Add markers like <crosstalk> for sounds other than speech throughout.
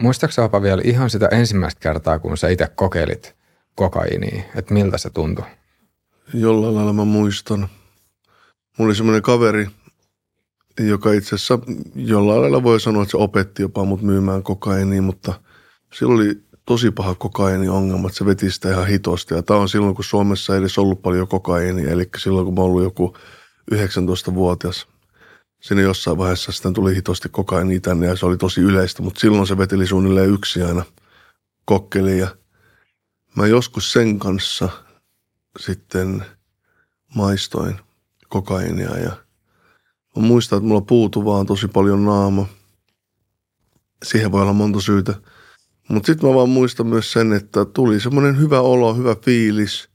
muistaakseni vielä ihan sitä ensimmäistä kertaa, kun sä itse kokeilit kokainia, että miltä se tuntui? Jollain lailla mä muistan. Mulla oli semmoinen kaveri, joka itse asiassa jollain lailla voi sanoa, että se opetti jopa mut myymään kokainia, mutta sillä oli tosi paha kokaini-ongelma, että se veti sitä ihan hitosti. Ja tämä on silloin, kun Suomessa ei edes ollut paljon kokainia, eli silloin, kun mä ollut joku 19-vuotias. Siinä jossain vaiheessa sitten tuli hitosti kokaini tänne ja se oli tosi yleistä, mutta silloin se veteli suunnilleen yksi aina kokkeli ja mä joskus sen kanssa sitten maistoin kokainia ja mä muistan, että mulla puutu vaan tosi paljon naama. Siihen voi olla monta syytä. Mutta sitten mä vaan muistan myös sen, että tuli semmoinen hyvä olo, hyvä fiilis.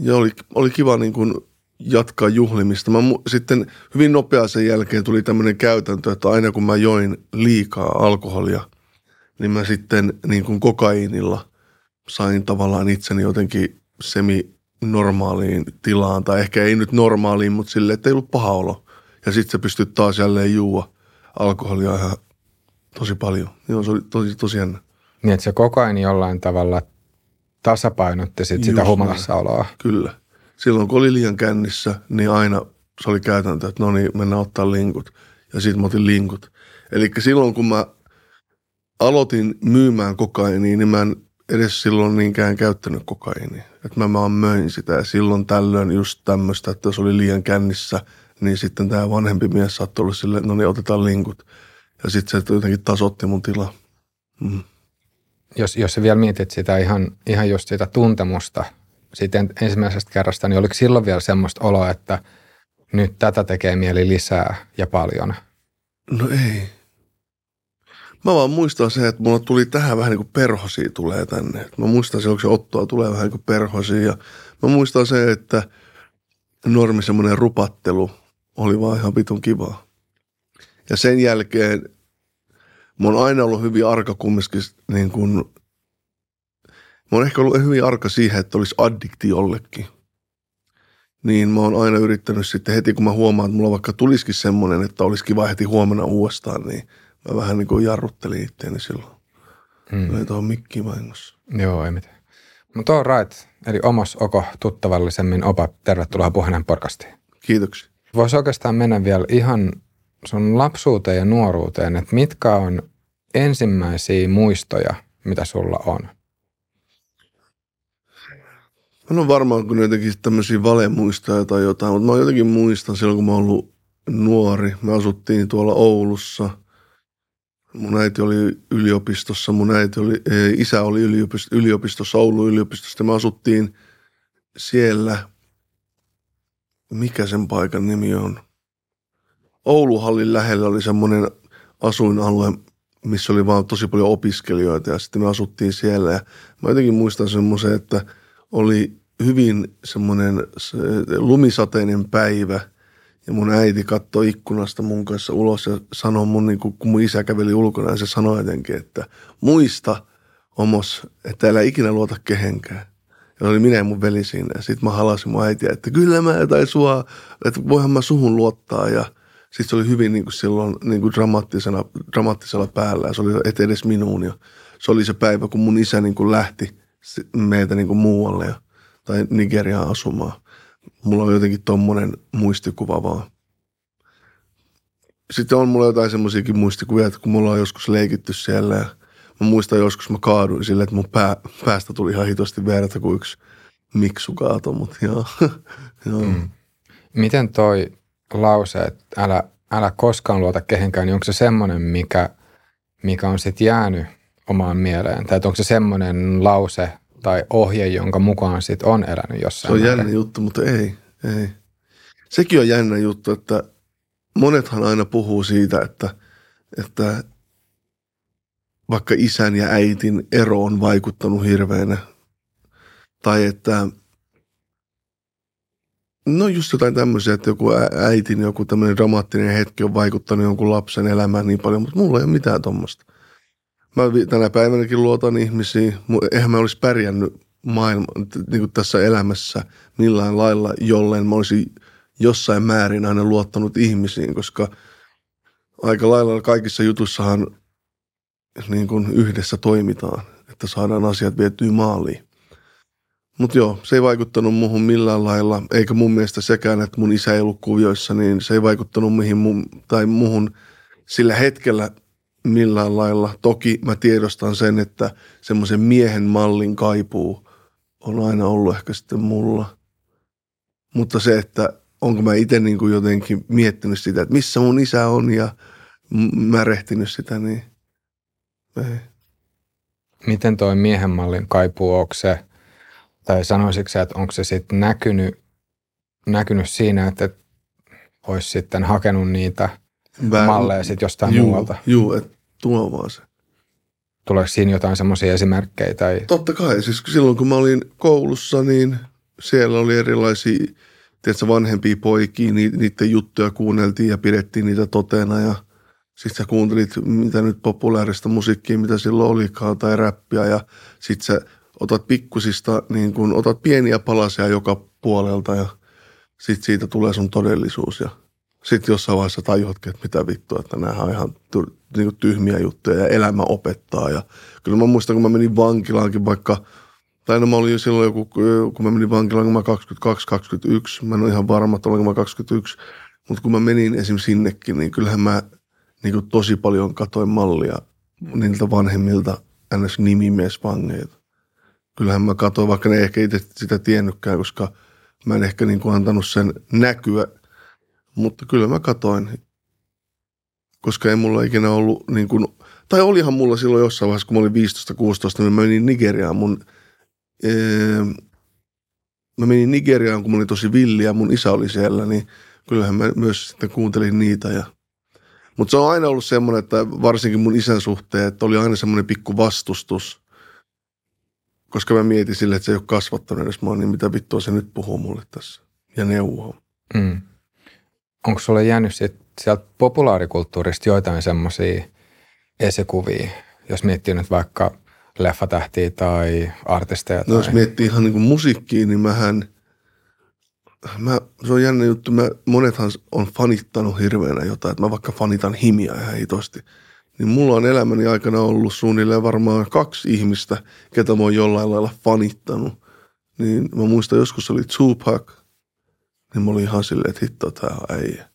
Ja oli, oli kiva niin kuin jatkaa juhlimista. Mä mu- sitten hyvin nopeaa sen jälkeen tuli tämmöinen käytäntö, että aina kun mä join liikaa alkoholia, niin mä sitten niin kuin kokainilla sain tavallaan itseni jotenkin semi-normaaliin tilaan. Tai ehkä ei nyt normaaliin, mutta silleen, että ei ollut paha olo. Ja sitten se pystyt taas jälleen juua alkoholia ihan tosi paljon. Joo, se oli tosi, tosi jännä. Niin, että se kokaini jollain tavalla tasapainotti sit sitä Just humalassaoloa. Kyllä. Silloin kun oli liian kännissä, niin aina se oli käytäntö, että no niin, mennään ottaa linkut. Ja sitten mä otin linkut. Eli silloin kun mä aloitin myymään kokainia, niin mä en edes silloin niinkään käyttänyt kokainia. Että mä vaan möin sitä ja silloin tällöin just tämmöistä, että jos oli liian kännissä, niin sitten tämä vanhempi mies saattoi olla silleen, että no niin, otetaan linkut. Ja sitten se jotenkin tasotti mun tilaa. Mm. Jos, jos sä vielä mietit sitä ihan, ihan just sitä tuntemusta sitten ensimmäisestä kerrasta, niin oliko silloin vielä semmoista oloa, että nyt tätä tekee mieli lisää ja paljon? No ei. Mä vaan muistan se, että mulla tuli tähän vähän niin kuin perhosia tulee tänne. Mä muistan kun se ottoa tulee vähän niin kuin perhosia. Ja mä muistan se, että normi semmoinen rupattelu oli vaan ihan vitun kivaa. Ja sen jälkeen mä oon aina ollut hyvin arka kumminkin niin kuin, mä oon ehkä ollut hyvin arka siihen, että olisi addikti jollekin. Niin mä oon aina yrittänyt sitten heti, kun mä huomaan, että mulla vaikka tulisikin semmoinen, että olisi kiva heti huomenna uudestaan, niin mä vähän niin kuin jarruttelin itteeni silloin. Mm. Löin tuohon mikkiin vahingossa. Joo, ei mitään. Mutta all right. Eli Omos Oko tuttavallisemmin Opa, tervetuloa puheen podcastiin. Kiitoksia. Voisi oikeastaan mennä vielä ihan sun lapsuuteen ja nuoruuteen, että mitkä on ensimmäisiä muistoja, mitä sulla on? Mä en varmaan kun jotenkin tämmöisiä valemuistoja tai jotain, mutta mä jotenkin muistan silloin, kun mä ollut nuori. Me asuttiin tuolla Oulussa. Mun äiti oli yliopistossa, mun äiti oli, ei, isä oli yliopistossa, yliopistossa, Oulun yliopistossa. Me asuttiin siellä, mikä sen paikan nimi on? Ouluhallin lähellä oli semmoinen asuinalue, missä oli vaan tosi paljon opiskelijoita ja sitten me asuttiin siellä. Ja mä jotenkin muistan semmoisen, että oli hyvin semmoinen se, lumisateinen päivä ja mun äiti katsoi ikkunasta mun kanssa ulos ja sanoi mun, niin kun mun isä käveli ulkona ja se sanoi jotenkin, että muista omos, että älä ikinä luota kehenkään. Ja oli minä ja mun veli siinä. Ja sitten mä halasin mun äitiä, että kyllä mä tai sua, että voihan mä suhun luottaa. Ja sitten se oli hyvin niin kuin silloin niin kuin dramaattisena, dramaattisella päällä. Ja se oli et edes minuun. Ja se oli se päivä, kun mun isä niin kuin lähti meitä niin kuin muualle tai Nigeriaan asumaan. Mulla on jotenkin tommonen muistikuva vaan. Sitten on mulla jotain semmoisiakin muistikuvia, että kun mulla on joskus leikitty siellä ja mä muistan joskus mä kaaduin silleen, että mun pää, päästä tuli ihan hitosti verta, kun yksi miksu kaato, mutta joo. <laughs> joo. Mm. Miten toi lause, että älä, älä koskaan luota kehenkään, niin onko se semmoinen, mikä, mikä on sitten jäänyt omaan mieleen? Tai onko se semmoinen lause tai ohje, jonka mukaan sit on elänyt Se jossain on määrin? jännä juttu, mutta ei, ei. Sekin on jännä juttu, että monethan aina puhuu siitä, että, että vaikka isän ja äitin ero on vaikuttanut hirveänä. Tai että no just jotain tämmöisiä, että joku äitin joku tämmöinen dramaattinen hetki on vaikuttanut jonkun lapsen elämään niin paljon, mutta mulla ei ole mitään tuommoista. Mä tänä päivänäkin luotan ihmisiin. Eihän mä olisi pärjännyt maailma, niin kuin tässä elämässä millään lailla, jolleen mä olisin jossain määrin aina luottanut ihmisiin, koska aika lailla kaikissa jutussahan niin kuin yhdessä toimitaan, että saadaan asiat vietyä maaliin. Mutta joo, se ei vaikuttanut muuhun millään lailla, eikä mun mielestä sekään, että mun isä ei ollut kuvioissa, niin se ei vaikuttanut mihin mun, tai muuhun sillä hetkellä millään lailla. Toki mä tiedostan sen, että semmoisen miehen mallin kaipuu on aina ollut ehkä sitten mulla. Mutta se, että onko mä itse niin kuin jotenkin miettinyt sitä, että missä mun isä on ja märehtinyt sitä, niin ei. Miten toi miehen mallin kaipuu, onko se, tai sanoisitko se, että onko se sitten näkynyt, näkynyt siinä, että olisi sitten hakenut niitä Vä- malleja sitten jostain juu, muualta? Joo, että tuo vaan se. Tuleeko siinä jotain semmoisia esimerkkejä? Tai... Totta kai, siis silloin kun mä olin koulussa, niin siellä oli erilaisia tiedätkö, vanhempia poikia, niiden juttuja kuunneltiin ja pidettiin niitä totena ja sitten sä kuuntelit mitä nyt populaarista musiikkia, mitä silloin olikaan tai räppiä. Ja sitten sä otat pikkusista, niin kun, otat pieniä palasia joka puolelta. Ja sitten siitä tulee sun todellisuus. Ja sitten jossain vaiheessa tajuatkin, että mitä vittua, että nämä on ihan niin kuin tyhmiä juttuja ja elämä opettaa. Ja kyllä mä muistan, kun mä menin vankilaankin vaikka, tai no mä olin jo silloin joku, kun mä menin vankilaan, kun mä 22-21, mä en ole ihan varma, että olenko mä 21, mutta kun mä menin esim. sinnekin, niin kyllähän mä niin kuin tosi paljon katoin mallia niiltä vanhemmilta ns. nimimiesvangeilta. Kyllähän mä katsoin, vaikka ne ei ehkä itse sitä tiennytkään, koska mä en ehkä niin kuin antanut sen näkyä – mutta kyllä mä katoin, koska ei mulla ikinä ollut niin kuin, tai olihan mulla silloin jossain vaiheessa, kun mä olin 15-16, niin mä menin Nigeriaan mun, ee, mä menin Nigeriaan, kun mä olin tosi villi ja mun isä oli siellä, niin kyllähän mä myös sitten kuuntelin niitä ja mutta se on aina ollut semmoinen, että varsinkin mun isän suhteen, että oli aina semmoinen pikku vastustus, koska mä mietin sille, että se ei ole kasvattanut edes mua, niin mitä vittua se nyt puhuu mulle tässä ja neuvoo. Mm onko sulle jäänyt sit sieltä populaarikulttuurista joitain semmoisia esikuvia, jos miettii nyt vaikka leffatähtiä tai artisteja? No tai... jos miettii ihan niin kuin musiikkia, niin mähän, mä, se on jännä juttu, mä, monethan on fanittanut hirveänä jotain, että mä vaikka fanitan himiä ihan hitosti. Niin mulla on elämäni aikana ollut suunnilleen varmaan kaksi ihmistä, ketä mä oon jollain lailla fanittanut. Niin mä muistan joskus oli Tupac – niin mä olin ihan silleen, että hitto, tää on äijä.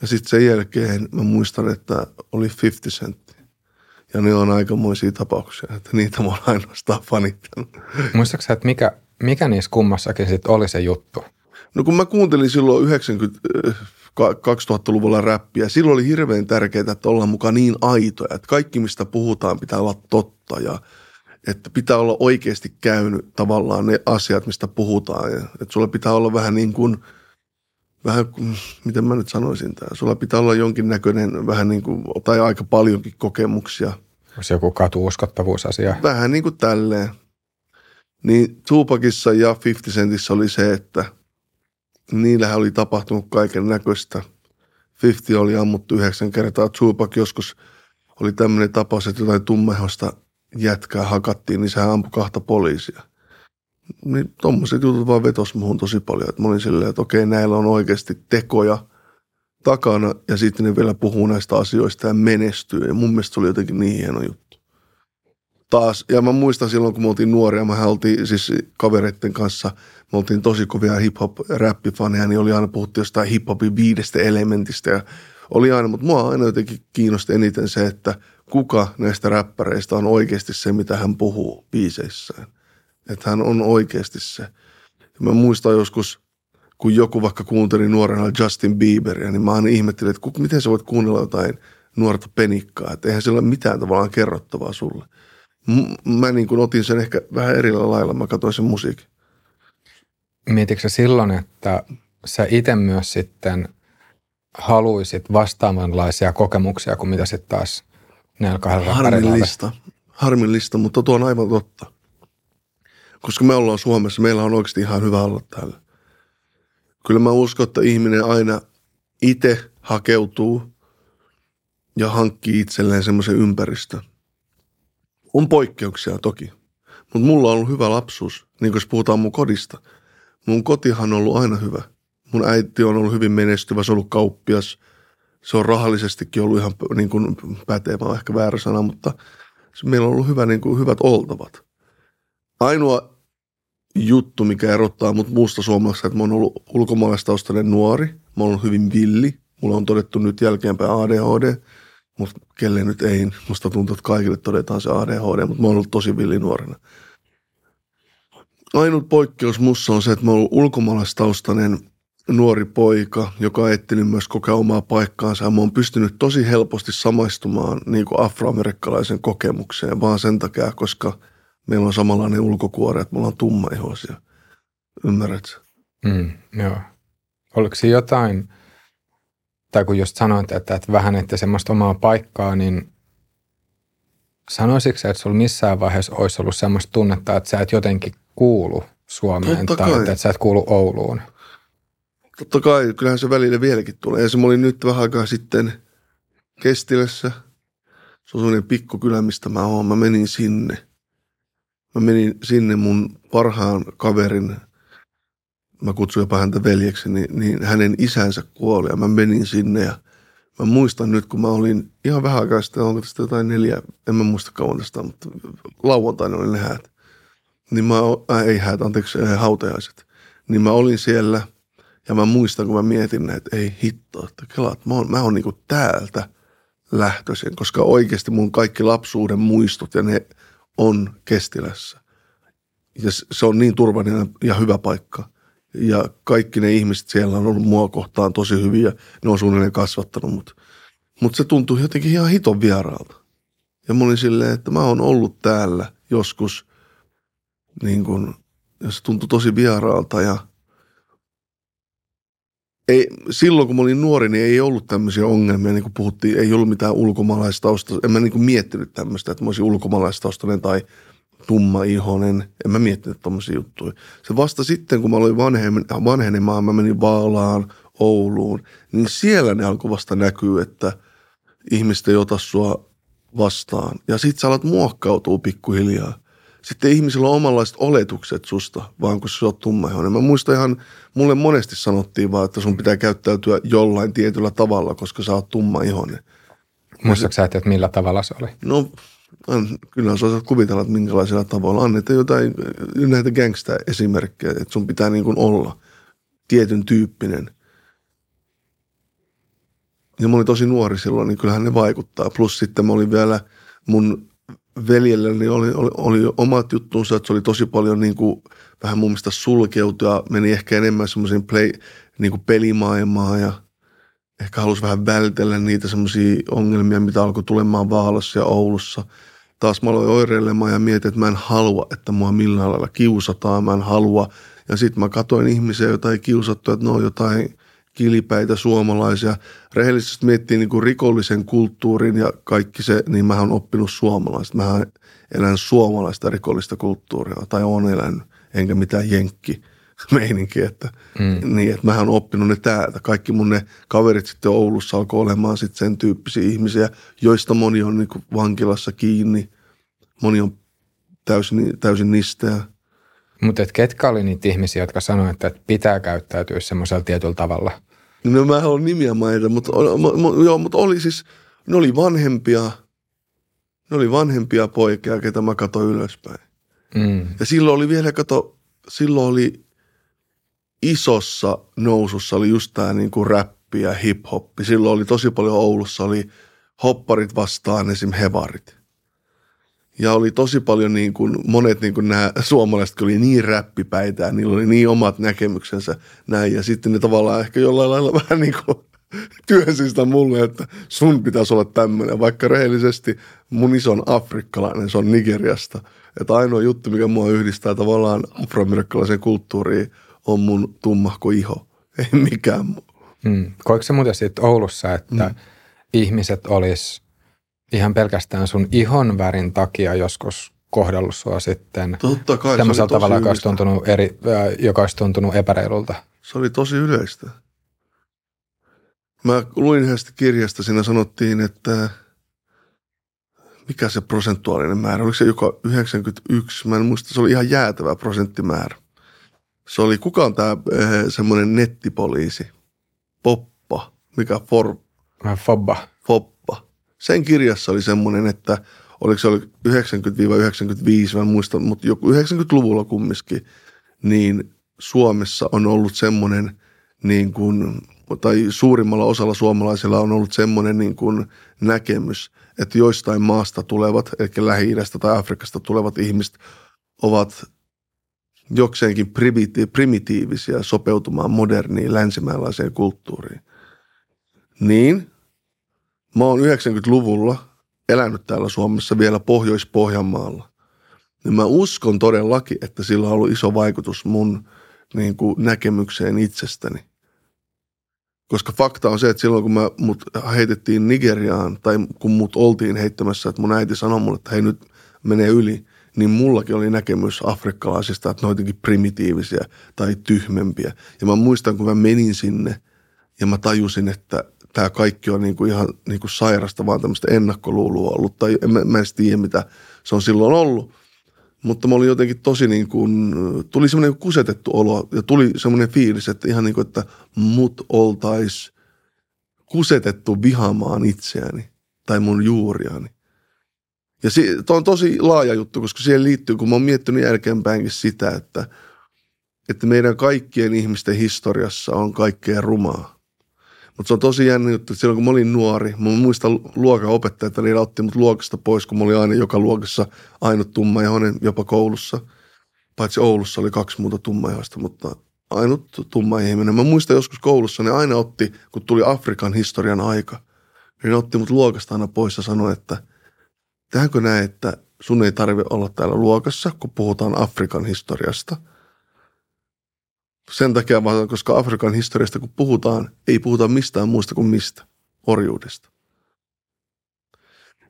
Ja sitten sen jälkeen mä muistan, että oli 50 Cent. Ja ne on aikamoisia tapauksia, että niitä mä oon ainoastaan fanittanut. Muistatko että mikä, mikä niissä kummassakin sitten oli se juttu? No kun mä kuuntelin silloin 90, 2000-luvulla räppiä, silloin oli hirveän tärkeää, että ollaan mukaan niin aitoja, että kaikki mistä puhutaan pitää olla totta ja – että pitää olla oikeasti käynyt tavallaan ne asiat, mistä puhutaan. Ja, että sulla pitää olla vähän niin kuin, vähän, miten mä nyt sanoisin tämä, sulla pitää olla jonkinnäköinen vähän niin kuin, tai aika paljonkin kokemuksia. Olisi joku katuuskottavuusasia. Vähän niin kuin tälleen. Niin Tupakissa ja 50 Centissä oli se, että niillähän oli tapahtunut kaiken näköistä. 50 oli ammuttu yhdeksän kertaa. Tupac joskus oli tämmöinen tapaus, että jotain tummehosta jätkää hakattiin, niin sehän ampui kahta poliisia. Niin tommoset jutut vaan vetos muhun tosi paljon. Että mä olin silleen, että okei, näillä on oikeasti tekoja takana ja sitten ne vielä puhuu näistä asioista ja menestyy. Ja mun mielestä se oli jotenkin niin hieno juttu. Taas, ja mä muistan silloin, kun me oltiin nuoria, mä oltiin siis kavereiden kanssa, me oltiin tosi kovia hip-hop-räppifaneja, niin oli aina puhuttu jostain hip-hopin viidestä elementistä ja oli aina, mutta mua aina jotenkin kiinnosti eniten se, että – kuka näistä räppäreistä on oikeasti se, mitä hän puhuu biiseissään. Että hän on oikeasti se. Ja mä muistan joskus, kun joku vaikka kuunteli nuorena Justin Bieberia, niin mä aina ihmettelin, että miten sä voit kuunnella jotain nuorta penikkaa. Että eihän sillä ole mitään tavallaan kerrottavaa sulle. Mä niin kuin otin sen ehkä vähän eri lailla, mä katsoin sen musiikin. Mietitkö silloin, että sä itse myös sitten haluisit vastaavanlaisia kokemuksia kuin mitä sitten taas näillä kahdella Harmillista. Harmillista, mutta tuo on aivan totta. Koska me ollaan Suomessa, meillä on oikeasti ihan hyvä olla täällä. Kyllä mä uskon, että ihminen aina itse hakeutuu ja hankkii itselleen semmoisen ympäristön. On poikkeuksia toki, mutta mulla on ollut hyvä lapsuus, niin kuin jos puhutaan mun kodista. Mun kotihan on ollut aina hyvä. Mun äiti on ollut hyvin menestyvä, se on ollut kauppias – se on rahallisestikin ollut ihan niin kuin pätevä, ehkä väärä sana, mutta meillä on ollut hyvä, niin kuin, hyvät oltavat. Ainoa juttu, mikä erottaa mut muusta suomalaisesta, että mä oon ollut ulkomaalaistaustainen nuori, mä oon hyvin villi, mulla on todettu nyt jälkeenpäin ADHD, mutta kelle nyt ei, musta tuntuu, että kaikille todetaan se ADHD, mutta mä oon ollut tosi villi nuorena. Ainut poikkeus mussa on se, että mä oon ollut ulkomaalaistaustainen nuori poika, joka etsinyt myös kokea omaa paikkaansa. Mä oon pystynyt tosi helposti samaistumaan niin kuin afroamerikkalaisen kokemukseen, vaan sen takia, koska meillä on samanlainen ulkokuore, että me ollaan tummaihoisia. Ymmärrätkö? Mm, joo. Oliko se jotain, tai kun just sanoit, että, että vähän että semmoista omaa paikkaa, niin sanoisitko että sulla missään vaiheessa olisi ollut semmoista tunnetta, että sä et jotenkin kuulu Suomeen Totta tai kai. että, että sä et kuulu Ouluun? Totta kai, kyllähän se välillä vieläkin tulee. Ja se mä olin nyt vähän aikaa sitten Kestilässä. Se on sellainen pikkukylä, mistä mä oon. Mä menin sinne. Mä menin sinne mun parhaan kaverin, mä kutsun jopa häntä veljeksi, niin, niin hänen isänsä kuoli ja mä menin sinne ja mä muistan nyt, kun mä olin ihan vähän aikaa sitten, onko tästä jotain neljä, en mä muista kauan tästä, mutta lauantaina oli ne häät. Niin mä, äh, ei häät, anteeksi, äh, hautajaiset. Niin mä olin siellä ja mä muistan, kun mä mietin, että ei hitto, että kelaat, mä oon, mä oon niinku täältä lähtöisin, koska oikeasti mun kaikki lapsuuden muistot ja ne on Kestilässä. Ja se on niin turvallinen ja hyvä paikka. Ja kaikki ne ihmiset siellä on ollut mua kohtaan tosi hyviä. Ne on suunnilleen kasvattanut mut. Mutta se tuntui jotenkin ihan hiton vieraalta. Ja mä olin silleen, että mä oon ollut täällä joskus, niin kun, ja se tuntui tosi vieraalta ja ei, silloin kun mä olin nuori, niin ei ollut tämmöisiä ongelmia, niin kuin puhuttiin, ei ollut mitään ulkomaalaistausta. En mä niin kuin miettinyt tämmöistä, että mä olisin ulkomaalaistaustainen tai tumma-ihonen. En mä miettinyt tommosia juttuja. Se vasta sitten, kun mä olin vanhem, vanhenemaan, mä menin Vaalaan, Ouluun, niin siellä ne alkoi vasta näkyä, että ihmiset ei ota sua vastaan. Ja sit sä alat muokkautua pikkuhiljaa. Sitten ihmisillä on omanlaiset oletukset susta, vaan kun sä oot tummaihoinen. Mä muistan ihan, mulle monesti sanottiin vaan, että sun pitää käyttäytyä jollain tietyllä tavalla, koska sä oot tummaihoinen. Muistatko sä, että millä tavalla se oli? No, an- kyllä sä osaat kuvitella, että minkälaisilla tavoilla. Annetaan jotain näitä gangsta-esimerkkejä, että sun pitää niin kuin olla tietyn tyyppinen. Ja mä olin tosi nuori silloin, niin kyllähän ne vaikuttaa. Plus sitten mä olin vielä mun veljelläni oli, oli, oli omat juttunsa, että se oli tosi paljon niin kuin, vähän mun mielestä sulkeutua, meni ehkä enemmän semmoisen play, niin kuin pelimaailmaan ja ehkä halusi vähän vältellä niitä semmoisia ongelmia, mitä alkoi tulemaan Vaalassa ja Oulussa. Taas mä aloin oireilemaan ja mietin, että mä en halua, että mua millään lailla kiusataan, mä en halua. Ja sitten mä katoin ihmisiä, joita ei kiusattu, että ne on jotain kilipäitä suomalaisia. Rehellisesti miettii niin kuin rikollisen kulttuurin ja kaikki se, niin mä oon oppinut suomalaista. Mä elän suomalaista rikollista kulttuuria, tai on elänyt, enkä mitään jenkki meininki, että, mm. niin, että mähän oon oppinut ne täältä. Kaikki mun ne kaverit sitten Oulussa alkoi olemaan sitten sen tyyppisiä ihmisiä, joista moni on niin kuin vankilassa kiinni, moni on täysin, täysin nisteä. Mutta ketkä oli niitä ihmisiä, jotka sanoivat, että pitää käyttäytyä semmoisella tietyllä tavalla? No mä en nimiä mainita, mutta, joo, mutta oli siis, ne oli vanhempia, ne oli vanhempia poikia, ketä mä katsoin ylöspäin. Mm. Ja silloin oli vielä, kato, silloin oli isossa nousussa oli just tää niinku räppi ja hip-hoppi. Silloin oli tosi paljon Oulussa, oli hopparit vastaan esim. hevarit. Ja oli tosi paljon niin kuin, monet niin kuin nämä suomalaiset oli niin räppipäitä, ja niillä oli niin omat näkemyksensä näin. Ja sitten ne tavallaan ehkä jollain lailla <laughs> vähän niin kuin työnsi sitä mulle, että sun pitäisi olla tämmöinen. Vaikka rehellisesti mun iso on afrikkalainen, se on Nigeriasta. Että ainoa juttu, mikä mua yhdistää tavallaan afroamerikkalaisen kulttuuriin, on mun tummahko iho. Ei mikään muu. Mm. Koiko se muuten sitten Oulussa, että mm. ihmiset olis ihan pelkästään sun ihon värin takia joskus kohdellut sua sitten Totta kai. se semmoisella tavalla, joka olisi, tuntunut eri, äh, joka olisi tuntunut epäreilulta? Se oli tosi yleistä. Mä luin yhdestä kirjasta, siinä sanottiin, että mikä se prosentuaalinen määrä, oliko se joka 91, mä en muista, se oli ihan jäätävä prosenttimäärä. Se oli, kuka on tämä semmoinen nettipoliisi? Poppa, mikä for, Fobba. Sen kirjassa oli semmoinen, että oliko se oli 90-95, mä muistan, mutta joku 90-luvulla kumminkin, niin Suomessa on ollut semmoinen niin kuin, tai suurimmalla osalla suomalaisilla on ollut semmoinen niin kuin näkemys, että joistain maasta tulevat, eli Lähi-idästä tai Afrikasta tulevat ihmiset ovat jokseenkin primitiivisiä sopeutumaan moderniin länsimäalaiseen kulttuuriin. Niin, mä oon 90-luvulla elänyt täällä Suomessa vielä Pohjois-Pohjanmaalla. Niin mä uskon todellakin, että sillä on ollut iso vaikutus mun niin kuin, näkemykseen itsestäni. Koska fakta on se, että silloin kun mä mut heitettiin Nigeriaan, tai kun mut oltiin heittämässä, että mun äiti sanoi mulle, että hei nyt menee yli, niin mullakin oli näkemys afrikkalaisista, että ne on jotenkin primitiivisiä tai tyhmempiä. Ja mä muistan, kun mä menin sinne ja mä tajusin, että tämä kaikki on niin kuin ihan niin kuin sairasta, vaan tämmöistä ennakkoluulua ollut. Tai en, mä en tiedä, mitä se on silloin ollut. Mutta mä olin jotenkin tosi niin kuin, tuli semmoinen kusetettu olo ja tuli semmoinen fiilis, että ihan niin kuin, että mut oltais kusetettu vihaamaan itseäni tai mun juuriani. Ja se on tosi laaja juttu, koska siihen liittyy, kun mä oon miettinyt jälkeenpäinkin sitä, että, että meidän kaikkien ihmisten historiassa on kaikkea rumaa. Mutta se on tosi jännä juttu, että silloin kun mä olin nuori, mä muistan luokan että niillä otti mut luokasta pois, kun mä olin aina joka luokassa ainut tummaihoinen, jopa koulussa. Paitsi Oulussa oli kaksi muuta tummaihoista, mutta ainut tumma ihminen. Mä muistan joskus koulussa, ne aina otti, kun tuli Afrikan historian aika, niin ne otti mut luokasta aina pois ja sanoi, että tehdäänkö näin, että sun ei tarvitse olla täällä luokassa, kun puhutaan Afrikan historiasta – sen takia vaan, koska Afrikan historiasta kun puhutaan, ei puhuta mistään muusta kuin mistä, orjuudesta.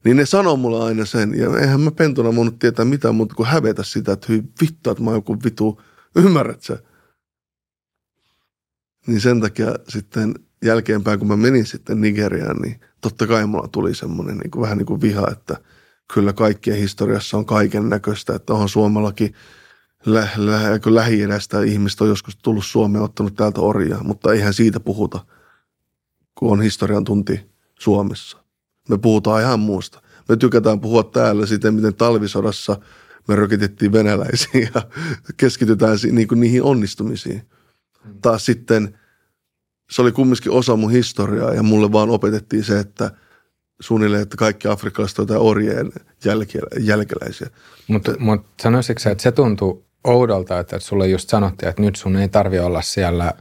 Niin ne sanoo mulle aina sen, ja eihän mä pentuna voinut tietää mitään muuta kuin hävetä sitä, että hyi vittu, että mä oon joku vitu, ymmärrät sä? Niin sen takia sitten jälkeenpäin, kun mä menin sitten Nigeriaan, niin totta kai mulla tuli semmoinen niin kuin, vähän niin kuin viha, että kyllä kaikkien historiassa on kaiken näköistä, että onhan Suomellakin – lä, lä, Lähi-idästä ihmistä on joskus tullut Suomeen ottanut täältä orjaa, mutta eihän siitä puhuta, kun on historian tunti Suomessa. Me puhutaan ihan muusta. Me tykätään puhua täällä siitä, miten talvisodassa me rokitettiin venäläisiä ja keskitytään niin kuin niihin onnistumisiin. Taas sitten se oli kumminkin osa mun historiaa ja mulle vaan opetettiin se, että suunnilleen, että kaikki afrikkalaiset ovat orjeen jälkeläisiä. Mutta mut sanoisitko että se tuntuu oudolta, että sulle just sanottiin, että nyt sun ei tarvi olla siellä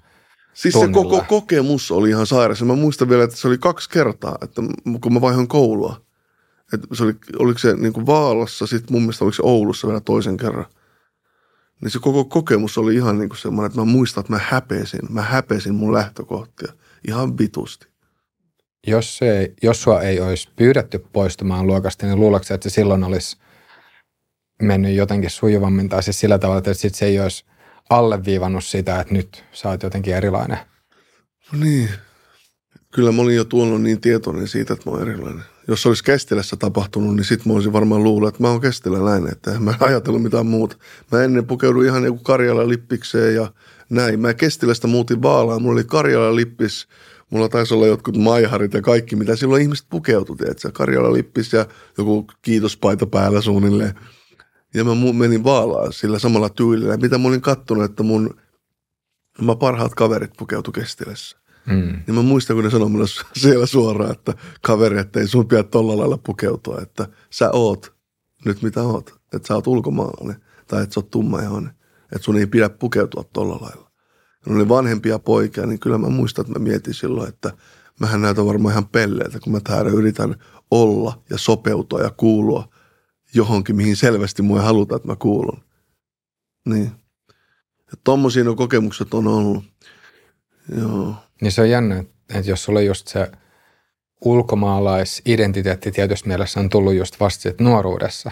Siis tunnilla. se koko kokemus oli ihan sairas. Mä muistan vielä, että se oli kaksi kertaa, että kun mä vaihoin koulua. Että se oli, oliko se niin kuin Vaalassa, sitten mun mielestä oliko se Oulussa vielä toisen kerran. Niin se koko kokemus oli ihan niin kuin semmoinen, että mä muistan, että mä häpesin. Mä häpesin mun lähtökohtia ihan vitusti. Jos, se, jos sua ei olisi pyydetty poistumaan luokasta, niin luuletko että se silloin olisi – mennyt jotenkin sujuvammin tai siis sillä tavalla, että sit se ei olisi alleviivannut sitä, että nyt sä oot jotenkin erilainen. No niin. Kyllä mä olin jo tuonut niin tietoinen siitä, että mä oon erilainen. Jos se olisi Kestilässä tapahtunut, niin sit mä olisin varmaan luullut, että mä oon Kestiläläinen, että en mä <laughs> ajatellut mitään muuta. Mä ennen pukeuduin ihan joku Karjala lippikseen ja näin. Mä Kestilästä muutin Vaalaan, mulla oli Karjala lippis, mulla taisi olla jotkut maiharit ja kaikki, mitä silloin ihmiset pukeutui, tiedätkö? Karjala lippis ja joku kiitospaita päällä suunnilleen. Ja mä menin vaalaan sillä samalla tyylillä, mitä mä olin kattonut, että mun mä parhaat kaverit pukeutu kestilässä. Mm. Niin mä muistan, kun ne sanoi mulle siellä suoraan, että kaveri, että ei sun pidä tolla lailla pukeutua, että sä oot nyt mitä oot. Että sä oot ulkomaalainen tai että sä oot tummaihoinen. Että sun ei pidä pukeutua tolla lailla. Ja ne oli vanhempia poikia, niin kyllä mä muistan, että mä mietin silloin, että mähän näytän varmaan ihan pelleeltä, kun mä täällä yritän olla ja sopeutua ja kuulua johonkin, mihin selvästi mua ei haluta, että mä kuulun. Niin. Ja tommosia no kokemukset on ollut. Joo. Niin se on jännä, että jos sulla just se ulkomaalaisidentiteetti tietysti mielessä on tullut just vasta nuoruudessa.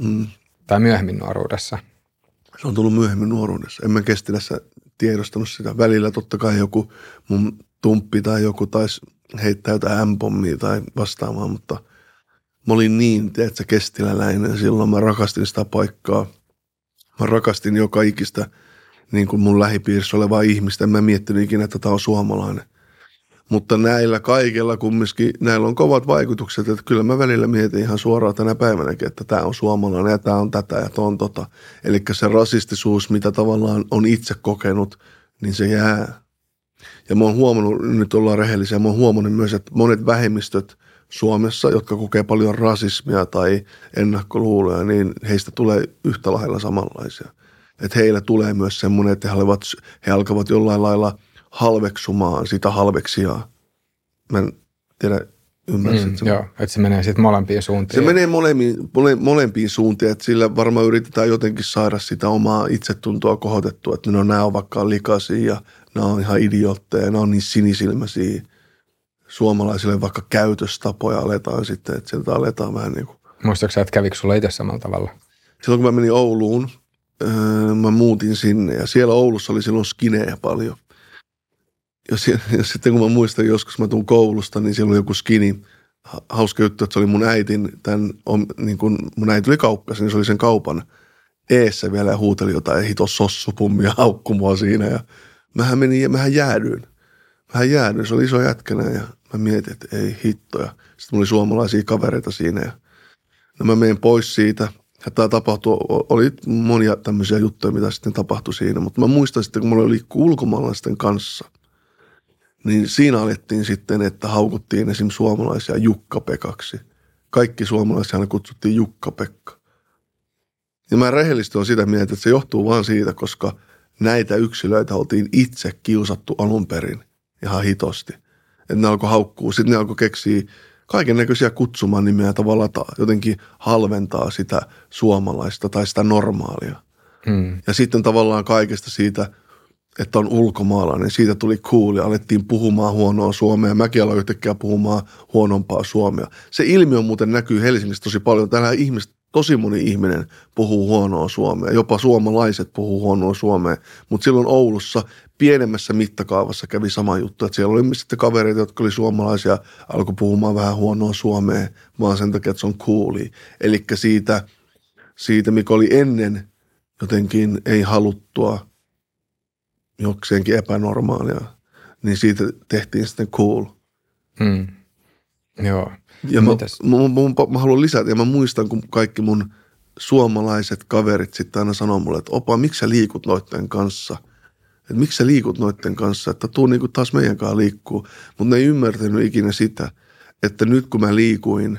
Mm. Tai myöhemmin nuoruudessa. Se on tullut myöhemmin nuoruudessa. En mä Kestilässä tiedostanut sitä. Välillä totta kai joku mun tumppi tai joku taisi heittää jotain M-pommia tai vastaavaa, mutta – mä olin niin, tiedätkö, kestiläläinen. Silloin mä rakastin sitä paikkaa. Mä rakastin joka ikistä niin kuin mun lähipiirissä olevaa ihmistä. Mä miettinyt ikinä, että tämä on suomalainen. Mutta näillä kaikilla kumminkin, näillä on kovat vaikutukset, että kyllä mä välillä mietin ihan suoraan tänä päivänäkin, että tämä on suomalainen ja tämä on tätä ja tuo on tota. Eli se rasistisuus, mitä tavallaan on itse kokenut, niin se jää. Ja mä oon huomannut, nyt ollaan rehellisiä, mä oon huomannut myös, että monet vähemmistöt Suomessa, jotka kokee paljon rasismia tai ennakkoluuloja, niin heistä tulee yhtä lailla samanlaisia. Että heillä tulee myös semmoinen, että he, olevat, he alkavat jollain lailla – halveksumaan sitä halveksijaa. Mä en tiedä, ymmärsit mm, Joo, että se menee sitten molempiin suuntiin. Se menee molempiin, mole, molempiin suuntiin, että sillä varmaan yritetään jotenkin saada sitä omaa itsetuntoa kohotettua, että no nämä on vaikka likaisia ja nämä on ihan idiootteja, nämä on niin sinisilmäisiä. Suomalaisille vaikka käytöstapoja aletaan sitten, että sieltä aletaan vähän niin kuin. Muistatko että kävikö sulla itse samalla tavalla? Silloin kun mä menin Ouluun, öö, mä muutin sinne ja siellä Oulussa oli silloin skinejä paljon jos, jos sitten kun mä muistan joskus, mä tuun koulusta, niin siellä oli joku skini, hauska juttu, että se oli mun äitin, tämän, niin kun mun äiti oli kauppas, niin se oli sen kaupan eessä vielä ja huuteli jotain hito sossupummia haukku mua siinä ja mähän menin ja mähän jäädyin. Mähän jäädyin, se oli iso jätkänä ja mä mietin, että ei hittoja. Sitten mulla oli suomalaisia kavereita siinä ja no mä menen pois siitä ja tämä tapahtui, oli monia tämmöisiä juttuja, mitä sitten tapahtui siinä, mutta mä muistan sitten, kun mulla oli ulkomaalaisten kanssa – niin siinä alettiin sitten, että haukuttiin esim. suomalaisia Jukka-Pekaksi. Kaikki suomalaisia kutsuttiin Jukka-Pekka. Ja mä rehellisesti on sitä mieltä, että se johtuu vaan siitä, koska näitä yksilöitä oltiin itse kiusattu alun perin ihan hitosti. Että ne alkoi haukkua, sitten ne alkoi keksiä kaiken näköisiä kutsuman nimeä tavallaan jotenkin halventaa sitä suomalaista tai sitä normaalia. Hmm. Ja sitten tavallaan kaikesta siitä – että on ulkomaalainen. Siitä tuli cool ja alettiin puhumaan huonoa suomea. Mäkin aloin yhtäkkiä puhumaan huonompaa suomea. Se ilmiö muuten näkyy Helsingissä tosi paljon. Tänään ihmiset, tosi moni ihminen puhuu huonoa suomea. Jopa suomalaiset puhuu huonoa suomea. Mutta silloin Oulussa pienemmässä mittakaavassa kävi sama juttu. Että siellä oli sitten kavereita, jotka oli suomalaisia, alkoi puhumaan vähän huonoa suomea, vaan sen takia, että se on cooli. Eli siitä, siitä, mikä oli ennen jotenkin ei haluttua – jokseenkin epänormaalia, niin siitä tehtiin sitten cool. Hmm. Joo. Ja mä, mä, mä, mä, mä haluan lisätä, ja mä muistan, kun kaikki mun suomalaiset kaverit sitten aina sanoo mulle, että opa, miksi sä liikut noitten kanssa? Että miksi sä liikut noitten kanssa, että tuu niin kuin taas meidän kanssa liikkuu. Mutta ne ei ymmärtänyt ikinä sitä, että nyt kun mä liikuin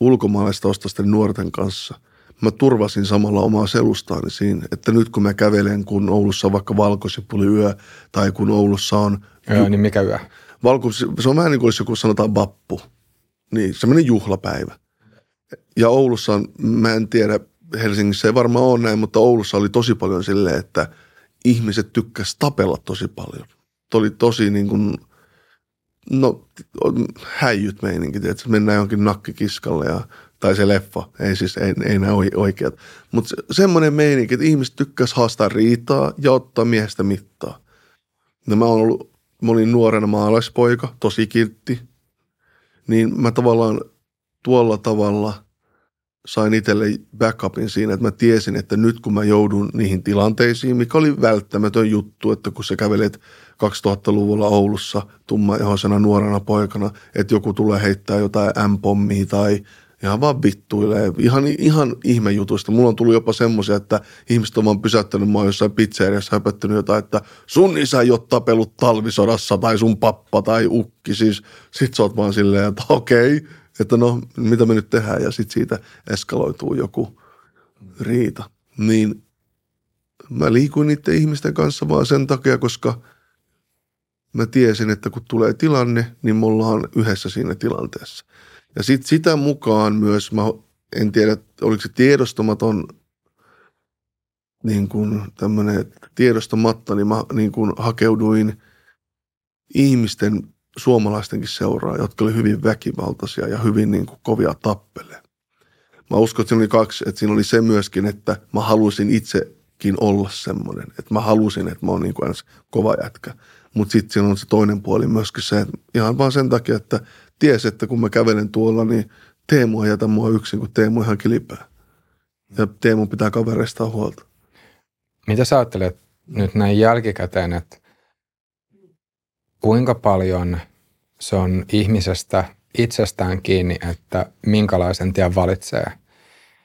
ulkomaalaista ostosten nuorten kanssa – mä turvasin samalla omaa selustaani siinä, että nyt kun mä kävelen, kun Oulussa on vaikka yö tai kun Oulussa on... Joo, niin mikä yö? Valkosi, se on vähän niin kuin olisi joku sanotaan vappu. Niin, semmoinen juhlapäivä. Ja Oulussa on, mä en tiedä, Helsingissä ei varmaan ole näin, mutta Oulussa oli tosi paljon silleen, että ihmiset tykkäs tapella tosi paljon. Tuo oli tosi niin kuin, no häijyt meininki, että mennään jonkin nakkikiskalle ja tai se leffa, ei siis, ei, ei nämä oikeat. Mutta se, semmoinen meininki, että ihmiset tykkäs haastaa riitaa ja ottaa miehestä mittaa. No mä, olen ollut, mä olin nuorena maalaispoika, tosi kiltti, niin mä tavallaan tuolla tavalla sain itselle backupin siinä, että mä tiesin, että nyt kun mä joudun niihin tilanteisiin, mikä oli välttämätön juttu, että kun sä kävelet 2000-luvulla Oulussa tummaihosena nuorena poikana, että joku tulee heittää jotain M-pommia tai ihan vaan vittuilee. Ihan, ihan ihmejutuista. Mulla on tullut jopa semmoisia, että ihmiset on vaan pysäyttänyt mua jossain pizzeriassa höpöttänyt jotain, että sun isä ei ole tapelut talvisodassa tai sun pappa tai ukki. Siis sit sä oot vaan silleen, että okei, okay, että no mitä me nyt tehdään ja sit siitä eskaloituu joku riita. Niin mä liikuin niiden ihmisten kanssa vaan sen takia, koska mä tiesin, että kun tulee tilanne, niin me ollaan yhdessä siinä tilanteessa. Ja sitten sitä mukaan myös, mä en tiedä, oliko se tiedostamaton niin kuin tämmöinen tiedostamatta, niin mä niin kuin hakeuduin ihmisten, suomalaistenkin seuraa, jotka oli hyvin väkivaltaisia ja hyvin niin kuin kovia tappele. Mä uskon, että siinä oli kaksi, että siinä oli se myöskin, että mä halusin itsekin olla semmoinen, että mä halusin, että mä oon niin kuin kova jätkä. Mutta sitten siinä on se toinen puoli myöskin se, että ihan vaan sen takia, että ties, että kun mä kävelen tuolla, niin Teemu ei jätä mua yksin, kun Teemu ihan kilipää. Ja Teemu pitää kavereista huolta. Mitä sä ajattelet nyt näin jälkikäteen, että kuinka paljon se on ihmisestä itsestään kiinni, että minkälaisen tien valitsee.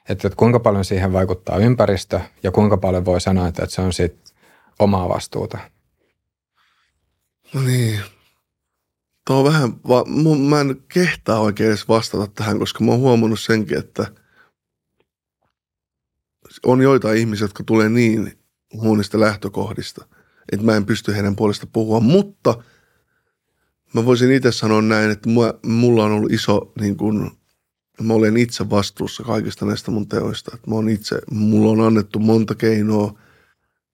Että, että kuinka paljon siihen vaikuttaa ympäristö ja kuinka paljon voi sanoa, että, että se on sit omaa vastuuta. No niin. Tuo on vähän, va- mä en kehtaa oikein edes vastata tähän, koska mä oon huomannut senkin, että on joitain ihmisiä, jotka tulee niin huonista lähtökohdista, että mä en pysty heidän puolesta puhua, mutta mä voisin itse sanoa näin, että mulla on ollut iso, niin kuin, mä olen itse vastuussa kaikista näistä mun teoista. Että mä itse, mulla on annettu monta keinoa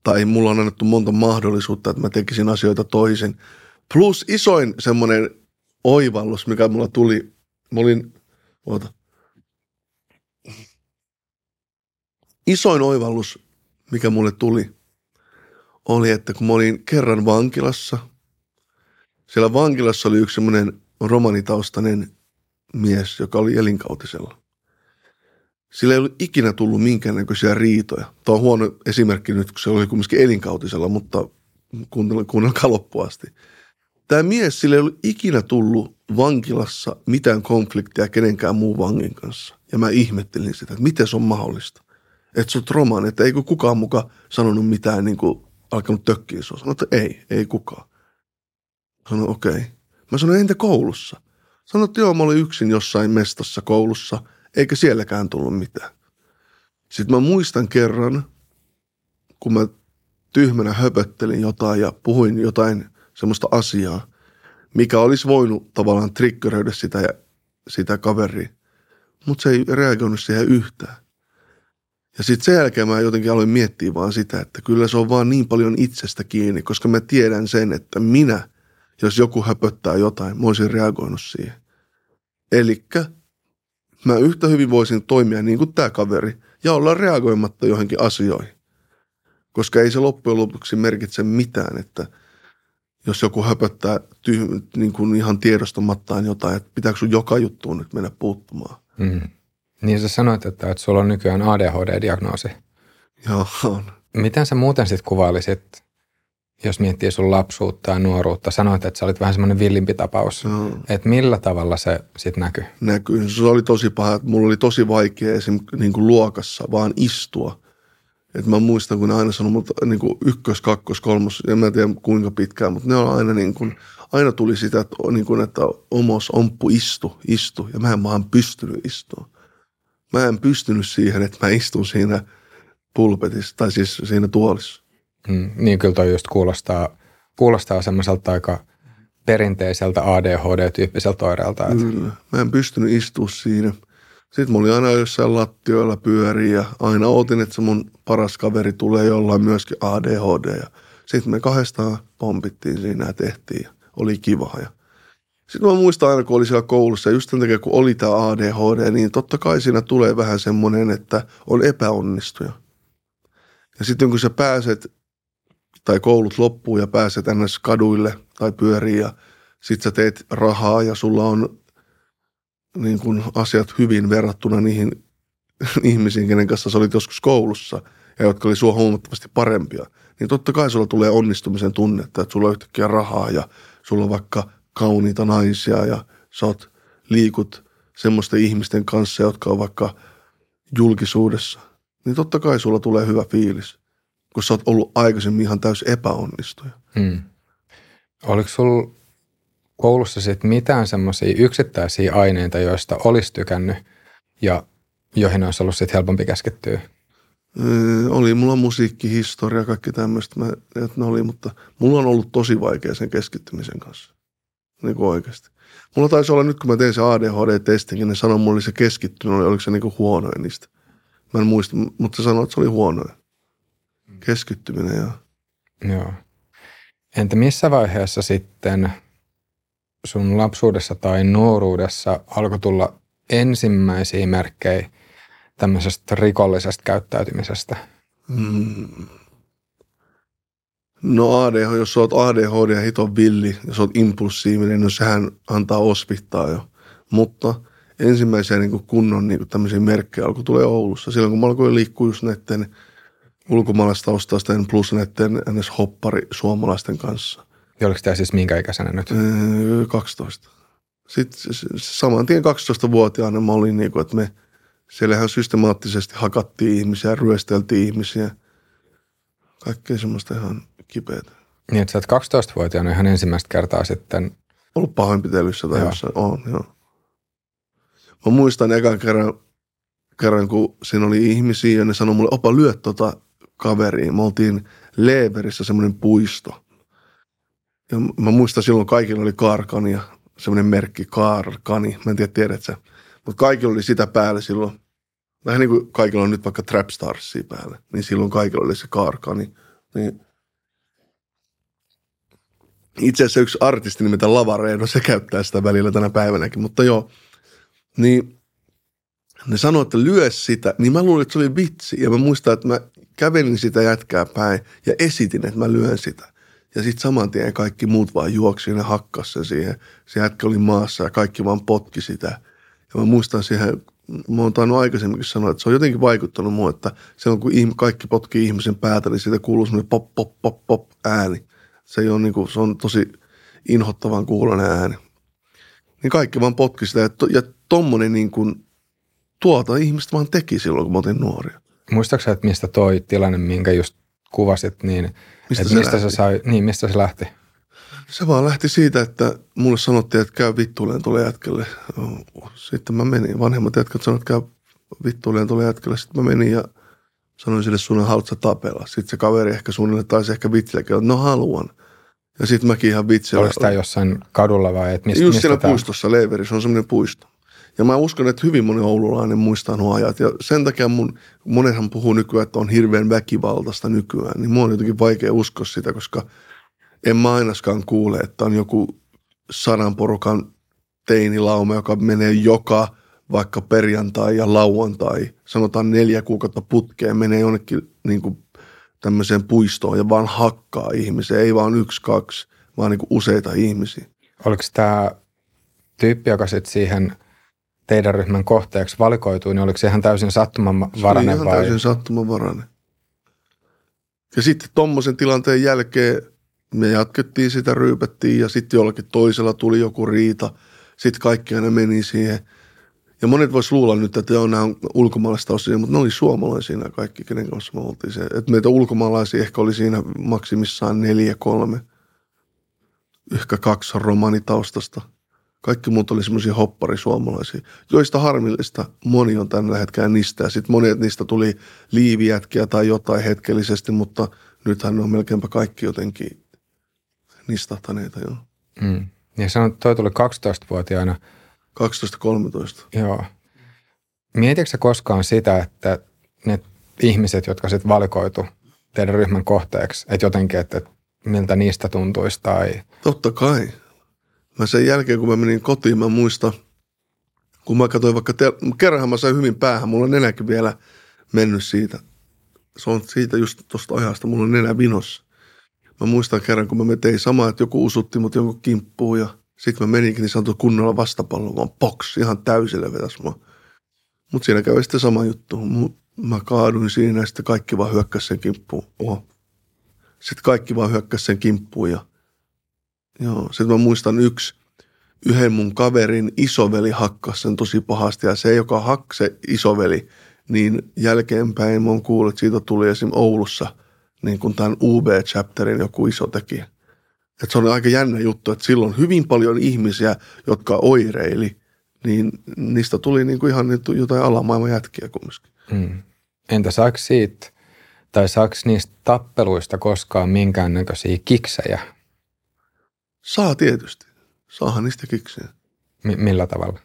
tai mulla on annettu monta mahdollisuutta, että mä tekisin asioita toisin. Plus isoin semmoinen oivallus, mikä mulla tuli, mä olin, oota, isoin oivallus, mikä mulle tuli, oli, että kun mä olin kerran vankilassa, siellä vankilassa oli yksi semmoinen romanitaustainen mies, joka oli elinkautisella. Sillä ei ollut ikinä tullut minkäännäköisiä riitoja. Tämä on huono esimerkki nyt, kun se oli kumminkin elinkautisella, mutta kuunnelkaa loppuun asti. Tämä mies, sillä ei ollut ikinä tullut vankilassa mitään konfliktia kenenkään muun vangin kanssa. Ja mä ihmettelin sitä, että miten se on mahdollista. Että se on romaani, että eikö kukaan muka sanonut mitään niin kuin alkanut tökkiä sua. Sanoin, että ei, ei kukaan. Sanoin, okei. Okay. Mä sanoin, entä koulussa? Sanoin, että joo, mä olin yksin jossain mestassa koulussa, eikä sielläkään tullut mitään. Sitten mä muistan kerran, kun mä tyhmänä höpöttelin jotain ja puhuin jotain semmoista asiaa, mikä olisi voinut tavallaan triggeröidä sitä, sitä kaveria. Mutta se ei reagoinut siihen yhtään. Ja sitten sen jälkeen mä jotenkin aloin miettiä vaan sitä, että kyllä se on vaan niin paljon itsestä kiinni, koska mä tiedän sen, että minä, jos joku höpöttää jotain, mä olisin reagoinut siihen. Elikkä mä yhtä hyvin voisin toimia niin kuin tämä kaveri ja olla reagoimatta johonkin asioihin. Koska ei se loppujen lopuksi merkitse mitään, että jos joku höpöttää tyh- niin kuin ihan tiedostamattaan jotain, että pitääkö sun joka juttuun nyt mennä puuttumaan. Mm. Niin sä sanoit, että, että sulla on nykyään ADHD-diagnoosi. Joo, on. Miten sä muuten sitten kuvailisit, jos miettii sun lapsuutta ja nuoruutta? Sanoit, että sä olit vähän semmoinen villimpi tapaus. Joo. Että millä tavalla se sitten näkyy? Näkyy. Se oli tosi paha. Että mulla oli tosi vaikea esim. Niin kuin luokassa vaan istua. Et mä muistan, kun ne aina sanoi mutta niin kuin ykkös, kakkos, kolmos, en mä tiedä kuinka pitkään, mutta ne on aina niin kuin, aina tuli sitä, että, niin kuin, että omos, omppu, istu, istu. Ja mä en vaan pystynyt istumaan mä en pystynyt siihen, että mä istun siinä pulpetissa, tai siis siinä tuolissa. Mm, niin kyllä toi just kuulostaa, kuulostaa semmoiselta aika perinteiseltä ADHD-tyyppiseltä oireelta. Että... Kyllä, mä en pystynyt istua siinä. Sitten mulla oli aina jossain lattioilla pyöriä ja aina otin, että se mun paras kaveri tulee jollain myöskin ADHD. Ja sitten me kahdestaan pompittiin siinä ja tehtiin ja oli kiva. Ja sitten mä muistan aina, kun oli siellä koulussa, just sen takia, kun oli tämä ADHD, niin totta kai siinä tulee vähän semmoinen, että on epäonnistuja. Ja sitten kun sä pääset, tai koulut loppuu ja pääset ns. kaduille tai pyöriin ja sit sä teet rahaa ja sulla on niin kun asiat hyvin verrattuna niihin <laughs> ihmisiin, kenen kanssa sä olit joskus koulussa ja jotka oli sua huomattavasti parempia, niin totta kai sulla tulee onnistumisen tunnetta, että sulla on yhtäkkiä rahaa ja sulla on vaikka – kauniita naisia ja sä oot, liikut semmoisten ihmisten kanssa, jotka on vaikka julkisuudessa, niin totta kai sulla tulee hyvä fiilis, kun sä oot ollut aikaisemmin ihan täys epäonnistuja. Hmm. Oliko sulla koulussa sitten mitään semmoisia yksittäisiä aineita, joista olisi tykännyt ja joihin olisi ollut sitten helpompi keskittyä? Öö, oli mulla musiikkihistoria, kaikki tämmöistä, että ne oli, mutta mulla on ollut tosi vaikea sen keskittymisen kanssa. Niin kuin oikeasti. Mulla taisi olla nyt, kun mä tein se ADHD-testin, niin ne sanoi mulle se keskittyminen, oliko se niin kuin huonoin niistä. Mä en muista, mutta se sanoi, että se oli huonoin. Keskittyminen, joo. Joo. Entä missä vaiheessa sitten sun lapsuudessa tai nuoruudessa alkoi tulla ensimmäisiä merkkejä tämmöisestä rikollisesta käyttäytymisestä? Mm. No ADHD, jos sä oot ADHD ja hiton villi, ja sä oot impulsiivinen, no sehän antaa ospittaa jo. Mutta ensimmäisiä niin kunnon niin tämmöisiä merkkejä alkoi tulee Oulussa. Silloin kun mä alkoin liikkua just näiden ulkomaalaistaustaisten plus näiden ns. hoppari suomalaisten kanssa. Ja oliko tämä siis minkä ikäisenä nyt? Öö, 12. Sitten se- se- saman tien 12-vuotiaana mä olin niin kuin, että me siellä ihan systemaattisesti hakattiin ihmisiä, ryösteltiin ihmisiä. Kaikkea semmoista ihan kipeätä. Niin, että sä oot 12-vuotiaana ihan ensimmäistä kertaa sitten. Ollut pahoinpitelyssä tai Joo. jossain. On, joo. Mä muistan ekan kerran, kerran, kun siinä oli ihmisiä ja ne sanoi mulle, opa lyö tota kaveriin. Me oltiin Leverissä semmoinen puisto. Ja mä muistan silloin kaikilla oli Kaarkani ja semmoinen merkki Kaarkani. Mä en tiedä, tiedät sä. Mutta kaikilla oli sitä päällä silloin. Vähän niin kuin kaikilla on nyt vaikka Trapstarsia päällä. Niin silloin kaikilla oli se Kaarkani. Niin itse asiassa yksi artisti nimeltä Lavareeno, se käyttää sitä välillä tänä päivänäkin, mutta joo. Niin ne sanoi, että lyö sitä, niin mä luulin, että se oli vitsi. Ja mä muistan, että mä kävelin sitä jätkää päin ja esitin, että mä lyön sitä. Ja sitten saman tien kaikki muut vaan juoksi ja hakkas sen siihen. Se jätkä oli maassa ja kaikki vaan potki sitä. Ja mä muistan siihen, mä oon tainnut aikaisemminkin sanoa, että se on jotenkin vaikuttanut mua, että silloin kun kaikki potkii ihmisen päätä, niin siitä kuuluu semmoinen pop, pop, pop, pop ääni. Se, ei ole niin kuin, se on tosi inhottavan kuulonen ääni. Niin kaikki vaan potki sitä. Ja, to, ja tommonen niin kuin, tuota ihmistä vaan teki silloin, kun mä otin nuoria. Muistaaksä, että mistä toi tilanne, minkä just kuvasit, niin Mistä että se mistä, lähti? se sai, niin, mistä se lähti? Se vaan lähti siitä, että mulle sanottiin, että käy vittuileen tuolle jätkelle. Sitten mä menin. Vanhemmat jätkät sanoivat, että käy vittuileen tuolle jätkelle. Sitten mä menin ja sanoin sille suunnilleen, haluatko tapella? Sitten se kaveri ehkä suunnilleen taisi ehkä vitsilläkin, että no haluan. Ja sitten mäkin ihan vitsillä. Oliko tämä jossain kadulla vai et mistä, Just mistä siellä tää- puistossa, se on semmoinen puisto. Ja mä uskon, että hyvin moni oululainen muistaa nuo ajat. Ja sen takia mun, monenhan puhuu nykyään, että on hirveän väkivaltaista nykyään. Niin mun on jotenkin vaikea uskoa sitä, koska en mä ainakaan kuule, että on joku sadan porukan teinilauma, joka menee joka vaikka perjantai ja lauantai, sanotaan neljä kuukautta putkeen, menee jonnekin niin kuin tämmöiseen puistoon ja vaan hakkaa ihmisiä. Ei vaan yksi, kaksi, vaan niin kuin useita ihmisiä. Oliko tämä tyyppi, joka sitten siihen teidän ryhmän kohteeksi valikoitui, niin oliko se ihan täysin Se oli sattumanvarainen ihan vai? täysin sattumanvarainen. Ja sitten tommosen tilanteen jälkeen me jatkettiin sitä, ryypättiin ja sitten jollakin toisella tuli joku riita. Sitten kaikki aina meni siihen. Ja monet vois luulla nyt, että joo, nämä on ulkomaalaista osia, mutta ne oli suomalaisia nämä kaikki, kenen kanssa me oltiin se. Että meitä ulkomaalaisia ehkä oli siinä maksimissaan neljä, kolme. Ehkä kaksi romanitaustasta. Kaikki muut oli semmoisia hopparisuomalaisia, joista harmillista moni on tällä hetkellä niistä. Sitten monet niistä tuli liivijätkiä tai jotain hetkellisesti, mutta nythän ne on melkeinpä kaikki jotenkin nistahtaneita jo. Mm. Ja että toi tuli 12-vuotiaana. 12-13. Joo. Mietitkö koskaan sitä, että ne ihmiset, jotka sitten valikoitu teidän ryhmän kohteeksi, että jotenkin, että että miltä niistä tuntuisi tai Totta kai. Mä sen jälkeen, kun mä menin kotiin, mä muistan, kun mä katsoin vaikka, te- kerranhan mä sain hyvin päähän, mulla on nenäkin vielä mennyt siitä. Se on siitä just tuosta ajasta, mulla on nenä vinossa. Mä muistan kerran, kun mä tein samaa, että joku usutti mut jonkun kimppuun ja sitten mä meninkin niin sanottu kunnolla vastapallon, kun box ihan täysille vetäs mua. Mutta siinä kävi sitten sama juttu. Mä kaaduin siinä ja sitten kaikki vaan hyökkäsi sen kimppuun. Oho. Sitten kaikki vaan hyökkäsi sen kimppuun ja Joo, sitten mä muistan yksi, yhden mun kaverin isoveli hakkas sen tosi pahasti ja se, joka hakkasi se isoveli, niin jälkeenpäin mä oon kuullut, että siitä tuli esim. Oulussa niin kuin tämän UB-chapterin joku iso tekijä. Että se on aika jännä juttu, että silloin hyvin paljon ihmisiä, jotka oireili, niin niistä tuli niin kuin ihan jotain alamaailman jätkiä kumminkin. mm. entä saako siitä, tai saako niistä tappeluista koskaan minkäännäköisiä kiksejä? Saa tietysti. Saahan niistä kiksiä. Mi- millä tavalla?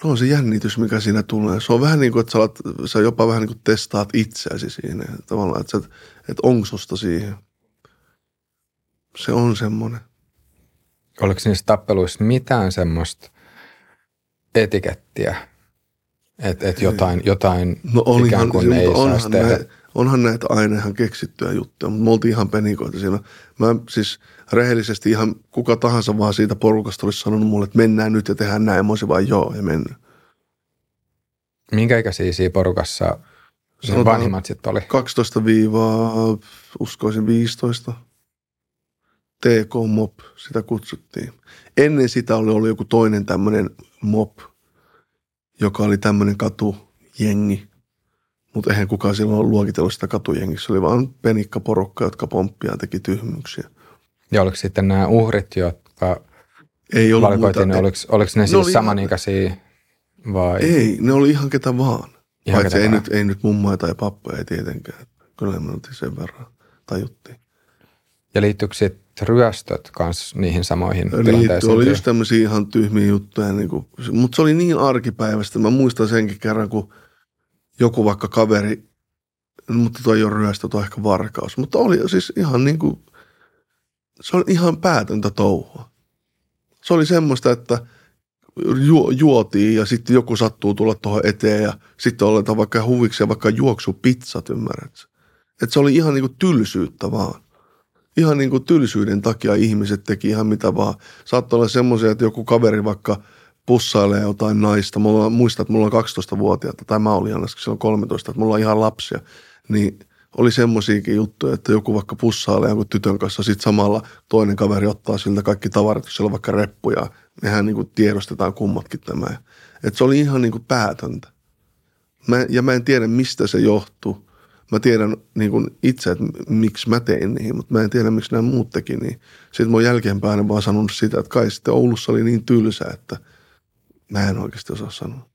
Se on se jännitys, mikä siinä tulee. Se on vähän niin kuin, että sä, alat, sä jopa vähän niin kuin testaat itseäsi siinä. Tavallaan, että, sä, että onko susta siihen. Se on semmoinen. Oliko niissä tappeluissa mitään semmoista etikettiä, että et jotain, jotain No ikään kuin ei mutta saisi tehdä? näitä, onhan näitä aina ihan keksittyjä juttuja, mutta me oltiin ihan penikoita siinä. Mä siis rehellisesti ihan kuka tahansa vaan siitä porukasta olisi sanonut mulle, että mennään nyt ja tehdään näin. Mä olisin vaan joo ja mennyt. Minkä ikäisiä siinä porukassa ne Sanotaan- vanhimmat sitten oli? 12 viivaa, uskoisin 15. TK Mop, sitä kutsuttiin. Ennen sitä oli ollut joku toinen tämmöinen Mop, joka oli tämmöinen katujengi. Mutta eihän kukaan silloin luokitellut sitä katujengiksi. Se oli vaan penikkaporukka, jotka pomppia teki tyhmyyksiä. Ja oliko sitten nämä uhrit, jotka Ei ollut valikoitiin, muuta. ne, oliko, oliko ne, Ne siis samanikäisiä vai? Ei, ne oli ihan ketä vaan. Ihan Paitsi ketä ei vaan. nyt, ei nyt mummoja tai pappoja ei tietenkään. Kyllä me oltiin sen verran tajuttiin. Ja liittyykö sitten ryöstöt kanssa niihin samoihin Liitty, tilanteisiin? oli just tämmöisiä ihan tyhmiä juttuja, niin kuin, mutta se oli niin arkipäivästä. Mä muistan senkin kerran, kun joku vaikka kaveri, no, mutta toi ei ole ryöstö, on ehkä varkaus. Mutta oli siis ihan niin kuin, se oli ihan päätöntä touhua. Se oli semmoista, että ju, juotiin ja sitten joku sattuu tulla tuohon eteen ja sitten oletaan vaikka huviksi ja vaikka juoksu pizzat, ymmärrät sä? Että se oli ihan niin kuin tylsyyttä vaan. Ihan niin kuin tylsyyden takia ihmiset teki ihan mitä vaan. Saattoi olla semmoisia, että joku kaveri vaikka pussailee jotain naista. Mulla, muistan, että mulla on 12-vuotiaita, tai mä olin aina silloin 13, että mulla on ihan lapsia. Niin oli semmoisiakin juttuja, että joku vaikka pussailee jonkun tytön kanssa, sitten samalla toinen kaveri ottaa siltä kaikki tavarat, jos siellä on vaikka reppuja. Mehän niin kuin tiedostetaan kummatkin tämä. Että se oli ihan niin kuin päätöntä. Mä, ja mä en tiedä, mistä se johtuu. Mä tiedän niin kuin itse, että miksi mä tein niin, mutta mä en tiedä, miksi nämä muut teki niin. Sitten mä oon jälkeenpäin vaan sanonut sitä, että kai sitten Oulussa oli niin tylsä, että mä en oikeasti osaa sanoa.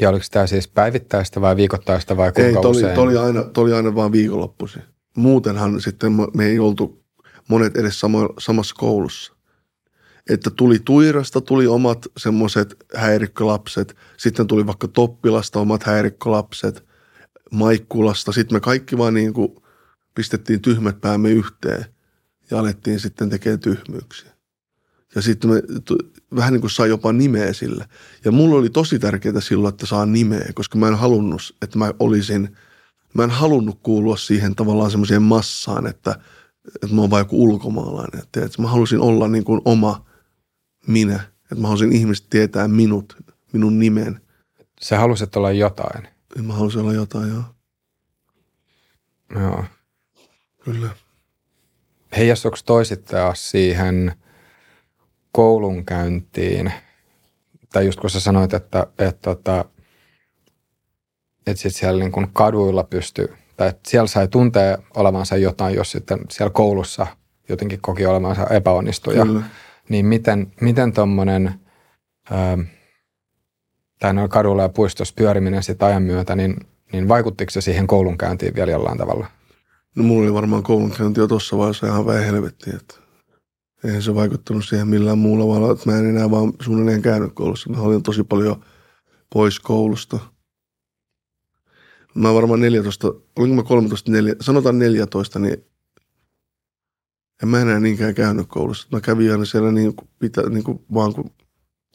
Ja oliko tämä siis päivittäistä vai viikoittaista vai kuinka Ei, toi oli, usein? toi oli, aina, toi oli aina vaan viikonloppuisin. Muutenhan sitten me- ei oltu monet edes samo, samassa koulussa. Että tuli Tuirasta, tuli omat semmoiset häirikkölapset, sitten tuli vaikka Toppilasta omat häirikkölapset, Maikkulasta. Sitten me kaikki vaan niin kuin pistettiin tyhmät päämme yhteen ja alettiin sitten tekemään tyhmyyksiä. Ja sitten me vähän niin kuin sai jopa nimeä sille. Ja mulla oli tosi tärkeää silloin, että saa nimeä, koska mä en halunnut, että mä olisin, mä en halunnut kuulua siihen tavallaan semmoiseen massaan, että, että mä oon vaan joku ulkomaalainen. Että, että mä halusin olla niin kuin oma minä, että mä halusin ihmiset tietää minut, minun nimen. Sä halusit olla jotain. Mä halusin olla jotain, joo. Joo. Kyllä. Heijastuiko toisittaa siihen koulunkäyntiin? Tai just kun sä sanoit, että, että, että, että sit siellä niin kuin kaduilla pystyy, tai että siellä sai tuntea olevansa jotain, jos sitten siellä koulussa jotenkin koki olevansa epäonnistuja. Kyllä. Niin miten, miten tuommoinen, tai noilla kaduilla ja puistossa pyöriminen sitten ajan myötä, niin, niin vaikuttiko se siihen koulunkäyntiin vielä jollain tavalla? No mulla oli varmaan koulunkäynti jo tuossa vaiheessa ihan vähän helvettiä, että eihän se vaikuttanut siihen millään muulla tavalla, että mä en enää vaan suunnilleen käynyt koulussa. Mä olin tosi paljon pois koulusta. Mä varmaan 14, olinko mä 13, 4, sanotaan 14, niin en mä enää niinkään käynyt koulussa. Mä kävin aina siellä niin kuin, pitä, niin kuin vaan kun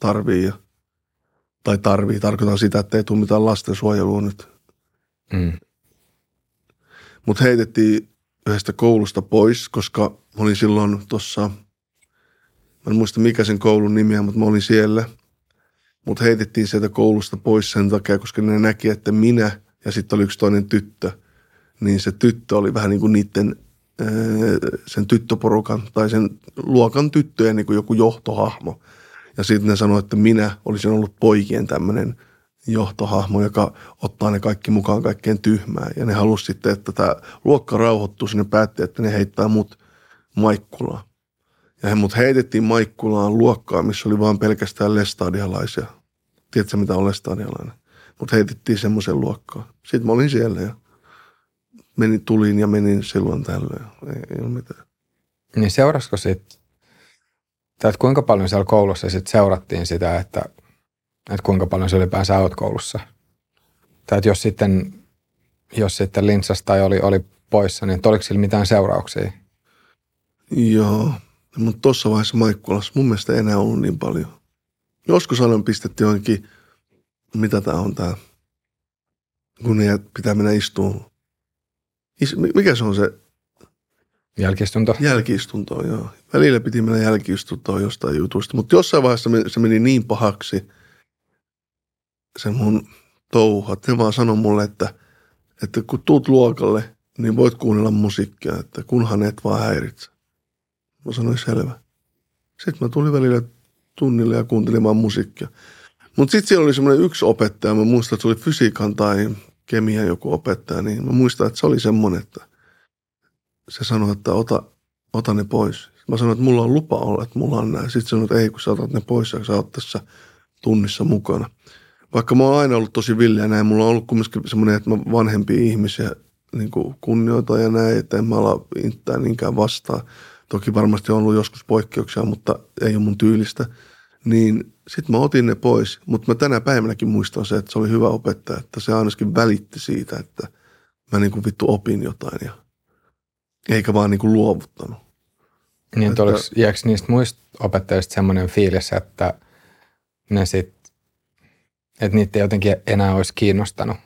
tarvii. Ja, tai tarvii, tarkoitan sitä, että ei tule mitään lastensuojelua nyt. Mm. Mut heitettiin yhdestä koulusta pois, koska mä olin silloin tuossa, mä en muista mikä sen koulun nimiä, mutta mä olin siellä. Mut heitettiin sieltä koulusta pois sen takia, koska ne näki, että minä ja sitten oli yksi toinen tyttö, niin se tyttö oli vähän niin kuin niiden, ää, sen tyttöporukan tai sen luokan tyttöjen niin kuin joku johtohahmo. Ja sitten ne sanoi, että minä olisin ollut poikien tämmöinen johtohahmo, joka ottaa ne kaikki mukaan kaikkeen tyhmään. Ja ne halusi sitten, että tämä luokka rauhoittuu, sinne päätti, että ne heittää mut Maikkulaan. Ja he mut heitettiin Maikkulaan luokkaan, missä oli vaan pelkästään lestadialaisia. Tiedätkö, mitä on lestadialainen? Mutta heitettiin semmoisen luokkaan. Sitten mä olin siellä ja menin, tulin ja menin silloin tällöin. Ei, ei ole mitään. Niin seurasko sitten, tai kuinka paljon siellä koulussa sitten seurattiin sitä, että, että kuinka paljon se ylipäänsä olet koulussa? Tai jos sitten, jos sitten linssas tai oli, oli poissa, niin oliko sillä mitään seurauksia? Joo, mutta tuossa vaiheessa Maikkulassa mun mielestä ei enää ollut niin paljon. Joskus aina pistettiin johonkin, mitä tämä on tämä, kun ne pitää mennä istuun. Is, mi- mikä se on se Jälkistunto? jälkiistunto? Joo. Välillä piti mennä jälkiistuntoon jostain jutusta, mutta jossain vaiheessa se meni niin pahaksi, se mun että ne vaan sanoi mulle, että, että kun tuut luokalle, niin voit kuunnella musiikkia, että kunhan et vaan häiritse. Mä sanoin selvä. Sitten mä tulin välillä tunnille ja kuuntelemaan musiikkia. Mutta sitten siellä oli semmoinen yksi opettaja, mä muistan, että se oli fysiikan tai kemian joku opettaja, niin mä muistan, että se oli semmoinen, että se sanoi, että ota, ota ne pois. Mä sanoin, että mulla on lupa olla, että mulla on näin. Sitten sanoi, että ei, kun sä otat ne pois ja sä oot tässä tunnissa mukana. Vaikka mä oon aina ollut tosi villiä näin, mulla on ollut kumminkin semmoinen, että mä vanhempia ihmisiä niin kunnioitan ja näin, että en mä ala intää niinkään vastaan. Toki varmasti on ollut joskus poikkeuksia, mutta ei ole mun tyylistä. Niin sitten mä otin ne pois, mutta mä tänä päivänäkin muistan se, että se oli hyvä opettaja, että se ainakin välitti siitä, että mä niin kuin vittu opin jotain ja eikä vaan niin kuin luovuttanut. Niin, että, oliko, jääkö niistä muista opettajista semmoinen fiilis, että ne sit, että niitä ei jotenkin enää olisi kiinnostanut?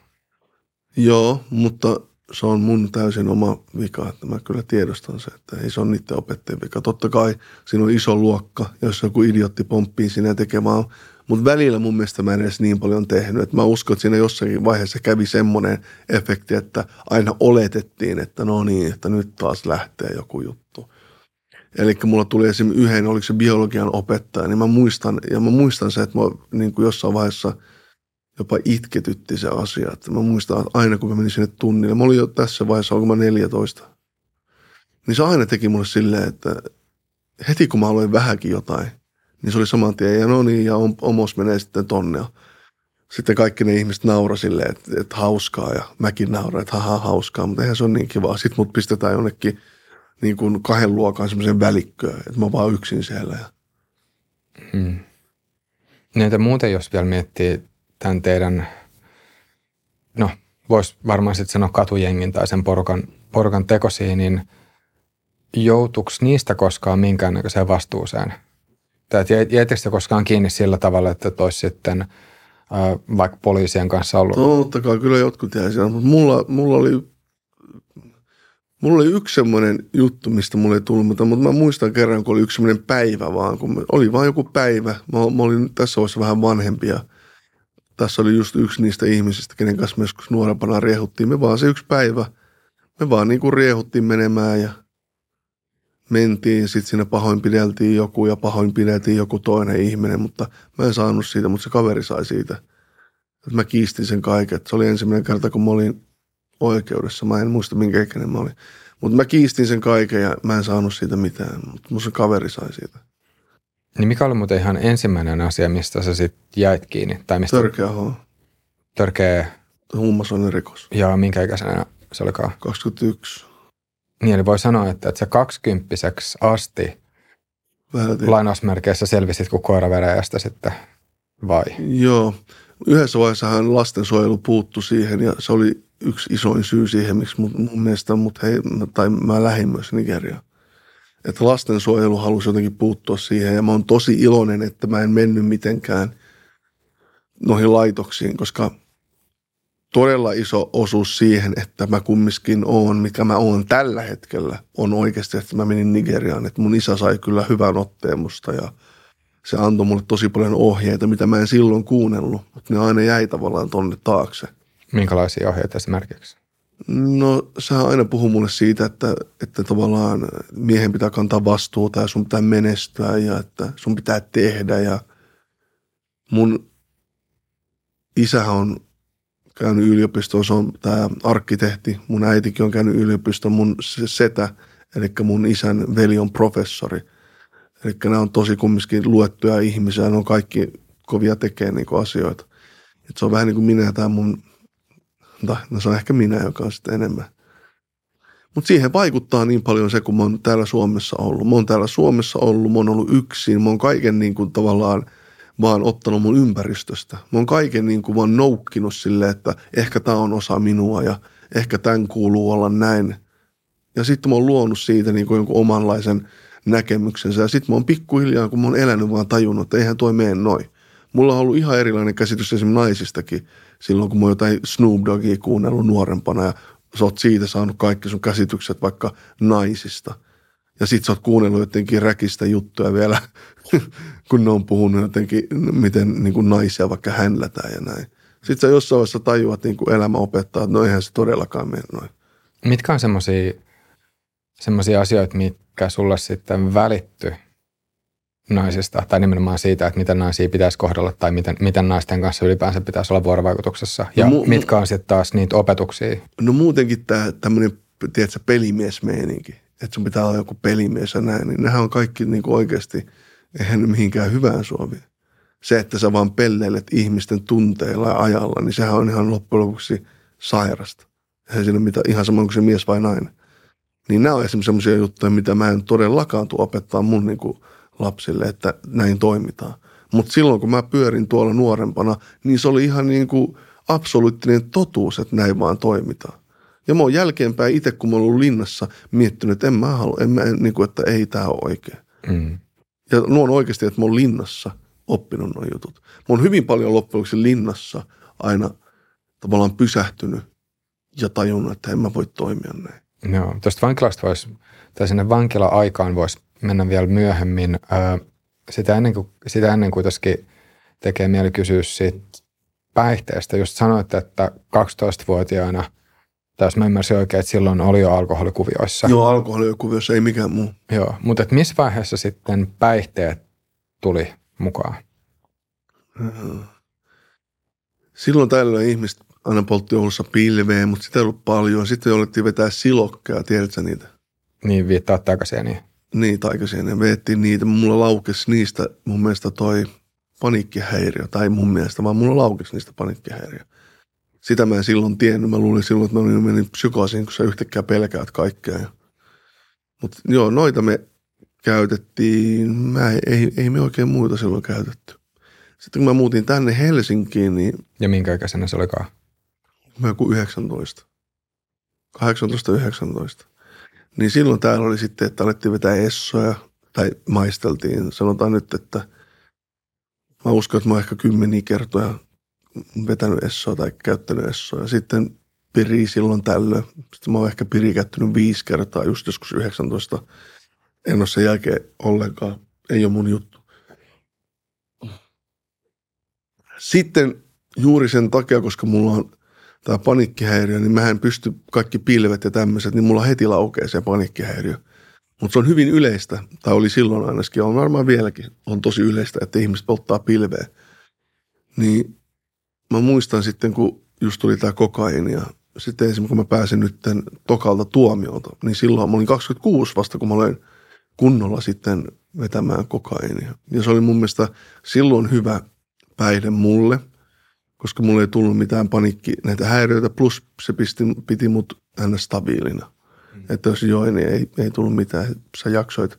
Joo, mutta se on mun täysin oma vika, että mä kyllä tiedostan se, että ei se ole niiden opettajien vika. Totta kai siinä on iso luokka, jos joku idiotti pomppii tekee vaan, mutta välillä mun mielestä mä en edes niin paljon tehnyt. Että mä uskon, että siinä jossakin vaiheessa kävi semmoinen efekti, että aina oletettiin, että no niin, että nyt taas lähtee joku juttu. Eli mulla tuli esimerkiksi yhden, oliko se biologian opettaja, niin mä muistan, ja mä muistan se, että mä niin kuin jossain vaiheessa jopa itketytti se asia. Että mä muistan, että aina kun mä menin sinne tunnille, mä olin jo tässä vaiheessa, onko mä 14, niin se aina teki mulle silleen, että heti kun mä aloin vähänkin jotain, niin se oli saman tien, ja no niin, ja omos menee sitten tonne. Sitten kaikki ne ihmiset naura silleen, että, että hauskaa, ja mäkin nauran, että haha, hauskaa, mutta eihän se ole niin kivaa. Sitten mut pistetään jonnekin – niin kuin kahden luokan semmoisen välikköön, että mä vaan yksin siellä. Hmm. Niin, muuten jos vielä miettii tämän teidän, no voisi varmaan sitten sanoa katujengin tai sen porukan, porukan tekosia, niin joutuuko niistä koskaan minkäännäköiseen vastuuseen? Tai jäitekö se koskaan kiinni sillä tavalla, että olisi sitten äh, vaikka poliisien kanssa ollut? No, totta kai, kyllä jotkut jäi siellä, mutta mulla, mulla oli Mulla oli yksi semmoinen juttu, mistä mulle ei tullut, mutta mä muistan kerran, kun oli yksi semmoinen päivä vaan, kun oli vain joku päivä. Mä, mä olin tässä vaiheessa vähän vanhempi ja tässä oli just yksi niistä ihmisistä, kenen kanssa me joskus nuorempana riehuttiin. Me vaan se yksi päivä, me vaan niin kuin riehuttiin menemään ja mentiin. Sitten siinä pahoinpideltiin joku ja pahoinpideltiin joku toinen ihminen, mutta mä en saanut siitä, mutta se kaveri sai siitä. Että mä kiistin sen kaiken. Se oli ensimmäinen kerta, kun mä olin oikeudessa. Mä en muista minkä ikäinen mä olin. Mutta mä kiistin sen kaiken ja mä en saanut siitä mitään, mutta mun se kaveri sai siitä. Niin mikä oli muuten ihan ensimmäinen asia, mistä sä sitten jäit kiinni? Tai mistä... Törkeä H. Törkeä... rikos. Ja minkä ikäisenä se olikaan? 21. Niin, eli voi sanoa, että, että sä kaksikymppiseksi asti Vältin. lainausmerkeissä selvisit kuin koiraveräjästä sitten, vai? Joo. Yhdessä vaiheessa lastensuojelu puuttu siihen ja se oli yksi isoin syy siihen, miksi mun, mun mielestä mut hei, tai mä lähdin myös Nigeriaan. Että lastensuojelu halusi jotenkin puuttua siihen ja mä oon tosi iloinen, että mä en mennyt mitenkään noihin laitoksiin, koska todella iso osuus siihen, että mä kumminkin oon, mikä mä oon tällä hetkellä, on oikeasti, että mä menin Nigeriaan. Että mun isä sai kyllä hyvän otteen musta ja se antoi mulle tosi paljon ohjeita, mitä mä en silloin kuunnellut, mutta ne aina jäi tavallaan tonne taakse – Minkälaisia ohjeita esimerkiksi? No sä aina puhuu mulle siitä, että, että tavallaan miehen pitää kantaa vastuuta ja sun pitää menestyä ja että sun pitää tehdä ja mun isä on käynyt yliopistoon, se on tämä arkkitehti, mun äitikin on käynyt yliopistoon, mun setä, eli mun isän veli on professori. Eli nämä on tosi kumminkin luettuja ihmisiä, ne on kaikki kovia tekemään niin asioita. Et se on vähän niin kuin minä ja tämä mun tai no se on ehkä minä, joka on sitten enemmän. Mutta siihen vaikuttaa niin paljon se, kun mä oon täällä Suomessa ollut. Mä oon täällä Suomessa ollut, mä oon ollut yksin, mä oon kaiken niin kuin tavallaan vaan ottanut mun ympäristöstä. Mä oon kaiken niin kuin vaan noukkinut silleen, että ehkä tämä on osa minua ja ehkä tämän kuuluu olla näin. Ja sitten mä oon luonut siitä niin kuin jonkun omanlaisen näkemyksensä. Ja sitten mä oon pikkuhiljaa, kun mä oon elänyt, vaan tajunnut, että eihän toi mene noin. Mulla on ollut ihan erilainen käsitys esimerkiksi naisistakin silloin, kun mä oon jotain Snoop Doggia kuunnellut nuorempana ja sä oot siitä saanut kaikki sun käsitykset vaikka naisista. Ja sit sä oot kuunnellut jotenkin räkistä juttuja vielä, <laughs> kun ne on puhunut jotenkin, miten niin kuin naisia vaikka hänlätään ja näin. Sitten sä jossain vaiheessa tajuat, niin kuin elämä opettaa, että no eihän se todellakaan mene noin. Mitkä on semmoisia asioita, mikä sulle sitten välitty naisista, tai nimenomaan siitä, että miten naisia pitäisi kohdella, tai miten, miten naisten kanssa ylipäänsä pitäisi olla vuorovaikutuksessa, ja no, mu- mitkä on sitten taas niitä opetuksia? No muutenkin tämä tämmöinen, tiedätkö, pelimiesmeininki, että sun pitää olla joku pelimies ja näin, niin nehän on kaikki niin kuin oikeasti, eihän ne mihinkään hyvään suovi. Se, että sä vaan pelleilet ihmisten tunteilla ja ajalla, niin sehän on ihan loppujen lopuksi sairasta. Eihän siinä mitään, ihan sama kuin se mies vai nainen. Niin nämä on esimerkiksi sellaisia juttuja, mitä mä en todellakaan tule opettaa mun niin kuin lapsille, että näin toimitaan. Mutta silloin, kun mä pyörin tuolla nuorempana, niin se oli ihan niin kuin absoluuttinen totuus, että näin vaan toimitaan. Ja mä oon jälkeenpäin itse, kun mä oon ollut linnassa, miettinyt, että en mä halua, en mä, niin kuin, että ei tämä ole oikein. Mm. Ja nuo on oikeasti, että mä oon linnassa oppinut nuo jutut. Mä oon hyvin paljon loppujen linnassa aina tavallaan pysähtynyt ja tajunnut, että en mä voi toimia näin. Joo, tuosta vankilasta voisi, tai sinne vankila-aikaan voisi mennä vielä myöhemmin. sitä ennen kuin, sitä ennen kuitenkin tekee mieli kysyä siitä päihteestä. Just sanoitte, että 12-vuotiaana, tai jos mä ymmärsin oikein, että silloin oli jo alkoholikuvioissa. Joo, alkoholikuvioissa, ei mikään muu. Joo, mutta että missä vaiheessa sitten päihteet tuli mukaan? Silloin tällöin ihmiset aina poltti Oulussa pilveen, mutta sitä ei ollut paljon. Sitten alettiin vetää silokkaa, tiedätkö niitä? Niin, viittaa takaisin, niin. Niin, taikaisin. Vettiin niitä. Mulla laukesi niistä mun mielestä toi paniikkihäiriö. Tai mun mielestä, vaan mulla laukesi niistä paniikkihäiriö. Sitä mä en silloin tiennyt. Mä luulin silloin, että mä olin mennyt psykoosiin, kun sä yhtäkkiä pelkäät kaikkea. Mutta joo, noita me käytettiin. Mä ei, ei, ei me oikein muita silloin käytetty. Sitten kun mä muutin tänne Helsinkiin, niin... Ja minkä ikäisenä se olikaan? Mä joku 19. 18-19. Niin silloin täällä oli sitten, että alettiin vetää essoja, tai maisteltiin. Sanotaan nyt, että mä uskon, että mä oon ehkä kymmeniä kertoja vetänyt essoa tai käyttänyt essoa. Sitten piri silloin tällöin. Sitten mä oon ehkä piri käyttänyt viisi kertaa, just joskus 19. En ole sen jälkeen ollenkaan. Ei ole mun juttu. Sitten juuri sen takia, koska mulla on tämä paniikkihäiriö, niin mä en pysty kaikki pilvet ja tämmöiset, niin mulla heti laukee se paniikkihäiriö. Mutta se on hyvin yleistä, tai oli silloin ainakin, on varmaan vieläkin, on tosi yleistä, että ihmiset polttaa pilveä. Niin mä muistan sitten, kun just tuli tämä kokaini ja sitten esimerkiksi kun mä pääsin nyt tokalta tuomiolta, niin silloin mä olin 26 vasta, kun mä olen kunnolla sitten vetämään kokainia. Ja se oli mun mielestä silloin hyvä päihde mulle – koska mulle ei tullut mitään panikki näitä häiriöitä, plus se pisti, piti mut aina stabiilina. Mm. Että jos join, niin ei, ei tullut mitään. Sä jaksoit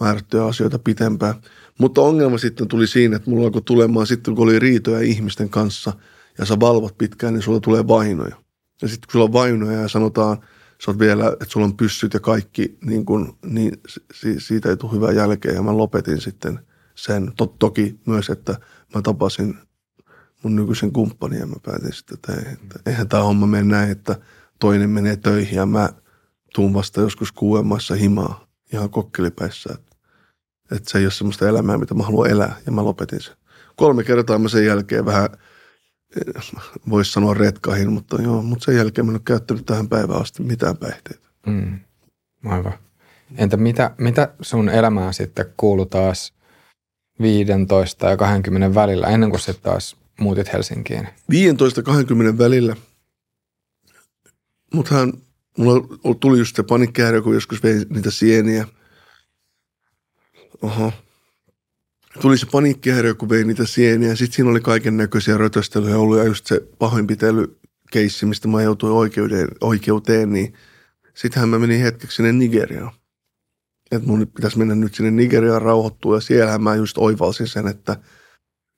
määrättyjä asioita pitempään. Mutta ongelma sitten tuli siinä, että mulla alkoi tulemaan sitten, kun oli riitoja ihmisten kanssa ja sä valvot pitkään, niin sulla tulee vainoja. Ja sitten kun sulla on vainoja ja sanotaan, sä oot vielä, että sulla on pyssyt ja kaikki, niin, kun, niin siitä ei tule hyvää jälkeä. Ja mä lopetin sitten sen. Tot, toki myös, että mä tapasin mun nykyisen kumppanin ja mä päätin sitten, että, että eihän tämä homma mene näin, että toinen menee töihin ja mä tuun vasta joskus kuuemassa himaa ihan kokkelipäissä. Että, että se ei ole semmoista elämää, mitä mä haluan elää ja mä lopetin sen. Kolme kertaa mä sen jälkeen vähän, voisi sanoa retkahin, mutta joo, mutta sen jälkeen mä en ole käyttänyt tähän päivään asti mitään päihteitä. Mm, aivan. Entä mitä, mitä sun elämään sitten kuuluu taas 15 ja 20 välillä, ennen kuin se taas muutit Helsinkiin? 15-20 välillä. Mutta hän, mulla tuli just se panikkihäiriö, kun joskus vein niitä sieniä. Oho. Tuli se panikkihäiriö, kun vein niitä sieniä. Sitten siinä oli kaiken näköisiä rötöstelyjä ollut ja just se pahoinpitelykeissi, mistä mä joutuin oikeuteen, oikeuteen niin sittenhän mä menin hetkeksi sinne Nigeriaan. Että mun pitäisi mennä nyt sinne Nigeriaan rauhoittua ja siellähän mä just oivalsin sen, että –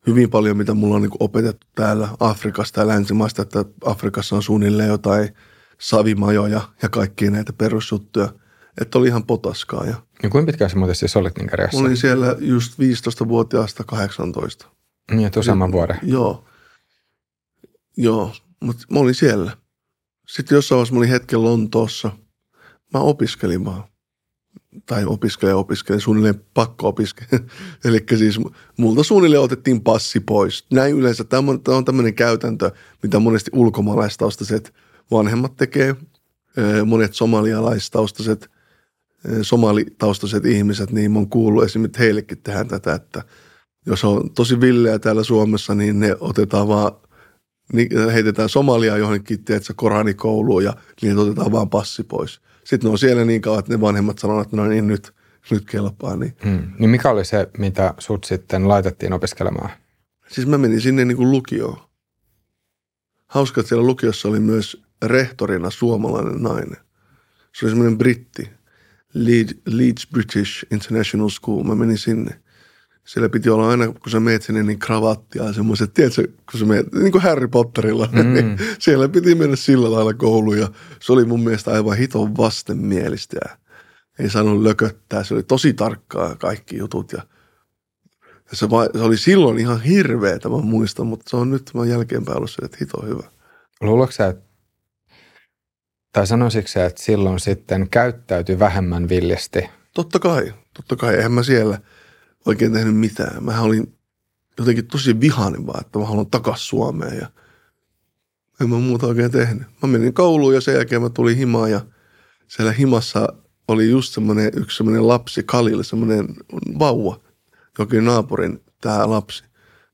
hyvin paljon, mitä mulla on niin opetettu täällä Afrikasta ja länsimaista, että Afrikassa on suunnilleen jotain savimajoja ja kaikkia näitä perusjuttuja. Että oli ihan potaskaa. Ja, ja kuinka pitkään sä muuten siis olit Nigeriassa? Olin siellä just 15-vuotiaasta 18. Niin, että useamman vuoden. Joo. Joo, mutta mä olin siellä. Sitten jossain vaiheessa mä olin hetken Lontoossa. Mä opiskelin vaan tai opiskelija opiskelija, suunnilleen pakko opiskelija. <laughs> Eli siis multa suunnilleen otettiin passi pois. Näin yleensä, tämä on, tämä on tämmöinen käytäntö, mitä monesti ulkomaalaistaustaiset vanhemmat tekee, monet somalialaistaustaiset somalitaustaiset ihmiset, niin mä oon kuullut esimerkiksi, heillekin tehdään tätä, että jos on tosi villeä täällä Suomessa, niin ne otetaan vaan, niin heitetään Somalia johonkin, tiedätkö, Koranikouluun ja niin otetaan vaan passi pois. Sitten ne on siellä niin kauan, että ne vanhemmat sanoo, että no niin nyt, nyt kelpaa. Niin. Hmm. niin mikä oli se, mitä sut sitten laitettiin opiskelemaan? Siis mä menin sinne niin kuin lukioon. Hauska, että siellä lukiossa oli myös rehtorina suomalainen nainen. Se oli semmoinen britti, Leeds British International School. Mä menin sinne. Siellä piti olla aina, kun sä meet sinne, niin kravattia ja semmoiset, tiedätkö, kun sä meet, niin kuin Harry Potterilla, <laughs> mm. niin siellä piti mennä sillä lailla kouluun ja se oli mun mielestä aivan hiton vastenmielistä ja ei saanut lököttää. Se oli tosi tarkkaa kaikki jutut ja se, va, se oli silloin ihan hirveetä, mä muistan, mutta se on nyt mä jälkeenpäin ollut se, että hito hyvä. Luuletko sä, tai sanoisitko se, että silloin sitten käyttäytyi vähemmän villisti? Totta kai, totta kai. Eihän mä siellä oikein tehnyt mitään. Mä olin jotenkin tosi vihainen vaan, että mä haluan takas Suomeen ja en mä muuta oikein tehnyt. Mä menin kouluun ja sen jälkeen mä tulin himaan ja siellä himassa oli just semmoinen yksi semmoinen lapsi, Kalil, semmoinen vauva, jokin naapurin tämä lapsi.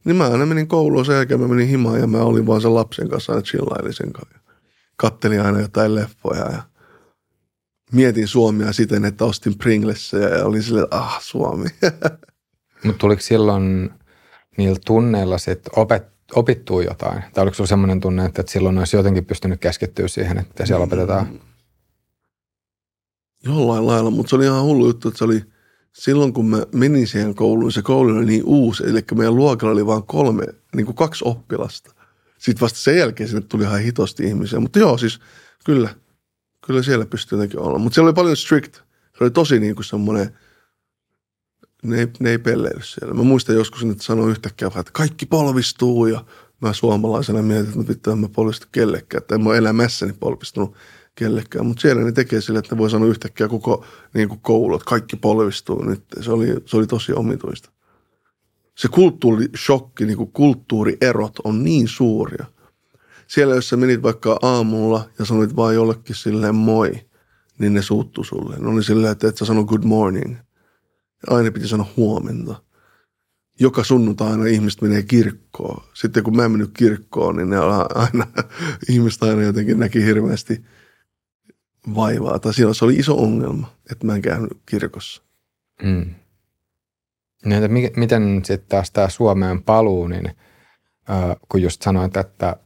Niin mä aina menin kouluun, sen jälkeen mä menin himaan ja mä olin vaan sen lapsen kanssa aina chillailin sen kanssa kattelin aina jotain leffoja ja mietin Suomia siten, että ostin Pringlessä ja olin silleen, ah, Suomi. <laughs> Mutta tuliko silloin niillä tunneilla sitten opet, opittua jotain? Tai oliko sinulla sellainen tunne, että, että silloin olisi jotenkin pystynyt keskittyä siihen, että siellä opetetaan? Mm. Jollain lailla, mutta se oli ihan hullu juttu, että se oli silloin, kun mä menin siihen kouluun, se koulu oli niin uusi, eli meidän luokalla oli vain kolme, niin kuin kaksi oppilasta. Sitten vasta sen jälkeen sinne tuli ihan hitosti ihmisiä. Mutta joo, siis kyllä, kyllä siellä pystyy jotenkin olla. Mutta siellä oli paljon strict. Se oli tosi niin kuin semmoinen, ne ei, ne ei pelleily siellä. Mä muistan joskus, että sanoi yhtäkkiä, että kaikki polvistuu ja mä suomalaisena mietin, että no vittu, en mä polvistu kellekään. Tai en mä elämässäni polvistunut kellekään. Mutta siellä ne tekee sille, että ne voi sanoa yhtäkkiä koko niin kuin koulu, että kaikki polvistuu nyt. Se oli, se oli tosi omituista se kulttuurishokki, niin kuin kulttuurierot on niin suuria. Siellä, jos sä menit vaikka aamulla ja sanoit vaan jollekin silleen moi, niin ne suuttu sulle. Ne oli silleen, että et sä sano good morning. Aina piti sanoa huomenta. Joka sunnuntaina ihmiset menee kirkkoon. Sitten kun mä en mennyt kirkkoon, niin ne aina, <laughs> ihmiset aina jotenkin näki hirveästi vaivaa. Tai siinä se oli iso ongelma, että mä en käynyt kirkossa. Mm. Niin, että miten sitten taas tämä Suomeen paluu, niin äh, kun just sanoit, että,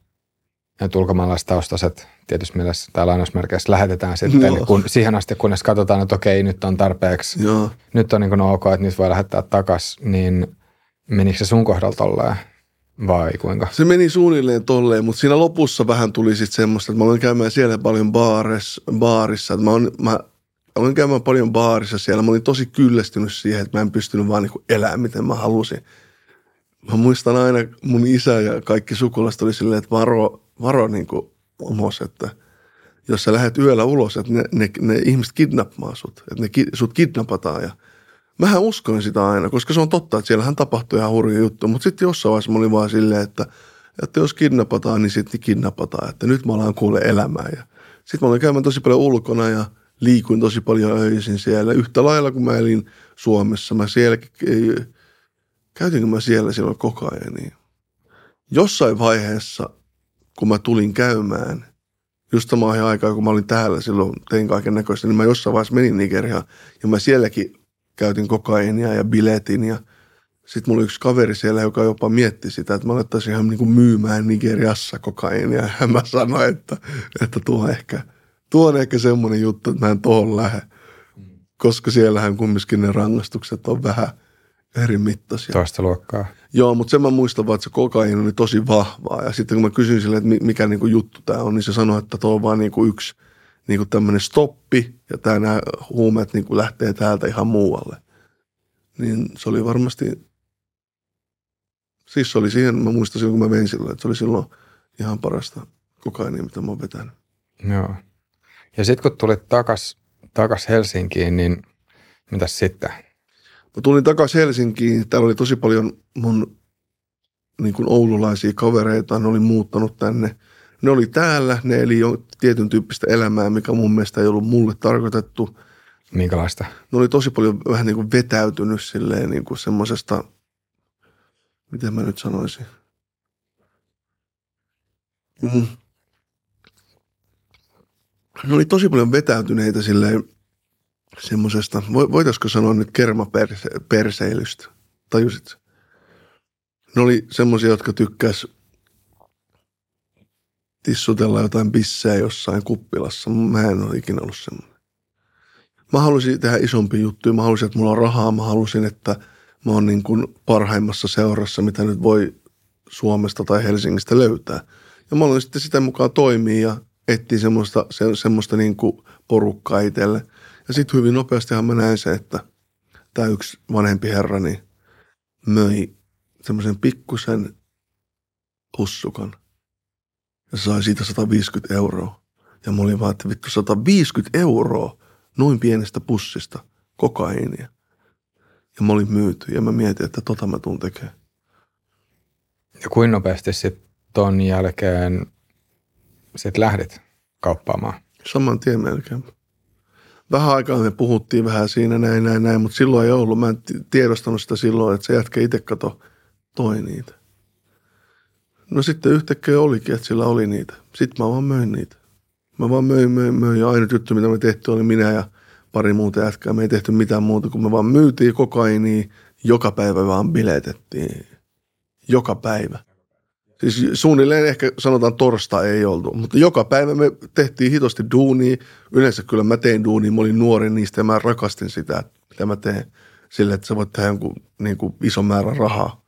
että ulkomaalaistaustaiset tietysti mielessä tai lainausmerkeissä lähetetään sitten kun, siihen asti, kunnes katsotaan, että okei, nyt on tarpeeksi, Joo. nyt on niin kuin ok, että nyt voi lähettää takaisin, niin menikö se sun kohdalla tolleen? Vai kuinka? Se meni suunnilleen tolleen, mutta siinä lopussa vähän tuli sitten semmoista, että mä olen käymään siellä paljon baaris, baarissa. Että mä, on, mä olin käymään paljon baarissa siellä. Mä olin tosi kyllästynyt siihen, että mä en pystynyt vaan niin elämään, miten mä halusin. Mä muistan aina, mun isä ja kaikki sukulaiset oli silleen, että varo, varo niin kuin omos, että jos sä lähdet yöllä ulos, että ne, ne, ne ihmiset kidnappaa sut, että ne, sut kidnapataan ja Mähän uskoin sitä aina, koska se on totta, että siellähän tapahtuu ihan hurja juttu, mutta sitten jossain vaiheessa mä olin vaan silleen, että, että jos kidnapataan, niin sitten kidnapataan, että nyt mä alan kuule elämään. Ja sitten mä olin käymään tosi paljon ulkona ja – liikuin tosi paljon öisin siellä. Yhtä lailla kuin mä elin Suomessa. Mä siellä, käytinkö mä siellä silloin koko ajan. Niin. Jossain vaiheessa, kun mä tulin käymään, just samaan aikaan, kun mä olin täällä silloin, tein kaiken näköistä, niin mä jossain vaiheessa menin Nigeriaan ja mä sielläkin käytin kokainia ja biletin ja sitten mulla oli yksi kaveri siellä, joka jopa mietti sitä, että mä alettaisin ihan niin kuin myymään Nigeriassa kokainia. <laughs> Ja mä sanoin, että, että tuo ehkä – tuo on ehkä semmoinen juttu, että mä en tuohon lähde, koska siellähän kumminkin ne rangaistukset on vähän eri mittaisia. Toista luokkaa. Joo, mutta sen mä muistan vaan, että se kokaini oli tosi vahvaa. Ja sitten kun mä kysyin sille, että mikä niinku juttu tämä on, niin se sanoi, että tuo on vaan niinku yksi niinku tämmöinen stoppi, ja tämä nämä huumeet niinku lähtee täältä ihan muualle. Niin se oli varmasti, siis se oli siihen, mä muistan silloin, kun mä vein silloin, että se oli silloin ihan parasta kokainia, mitä mä oon vetänyt. Joo. Ja sitten kun tulit takas, takas Helsinkiin, niin mitäs sitten? Mä tulin takas Helsinkiin. Täällä oli tosi paljon mun niin kuin oululaisia kavereita. Ne oli muuttanut tänne. Ne oli täällä. Ne eli jo tietyn tyyppistä elämää, mikä mun mielestä ei ollut mulle tarkoitettu. Minkälaista? Ne oli tosi paljon vähän niin kuin vetäytynyt silleen niin kuin semmoisesta, miten mä nyt sanoisin. Mm. Ne oli tosi paljon vetäytyneitä silleen semmoisesta, voitaisiko sanoa nyt kermaperseilystä, tajusit? Ne oli semmoisia, jotka tykkäs tissutella jotain bissejä jossain kuppilassa. Mä en ole ikinä ollut semmoinen. Mä halusin tehdä isompi juttu. Mä halusin, että mulla on rahaa. Mä halusin, että mä oon niin kuin parhaimmassa seurassa, mitä nyt voi Suomesta tai Helsingistä löytää. Ja mä aloin sitten sitä mukaan toimia ja etsiä semmoista, se, semmoista niin kuin porukkaa itselle. Ja sitten hyvin nopeastihan mä näin se, että tämä yksi vanhempi herra niin möi semmoisen pikkusen hussukan – ja sai siitä 150 euroa. Ja mä olin vaan, että vittu 150 euroa noin pienestä pussista kokaiinia. Ja mä olin myyty ja mä mietin, että tota mä tuun tekemään. Ja kuinka nopeasti sitten ton jälkeen sit lähdit kauppaamaan? Saman tien melkein. Vähän aikaa me puhuttiin vähän siinä näin, näin, näin, mutta silloin ei ollut. Mä en tiedostanut sitä silloin, että se jätkä itse kato toi niitä. No sitten yhtäkkiä olikin, että sillä oli niitä. Sitten mä vaan möin niitä. Mä vaan möin, möin, möin. Ja ainut juttu, mitä me tehty, oli minä ja pari muuta jätkää. Me ei tehty mitään muuta, kun me vaan myytiin kokainia. Joka päivä vaan biletettiin. Joka päivä. Siis suunnilleen ehkä sanotaan torstai ei oltu, mutta joka päivä me tehtiin hitosti duunia. Yleensä kyllä mä tein duunia, mä olin nuori niistä ja mä rakastin sitä, mitä mä teen. Sille, että sä voit tehdä jonkun niin kuin iso määrä rahaa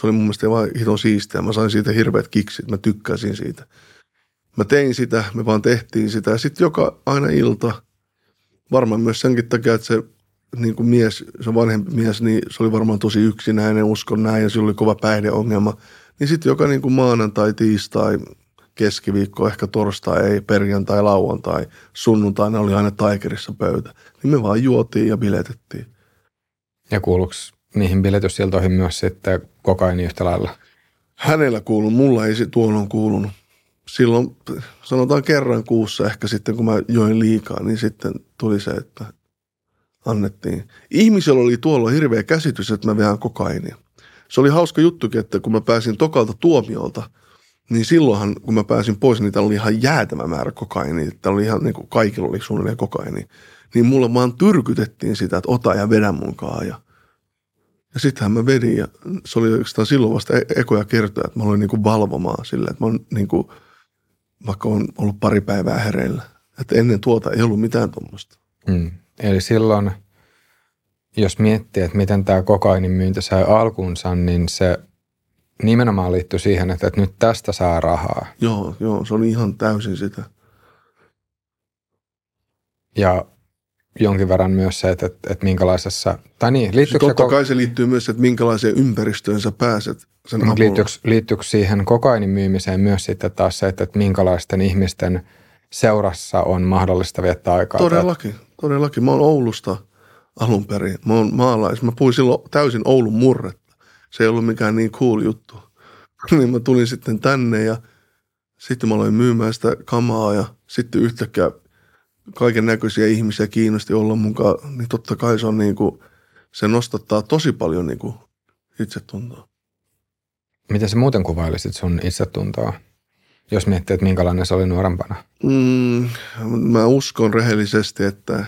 se oli mun mielestä vaan hiton siistiä. Mä sain siitä hirveät kiksit, mä tykkäsin siitä. Mä tein sitä, me vaan tehtiin sitä. Ja sitten joka aina ilta, varmaan myös senkin takia, että se niin kuin mies, se vanhempi mies, niin se oli varmaan tosi yksinäinen, uskon näin, ja sillä oli kova päihdeongelma. Niin sitten joka niin kuin maanantai, tiistai, keskiviikko, ehkä torstai, ei, perjantai, lauantai, sunnuntaina oli aina taikerissa pöytä. Niin me vaan juotiin ja biletettiin. Ja kuuluuko niihin biletysiltoihin myös sitten kokaini yhtä lailla? Hänellä kuuluu, mulla ei tuolloin kuulunut. Silloin sanotaan kerran kuussa ehkä sitten, kun mä join liikaa, niin sitten tuli se, että annettiin. Ihmisellä oli tuolla hirveä käsitys, että mä vehän kokainia. Se oli hauska juttukin, että kun mä pääsin tokalta tuomiolta, niin silloinhan, kun mä pääsin pois, niin täällä oli ihan jäätävä määrä kokainia. Täällä oli ihan niin kuin kaikilla oli suunnilleen kokainia. Niin mulle vaan tyrkytettiin sitä, että ota ja vedä munkaan. Ja ja sittenhän mä vedin ja se oli oikeastaan silloin vasta e- ekoja kertoja, että mä olin niin kuin valvomaan silleen, että mä olen niin kuin, vaikka on ollut pari päivää hereillä. Että ennen tuota ei ollut mitään tuommoista. Mm. Eli silloin, jos miettii, että miten tämä kokainin myynti sai alkuunsa, niin se nimenomaan liittyy siihen, että, että nyt tästä saa rahaa. Joo, joo, se oli ihan täysin sitä. Ja jonkin verran myös se, että, että, että minkälaisessa, tai niin, liittyykö Totta se, kai se liittyy myös, että minkälaiseen ympäristöön sä pääset sen avulla. Liittyykö, liittyykö siihen kokainin myymiseen myös sitten taas se, että, että minkälaisten ihmisten seurassa on mahdollista viettää aikaa? Todellakin, todellakin. Mä oon Oulusta alun perin. Mä oon maalais. Mä puhuin silloin täysin Oulun murretta. Se ei ollut mikään niin cool juttu. <laughs> niin mä tulin sitten tänne ja sitten mä aloin myymään sitä kamaa ja sitten yhtäkkiä – kaiken näköisiä ihmisiä kiinnosti olla mukaan, niin totta kai se on niin kuin, se nostattaa tosi paljon niin kuin itsetuntoa. Miten sä muuten kuvailisit sun itsetuntoa, jos miettii, että minkälainen se oli nuorempana? Mm, mä uskon rehellisesti, että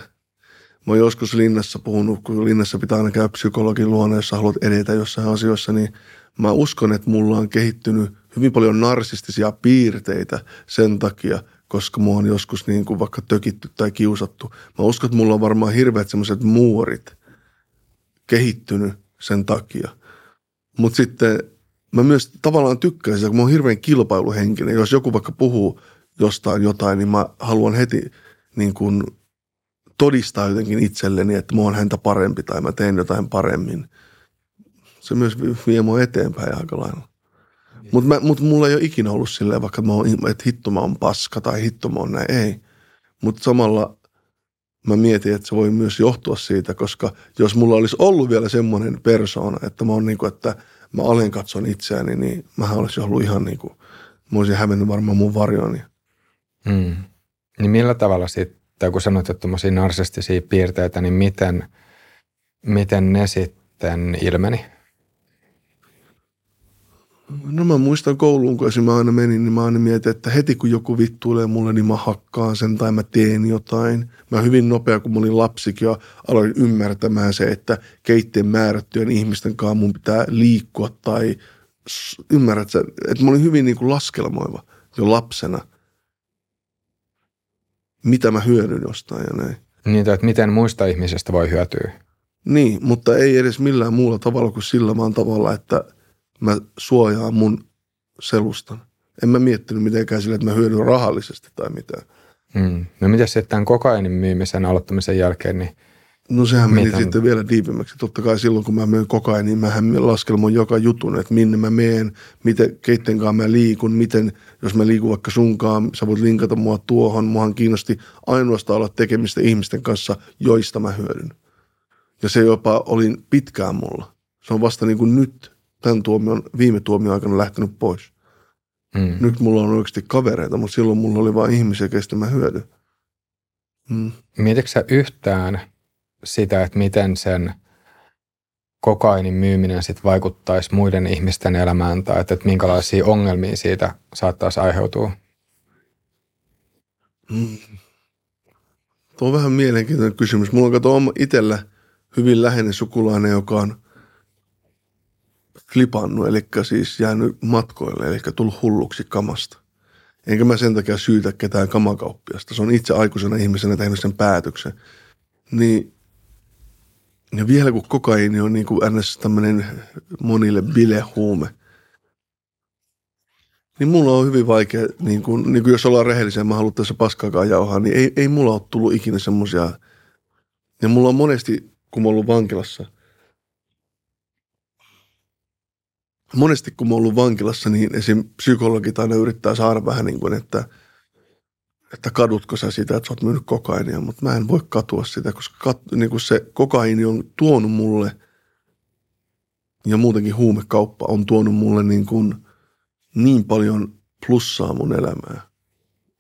mä oon joskus linnassa puhunut, kun linnassa pitää aina käydä psykologin luona, jos haluat edetä jossain asioissa, niin mä uskon, että mulla on kehittynyt hyvin paljon narsistisia piirteitä sen takia, koska mua on joskus niin kuin vaikka tökitty tai kiusattu. Mä uskon, että mulla on varmaan hirveät semmoiset muurit kehittynyt sen takia. Mutta sitten mä myös tavallaan tykkäisin, kun mä oon hirveän kilpailuhenkinen. Jos joku vaikka puhuu jostain jotain, niin mä haluan heti niin kuin todistaa jotenkin itselleni, että mä oon häntä parempi tai mä teen jotain paremmin. Se myös vie mua eteenpäin aika lailla. Mutta mut mulla ei ole ikinä ollut silleen, vaikka mä oon, että hitto mä oon paska tai hitto mä oon näin, ei. Mutta samalla mä mietin, että se voi myös johtua siitä, koska jos mulla olisi ollut vielä semmoinen persoona, että mä oon niin kuin, että mä alen katson itseäni, niin mä olisin ollut ihan niin kuin, mä olisin hävennyt varmaan mun varjoni. Mm. Niin millä tavalla sit tai kun sanoit, että tuommoisia narsistisia piirteitä, niin miten, miten ne sitten ilmeni? No mä muistan kouluun, kun mä aina menin, niin mä aina mietin, että heti kun joku vittuilee mulle, niin mä hakkaan sen tai mä teen jotain. Mä hyvin nopea, kun mä olin lapsikin jo, aloin ymmärtämään se, että keitteen määrättyjen ihmisten kanssa mun pitää liikkua tai ymmärrät sä, että mä olin hyvin niin kuin laskelmoiva jo lapsena, mitä mä hyödyn jostain ja näin. Niin, että miten muista ihmisestä voi hyötyä. Niin, mutta ei edes millään muulla tavalla kuin sillä vaan tavalla, että – mä suojaan mun selustan. En mä miettinyt mitenkään sille, että mä hyödyn rahallisesti tai mitään. Hmm. No mitä sitten tämän kokainin myymisen aloittamisen jälkeen, niin No sehän meni Miten? sitten vielä diipimmäksi. Totta kai silloin, kun mä myin kokain, niin mähän laskelmoin joka jutun, että minne mä meen, miten, keitten kanssa mä liikun, miten, jos mä liikun vaikka sunkaan, sä voit linkata mua tuohon. Muahan kiinnosti ainoastaan olla tekemistä ihmisten kanssa, joista mä hyödyn. Ja se jopa oli pitkään mulla. Se on vasta niin kuin nyt tämän tuomion, viime tuomion aikana lähtenyt pois. Mm. Nyt mulla on oikeasti kavereita, mutta silloin mulla oli vain ihmisiä, kestä mä hyödyn. Mm. Mietitkö sä yhtään sitä, että miten sen kokainin myyminen sit vaikuttaisi muiden ihmisten elämään tai että, että minkälaisia ongelmia siitä saattaisi aiheutua? Mm. Tuo on vähän mielenkiintoinen kysymys. Mulla on itsellä hyvin läheinen sukulainen, joka on flipannut, eli siis jäänyt matkoille, eli tullut hulluksi kamasta. Enkä mä sen takia syytä ketään kamakauppiasta. Se on itse aikuisena ihmisenä tehnyt sen päätöksen. Niin, ja vielä kun kokaini on niin kuin ns. tämmöinen monille bilehuume, niin mulla on hyvin vaikea, niin kuin, niin kuin jos ollaan rehellisiä, mä haluan tässä paskaakaan jauhaa, niin ei, ei mulla ole tullut ikinä semmoisia. Ja mulla on monesti, kun mä oon ollut vankilassa – monesti kun mä oon ollut vankilassa, niin esim. psykologit aina yrittää saada vähän niin kuin, että, että kadutko sä sitä, että sä oot myynyt kokainia, mutta mä en voi katua sitä, koska kat, niin kuin se kokaini on tuonut mulle ja muutenkin huumekauppa on tuonut mulle niin, kuin niin paljon plussaa mun elämää.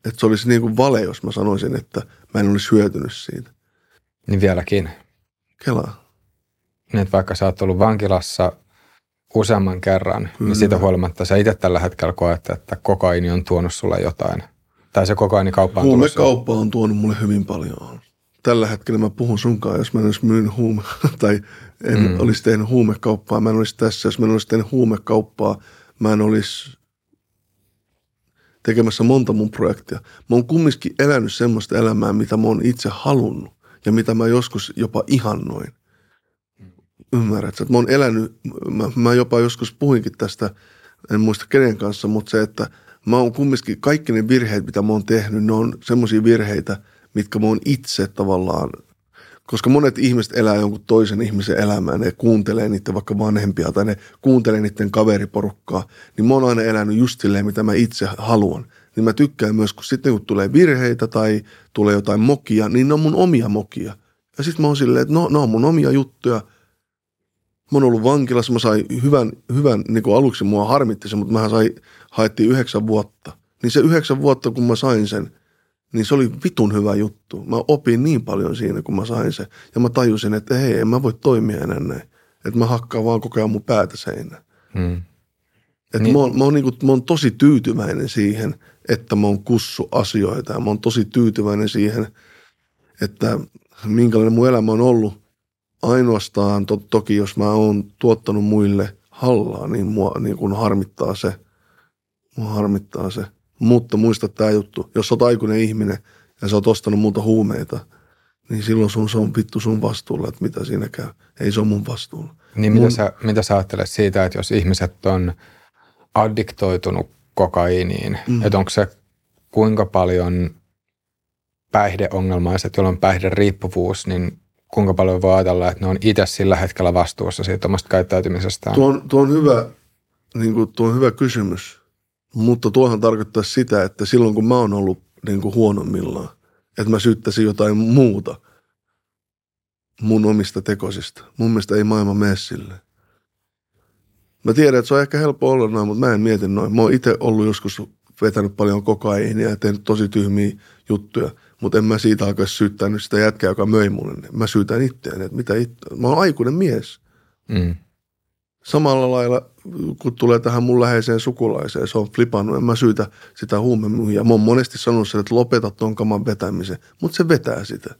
Että se olisi niin kuin vale, jos mä sanoisin, että mä en olisi hyötynyt siitä. Niin vieläkin. Kelaa. Niin, että vaikka sä oot ollut vankilassa useamman kerran, Kyllä. niin siitä huolimatta sä itse tällä hetkellä koet, että kokaini on tuonut sulle jotain. Tai se kokainikauppa on Huumekauppa on tuonut mulle hyvin paljon. Tällä hetkellä mä puhun sunkaan, jos mä en olisi myynyt huume, <laughs> tai en mm. olisi tehnyt huumekauppaa, mä en olisi tässä. Jos mä en olisi tehnyt huumekauppaa, mä en olisi tekemässä monta mun projektia. Mä oon kumminkin elänyt semmoista elämää, mitä mä oon itse halunnut ja mitä mä joskus jopa ihannoin. Ymmärrät, että mä oon elänyt, mä, mä jopa joskus puhuinkin tästä, en muista kenen kanssa, mutta se, että mä oon kumminkin, kaikki ne virheet, mitä mä oon tehnyt, ne on semmoisia virheitä, mitkä mä oon itse tavallaan, koska monet ihmiset elää jonkun toisen ihmisen elämää, ne kuuntelee niiden vaikka vanhempia tai ne kuuntelee niiden kaveriporukkaa, niin mä oon aina elänyt just silleen, mitä mä itse haluan. Niin mä tykkään myös, kun sitten kun tulee virheitä tai tulee jotain mokia, niin ne on mun omia mokia. Ja sitten mä oon silleen, että no, ne on mun omia juttuja – mä oon ollut vankilassa, mä sain hyvän, hyvän niin kuin aluksi mua harmitti se, mutta mä sai, haettiin yhdeksän vuotta. Niin se yhdeksän vuotta, kun mä sain sen, niin se oli vitun hyvä juttu. Mä opin niin paljon siinä, kun mä sain sen. Ja mä tajusin, että hei, en mä voi toimia enää näin. Että mä hakkaan vaan koko ajan mun päätä seinään. Hmm. Että niin. mä, oon, mä, oon, niin kuin, mä oon tosi tyytyväinen siihen, että mä oon kussu asioita. Ja mä oon tosi tyytyväinen siihen, että minkälainen mun elämä on ollut ainoastaan to, toki, jos mä oon tuottanut muille hallaa, niin mua niin kun harmittaa se. Mua harmittaa se. Mutta muista tämä juttu, jos sä oot aikuinen ihminen ja sä oot ostanut multa huumeita, niin silloin sun, se on vittu sun vastuulla, että mitä siinä käy. Ei se ole mun vastuulla. Niin mun... mitä, sä, mitä sä ajattelet siitä, että jos ihmiset on addiktoitunut kokaiiniin, mm. että onko se kuinka paljon päihdeongelmaiset, joilla on päihderiippuvuus, niin kuinka paljon voi ajatella, että ne on itse sillä hetkellä vastuussa siitä omasta käyttäytymisestään? Tuo on, tuo on, hyvä, niin kuin, tuo on hyvä kysymys, mutta tuohan tarkoittaa sitä, että silloin kun mä oon ollut niin kuin huonommillaan, että mä syyttäisin jotain muuta mun omista tekosista. Mun mielestä ei maailma mene silleen. Mä tiedän, että se on ehkä helppo olla noin, mutta mä en mieti noin. Mä oon itse ollut joskus vetänyt paljon kokaiinia ja tehnyt tosi tyhmiä juttuja. Mutta en mä siitä alkaisi syyttää nyt sitä jätkää, joka möi mulle. Mä syytän itseäni, että mitä itse. Mä oon aikuinen mies. Mm. Samalla lailla, kun tulee tähän mun läheiseen sukulaiseen, se on flipannut, en mä syytä sitä huumemyyjää. Mä oon monesti sanonut sen, että lopeta ton kaman vetämisen, mutta se vetää sitä.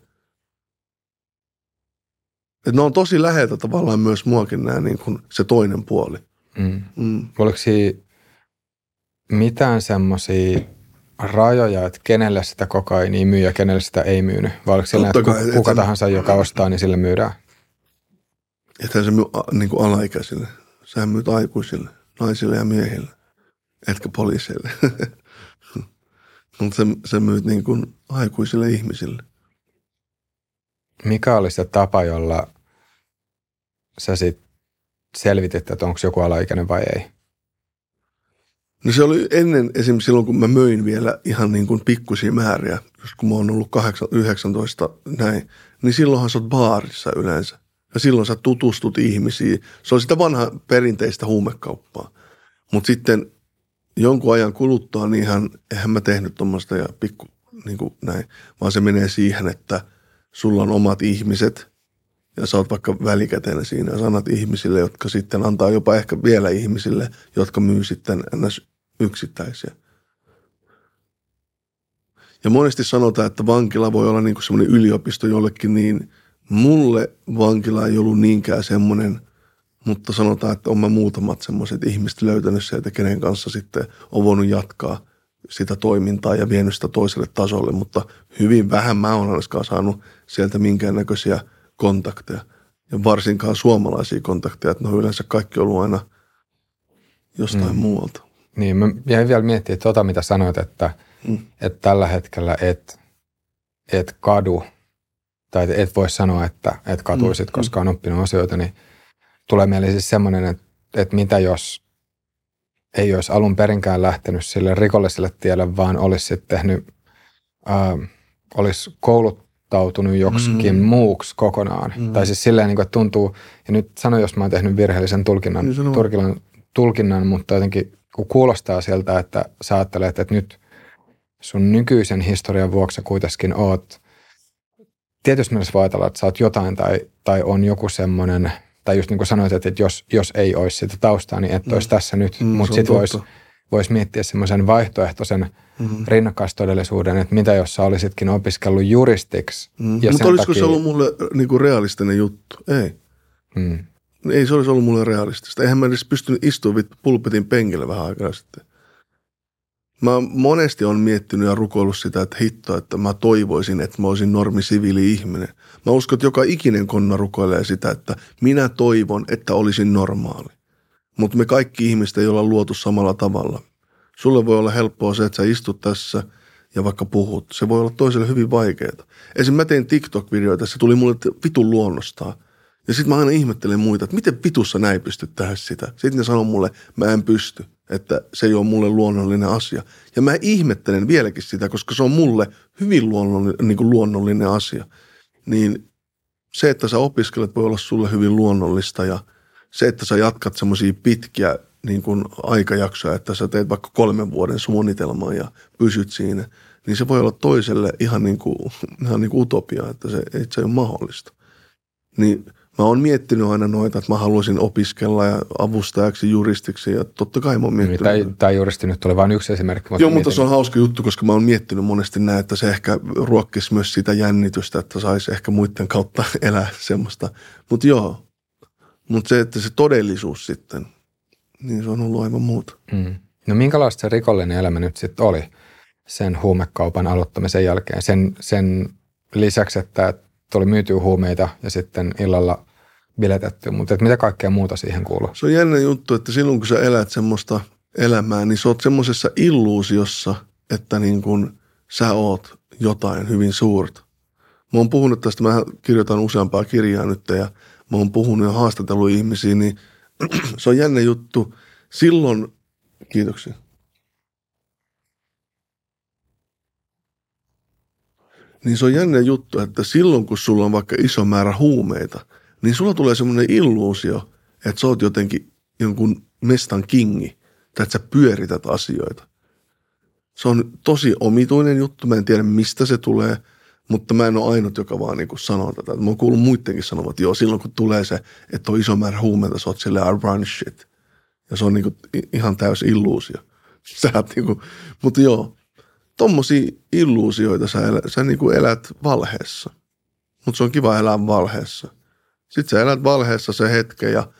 Et ne on tosi läheltä tavallaan myös muakin nämä niin kuin se toinen puoli. Mm. Mm. Oliko siinä mitään semmoisia rajoja, että kenelle sitä kokainia myy ja kenelle sitä ei myynyt? Vai oliko sillä, että kai, ku- et kuka sen- tahansa, joka ostaa, niin sille myydään? Että se myy niin kuin alaikäisille. Sä myyt aikuisille, naisille ja miehille, etkä poliiseille. <laughs> Mutta se, se myyt niin kuin aikuisille ihmisille. Mikä oli se tapa, jolla sä sit selvitit, että onko joku alaikäinen vai ei? No se oli ennen esimerkiksi silloin, kun mä möin vielä ihan niin kuin pikkusia määriä, just kun mä oon ollut 8, 19 näin, niin silloinhan sä oot baarissa yleensä. Ja silloin sä tutustut ihmisiin. Se on sitä vanhaa perinteistä huumekauppaa. Mutta sitten jonkun ajan kuluttua, niin ihan, eihän mä tehnyt tuommoista ja pikku niin kuin näin, vaan se menee siihen, että sulla on omat ihmiset ja sä oot vaikka välikätenä siinä ja sanat ihmisille, jotka sitten antaa jopa ehkä vielä ihmisille, jotka myy sitten ns. Yksittäisiä. Ja monesti sanotaan, että vankila voi olla niin kuin semmoinen yliopisto jollekin, niin mulle vankila ei ollut niinkään semmoinen, mutta sanotaan, että on mä muutamat semmoiset ihmiset löytänyt sieltä, kenen kanssa sitten on voinut jatkaa sitä toimintaa ja vienyt sitä toiselle tasolle, mutta hyvin vähän mä oon ainakaan saanut sieltä minkäännäköisiä kontakteja. Ja varsinkaan suomalaisia kontakteja, että ne on yleensä kaikki ollut aina jostain Mm. mm. muualta. Niin, mä jäin vielä miettimään tuota, mitä sanoit, että, Mm. että tällä hetkellä et, et kadu, tai et- et voi sanoa, että et katuisit, Mm, koska on oppinut asioita, niin tulee mieleen siis semmoinen, että, että mitä jos ei olisi alun perinkään lähtenyt sille rikolliselle tielle, vaan olisi sitten tehnyt, ää, olisi kouluttautunut joksikin Mm. muuksi kokonaan. Mm. Tai siis silleen, niin kuin, että tuntuu, ja nyt sano, jos mä oon tehnyt virheellisen tulkinnan, Niin tulkinnan, tulkinnan, mutta jotenkin kun kuulostaa sieltä, että sä ajattelet, että nyt sun nykyisen historian vuoksi kuitenkin oot, tietysti mielessä voi ajatella, että sä oot jotain tai, tai on joku semmoinen, tai just niin kuin sanoit, että jos, jos ei olisi sitä taustaa, niin et Mm. olisi tässä nyt, Mm, mutta sitten voisi vois miettiä semmoisen vaihtoehtoisen Mm. rinnakkaistodellisuuden, että mitä jos sä olisitkin opiskellut juristiksi. Mm. Mutta olisiko takia- se ollut mulle niin kuin realistinen juttu? Ei. Mm. Ei se olisi ollut mulle realistista. Eihän mä edes pystynyt istumaan pulpetin penkille vähän aikaa sitten. Mä monesti on miettinyt ja rukoillut sitä, että hitto, että mä toivoisin, että mä olisin normi siviili-ihminen. Mä uskon, että joka ikinen konna rukoilee sitä, että minä toivon, että olisin normaali. Mutta me kaikki ihmiset ei olla luotu samalla tavalla. Sulle voi olla helppoa se, että sä istut tässä ja vaikka puhut. Se voi olla toiselle hyvin vaikeaa. Esim. mä tein TikTok-videoita, se tuli mulle vitun luonnostaan. Ja sitten mä aina ihmettelen muita, että miten vitussa näin pystyt tehdä sitä. Sitten ne sanoo mulle, mä en pysty, että se ei ole mulle luonnollinen asia. Ja mä ihmettelen vieläkin sitä, koska se on mulle hyvin luonnollinen, niin kuin luonnollinen asia. Niin se, että sä opiskelet, voi olla sulle hyvin luonnollista ja se, että sä jatkat semmoisia pitkiä niin kuin aikajaksoja, että sä teet vaikka kolmen vuoden suunnitelman ja pysyt siinä, niin se voi olla toiselle ihan niin kuin, <laughs> ihan niin kuin utopia, että se, että se ei ole mahdollista. Niin mä oon miettinyt aina noita, että mä haluaisin opiskella ja avustajaksi, juristiksi ja totta kai mä oon miettinyt. Tämä, tämä juristi nyt oli vain yksi esimerkki. Joo, mutta se on hauska juttu, koska mä oon miettinyt monesti näin, että se ehkä ruokkisi myös sitä jännitystä, että saisi ehkä muiden kautta <laughs> elää semmoista. Mutta joo, mutta se, että se todellisuus sitten, niin se on ollut aivan muuta. Mm. No minkälaista se rikollinen elämä nyt sitten oli sen huumekaupan aloittamisen jälkeen? Sen, sen lisäksi, että tuli myytyä huumeita ja sitten illalla biletetty, mutta et mitä kaikkea muuta siihen kuuluu? Se on jännä juttu, että silloin kun sä elät semmoista elämää, niin sä oot semmoisessa illuusiossa, että niin kun sä oot jotain hyvin suurta. Mä oon puhunut tästä, mä kirjoitan useampaa kirjaa nyt ja mä oon puhunut ja haastatellut ihmisiä, niin <clears throat> se on jännä juttu. Silloin, kiitoksia. Niin se on jännä juttu, että silloin kun sulla on vaikka iso määrä huumeita, niin sulla tulee semmoinen illuusio, että sä oot jotenkin jonkun mestan kingi, tai että sä pyörität asioita. Se on tosi omituinen juttu, mä en tiedä mistä se tulee, Mutta mä en ole ainut, joka vaan niin kuin sanoo tätä. Mä oon kuullut muidenkin sanovat, että joo, silloin kun tulee se, että on iso määrä huumeita, sä oot silleen, I run shit. Ja se on niin kuin ihan täys illuusio. <laughs> Sä niin kuin, mutta joo, tommosia illuusioita sä, elät, sä niin kuin elät valheessa. Mutta se on kiva elää valheessa. Sitten sä elät valheessa se hetke ja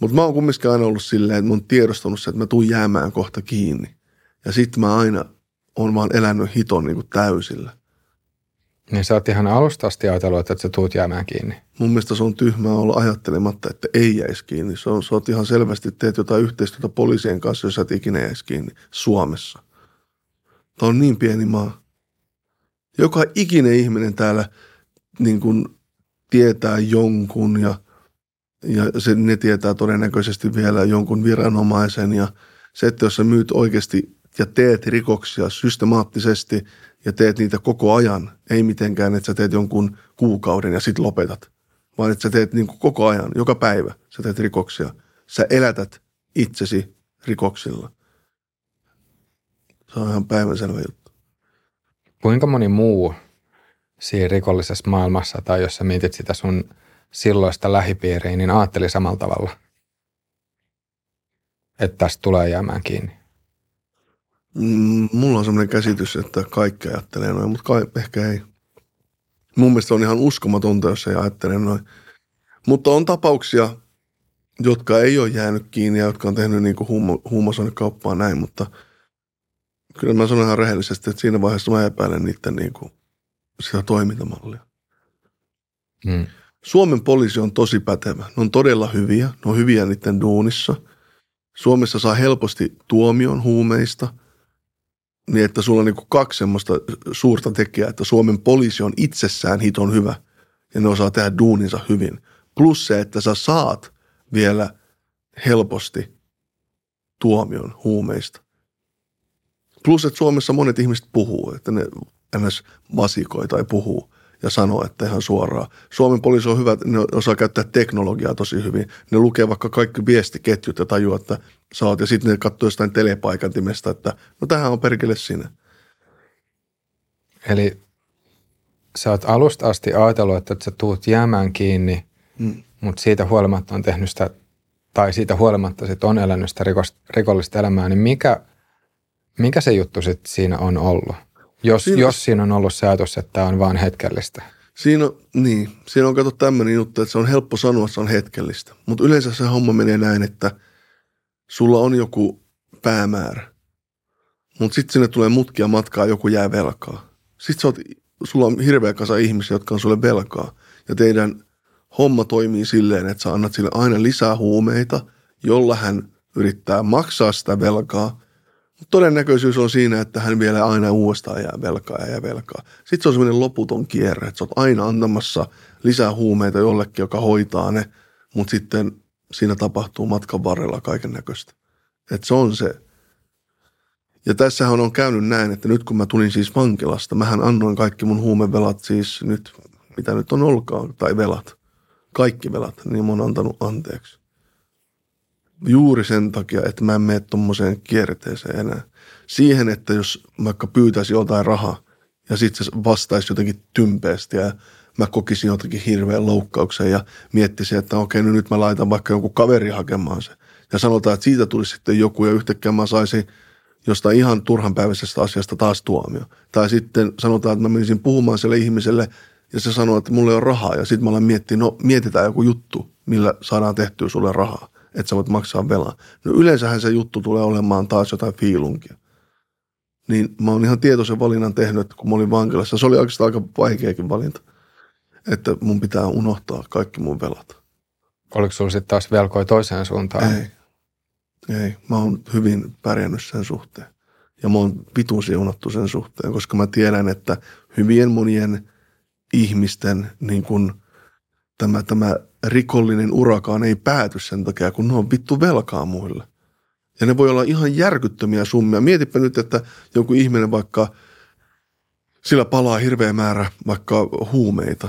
mutta mä oon kumminkin aina ollut silleen, että mä oon tiedostanut se, että mä tuun jäämään kohta kiinni. Ja sitten mä aina oon vaan elänyt hiton niin kuin täysillä. Niin sä oot ihan alusta asti ajatellut, että sä tuut jäämään kiinni. Mun mielestä se on tyhmää olla ajattelematta, että ei jäisi kiinni. Se on, sä oot ihan selvästi teet jotain yhteistyötä poliisien kanssa, jos sä et ikinä jäisi kiinni Suomessa. Tämä on niin pieni maa. Joka ikinen ihminen täällä niin kuin tietää jonkun ja, ja se, ne tietää todennäköisesti vielä jonkun viranomaisen ja se, että jos sä myyt oikeasti ja teet rikoksia systemaattisesti ja teet niitä koko ajan, ei mitenkään, että sä teet jonkun kuukauden ja sitten lopetat, vaan että sä teet niin kuin koko ajan, joka päivä sä teet rikoksia. Sä elätät itsesi rikoksilla. Se on ihan päivänselvä juttu. Kuinka moni muu siinä rikollisessa maailmassa tai jos sä mietit sitä sun silloista lähipiiriä, niin ajatteli samalla tavalla, että tästä tulee jäämään kiinni? Mm, mulla on sellainen käsitys, että kaikki ajattelee noin, mutta kai, ehkä ei. Mun mielestä on ihan uskomatonta, jos ei ajattele noin. Mutta on tapauksia, jotka ei ole jäänyt kiinni ja jotka on tehnyt niin huumausainekauppaa näin, mutta kyllä mä sanon ihan rehellisesti, että siinä vaiheessa mä epäilen niiden niin kuin sitä toimintamallia. Hmm. Suomen poliisi on tosi pätevä. Ne on todella hyviä. Ne on hyviä niiden duunissa. Suomessa saa helposti tuomion huumeista – niin että sulla on niin kuin kaksi semmoista suurta tekijää, että Suomen poliisi on itsessään hiton hyvä ja ne osaa tehdä duuninsa hyvin. Plus se, että sä saat vielä helposti tuomion huumeista. Plus, että Suomessa monet ihmiset puhuu, että ne ns. vasikoi tai puhuu ja sanoo, että ihan suoraan. Suomen poliisi on hyvä, ne osaa käyttää teknologiaa tosi hyvin. Ne lukee vaikka kaikki viestiketjut ja tajuaa, että sä oot, ja sitten ne katsoo jostain telepaikantimesta, että no tähän on perkele sinne. Eli sä oot alusta asti ajatellut, että sä tuut jäämään kiinni, hmm. mutta siitä huolimatta on tehnyt sitä, tai siitä huolimatta sit on elänyt sitä rikollista elämää, niin mikä, mikä se juttu sitten siinä on ollut? Jos siinä, jos siinä on ollut se ajatus, että tämä on vain hetkellistä. Siinä on, niin, siinä on kato tämmöinen juttu, että se on helppo sanoa, että se on hetkellistä. Mutta yleensä se homma menee näin, että sulla on joku päämäärä. Mutta sitten sinne tulee mutkia matkaa, joku jää velkaa. Sitten sulla on hirveä kasa ihmisiä, jotka on sulle velkaa. Ja teidän homma toimii silleen, että sä annat sille aina lisää huumeita, jolla hän yrittää maksaa sitä velkaa – todennäköisyys on siinä, että hän vielä aina uudestaan jää velkaa ja velkaa. Sitten se on semmoinen loputon kierre, että sä oot aina antamassa lisää huumeita jollekin, joka hoitaa ne, mutta sitten siinä tapahtuu matkan varrella kaiken näköistä. Että se on se. Ja tässähän on käynyt näin, että nyt kun mä tulin siis vankilasta, mähän annoin kaikki mun huumevelat siis nyt, mitä nyt on olkaan, tai velat, kaikki velat, niin mä oon antanut anteeksi. Juuri sen takia, että mä en mene tuommoiseen kierteeseen enää. Siihen, että jos vaikka pyytäisi jotain rahaa ja sitten se vastaisi jotenkin tympeästi ja mä kokisin jotenkin hirveän loukkauksen ja miettisin, että okei, no nyt mä laitan vaikka jonkun kaveri hakemaan se. Ja sanotaan, että siitä tulisi sitten joku ja yhtäkkiä mä saisin jostain ihan turhanpäiväisestä asiasta taas tuomio. Tai sitten sanotaan, että mä menisin puhumaan sille ihmiselle ja se sanoo, että mulla ei ole rahaa. Ja sitten mä olen miettinyt, no mietitään joku juttu, millä saadaan tehtyä sulle rahaa että sä voit maksaa velan. No yleensähän se juttu tulee olemaan taas jotain fiilunkia. Niin mä oon ihan tietoisen valinnan tehnyt, että kun mä olin vankilassa, se oli oikeastaan aika vaikeakin valinta, että mun pitää unohtaa kaikki mun velat. Oliko sulla sitten taas velkoi toiseen suuntaan? Ei. Ei. Mä oon hyvin pärjännyt sen suhteen. Ja mä oon vitun siunattu sen suhteen, koska mä tiedän, että hyvien monien ihmisten niin kun tämä, tämä rikollinen urakaan ei pääty sen takia, kun ne on vittu velkaa muille. Ja ne voi olla ihan järkyttömiä summia. Mietipä nyt, että joku ihminen vaikka, sillä palaa hirveä määrä vaikka huumeita.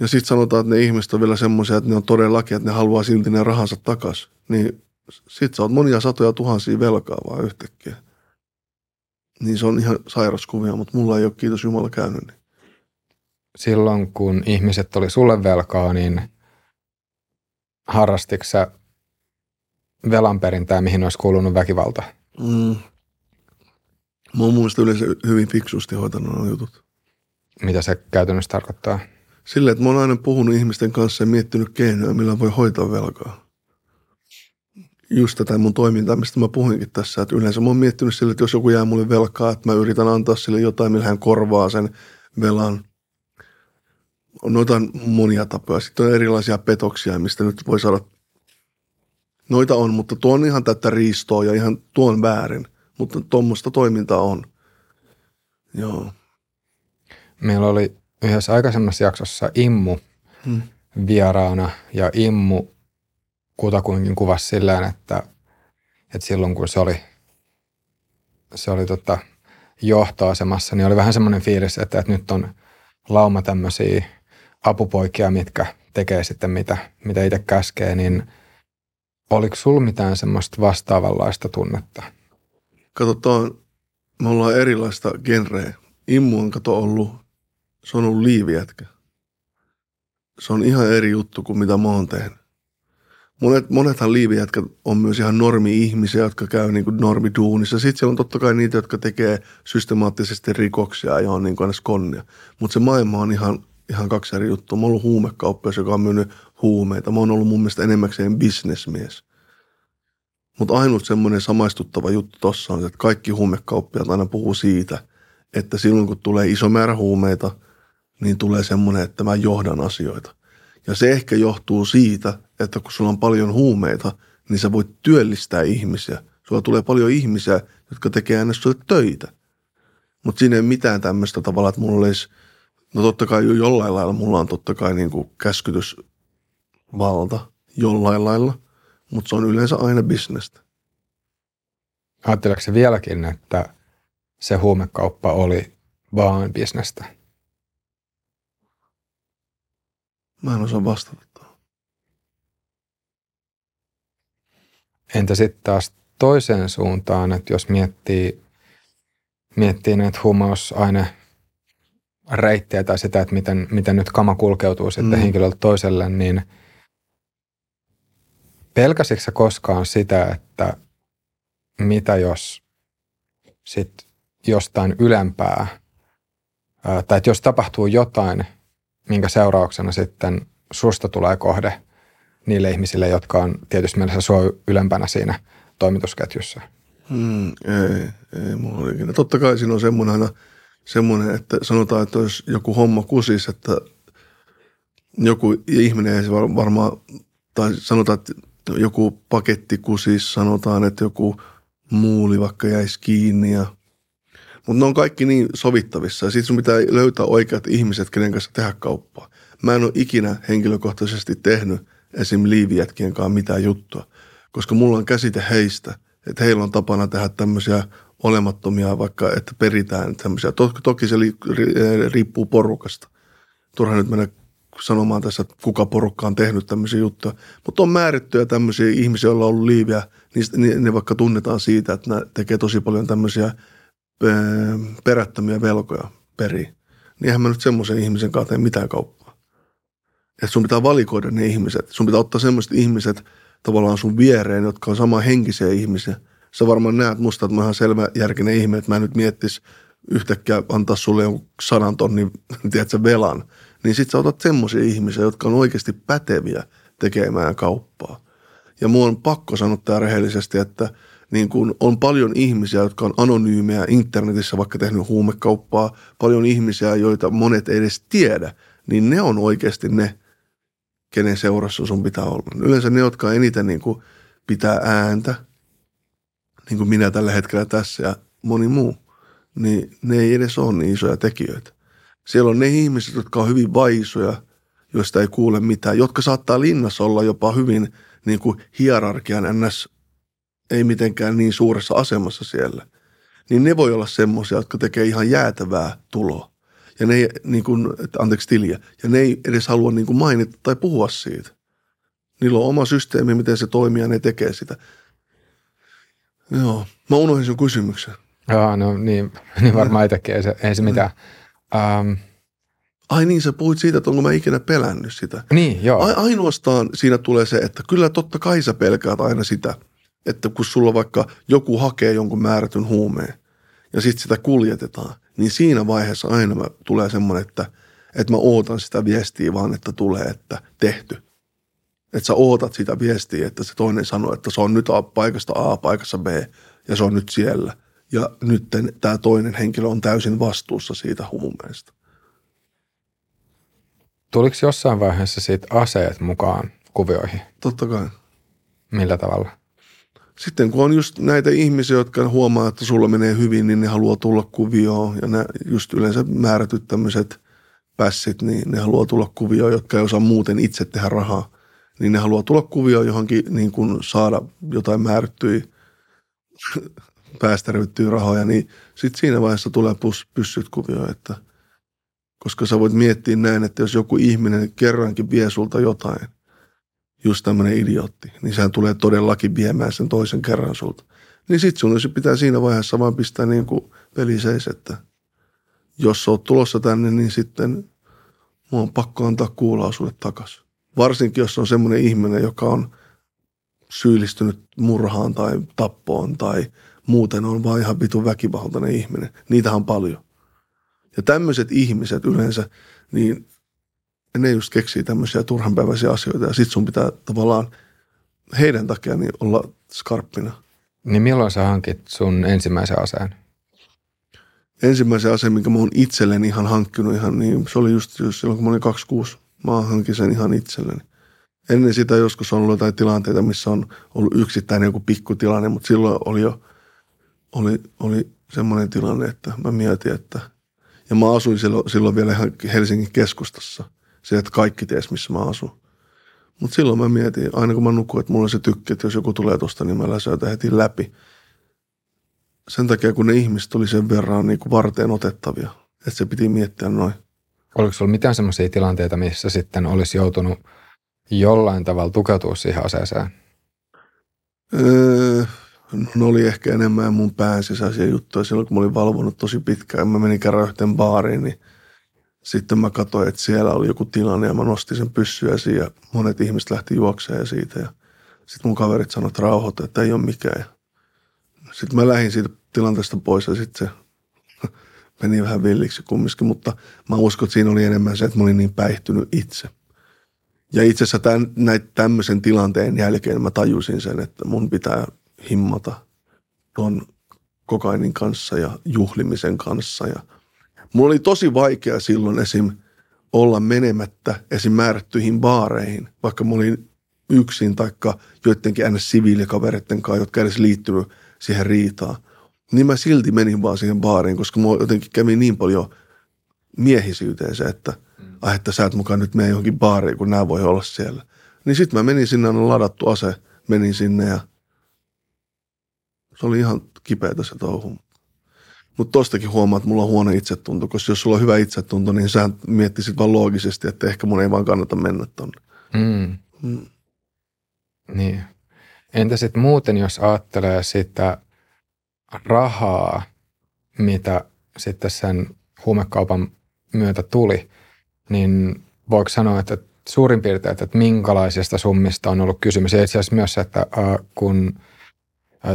Ja sitten sanotaan, että ne ihmiset on vielä semmoisia, että ne on todellakin, että ne haluaa silti ne rahansa takas. Niin sit sä oot monia satoja tuhansia velkaa vaan yhtäkkiä. Niin se on ihan sairaskuvia, mutta mulla ei ole kiitos Jumala käynyt niin. silloin, kun ihmiset oli sulle velkaa, niin harrastiko sä velanperintää, mihin olisi kuulunut väkivalta? Mm. Mä oon mun mielestä yleensä hyvin fiksusti hoitanut nuo jutut. Mitä se käytännössä tarkoittaa? Silleen, että mä oon aina puhunut ihmisten kanssa ja miettinyt keinoja, millä voi hoitaa velkaa. Just tätä mun toimintaa, mistä mä puhuinkin tässä, että yleensä mä oon miettinyt sille, että jos joku jää mulle velkaa, että mä yritän antaa sille jotain, millä hän korvaa sen velan. On noita monia tapoja. Sitten on erilaisia petoksia, mistä nyt voi saada. Noita on, mutta tuo on ihan tätä riistoa ja ihan tuo on väärin. Mutta tuommoista toimintaa on. Joo. Meillä oli yhdessä aikaisemmassa jaksossa Immu Hmm. vieraana ja Immu kutakuinkin kuvasi silleen, että, että silloin kun se oli, se oli tota johtoasemassa, niin oli vähän semmoinen fiilis, että, että nyt on lauma tämmöisiä apupoikia, mitkä tekee sitten mitä, mitä itse käskee, niin oliko sulla mitään semmoista vastaavanlaista tunnetta? Katsotaan, me ollaan erilaista genreä. Immu on kato ollut, se on ollut liivijätkä. Se on ihan eri juttu kuin mitä mä oon tehnyt. Monet, monethan liivijätkät on myös ihan normi-ihmisiä, jotka käy niin kuin normiduunissa. Sitten siellä on totta kai niitä, jotka tekee systemaattisesti rikoksia ja on niin kuin aina skonnia. Mutta se maailma on ihan, ihan kaksi eri juttua. Mä oon ollut huumekauppias, joka on myynyt huumeita. Mä oon ollut mun mielestä enemmäkseen bisnesmies. Mutta ainut semmoinen samaistuttava juttu tossa on, että kaikki huumekauppiaat aina puhuu siitä, että silloin kun tulee iso määrä huumeita, niin tulee semmoinen, että mä johdan asioita. Ja se ehkä johtuu siitä, että kun sulla on paljon huumeita, niin sä voit työllistää ihmisiä. Sulla tulee paljon ihmisiä, jotka tekee aina sulle töitä. Mutta siinä ei ole mitään tämmöistä tavalla, että mulla olisi, no totta kai jo jollain lailla mulla on totta kai niin kuin käskytysvalta jollain lailla, mutta se on yleensä aina bisnestä. Ajatteleeko se vieläkin, että se huumekauppa oli vaan bisnestä? Mä en osaa vastata. Entä sitten taas toiseen suuntaan, että jos miettii, miettii näitä huumausaine reittejä tai sitä, että miten, miten nyt kama kulkeutuu sitten Mm. mm. henkilöltä toiselle, niin pelkäsitkö sä koskaan sitä, että mitä jos sit jostain ylempää, ää, tai että jos tapahtuu jotain, minkä seurauksena sitten susta tulee kohde niille ihmisille, jotka on tietysti mielessä sua ylempänä siinä toimitusketjussa. Hmm, ei, ei mulla ikinä. Totta kai siinä on semmoinen aina semmoinen, että sanotaan, että jos joku homma kusis, että joku ihminen ei varmaan, tai sanotaan, että joku paketti kusis, sanotaan, että joku muuli vaikka jäisi kiinni ja mutta ne on kaikki niin sovittavissa ja sitten sun pitää löytää oikeat ihmiset, kenen kanssa tehdä kauppaa. Mä en ole ikinä henkilökohtaisesti tehnyt esim. liivijätkien kanssa mitään juttua, koska mulla on käsite heistä, että heillä on tapana tehdä tämmöisiä olemattomia, vaikka että peritään tämmöisiä. Toki, se ri, riippuu porukasta. Turha nyt mennä sanomaan tässä, että kuka porukka on tehnyt tämmöisiä juttuja. Mutta on määrittyjä tämmöisiä ihmisiä, joilla on ollut liiviä, niistä, ne, vaikka tunnetaan siitä, että ne tekee tosi paljon tämmöisiä ö, perättömiä velkoja peri. Niin eihän mä nyt semmoisen ihmisen kanssa tee mitään kauppaa. Että sun pitää valikoida ne ihmiset. Sun pitää ottaa semmoiset ihmiset tavallaan sun viereen, jotka on sama henkisiä ihmisiä. Sä varmaan näet musta, että mä oon selvä järkinen ihminen, että mä en nyt miettis yhtäkkiä antaa sulle jonkun sadan tonnin, <laughs> tiedätkö, velan. Niin sit sä otat semmoisia ihmisiä, jotka on oikeasti päteviä tekemään kauppaa. Ja mua on pakko sanoa tää rehellisesti, että niin kun on paljon ihmisiä, jotka on anonyymejä internetissä, vaikka tehnyt huumekauppaa, paljon ihmisiä, joita monet ei edes tiedä, niin ne on oikeasti ne, kenen seurassa sun pitää olla. Yleensä ne, jotka eniten niin kuin pitää ääntä, niin kuin minä tällä hetkellä tässä ja moni muu, niin ne ei edes ole niin isoja tekijöitä. Siellä on ne ihmiset, jotka on hyvin vaisoja, joista ei kuule mitään, jotka saattaa linnassa olla jopa hyvin niin kuin hierarkian ns. ei mitenkään niin suuressa asemassa siellä. Niin ne voi olla semmoisia, jotka tekee ihan jäätävää tuloa. Ja ne ei, niin kuin, anteeksi tiliä, ja ne ei edes halua niin kuin mainita tai puhua siitä. Niillä on oma systeemi, miten se toimii, ja ne tekee sitä. Joo, mä unohdin sun kysymyksen. Joo, no niin, <laughs> niin varmaan itsekin, ei se, ei se mitään. Ähm, Ai niin, sä puhuit siitä, että onko mä ikinä pelännyt sitä. Niin, joo. A- ainoastaan siinä tulee se, että kyllä totta kai sä pelkäät aina sitä, että kun sulla vaikka joku hakee jonkun määrätyn huumeen ja sitten sitä kuljetetaan, niin siinä vaiheessa aina mä tulee semmoinen, että, että mä ootan sitä viestiä vaan, että tulee, että tehty. Että sä ootat sitä viestiä, että se toinen sanoo, että se on nyt paikasta A paikassa B ja se on nyt siellä. Ja nyt tämä toinen henkilö on täysin vastuussa siitä huumeesta. Tuliko jossain vaiheessa siitä aseet mukaan kuvioihin? Totta kai. Millä tavalla? Sitten kun on just näitä ihmisiä, jotka huomaa, että sulla menee hyvin, niin ne haluaa tulla kuvioon. Ja ne just yleensä määrätyt tämmöiset pässit, niin ne haluaa tulla kuvioon, jotka ei osaa muuten itse tehdä rahaa. Niin ne haluaa tulla kuvioon johonkin niin kuin saada jotain määrättyjä <laughs> päästä rahoja, niin sitten siinä vaiheessa tulee pus, pyssyt kuvioon, että – koska sä voit miettiä näin, että jos joku ihminen kerrankin vie sulta jotain, just tämmöinen idiootti, niin sehän tulee todellakin viemään sen toisen kerran sulta. Niin sit sun pitää siinä vaiheessa vaan pistää niin kuin peli seis, että jos sä oot tulossa tänne, niin sitten mua on pakko antaa kuulaa sulle takas. Varsinkin, jos on semmoinen ihminen, joka on syyllistynyt murhaan tai tappoon tai muuten on vaan ihan vitun väkivaltainen ihminen. Niitähän on paljon. Ja tämmöiset ihmiset yleensä, niin ne just keksii tämmöisiä turhanpäiväisiä asioita ja sit sun pitää tavallaan heidän takia niin olla skarppina. Niin milloin sä hankit sun ensimmäisen aseen? Ensimmäisen aseen, minkä mä oon itselleni ihan hankkinut ihan niin, se oli just, just silloin kun mä olin 26. Mä hankin sen ihan itselleni. Ennen sitä joskus on ollut jotain tilanteita, missä on ollut yksittäinen joku pikkutilanne, mutta silloin oli jo oli, oli semmoinen tilanne, että mä mietin, että – ja mä asuin silloin, silloin vielä ihan Helsingin keskustassa. Se, että kaikki ties, missä mä asun. Mutta silloin mä mietin, aina kun mä nukuin, että mulla on se tykki, että jos joku tulee tosta, niin mä läsöitä heti läpi. Sen takia, kun ne ihmiset oli sen verran niin kuin varteen otettavia, että se piti miettiä noin. Oliko sulla mitään sellaisia tilanteita, missä sitten olisi joutunut jollain tavalla tukeutua siihen aseeseen? Öö, ne oli ehkä enemmän mun pään sisäisiä juttuja. Silloin kun mä olin valvonut tosi pitkään, mä menin kerran yhteen baariin, niin sitten mä katsoin, että siellä oli joku tilanne ja mä nostin sen pyssyä esiin ja monet ihmiset lähti juokseen siitä. Ja sitten mun kaverit sanoivat, että rauhoita, että ei ole mikään. Sitten mä lähdin siitä tilanteesta pois ja sitten se meni vähän villiksi kumminkin, mutta mä uskon, että siinä oli enemmän se, että mä olin niin päihtynyt itse. Ja itse asiassa tämän, näin, tämmöisen tilanteen jälkeen mä tajusin sen, että mun pitää himmata tuon kokainin kanssa ja juhlimisen kanssa. Ja mulla oli tosi vaikea silloin esim. olla menemättä esim. määrättyihin baareihin, vaikka mä olin yksin taikka joidenkin aina siviilikavereiden kanssa, jotka edes liittynyt siihen riitaan. Niin mä silti menin vaan siihen baariin, koska mulla jotenkin kävi niin paljon miehisyyteen se, että, mm. ah, että sä et mukaan nyt mene johonkin baariin, kun nämä voi olla siellä. Niin sitten mä menin sinne, on ladattu ase, menin sinne ja se oli ihan kipeätä se touhu. Mutta tostakin huomaa, että mulla on huono itsetunto, koska jos sulla on hyvä itsetunto, niin sä miettisit vaan loogisesti, että ehkä mun ei vaan kannata mennä tonne. Mm. Mm. Niin. Entä sitten muuten, jos ajattelee sitä rahaa, mitä sitten sen huumekaupan myötä tuli, niin voiko sanoa, että suurin piirtein, että minkälaisista summista on ollut kysymys. Ja itse asiassa myös se, että kun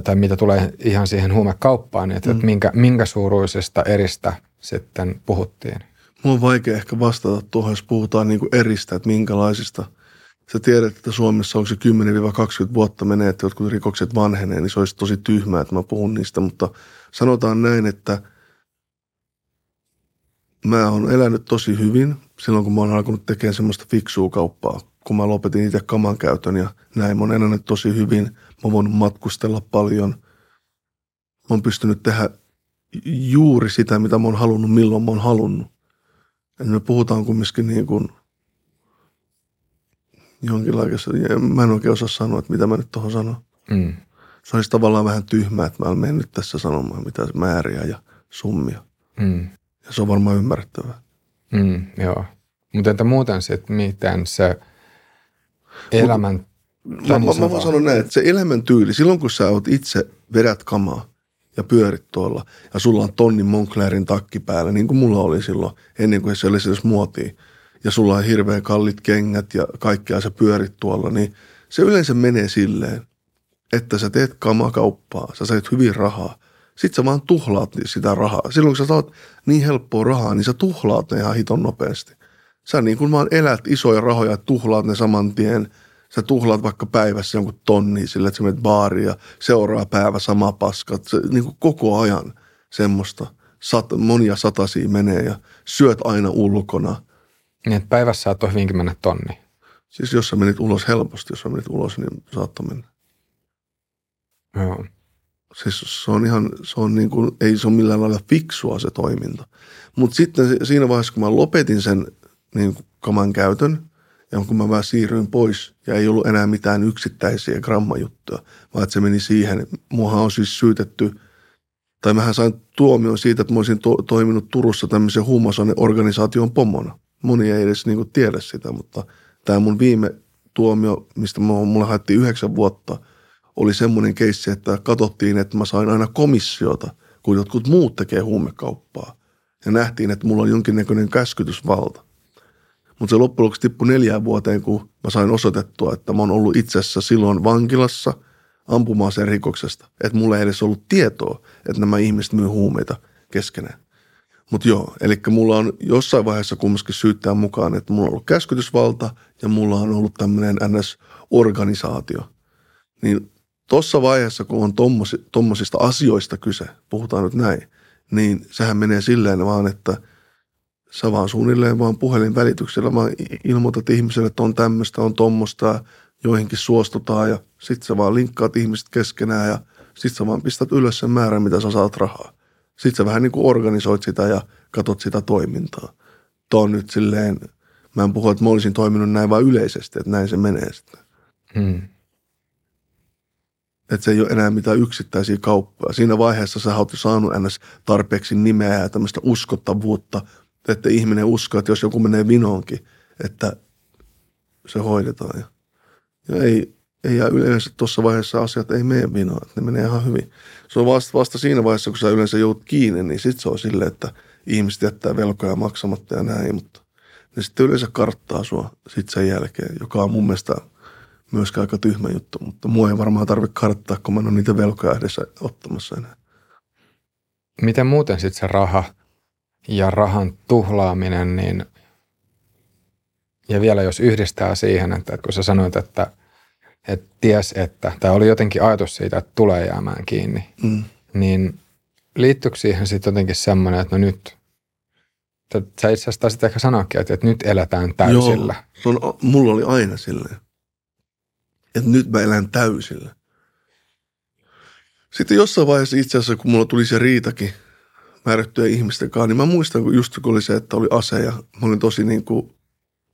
tai mitä tulee ihan siihen huumekauppaan, niin että, mm. että minkä, minkä suuruisesta eristä sitten puhuttiin? Mulla on vaikea ehkä vastata tuohon, jos puhutaan niin kuin eristä, että minkälaisista. Sä tiedät, että Suomessa onko se 10-20 vuotta menee, että jotkut rikokset vanhenee, niin se olisi tosi tyhmää, että mä puhun niistä, mutta sanotaan näin, että mä oon elänyt tosi hyvin silloin, kun mä oon alkanut tekemään semmoista fiksua kauppaa, kun mä lopetin itse kaman käytön ja näin. Mä oon elänyt tosi hyvin – Mä voinut matkustella paljon. Mä oon pystynyt tehdä juuri sitä, mitä mä oon halunnut, milloin mä oon halunnut. Ja me puhutaan kumminkin niin kuin jonkinlaisessa, mä en oikein osaa sanoa, että mitä mä nyt tuohon sanon. Mm. Se olisi tavallaan vähän tyhmää, että mä en nyt tässä sanomaan mitään määriä ja summia. Mm. Ja se on varmaan ymmärrettävää. Mm, joo. Mutta entä muuten sitten, miten se elämän Mä, mä, mä voin sanoa näin, että se elämäntyyli, silloin kun sä oot itse vedät kamaa, ja pyörit tuolla. Ja sulla on tonni Monclerin takki päällä, niin kuin mulla oli silloin, ennen kuin se oli edes muotia. Ja sulla on hirveän kallit kengät ja kaikkea sä pyörit tuolla, niin se yleensä menee silleen, että sä teet kamakauppaa, sä saat hyvin rahaa. Sitten sä vaan tuhlaat sitä rahaa. Silloin kun sä saat niin helppoa rahaa, niin sä tuhlaat ne ihan hiton nopeasti. Sä niin kuin vaan elät isoja rahoja ja tuhlaat ne saman tien. Sä tuhlaat vaikka päivässä jonkun tonni sillä, että sä menet baariin ja seuraa päivä sama paska. Se, niin kuin koko ajan semmoista. Sat, monia satasia menee ja syöt aina ulkona. Niin, että päivässä saat hyvinkin mennä tonni. Siis jos sä menit ulos helposti, jos sä menit ulos, niin saattoi mennä. Joo. Siis se on ihan, se on niin kuin, ei se ole millään lailla fiksua se toiminta. Mutta sitten siinä vaiheessa, kun mä lopetin sen niin kuin kaman käytön, ja kun mä vähän siirryin pois ja ei ollut enää mitään yksittäisiä grammajuttuja, vaan että se meni siihen. Muahan on siis syytetty, tai mähän sain tuomion siitä, että mä olisin to- toiminut Turussa tämmöisen organisaation pomona. Moni ei edes niin kuin tiedä sitä, mutta tämä mun viime tuomio, mistä mulla haettiin yhdeksän vuotta – oli semmoinen keissi, että katsottiin, että mä sain aina komissiota, kun jotkut muut tekee huumekauppaa. Ja nähtiin, että mulla on jonkinnäköinen käskytysvalta. Mutta se loppujen lopuksi tippui neljään vuoteen, kun mä sain osoitettua, että mä oon ollut itse asiassa silloin vankilassa ampumaaseen rikoksesta. Että mulla ei edes ollut tietoa, että nämä ihmiset myy huumeita keskenään. Mutta joo, eli mulla on jossain vaiheessa kumminkin syyttää mukaan, että mulla on ollut käskytysvalta ja mulla on ollut tämmöinen NS-organisaatio. Niin tuossa vaiheessa, kun on tuommoisista asioista kyse, puhutaan nyt näin, niin sehän menee silleen vaan, että sä vaan suunnilleen vaan puhelin välityksellä vaan ilmoitat ihmiselle, että on tämmöistä, on tuommoista, joihinkin suostutaan ja sitten sä vaan linkkaat ihmiset keskenään ja sitten sä vaan pistät ylös sen määrän, mitä sä saat rahaa. Sitten sä vähän niin kuin organisoit sitä ja katot sitä toimintaa. Tuo on nyt silleen, mä en puhu, että mä olisin toiminut näin vaan yleisesti, että näin se menee sitten. Hmm. Että se ei ole enää mitään yksittäisiä kauppoja. Siinä vaiheessa sä oot saanut ns. tarpeeksi nimeä ja tämmöistä uskottavuutta, että ihminen uskoo, että jos joku menee vinoonkin, että se hoidetaan. Ja, ja ei, ei jää yleensä tuossa vaiheessa asiat ei mene vinoon, että ne menee ihan hyvin. Se on vasta, vasta siinä vaiheessa, kun sä yleensä joudut kiinni, niin sitten se on silleen, että ihmiset jättää velkoja maksamatta ja näin, mutta ne sitten yleensä karttaa sua sitten sen jälkeen, joka on mun mielestä – myöskään aika tyhmä juttu, mutta mua ei varmaan tarvitse karttaa, kun mä en ole niitä velkoja edessä ottamassa enää. Miten muuten sitten se raha ja rahan tuhlaaminen, niin ja vielä jos yhdistää siihen, että, että kun sä sanoit, että, että ties, että, tai oli jotenkin ajatus siitä, että tulee jäämään kiinni, mm. niin liittyykö siihen sitten jotenkin semmoinen, että no nyt, sä itse asiassa taisit ehkä sanoakin, että, että nyt eletään täysillä. Joo, on, mulla oli aina silleen että nyt mä elän täysillä. Sitten jossain vaiheessa itse asiassa, kun mulla tuli se riitakin määrättyjä ihmisten kanssa, niin mä muistan, kun just kun oli se, että oli ase ja mä olin tosi niin kuin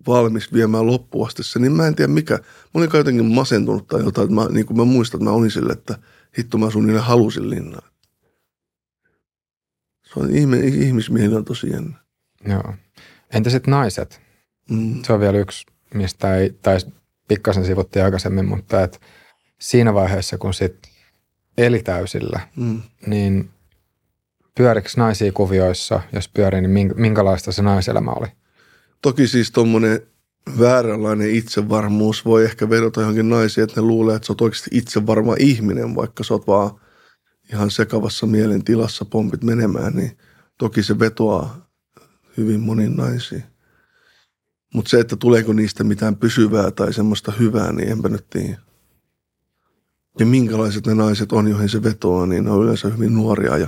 valmis viemään loppuun asti se, niin mä en tiedä mikä. Mä olin jotenkin masentunut tai jotain, että mä, niin kuin mä muistan, että mä olin sille, että hitto mä suunnilleen halusin linnaan. Se on ihme, ihmismieli on tosi jännä. Joo. Entä sitten naiset? Mm. Se on vielä yksi, mistä ei, tai pikkasen sivuttiin aikaisemmin, mutta et siinä vaiheessa, kun sit eli täysillä, mm. niin pyöriksi naisia kuvioissa, jos pyörii, niin minkälaista se naiselämä oli? Toki siis tuommoinen vääränlainen itsevarmuus voi ehkä vedota johonkin naisiin, että ne luulee, että sä oot oikeasti itsevarma ihminen, vaikka sä oot vaan ihan sekavassa mielentilassa pompit menemään, niin toki se vetoaa hyvin moniin naisiin. Mutta se, että tuleeko niistä mitään pysyvää tai semmoista hyvää, niin enpä nyt tiedä. Ja minkälaiset ne naiset on, joihin se vetoaa, niin ne on yleensä hyvin nuoria. Ja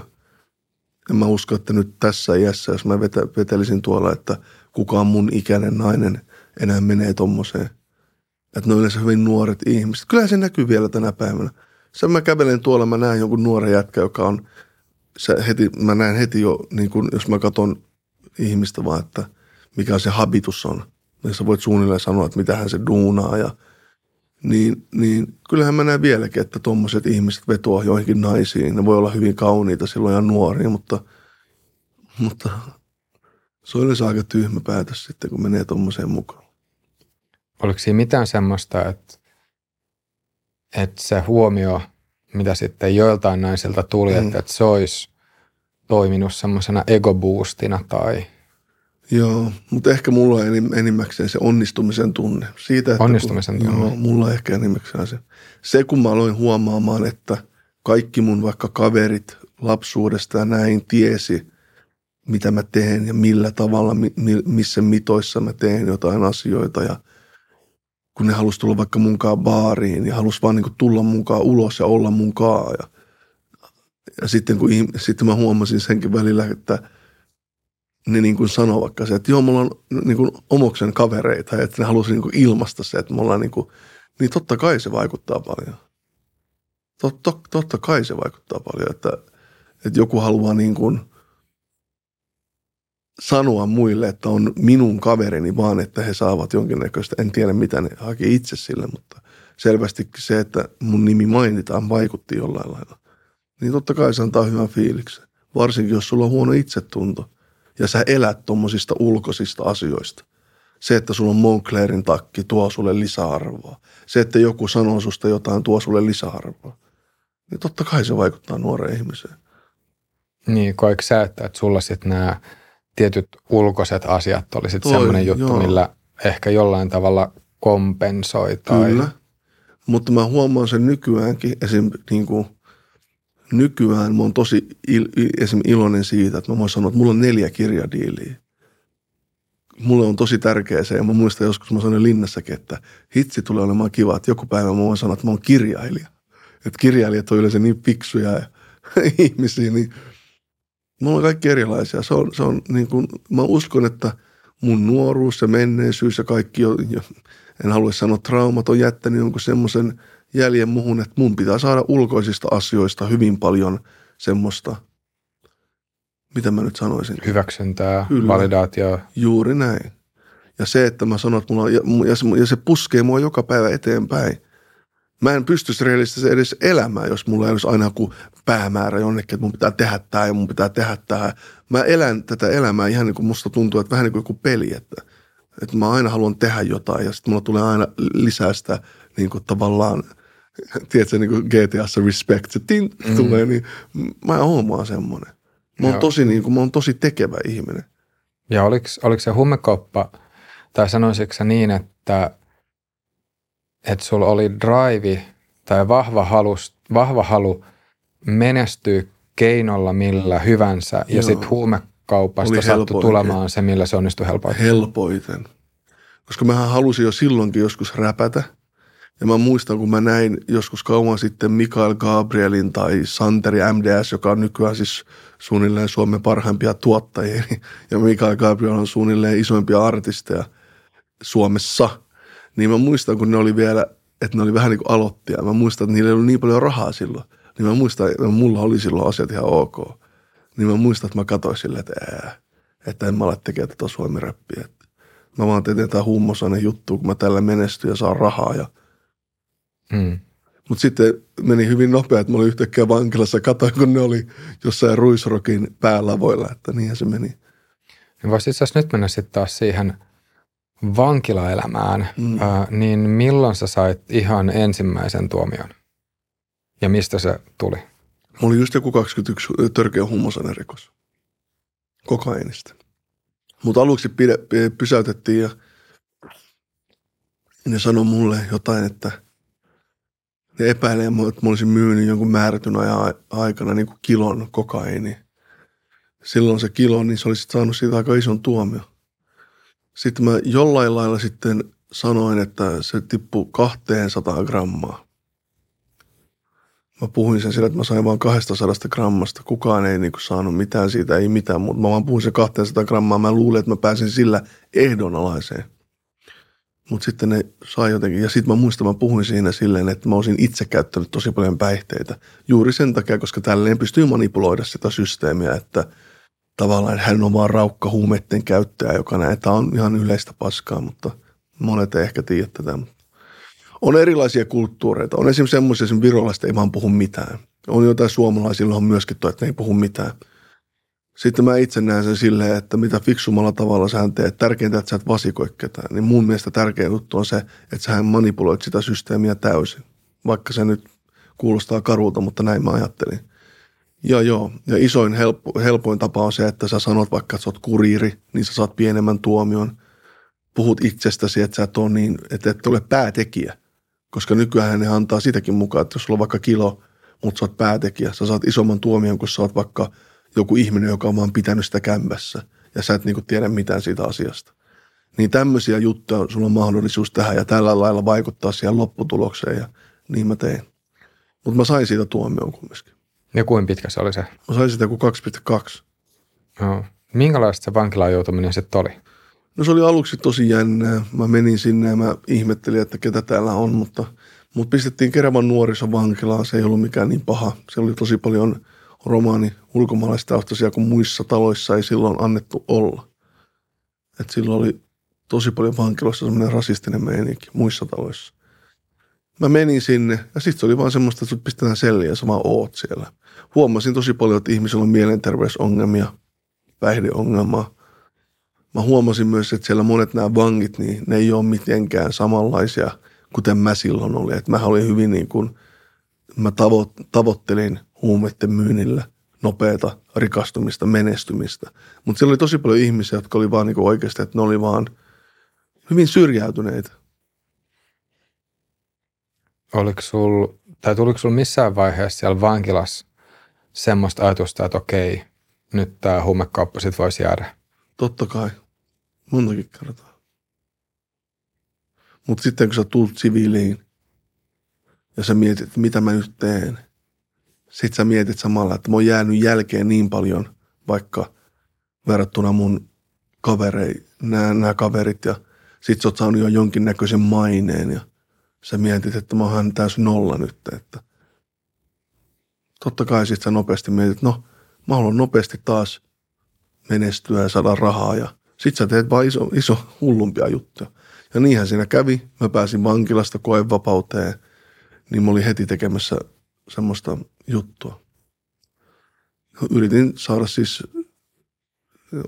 en mä usko, että nyt tässä iässä, jos mä vetä, vetelisin tuolla, että kukaan mun ikäinen nainen enää menee tommoseen. Että ne on yleensä hyvin nuoret ihmiset. Kyllä se näkyy vielä tänä päivänä. Se mä kävelen tuolla, mä näen jonkun nuoren jätkä, joka on, se heti, mä näen heti jo, niin kun, jos mä katson ihmistä vaan, että – mikä se habitus on. Niin sä voit suunnilleen sanoa, että mitä hän se duunaa ja niin, niin kyllähän mä näen vieläkin, että tuommoiset ihmiset vetoaa joihinkin naisiin. Ne voi olla hyvin kauniita silloin ja nuoria, mutta, mutta se yleensä aika tyhmä päätös sitten, kun menee tuommoiseen mukaan. Oliko siinä mitään semmoista, että, että se huomio mitä sitten joiltain naisilta tuli, mm. että, että se olisi toiminut semmoisena egoboostina tai... Joo, mutta ehkä mulla on enimmäkseen se onnistumisen tunne. Siitä, että onnistumisen kun, tunne. Joo, mulla on ehkä enimmäkseen se. Se, kun mä aloin huomaamaan, että kaikki mun vaikka kaverit lapsuudesta ja näin tiesi, mitä mä teen ja millä tavalla, missä mitoissa mä teen jotain asioita ja kun ne halusi tulla vaikka munkaan baariin ja halusi vaan niin tulla munkaan ulos ja olla munkaan ja, ja sitten, kun, sitten mä huomasin senkin välillä, että ne niin kuin sanoo vaikka se, että joo, mulla on niin kuin omoksen kavereita että ne halusi niin kuin ilmaista se, että me ollaan niin kuin, niin totta kai se vaikuttaa paljon. Totta, totta kai se vaikuttaa paljon, että, että joku haluaa niin kuin – sanoa muille, että on minun kaverini, vaan että he saavat jonkinnäköistä, en tiedä mitä ne haki itse sille, mutta selvästi se, että mun nimi mainitaan, vaikutti jollain lailla. Niin totta kai se antaa hyvän fiiliksen. Varsinkin, jos sulla on huono itsetunto ja sä elät tuommoisista ulkoisista asioista. Se, että sulla on Monclerin takki, tuo sulle lisäarvoa. Se, että joku sanoo susta jotain, tuo sulle lisäarvoa. Niin totta kai se vaikuttaa nuoreen ihmiseen. Niin, koiko sä, että, että sulla sitten nämä tietyt ulkoiset asiat oli sitten semmoinen juttu, joo. millä ehkä jollain tavalla kompensoi. Tai... Kyllä, mutta mä huomaan sen nykyäänkin, esim. Niin kuin, nykyään mä oon tosi il, esim. iloinen siitä, että mä voin sanoa, että mulla on neljä kirjadiiliä. Mulle on tosi tärkeä se, ja mä muistan joskus mä sanoin linnassakin, että hitsi tulee olemaan kiva, että joku päivä mä voin sanoa, että mä oon kirjailija. Että kirjailijat on yleensä niin fiksuja ja <laughs> ihmisiä, niin – me ollaan kaikki erilaisia. Se on, se on niin kuin, mä uskon, että mun nuoruus ja menneisyys ja kaikki, jo, en halua sanoa traumat, on jättänyt jonkun semmoisen jäljen muhun, että mun pitää saada ulkoisista asioista hyvin paljon semmoista, mitä mä nyt sanoisin. Hyväksyntää, Kyllä. validaatioa. Juuri näin. Ja se, että mä sanon, että mulla on, ja, se, ja se puskee mua joka päivä eteenpäin. Mä en pystyisi realistisesti edes elämään, jos mulla ei olisi aina joku päämäärä jonnekin, että mun pitää tehdä tämä ja mun pitää tehdä tämä. Mä elän tätä elämää ihan niin kuin musta tuntuu, että vähän niin kuin joku peli, että, että mä aina haluan tehdä jotain ja sitten mulla tulee aina lisää sitä niin kuin tavallaan, <laughs> tiedätkö, niin kuin GTAssa respect, se tin, mm. tulee, niin mä oon vaan semmoinen. Mä oon, tosi, niin kuin, mä oon tosi tekevä ihminen. Ja oliko, oliko se hummekoppa, tai sanoisitko niin, että, että sulla oli drive tai vahva halu, vahva halu menestyä keinolla millä hyvänsä ja sitten huumekaupasta sattui tulemaan se, millä se onnistui helpoiten. Helpoiten. Koska mähän halusin jo silloinkin joskus räpätä. Ja mä muistan, kun mä näin joskus kauan sitten Mikael Gabrielin tai Santeri MDS, joka on nykyään siis suunnilleen Suomen parhaimpia tuottajia. <laughs> Ja Mikael Gabriel on suunnilleen isoimpia artisteja Suomessa. Niin mä muistan, kun ne oli vielä, että ne oli vähän niin kuin aloittia. Mä muistan, että niillä ei ollut niin paljon rahaa silloin. Niin mä muistan, että mulla oli silloin asiat ihan ok. Niin mä muistan, että mä katsoin silleen, että ää, että en mä ole tekemään tätä suomiräppiä. Mä vaan teen tätä hummosainen juttu, kun mä tällä menestyn ja saan rahaa. Ja... Mm. Mutta sitten meni hyvin nopea, että mä olin yhtäkkiä vankilassa. Katoin, kun ne oli jossain Ruisrokin päälavoilla, että niinhän se meni. Niin voisi itse nyt mennä sitten taas siihen vankilaelämään. Mm. Äh, niin milloin sä sait ihan ensimmäisen tuomion? Ja mistä se tuli? Mulla oli just joku 21 törkeä hummosainen rikos. Kokainista. Mutta aluksi pide, pysäytettiin ja ne sanoi mulle jotain, että ne epäilee, että mä olisin myynyt jonkun määrätyn ajan aikana niin kuin kilon kokaini. Silloin se kilo, niin se olisi saanut siitä aika ison tuomio. Sitten mä jollain lailla sitten sanoin, että se tippui 200 grammaa. Mä puhuin sen sillä, että mä sain vain 200 grammasta. Kukaan ei niin kuin saanut mitään siitä, ei mitään, mutta mä vaan puhuin sen 200 grammaa. Mä luulin, että mä pääsin sillä ehdonalaiseen. Mutta sitten ne sai jotenkin, ja sitten mä muistan, mä puhuin siinä silleen, että mä olisin itse käyttänyt tosi paljon päihteitä. Juuri sen takia, koska tälleen pystyy manipuloida sitä systeemiä, että tavallaan hän on vaan raukka huumeiden käyttäjä, joka näitä on ihan yleistä paskaa, mutta monet ei ehkä tiedä tätä. On erilaisia kulttuureita. On esimerkiksi semmoisia, että virolaiset ei vaan puhu mitään. On jotain suomalaisilla, on myöskin toi, että ne ei puhu mitään. Sitten mä itse näen sen silleen, että mitä fiksumalla tavalla sä teet. Tärkeintä, että sä et vasikoi ketään. Niin mun mielestä tärkein juttu on se, että sä manipuloit sitä systeemiä täysin. Vaikka se nyt kuulostaa karulta, mutta näin mä ajattelin. Ja joo, ja isoin helppo, helpoin tapa on se, että sä sanot vaikka, että sä oot kuriiri, niin sä saat pienemmän tuomion. Puhut itsestäsi, että sä et ole niin, että et ole päätekijä. Koska nykyään ne antaa sitäkin mukaan, että jos sulla on vaikka kilo, mutta sä oot päätekijä, sä saat isomman tuomion, kun sä oot vaikka joku ihminen, joka on vaan pitänyt sitä kämpässä ja sä et niinku tiedä mitään siitä asiasta. Niin tämmöisiä juttuja sulla on mahdollisuus tehdä ja tällä lailla vaikuttaa siihen lopputulokseen ja niin mä tein. Mutta mä sain siitä tuomioon kumminkin. Ja kuinka pitkä se oli se? Mä sain sitä kuin 2,2. Joo. Minkälaista se vankilaan joutuminen sitten oli? No se oli aluksi tosi jännää. Mä menin sinne ja mä ihmettelin, että ketä täällä on, mutta mut pistettiin Kerevan nuorisovankilaan. Se ei ollut mikään niin paha. Se oli tosi paljon romaani ulkomaalaistaustaisia, kun muissa taloissa ei silloin annettu olla. Et silloin oli tosi paljon vankilossa semmoinen rasistinen meininki muissa taloissa. Mä menin sinne ja sitten se oli vaan semmoista, että sut pistetään selliä ja sä vaan oot siellä. Huomasin tosi paljon, että ihmisillä on mielenterveysongelmia, päihdeongelmaa. Mä huomasin myös, että siellä monet nämä vangit, niin ne ei ole mitenkään samanlaisia, kuten mä silloin olin. Että mä olin hyvin niin kuin, mä tavo- tavoittelin huumeiden myynnillä nopeata rikastumista, menestymistä. Mutta siellä oli tosi paljon ihmisiä, jotka oli vaan niin oikeasti, että ne oli vaan hyvin syrjäytyneitä. Oliko sul, tai tuliko sul missään vaiheessa siellä vankilassa semmoista ajatusta, että okei, nyt tämä huumekauppa sit voisi jäädä? Totta kai. Montakin kertaa. Mutta sitten kun sä tulet siviiliin ja sä mietit, että mitä mä nyt teen, sit sä mietit samalla, että mä oon jäänyt jälkeen niin paljon, vaikka verrattuna mun kaverei, nämä, kaverit ja sit sä oot saanut jo jonkinnäköisen maineen ja sä mietit, että mä oon täysin nolla nyt, että totta kai sit sä nopeasti mietit, että no mä haluan nopeasti taas menestyä ja saada rahaa ja sit sä teet vaan iso, iso hullumpia juttuja. Ja niinhän siinä kävi. Mä pääsin vankilasta koevapauteen, niin mä olin heti tekemässä semmoista juttua. Yritin saada siis,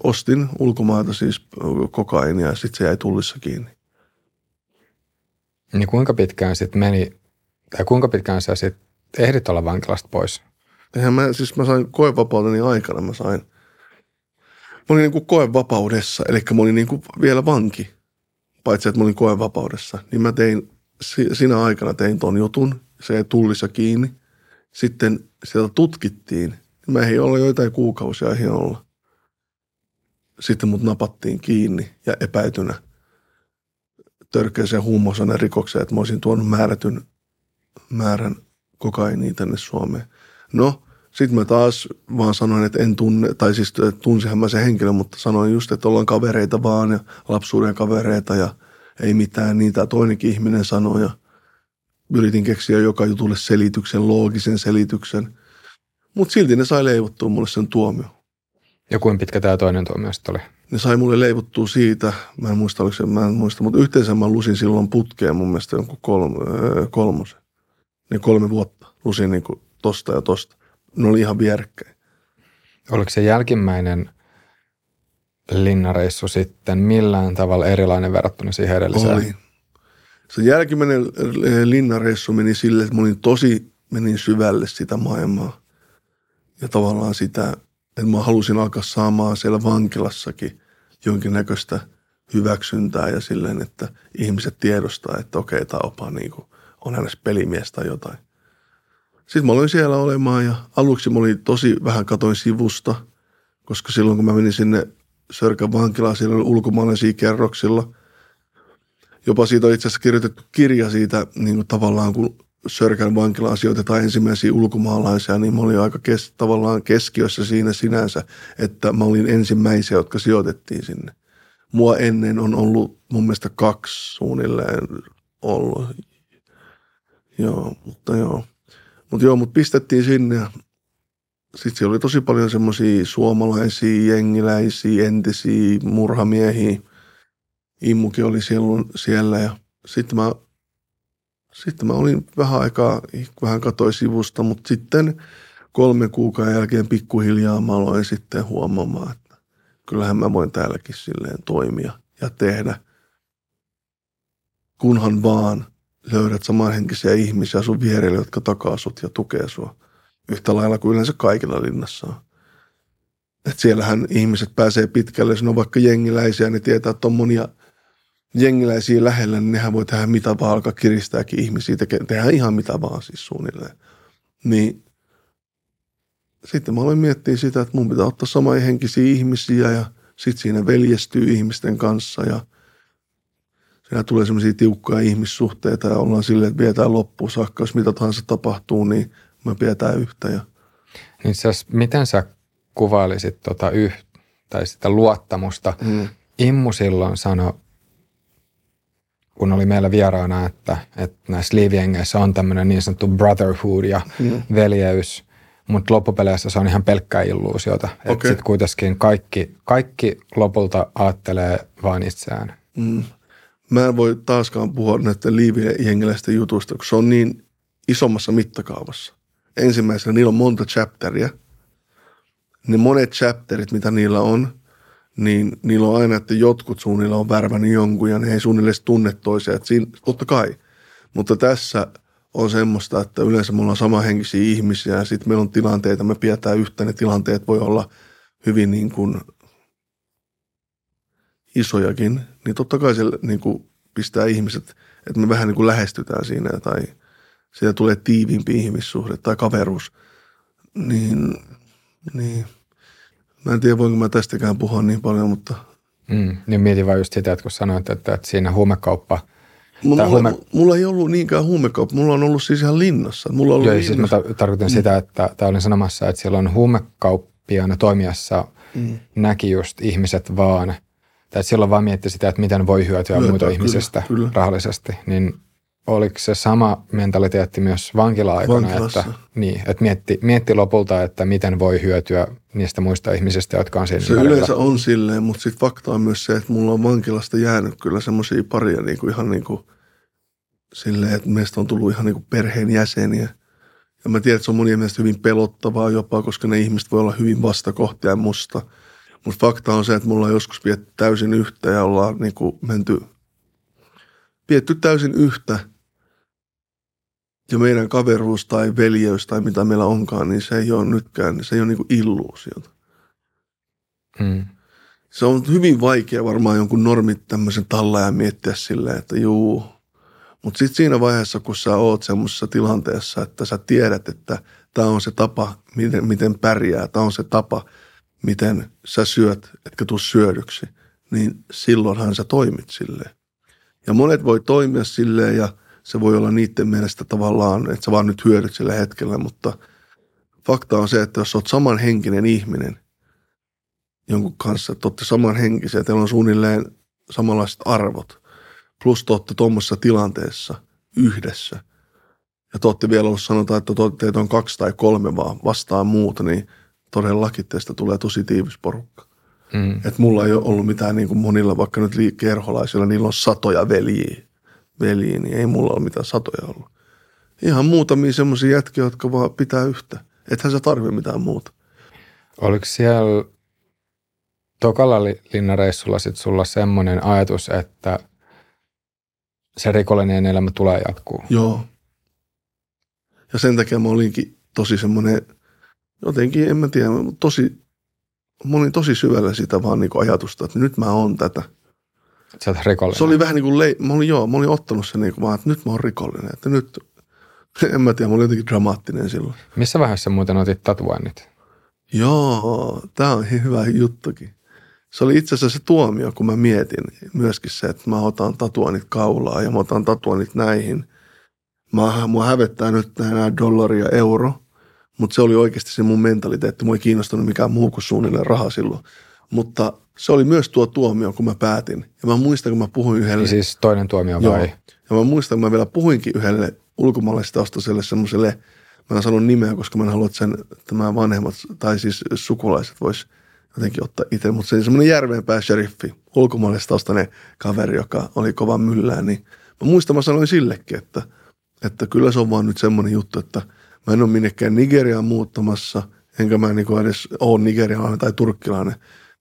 ostin ulkomailta siis kokainia ja sitten se jäi tullissa kiinni. Niin kuinka pitkään sitten meni, tai kuinka pitkään sä sitten ehdit olla vankilasta pois? Eihän mä, siis mä sain koevapauteni aikana, mä sain, mä olin niin kuin koevapaudessa, eli mä olin niin kuin vielä vanki, paitsi että mä olin koevapaudessa. Niin mä tein, siinä aikana tein ton jutun, se ei tullissa kiinni. Sitten sieltä tutkittiin, niin mä ei olla joitain kuukausia ei olla. Sitten mut napattiin kiinni ja epäytynä törkeäseen huumausaineiden rikokseen, että mä olisin tuonut määrätyn määrän kokainia tänne Suomeen. No, sitten mä taas vaan sanoin, että en tunne, tai siis tunsinhan mä sen henkilön, mutta sanoin just, että ollaan kavereita vaan ja lapsuuden kavereita ja ei mitään niitä. Toinenkin ihminen sanoi ja yritin keksiä joka jutulle selityksen, loogisen selityksen. Mutta silti ne sai leivottua mulle sen tuomio. Ja kuinka pitkä tämä toinen tuomio sitten oli? Ne sai mulle leivottua siitä, mä en muista, oliko se, mä en muista, mutta yhteensä mä lusin silloin putkeen mun mielestä jonkun kolm, kolmosen. Niin kolme vuotta lusin niin kuin tosta ja tosta. Ne oli ihan vierekkäin. Oliko se jälkimmäinen linnareissu sitten millään tavalla erilainen verrattuna siihen edelliseen? Oli. Se jälkimmäinen linnareissu meni sille, että mä olin tosi, menin syvälle sitä maailmaa. Ja tavallaan sitä, että mä halusin alkaa saamaan siellä vankilassakin jonkinnäköistä hyväksyntää ja silleen, että ihmiset tiedostaa, että okei, tämä opa niin kuin, on hänestä pelimies tai jotain. Sitten mä olin siellä olemaan ja aluksi mä olin tosi vähän katoin sivusta, koska silloin kun mä menin sinne Sörkän vankilaan, siellä oli ulkomaalaisia kerroksilla. Jopa siitä on itse asiassa kirjoitettu kirja siitä niin kuin tavallaan, kun Sörkän vankilaan sijoitetaan ensimmäisiä ulkomaalaisia, niin mä olin aika kes, tavallaan keskiössä siinä sinänsä, että mä olin ensimmäisiä, jotka sijoitettiin sinne. Mua ennen on ollut mun mielestä kaksi suunnilleen ollut. Joo, mutta joo. Mutta joo, mut pistettiin sinne ja sitten siellä oli tosi paljon semmoisia suomalaisia, jengiläisiä, entisiä murhamiehiä. Immukin oli silloin siellä ja sitten mä, sitten mä olin vähän aikaa, vähän katoi sivusta, mutta sitten kolme kuukauden jälkeen pikkuhiljaa mä aloin sitten huomaamaan, että kyllähän mä voin täälläkin silleen toimia ja tehdä. Kunhan vaan löydät samanhenkisiä ihmisiä sun vierelle, jotka takaa sut ja tukee sua. Yhtä lailla kuin yleensä kaikilla linnassa on. Et siellähän ihmiset pääsee pitkälle, jos on vaikka jengiläisiä, ne tietää, että on monia jengiläisiä lähellä, niin nehän voi tehdä mitä vaan, alkaa kiristääkin ihmisiä, teke, tehdä ihan mitä vaan siis suunnilleen. Niin sitten mä aloin miettiä sitä, että mun pitää ottaa samanhenkisiä ihmisiä ja sitten siinä veljestyy ihmisten kanssa ja siinä tulee semmoisia tiukkoja ihmissuhteita ja ollaan silleen, että vietään loppuun saakka, jos mitä tahansa tapahtuu, niin me pidetään yhtä. Ja... Niin sä, miten sä kuvailisit tota yh, tai sitä luottamusta? Mm. Immu silloin sanoi, kun oli meillä vieraana, että, että näissä liiviengeissä on tämmöinen niin sanottu brotherhood ja mm. veljeys – mutta loppupeleissä se on ihan pelkkää illuusiota. Okay. Sitten kuitenkin kaikki, kaikki lopulta ajattelee vain itseään. Mm. Mä en voi taaskaan puhua näiden liivijengiläisten jutuista, kun se on niin isommassa mittakaavassa. Ensimmäisenä niillä on monta chapteria. Ne monet chapterit, mitä niillä on, niin niillä on aina, että jotkut suunnilla on värvännyt jonkun ja ne ei suunnilleen tunne toisia. siinä, totta kai. Mutta tässä – on semmoista, että yleensä mulla on samanhenkisiä ihmisiä ja sitten meillä on tilanteita, me pidetään yhtä, ne tilanteet voi olla hyvin niin kuin isojakin, niin totta kai se niin kuin pistää ihmiset, että me vähän niin kuin lähestytään siinä tai siitä tulee tiiviimpi ihmissuhde tai kaveruus, niin, niin mä en tiedä voinko mä tästäkään puhua niin paljon, mutta... Mm, niin mietin vaan just sitä, että kun sanoit, että, että siinä huumekauppa – Mulla, huume... mulla ei ollut niinkään huumekauppa, mulla on ollut siis ihan linnassa. Mulla on ollut Joo, siis mä tarkoitan mm. sitä, että tämä olin sanomassa, että siellä on huumekauppiaana toimijassa mm. näki just ihmiset vaan, tai että silloin vaan mietti sitä, että miten voi hyötyä Hyötyä, muuta ihmisistä kyllä. rahallisesti, niin oliko se sama mentaliteetti myös vankila-aikana, että, niin, että mietti, mietti lopulta, että miten voi hyötyä niistä muista ihmisistä, jotka on siinä Se ympärillä. yleensä on silleen, mutta sitten fakta on myös se, että mulla on vankilasta jäänyt kyllä semmoisia paria niin kuin ihan niin kuin silleen, että meistä on tullut ihan niin kuin perheen jäseniä. Ja mä tiedän, että se on monien mielestä hyvin pelottavaa jopa, koska ne ihmiset voi olla hyvin vastakohtia musta. Mutta fakta on se, että mulla on joskus pietty täysin yhtä ja ollaan niin kuin menty, pietty täysin yhtä – ja meidän kaveruus tai veljeys tai mitä meillä onkaan, niin se ei ole nytkään, se ei ole niin illuusiota. Mm. Se on hyvin vaikea varmaan jonkun normit tämmöisen ja miettiä silleen, että juu. Mutta sitten siinä vaiheessa, kun sä oot semmoisessa tilanteessa, että sä tiedät, että tämä on se tapa, miten, miten pärjää, tämä on se tapa, miten sä syöt, etkä tuu syödyksi, niin silloinhan sä toimit silleen. Ja monet voi toimia silleen ja – se voi olla niiden mielestä tavallaan, että sä vaan nyt hyödyt sillä hetkellä, mutta fakta on se, että jos oot samanhenkinen ihminen jonkun kanssa, että olette samanhenkisiä, teillä on suunnilleen samanlaiset arvot, plus te olette tuommoisessa tilanteessa yhdessä, ja te olette vielä ollut sanotaan, että teitä on kaksi tai kolme vaan vastaan muuta, niin todellakin teistä tulee tosi tiivis porukka. Mm. Että mulla ei ole ollut mitään niin kuin monilla, vaikka nyt kerholaisilla, niillä on satoja veljiä veliä, niin ei mulla ole mitään satoja ollut. Ihan muutamia semmoisia jätkiä, jotka vaan pitää yhtä. Ethän sä tarvi mitään muuta. Oliko siellä tokalla linnareissulla sit sulla semmoinen ajatus, että se rikollinen elämä tulee jatkuu? Joo. Ja sen takia mä olinkin tosi semmoinen, jotenkin en mä tiedä, tosi, mä olin tosi syvällä sitä vaan niin ajatusta, että nyt mä oon tätä – Sä oot rikollinen. Se oli vähän niin kuin, le- mä olin, joo, mä olin ottanut sen niin kuin vaan, että nyt mä oon rikollinen. Että nyt, <laughs> en mä tiedä, mä olin jotenkin dramaattinen silloin. Missä vaiheessa muuten otit tatuoinnit? Joo, tää on hyvä juttukin. Se oli itse asiassa se tuomio, kun mä mietin myöskin se, että mä otan tatuoinnit kaulaa ja mä otan tatuoinnit näihin. Mä, mua hävettää nyt nämä dollari ja euro, mutta se oli oikeasti se mun mentaliteetti. Mua ei kiinnostunut mikään muu kuin suunnilleen raha silloin. Mutta se oli myös tuo tuomio, kun mä päätin. Ja mä muistan, kun mä puhuin yhdelle... Siis toinen tuomio vai? Joo. Ja mä muistan, kun mä vielä puhuinkin yhdelle ulkomaalaistaustaiselle semmoiselle, mä en sanonut nimeä, koska mä en halua, että sen, tämä vanhemmat tai siis sukulaiset vois jotenkin ottaa itse, mutta se oli semmoinen järvenpää sheriffi, ulkomaalaistaustainen kaveri, joka oli kova myllää, niin mä muistan, mä sanoin sillekin, että, että kyllä se on vaan nyt semmoinen juttu, että mä en ole minnekään Nigeriaan muuttamassa, enkä mä niin edes ole nigerialainen tai turkkilainen,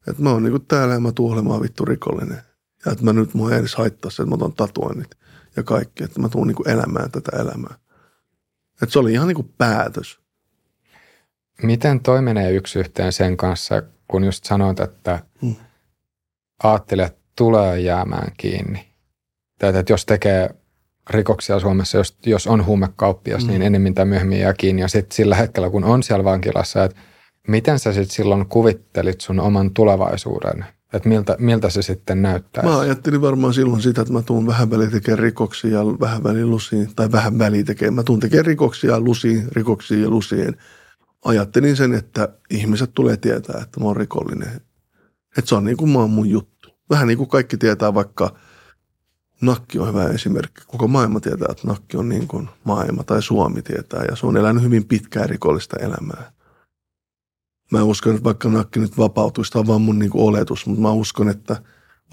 että mä oon niinku täällä ja mä tuun olemaan vittu rikollinen. Ja että mä nyt mua ei edes haittaa se, että mä otan tatuoinnit. ja kaikki, että mä tuun niin kuin elämään tätä elämää. Että se oli ihan niin kuin päätös. Miten toi menee yksi yhteen sen kanssa, kun just sanoit, että hmm. ajattelijat tulee jäämään kiinni? Tai että jos tekee rikoksia Suomessa, jos, jos on huumekauppias, mm. niin enemmän tai myöhemmin jää kiinni. Ja sitten sillä hetkellä, kun on siellä vankilassa, että miten sä sitten silloin kuvittelit sun oman tulevaisuuden? Että miltä, miltä se sitten näyttää? Mä ajattelin varmaan silloin sitä, että mä tuun vähän väliin tekemään rikoksia ja vähän väliin lusiin, tai vähän väliin tekemään. Mä tuun tekemään rikoksia lusiin, rikoksia ja lusiin. Ajattelin sen, että ihmiset tulee tietää, että mä oon rikollinen. Että se on niin kuin mä oon mun juttu. Vähän niin kuin kaikki tietää vaikka – Nakki on hyvä esimerkki. Koko maailma tietää, että nakki on niin kuin maailma tai Suomi tietää ja se on elänyt hyvin pitkää rikollista elämää. Mä uskon, että vaikka nakki nyt vapautuisi, tämä on vaan mun niin kuin oletus, mutta mä uskon, että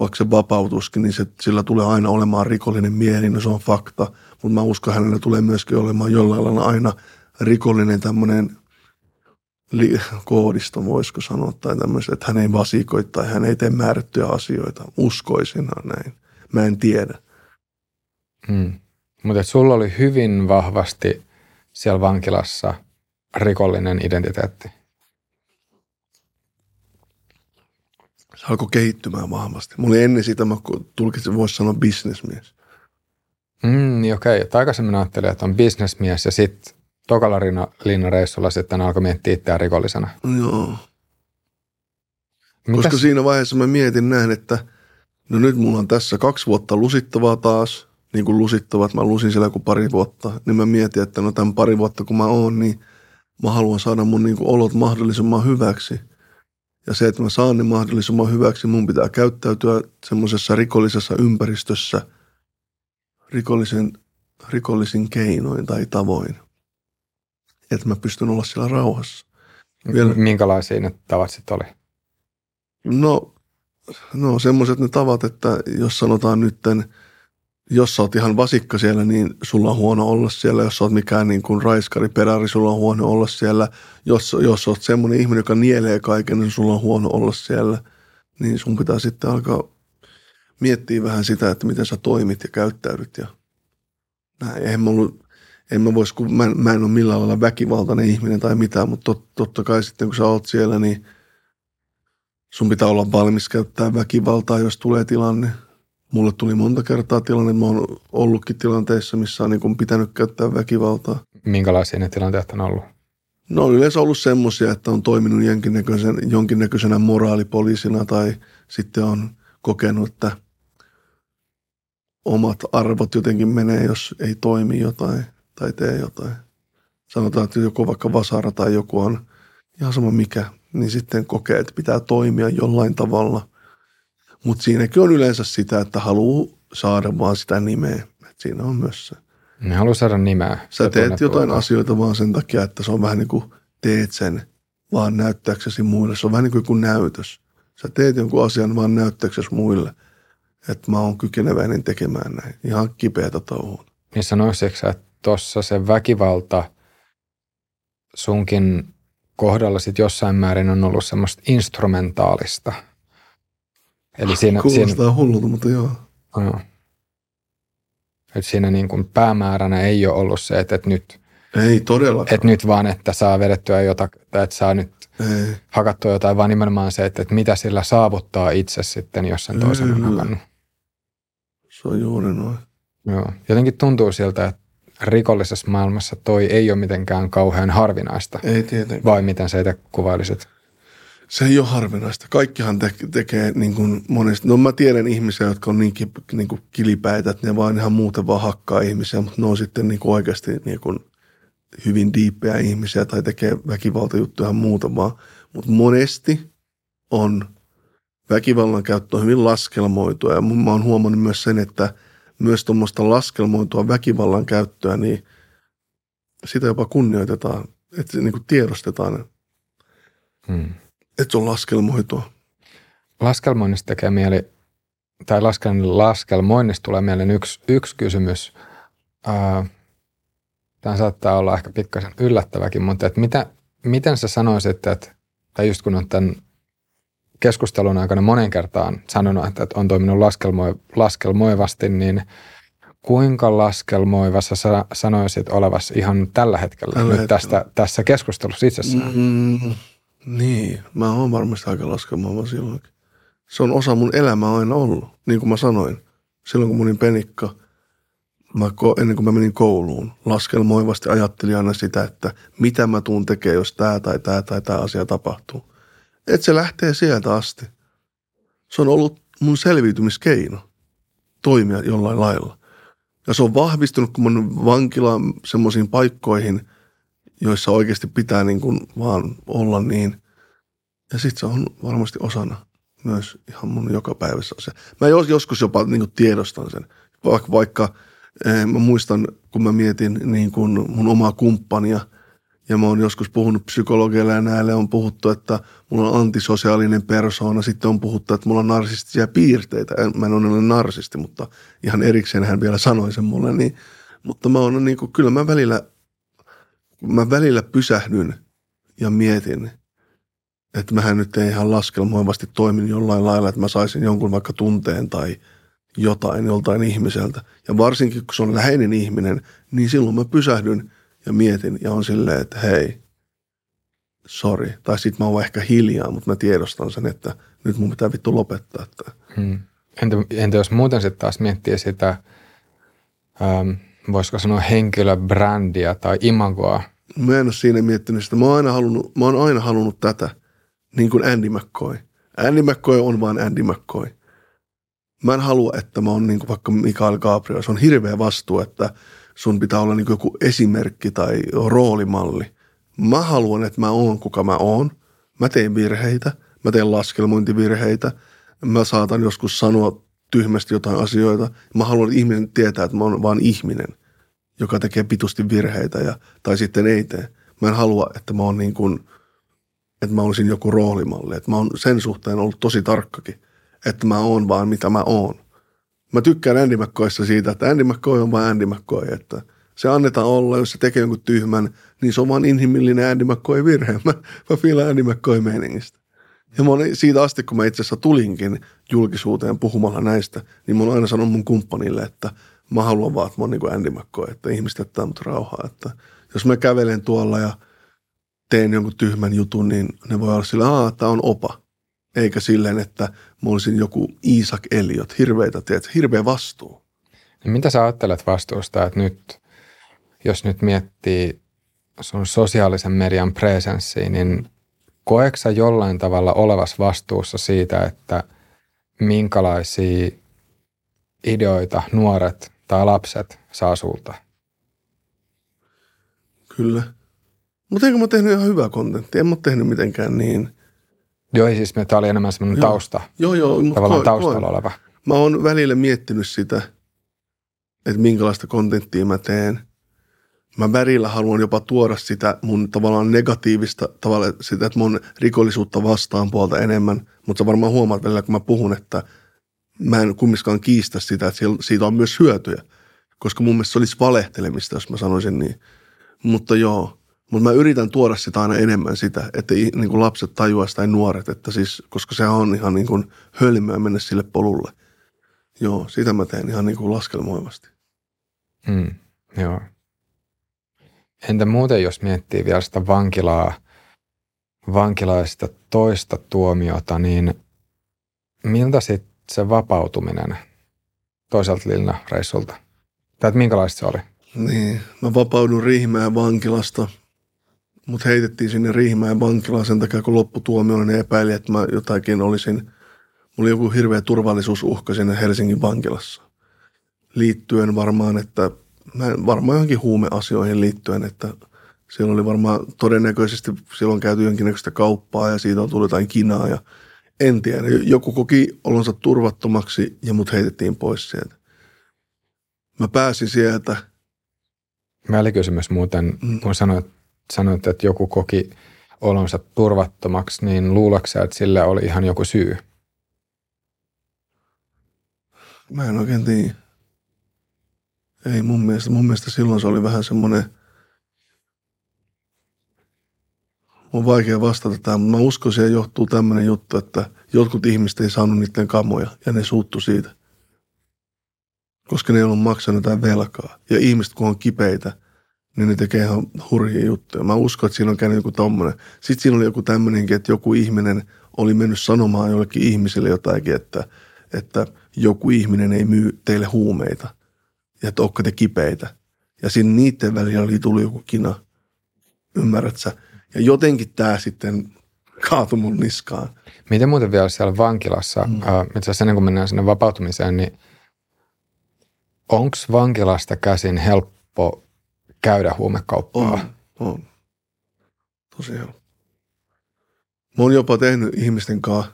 vaikka se vapautuskin, niin se, sillä tulee aina olemaan rikollinen mieli, no se on fakta. Mutta mä uskon, hänellä tulee myöskin olemaan jollain lailla aina rikollinen tämmöinen li- koodisto, voisiko sanoa, tai tämmöistä, että hän ei vasikoi tai hän ei tee määrättyjä asioita. Uskoisinhan näin. Mä en tiedä. Hmm. Mutta sulla oli hyvin vahvasti siellä vankilassa rikollinen identiteetti. Se alkoi kehittymään vahvasti. Mulla oli ennen sitä, mä tulkitsin, voisi sanoa bisnesmies. Mm, niin okei. Okay. Aikaisemmin ajattelin, että on bisnesmies ja sitten tokalla linnareissulla sitten alkoi miettiä itseään rikollisena. Joo. Mitäs? Koska siinä vaiheessa mä mietin näin, että – No nyt mulla on tässä kaksi vuotta lusittavaa taas, niin kuin lusittavat, mä lusin siellä kuin pari vuotta, niin mä mietin, että no tämän pari vuotta kun mä oon, niin mä haluan saada mun niin kuin olot mahdollisimman hyväksi. Ja se, että mä saan ne mahdollisimman hyväksi, mun pitää käyttäytyä semmoisessa rikollisessa ympäristössä rikollisen, rikollisin keinoin tai tavoin. Että mä pystyn olla siellä rauhassa. Vielä... Minkälaisia ne tavat sitten oli? No no semmoiset ne tavat, että jos sanotaan nytten, jos sä oot ihan vasikka siellä, niin sulla on huono olla siellä. Jos sä oot mikään niin kuin raiskari, peräri, sulla on huono olla siellä. Jos, jos oot semmoinen ihminen, joka nielee kaiken, niin sulla on huono olla siellä. Niin sun pitää sitten alkaa miettiä vähän sitä, että miten sä toimit ja käyttäydyt. Ja näin. Eihän mä ollut, en mä, vois, kun mä, mä en ole millään lailla väkivaltainen ihminen tai mitään, mutta tot, totta kai sitten kun sä oot siellä, niin – sun pitää olla valmis käyttää väkivaltaa, jos tulee tilanne. Mulle tuli monta kertaa tilanne, mä oon ollutkin tilanteissa, missä on niin pitänyt käyttää väkivaltaa. Minkälaisia ne tilanteet on ollut? No on yleensä ollut semmoisia, että on toiminut jonkinnäköisen, jonkinnäköisenä moraalipoliisina tai sitten on kokenut, että omat arvot jotenkin menee, jos ei toimi jotain tai tee jotain. Sanotaan, että joku vaikka vasara tai joku on ihan sama mikä, niin sitten kokee, että pitää toimia jollain tavalla. Mutta siinäkin on yleensä sitä, että haluaa saada vaan sitä nimeä. Et siinä on myös se. Ne haluaa saada nimeä. Sä teet jotain asioita vaan sen takia, että se on vähän niin kuin teet sen vaan näyttääksesi muille. Se on vähän niin kuin joku näytös. Sä teet jonkun asian vaan näyttääksesi muille, että mä oon kykeneväinen tekemään näin. Ihan kipeätä touhua. Niin sanoisitko että tuossa se väkivalta sunkin kohdalla sit jossain määrin on ollut semmoista instrumentaalista. Eli siinä, Kuulostaa siinä, hullulta, mutta joo. No. Et siinä niin kuin päämääränä ei ole ollut se, että, että nyt ei todellakaan. Että nyt vaan, että saa vedettyä jotain, tai että saa nyt ei. hakattua jotain, vaan nimenomaan se, että, että mitä sillä saavuttaa itse sitten, jos sen toisen on hakannut. Se on juuri noin. Joo. Jotenkin tuntuu siltä, että rikollisessa maailmassa toi ei ole mitenkään kauhean harvinaista. Ei tietenkään. Vai miten sä itse kuvailisit? Se ei ole harvinaista. Kaikkihan te- tekee niin kuin monesti. No mä tiedän ihmisiä, jotka on niin, ki- niin kuin kilipäitä, että ne vaan ihan muuten vaan hakkaa ihmisiä, mutta ne on sitten niin kuin oikeasti niin kuin hyvin diippejä ihmisiä tai tekee väkivaltajuttuja ihan muuta vaan. Mutta monesti on väkivallan käyttö on hyvin laskelmoitua ja mä oon huomannut myös sen, että – myös tuommoista laskelmoitua väkivallan käyttöä, niin sitä jopa kunnioitetaan, että niin kuin tiedostetaan, hmm. että se on laskelmoitua. Laskelmoinnista tekee mieli, tai laskel, laskelmoinnista tulee mieleen yksi, yksi kysymys. Tämä saattaa olla ehkä pikkasen yllättäväkin, mutta että mitä, miten sä sanoisit, että, tai just kun on tämän keskustelun aikana monen kertaan sanonut, että on toiminut laskelmoi, laskelmoivasti, niin kuinka laskelmoivassa sä sanoisit olevassa ihan tällä hetkellä Tällä nyt hetkellä. tästä, tässä keskustelussa itsessään? Mm, niin, mä oon varmasti aika laskelmoiva silloinkin. Se on osa mun elämää aina ollut, niin kuin mä sanoin. Silloin kun olin penikka, mä, ko- ennen kuin mä menin kouluun, laskelmoivasti ajattelin aina sitä, että mitä mä tuun tekemään, jos tämä tai tämä tai tämä asia tapahtuu. Et se lähtee sieltä asti. Se on ollut mun selviytymiskeino toimia jollain lailla. Ja se on vahvistunut, kun oon vankilaan semmoisiin paikkoihin, joissa oikeasti pitää niin kuin vaan olla niin. Ja sitten se on varmasti osana myös ihan mun jokapäiväisessä asia. Mä jos, joskus jopa niin kuin tiedostan sen. Vaikka, vaikka eh, mä muistan, kun mä mietin niin kuin mun omaa kumppania, ja mä oon joskus puhunut psykologeille ja näille on puhuttu, että mulla on antisosiaalinen persoona. Sitten on puhuttu, että mulla on narsistisia piirteitä. Mä en ole narsisti, mutta ihan erikseen hän vielä sanoi sen mulle. Niin, mutta mä oon niin kuin, kyllä mä välillä, mä välillä pysähdyn ja mietin, että mähän nyt ei ihan laskelmoivasti toimin jollain lailla, että mä saisin jonkun vaikka tunteen tai jotain joltain ihmiseltä. Ja varsinkin, kun se on läheinen ihminen, niin silloin mä pysähdyn ja mietin ja on silleen, että hei, sorry. Tai sit mä oon ehkä hiljaa, mutta mä tiedostan sen, että nyt mun pitää vittu lopettaa. Että Hmm. Entä, entä jos muuten sitten taas miettii sitä, ähm, voisiko sanoa henkilöbrändiä tai imagoa? mä en ole siinä miettinyt sitä. Mä oon aina halunnut, mä oon aina halunnut tätä, niin kuin Andy McCoy. Andy McCoy on vaan Andy McCoy. Mä en halua, että mä oon niin kuin vaikka Mikael Gabriel. Se on hirveä vastuu, että sun pitää olla niin joku esimerkki tai roolimalli. Mä haluan, että mä oon kuka mä oon. Mä teen virheitä, mä teen laskelmointivirheitä. Mä saatan joskus sanoa tyhmästi jotain asioita. Mä haluan, että ihminen tietää, että mä oon vaan ihminen joka tekee pitusti virheitä ja, tai sitten ei tee. Mä en halua, että mä oon niin kuin, että mä olisin joku roolimalli. Että mä oon sen suhteen ollut tosi tarkkakin, että mä oon vaan mitä mä oon. Mä tykkään Andy McCoyssa siitä, että Andy McCoy on vaan Andy McCoy, että se annetaan olla, jos se tekee jonkun tyhmän, niin se on vaan inhimillinen Andy McCoy virhe. Mä, mä fiilan Andy McCoy meiningistä. Ja mä oon siitä asti, kun mä itse asiassa tulinkin julkisuuteen puhumalla näistä, niin mä oon aina sanonut mun kumppanille, että mä haluan vaan, että mä oon niin kuin Andy McCoy, että ihmiset jättää mut rauhaa. Että jos mä kävelen tuolla ja teen jonkun tyhmän jutun, niin ne voi olla sillä, että on opa. Eikä silleen, että mä olisin joku Isaac Elliot, hirveitä, tiedät, hirveä vastuu. Niin mitä sä ajattelet vastuusta, että nyt, jos nyt miettii sun sosiaalisen median presenssiä, niin koetko sä jollain tavalla olevas vastuussa siitä, että minkälaisia ideoita nuoret tai lapset saa sulta? Kyllä. Mutta eikö mä tehnyt ihan hyvää kontenttia? En mä tehnyt mitenkään niin. Joo, ei siis tämä oli enemmän semmoinen Joo. tausta, Joo, joo. Mut tavallaan koen- taustalla koen. oleva. Mä oon välillä miettinyt sitä, että minkälaista kontenttia mä teen. Mä välillä haluan jopa tuoda sitä mun tavallaan negatiivista, tavallaan sitä, että mun rikollisuutta vastaan puolta enemmän. Mutta sä varmaan huomaat välillä, kun mä puhun, että mä en kumminkaan kiistä sitä, että siitä on myös hyötyjä. Koska mun mielestä se olisi valehtelemista, jos mä sanoisin niin. Mutta joo, mutta mä yritän tuoda sitä aina enemmän sitä, että niin kuin lapset tajuaisi tai nuoret, että siis, koska se on ihan niin kuin hölmöä mennä sille polulle. Joo, sitä mä teen ihan niin kuin laskelmoivasti. Mm, joo. Entä muuten, jos miettii vielä sitä vankilaa, vankilaista toista tuomiota, niin miltä sitten se vapautuminen toiselta linnareissulta? Tai minkälaista se oli? Niin, mä vapaudun Riihimäen vankilasta, mut heitettiin sinne Riihimäen vankilaan sen takia, kun lopputuomio oli, ne epäili, että mä jotakin olisin, mulla oli joku hirveä turvallisuusuhka sinne Helsingin vankilassa. Liittyen varmaan, että mä en, varmaan johonkin huumeasioihin liittyen, että siellä oli varmaan todennäköisesti, siellä on käyty jonkinnäköistä kauppaa ja siitä on tullut jotain kinaa ja en tiedä. Joku koki olonsa turvattomaksi ja mut heitettiin pois sieltä. Mä pääsin sieltä, Välikysymys muuten, Mm. kun sanoit, sanoit, että joku koki olonsa turvattomaksi, niin luuleeko sä, että sillä oli ihan joku syy? Mä en oikein tiedä. Ei mun mielestä. Mun mielestä silloin se oli vähän semmoinen... On vaikea vastata tähän, mutta mä uskon, siihen johtuu tämmöinen juttu, että jotkut ihmiset ei saanut niiden kamoja ja ne suuttu siitä. koska ne ei ollut maksanut jotain velkaa. Ja ihmiset, kun on kipeitä, niin ne tekee ihan hurjia juttuja. Mä uskon, että siinä on käynyt joku tommonen. Sitten siinä oli joku tämmöinenkin, että joku ihminen oli mennyt sanomaan jollekin ihmiselle jotakin, että, että joku ihminen ei myy teille huumeita. Ja että ootte te kipeitä. Ja siinä niiden välillä oli tullut joku kina. Ymmärrät sä? Ja jotenkin tämä sitten kaatui mun niskaan. Miten muuten vielä siellä vankilassa, mm. äh, itse asiassa ennen kuin mennään sinne vapautumiseen, niin onko vankilasta käsin helppo käydä huumekauppaa? On, on. Tosi helppo. Mä oon jopa tehnyt ihmisten kanssa,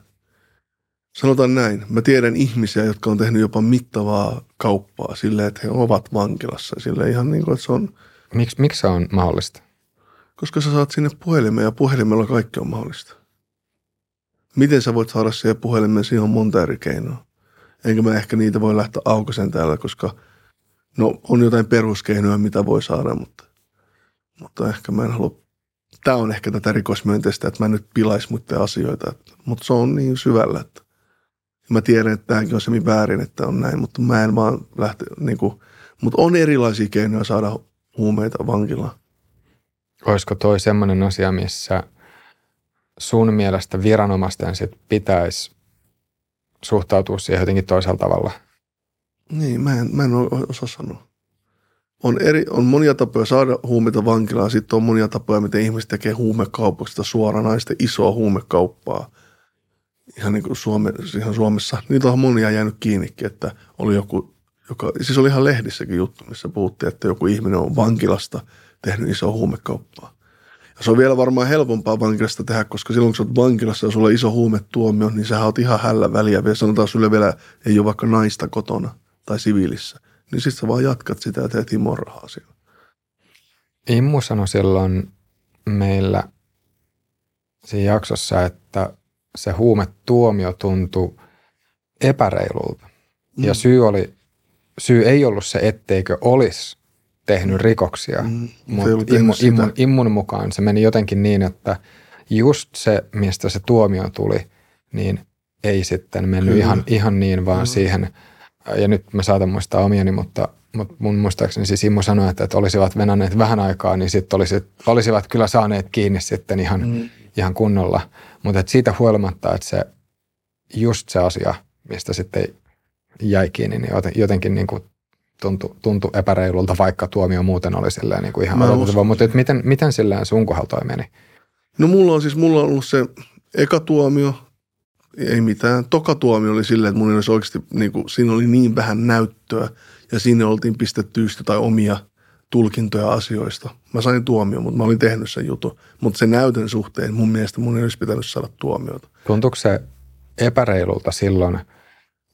sanotaan näin, mä tiedän ihmisiä, jotka on tehnyt jopa mittavaa kauppaa silleen, että he ovat vankilassa. Sille ihan niin kuin, että se on... Miks, miksi se on mahdollista? Koska sä saat sinne puhelimen ja puhelimella kaikki on mahdollista. Miten sä voit saada siihen puhelimen, siihen on monta eri keinoa. Enkä mä ehkä niitä voi lähteä aukaisen täällä, koska no on jotain peruskeinoja, mitä voi saada, mutta, mutta ehkä mä en halua tämä on ehkä tätä rikosmyönteistä, että mä nyt pilais muiden asioita. Mutta se on niin syvällä, että mä tiedän, että tämäkin on semi väärin, että on näin, mutta mä en vaan lähte, niin kuin, mutta on erilaisia keinoja saada huumeita vankilaan. Olisiko toi semmoinen asia, missä sun mielestä viranomaisten sit pitäisi suhtautua siihen jotenkin toisella tavalla? Niin, mä en, mä en osaa sanoa. On, eri, on monia tapoja saada huumeita vankilaan, sitten on monia tapoja, miten ihmiset tekee huumekaupoista suoranaista isoa huumekauppaa. Ihan niin kuin Suome, ihan Suomessa. Niitä on monia jäänyt kiinnikin, että oli joku, joka, siis oli ihan lehdissäkin juttu, missä puhuttiin, että joku ihminen on vankilasta tehnyt isoa huumekauppaa. Ja se on vielä varmaan helpompaa vankilasta tehdä, koska silloin kun sä oot vankilassa ja sulla on iso huumetuomio, niin sä oot ihan hällä väliä. Vielä sanotaan sulle vielä, ei ole vaikka naista kotona tai siviilissä niin sitten sä vaan jatkat sitä ja teet rahaa siellä. Immu sanoi silloin meillä siinä jaksossa, että se huumetuomio tuntui epäreilulta. Mm. Ja syy, oli, syy ei ollut se, etteikö olisi tehnyt rikoksia, mm. mutta immu, immun, immun mukaan se meni jotenkin niin, että just se, mistä se tuomio tuli, niin ei sitten mennyt ihan, ihan niin, vaan mm. siihen – ja nyt mä saatan muistaa omiani, mutta, mutta mun muistaakseni siis Immo sanoi, että, että olisivat venanneet vähän aikaa, niin sitten olisi, olisivat kyllä saaneet kiinni sitten ihan, mm. ihan kunnolla. Mutta että siitä huolimatta, että se just se asia, mistä sitten jäi kiinni, niin jotenkin niin kuin tuntui, tuntui epäreilulta, vaikka tuomio muuten oli silleen niin kuin ihan odotettava. Mutta että miten, miten silleen sun kohdalla toi meni? No mulla on siis, mulla on ollut se eka tuomio, ei mitään. Toka tuomio oli silleen, että mun olisi oikeasti, niin kuin, siinä oli niin vähän näyttöä ja siinä oltiin pistetty ystä tai omia tulkintoja asioista. Mä sain tuomio, mutta mä olin tehnyt sen jutun. Mutta sen näytön suhteen mun mielestä mun ei olisi pitänyt saada tuomiota. Tuntuuko se epäreilulta silloin,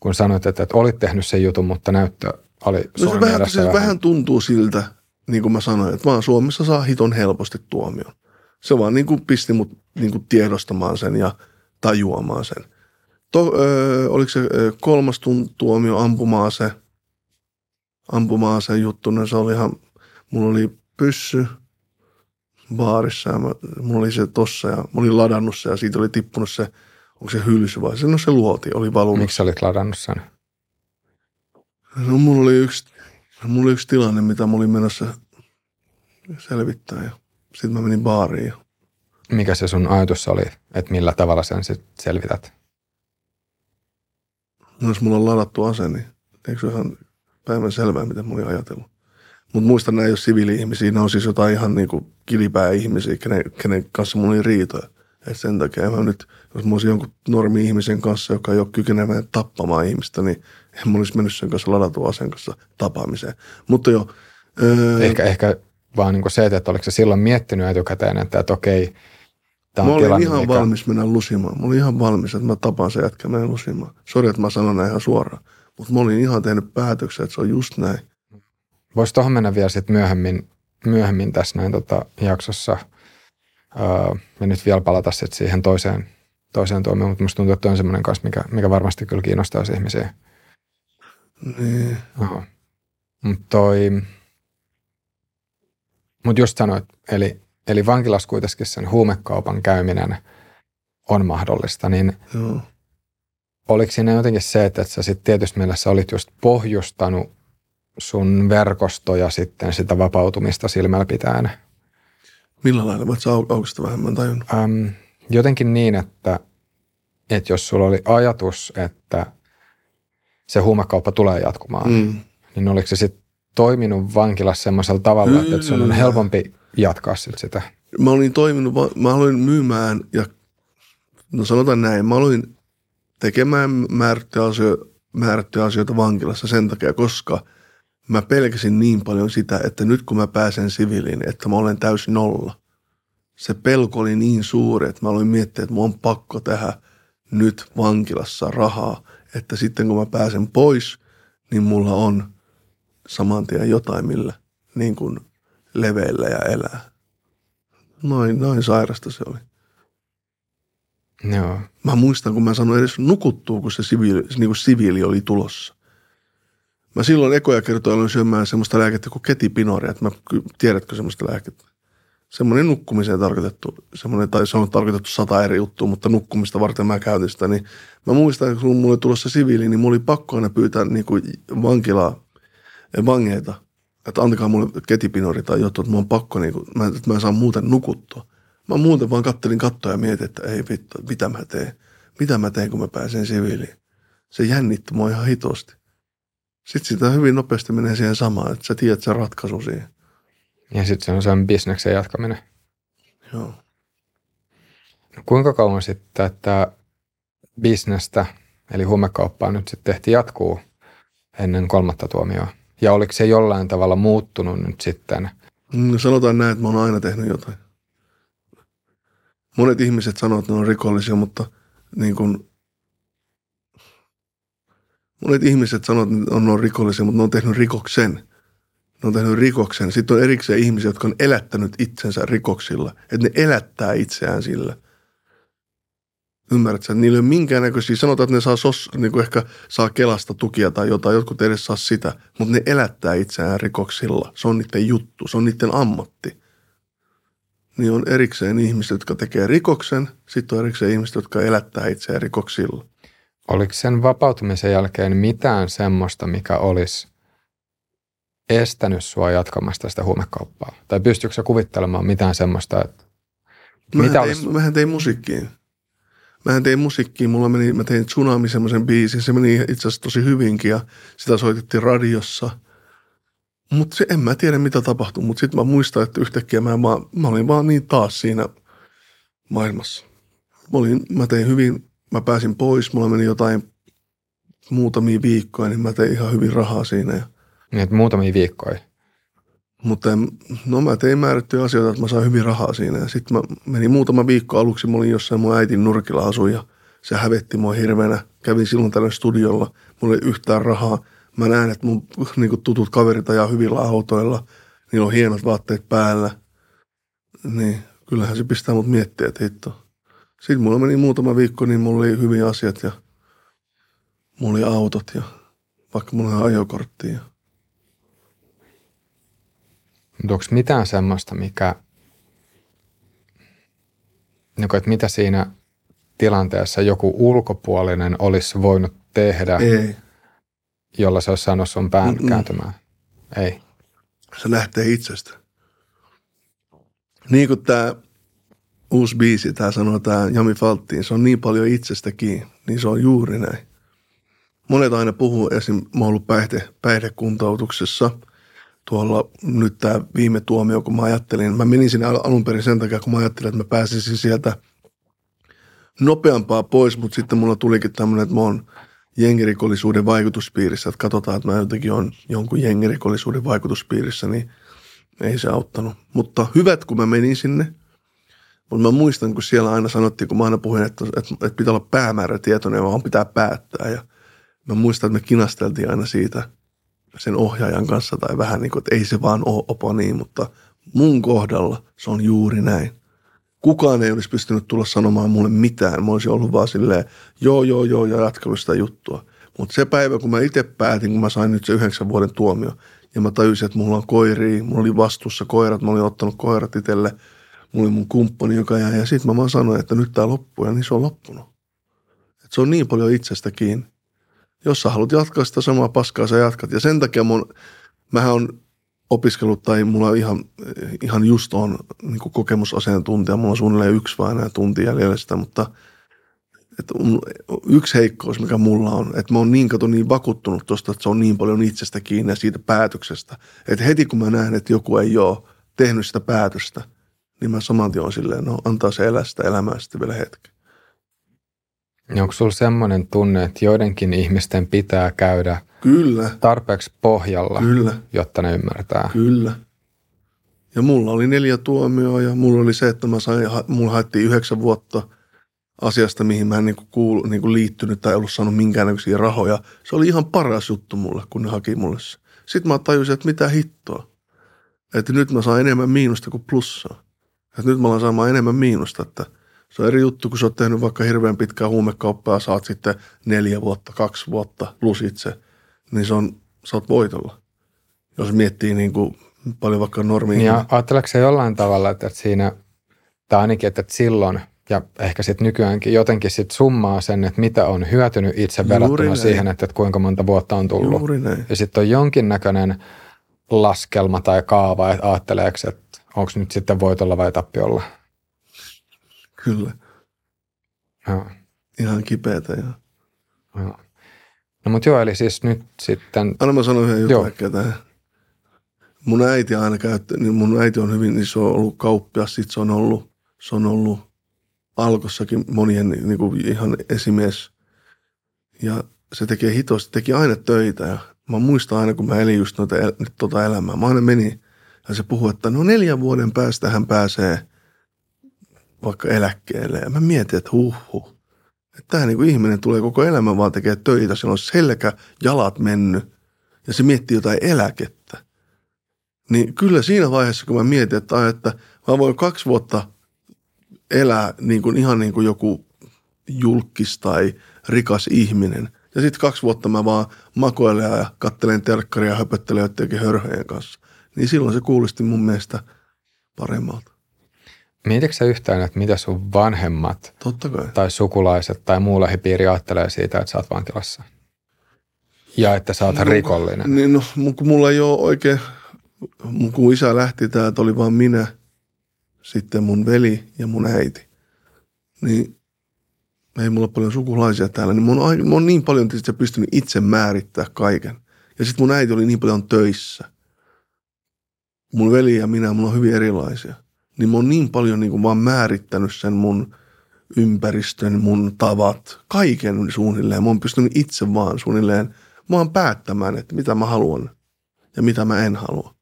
kun sanoit, että, että olit tehnyt sen jutun, mutta näyttö oli no se vähän, se vähän. vähän tuntuu siltä, niin kuin mä sanoin, että vaan Suomessa saa hiton helposti tuomion. Se vaan niin kuin pisti mut niin kuin tiedostamaan sen ja tajuamaan sen. To, ö, oliko se kolmas tuomio ampumaase, ampumaase juttu, niin se oli ihan, mulla oli pyssy baarissa ja mä, mulla oli se tossa ja mä olin ladannut se ja siitä oli tippunut se, onko se hylsy vai se, no se luoti, oli valunut. Miksi sä olit ladannut sen? No mulla oli yksi, mulla oli yksi tilanne, mitä mä olin menossa selvittää ja sitten mä menin baariin ja mikä se sun ajatus oli, että millä tavalla sen sit selvität? Jos mulla on ladattu ase, niin eikö se ihan päivän selvää, mitä mä olin ajatellut. Mutta muistan, nämä ei ole siviili-ihmisiä, ne on siis jotain ihan niin kuin kilipää-ihmisiä, kenen, kenen kanssa mulla oli riitoja. Et sen takia mä nyt, jos mä olisin jonkun normi-ihmisen kanssa, joka ei ole kykenevä tappamaan ihmistä, niin en mä olisi mennyt sen kanssa ladatun aseen kanssa tapaamiseen. Mutta jo. Öö, ehkä, ehkä vaan niin se, että oliko se silloin miettinyt etukäteen, että, että okei, Tämä mä olin tilanne, ihan mikä... valmis mennä lusimaan. Mä olin ihan valmis, että mä tapaan se jätkä menen lusimaan. Sori, että mä sanon näin ihan suoraan. Mutta mä olin ihan tehnyt päätöksen, että se on just näin. Voisi tuohon mennä vielä sitten myöhemmin, myöhemmin tässä näin tota jaksossa. Öö, ja nyt vielä palata sitten siihen toiseen, toiseen tuomioon, mutta musta tuntuu, että on semmoinen kanssa, mikä, mikä varmasti kyllä kiinnostaisi ihmisiä. Niin. Mutta toi, mut just sanoit, eli eli vankilassa kuitenkin sen huumekaupan käyminen on mahdollista, niin Joo. oliko siinä jotenkin se, että sä sitten tietysti mielessä olit just pohjustanut sun verkostoja sitten sitä vapautumista silmällä pitäen? Millä lailla? Mä sä aukista vähän, mä en tajunnut. Äm, jotenkin niin, että, että jos sulla oli ajatus, että se huumekauppa tulee jatkumaan, mm. niin oliko se sitten toiminut vankilassa semmoisella tavalla, Kyllä. että sun on helpompi jatkaa sit sitä? Mä olin toiminut, mä aloin myymään ja no sanotaan näin, mä aloin tekemään määrättyjä asioita, määrättyjä asioita vankilassa sen takia, koska mä pelkäsin niin paljon sitä, että nyt kun mä pääsen siviiliin, että mä olen täysin nolla. Se pelko oli niin suuri, että mä aloin miettiä, että mun on pakko tehdä nyt vankilassa rahaa, että sitten kun mä pääsen pois, niin mulla on saman tien jotain, millä niin kuin leveillä ja elää. Noin, noin sairasta se oli. Joo. Mä muistan, kun mä sanoin edes nukuttuu, kun se siviili, niin kuin siviili oli tulossa. Mä silloin ekoja kertoja aloin syömään semmoista lääkettä kuin ketipinoria, että mä, tiedätkö semmoista lääkettä? Semmoinen nukkumiseen tarkoitettu, semmoinen, tai se on tarkoitettu sata eri juttua, mutta nukkumista varten mä käytin sitä, niin mä muistan, että kun mulle tulossa siviili, niin mulla oli pakko aina pyytää niin kuin vankilaa, vangeita, että antakaa mulle ketipinori tai jotain, että mä on pakko, niin kuin, mä, että mä saan muuten nukuttua. Mä muuten vaan kattelin kattoa ja mietin, että ei vittu, mitä mä teen. Mitä mä teen, kun mä pääsen siviiliin. Se jännitti mua ihan hitosti. Sitten sitä hyvin nopeasti menee siihen samaan, että sä tiedät sen ratkaisu siihen. Ja sitten se on sen bisneksen jatkaminen. Joo. No, kuinka kauan sitten että bisnestä, eli huumekauppaa nyt sitten tehtiin jatkuu ennen kolmatta tuomioa? Ja oliko se jollain tavalla muuttunut nyt sitten? No sanotaan näin, että mä oon aina tehnyt jotain. Monet ihmiset sanoo, että ne on rikollisia, mutta niin kuin, monet ihmiset sanoo, että ne on rikollisia, mutta ne on tehnyt rikoksen. Ne on tehnyt rikoksen. Sitten on erikseen ihmisiä, jotka on elättänyt itsensä rikoksilla. Että ne elättää itseään sillä. Ymmärrätkö? Niillä ei ole minkäännäköisiä, sanotaan, että ne saa sos, niin kuin ehkä saa Kelasta tukia tai jotain, jotkut edes saa sitä, mutta ne elättää itseään rikoksilla. Se on niiden juttu, se on niiden ammatti niin on erikseen ihmiset, jotka tekee rikoksen, sitten on erikseen ihmiset, jotka elättää itseään rikoksilla. Oliko sen vapautumisen jälkeen mitään semmoista, mikä olisi estänyt sua jatkamasta sitä huumekauppaa? Tai pystyykö sä kuvittelemaan mitään semmoista, että Mähän, mitä tein, olisi... mähän tein musiikkiin. Mähän tein musiikkiin, mulla meni, mä tein Tsunami semmoisen biisin, se meni itse asiassa tosi hyvinkin ja sitä soitettiin radiossa – mutta en mä tiedä, mitä tapahtui, mutta sitten mä muistan, että yhtäkkiä mä, mä, mä olin vaan niin taas siinä maailmassa. Mä, olin, mä tein hyvin, mä pääsin pois, mulla meni jotain muutamia viikkoja, niin mä tein ihan hyvin rahaa siinä. Ja, niin, muutamia viikkoja? Mutta no mä tein määrättyjä asioita, että mä sain hyvin rahaa siinä. Sitten mä menin muutama viikko aluksi, mä olin jossain mun äitin nurkilla asuin ja se hävetti mua hirveänä. Kävin silloin tällä studiolla, mulla ei yhtään rahaa mä näen, että mun niin tutut kaverit ajaa hyvillä autoilla, niillä on hienot vaatteet päällä, niin kyllähän se pistää mut miettiä, että hitto. Sitten mulla meni muutama viikko, niin mulla oli hyviä asiat ja mulla oli autot ja vaikka mulla oli ajokortti. Ja... onko mitään semmoista, mikä, niin kuin, että mitä siinä tilanteessa joku ulkopuolinen olisi voinut tehdä? Ei jolla se olisi saanut sun pään Mm-mm. kääntymään. Ei. Se lähtee itsestä. Niin kuin tämä uusi biisi, tämä sanoo tämä Jami Falttiin, se on niin paljon itsestäkin, niin se on juuri näin. Monet aina puhuu, esim. mä oon ollut päihde, päihdekuntoutuksessa tuolla nyt tämä viime tuomio, kun mä ajattelin, mä menin sinne alun perin sen takia, kun mä ajattelin, että mä pääsisin sieltä nopeampaa pois, mutta sitten mulla tulikin tämmöinen, että mä oon jengirikollisuuden vaikutuspiirissä, että katsotaan, että mä jotenkin on jonkun jengirikollisuuden vaikutuspiirissä, niin ei se auttanut. Mutta hyvät, kun mä menin sinne, mutta mä muistan, kun siellä aina sanottiin, kun mä aina puhuin, että, että, että pitää olla päämäärätietoinen, vaan pitää päättää. Ja mä muistan, että me kinasteltiin aina siitä sen ohjaajan kanssa tai vähän niin kuin, että ei se vaan ole opo niin, mutta mun kohdalla se on juuri näin kukaan ei olisi pystynyt tulla sanomaan mulle mitään. Mä olisin ollut vaan silleen, joo, joo, joo, ja jatkanut sitä juttua. Mutta se päivä, kun mä itse päätin, kun mä sain nyt se yhdeksän vuoden tuomio, ja mä tajusin, että mulla on koiria, mulla oli vastuussa koirat, mä olin ottanut koirat itselle, mulla oli mun kumppani, joka jäi, ja sitten mä vaan sanoin, että nyt tää loppuu, ja niin se on loppunut. Et se on niin paljon itsestä kiinni. Jos sä haluat jatkaa sitä samaa paskaa, sä jatkat. Ja sen takia mun, Mähän on opiskellut tai mulla on ihan, ihan just on niin kokemusasiantuntija. Mulla on suunnilleen yksi vai enää tunti jäljellä sitä, mutta että yksi heikkous, mikä mulla on, että mä oon niin kato niin vakuuttunut tuosta, että se on niin paljon itsestä kiinni ja siitä päätöksestä. Että heti kun mä näen, että joku ei ole tehnyt sitä päätöstä, niin mä saman tien on silleen, no antaa se elää sitä elämää sitten vielä hetki. Ja onko sulla semmoinen tunne, että joidenkin ihmisten pitää käydä Kyllä. tarpeeksi pohjalla, Kyllä. jotta ne ymmärtää? Kyllä. Ja mulla oli neljä tuomioa ja mulla oli se, että mä sain, mulla haettiin yhdeksän vuotta asiasta, mihin mä en niin kuulu, niin liittynyt tai ollut saanut minkäännäköisiä rahoja. Se oli ihan paras juttu mulle, kun ne haki mulle se. Sitten mä tajusin, että mitä hittoa. Että nyt mä saan enemmän miinusta kuin plussaa. Että nyt mä alan saamaan enemmän miinusta, että – se on eri juttu, kun sä oot tehnyt vaikka hirveän pitkää huumekauppaa ja saat sitten neljä vuotta, kaksi vuotta plus itse, niin se on, sä oot voitolla. Jos miettii niin kuin paljon vaikka normiin. Niin ja ajatteleeko se jollain tavalla, että siinä, tai ainakin, että silloin, ja ehkä sitten nykyäänkin jotenkin sit summaa sen, että mitä on hyötynyt itse Juuri verrattuna näin. siihen, että, että kuinka monta vuotta on tullut. Juuri näin. Ja sitten on jonkinnäköinen laskelma tai kaava, että ajatteleeko, että onko nyt sitten voitolla vai tappiolla. Kyllä. Joo. Ihan kipeätä. Ja... Joo. No mutta joo, eli siis nyt sitten... Anna mä sanon yhden jutun ehkä tähän. Mun äiti aina käytti, niin mun äiti on hyvin, niin se on ollut kauppias, sit se on ollut, se on ollut alkossakin monien niin kuin ihan esimies. Ja se tekee hitosti, teki aina töitä ja mä muistan aina, kun mä elin just noita, nyt tota elämää. Mä aina menin ja se puhui, että no neljän vuoden päästä hän pääsee – vaikka eläkkeelle. Ja mä mietin, että huh, Että tämä niin kuin ihminen tulee koko elämän vaan tekee töitä. Sillä on selkä, jalat mennyt ja se miettii jotain eläkettä. Niin kyllä siinä vaiheessa, kun mä mietin, että, että mä voin kaksi vuotta elää niin kuin, ihan niin kuin joku julkis tai rikas ihminen. Ja sitten kaksi vuotta mä vaan makoilen ja kattelen terkkaria ja höpöttelen jotenkin hörhöjen kanssa. Niin silloin se kuulosti mun mielestä paremmalta. Mietitkö sä yhtään, että mitä sun vanhemmat Totta kai. tai sukulaiset tai muu lähipiiri ajattelee siitä, että sä oot vankilassa? Ja että sä oot no, rikollinen. Niin no, kun mulla ei ole oikein, kun isä lähti täältä, oli vaan minä, sitten mun veli ja mun äiti. Niin ei mulla paljon sukulaisia täällä, niin mun on, mun on niin paljon tietysti pystynyt itse määrittää kaiken. Ja sitten mun äiti oli niin paljon töissä. Mun veli ja minä, mulla on hyvin erilaisia niin mä oon niin paljon niin kuin vaan määrittänyt sen mun ympäristön, mun tavat, kaiken suunnilleen. Mä oon pystynyt itse vaan suunnilleen, mä oon päättämään, että mitä mä haluan ja mitä mä en halua.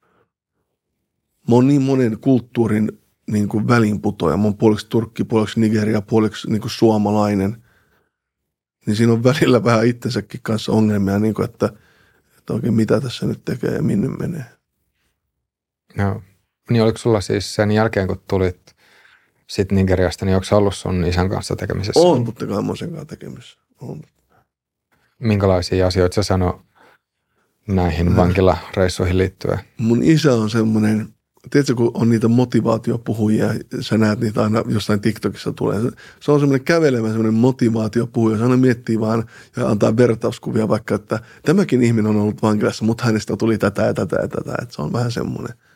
Mä oon niin monen kulttuurin niin kuin välinputoja. Mä oon puoliksi turkki, puoliksi Nigeria, puoliksi niin kuin suomalainen. Niin siinä on välillä vähän itsensäkin kanssa ongelmia, niin kuin, että, että oikein mitä tässä nyt tekee ja minne menee. Joo. Niin oliko sulla siis sen jälkeen, kun tulit sitten Nigeriasta, niin onko ollut sun isän kanssa tekemisessä? On, mutta kai mä sen kanssa tekemisissä. On. Minkälaisia asioita sä sano näihin äh. vankilareissuihin liittyen? Mun isä on semmoinen, tiedätkö, kun on niitä motivaatiopuhujia, sä näet niitä aina jossain TikTokissa tulee. Se on semmoinen kävelemä semmoinen motivaatiopuhuja. Se aina miettii vaan ja antaa vertauskuvia vaikka, että tämäkin ihminen on ollut vankilassa, mutta hänestä tuli tätä ja tätä ja tätä. Että se on vähän semmoinen –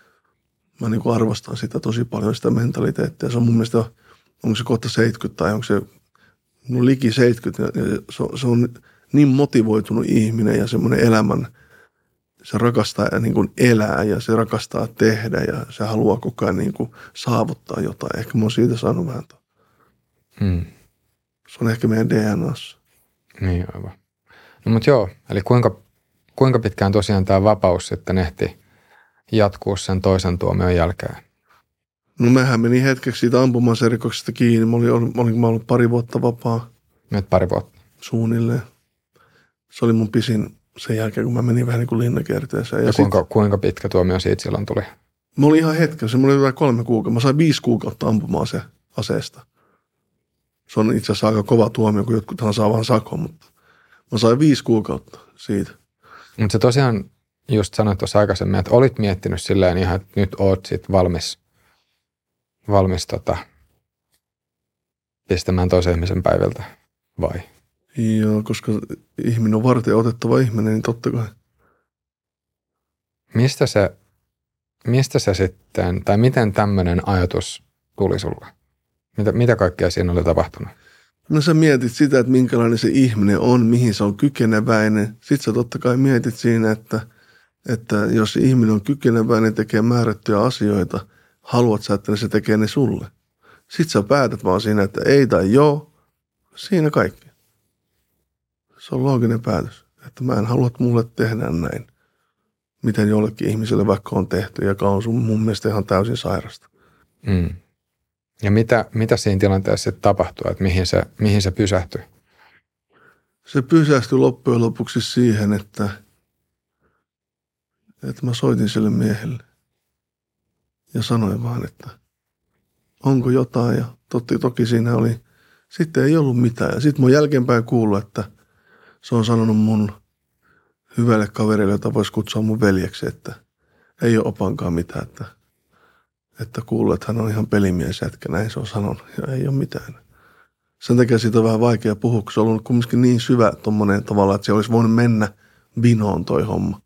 mä niin kuin arvostan sitä tosi paljon, sitä mentaliteettia. Se on mun mielestä, onko se kohta 70 tai onko se no liki 70. Se on, se on niin motivoitunut ihminen ja semmoinen elämän, se rakastaa ja niin kuin elää ja se rakastaa tehdä ja se haluaa koko ajan niin kuin saavuttaa jotain. Ehkä mä oon siitä saanut vähän. Hmm. Se on ehkä meidän DNAssa. Niin aivan. No mutta joo, eli kuinka, kuinka pitkään tosiaan tämä vapaus sitten ehti jatkuu sen toisen tuomion jälkeen? No mehän meni hetkeksi siitä ampumaserikoksesta kiinni. Mä olin, olin, mä ollut pari vuotta vapaa. Nyt pari vuotta? Suunnilleen. Se oli mun pisin sen jälkeen, kun mä menin vähän niin kuin linnakierteeseen. Ja, ja kuinka, sit, kuinka pitkä tuomio siitä silloin tuli? Mä olin ihan hetken. Se oli jotain kolme kuukautta. Mä sain viisi kuukautta ampumaan se aseesta. Se on itse asiassa aika kova tuomio, kun jotkut saa vain sakon, mutta mä sain viisi kuukautta siitä. Mutta se tosiaan just sanoit tuossa aikaisemmin, että olit miettinyt silleen ihan, että nyt oot sit valmis, valmis tota, pistämään toisen ihmisen päiviltä, vai? Joo, koska ihminen on varten otettava ihminen, niin totta kai. mistä se, mistä se sitten, tai miten tämmöinen ajatus tuli sulle? Mitä, mitä kaikkea siinä oli tapahtunut? No sä mietit sitä, että minkälainen se ihminen on, mihin se on kykeneväinen. Sitten sä totta kai mietit siinä, että, että jos ihminen on kykeneväinen tekee määrättyjä asioita, haluat sä, että se tekee ne sulle. Sitten sä päätät vaan siinä, että ei tai joo, siinä kaikki. Se on looginen päätös, että mä en halua, että mulle tehdään näin. Miten jollekin ihmiselle vaikka on tehty, joka on sun mun mielestä ihan täysin sairasta. Mm. Ja mitä, mitä siinä tilanteessa sitten tapahtui, että mihin se, mihin se pysähtyi? Se pysähtyi loppujen lopuksi siihen, että, että mä soitin sille miehelle ja sanoin vaan, että onko jotain ja totti, toki siinä oli, sitten ei ollut mitään. Ja sitten mun jälkeenpäin kuullut, että se on sanonut mun hyvälle kaverille, jota voisi kutsua mun veljeksi, että ei ole opankaan mitään, että että kuuluu, että hän on ihan pelimies jätkä, näin se on sanonut, ja ei ole mitään. Sen takia siitä on vähän vaikea puhua, kun se on ollut kumminkin niin syvä tuommoinen tavalla, että se olisi voinut mennä vinoon toi homma.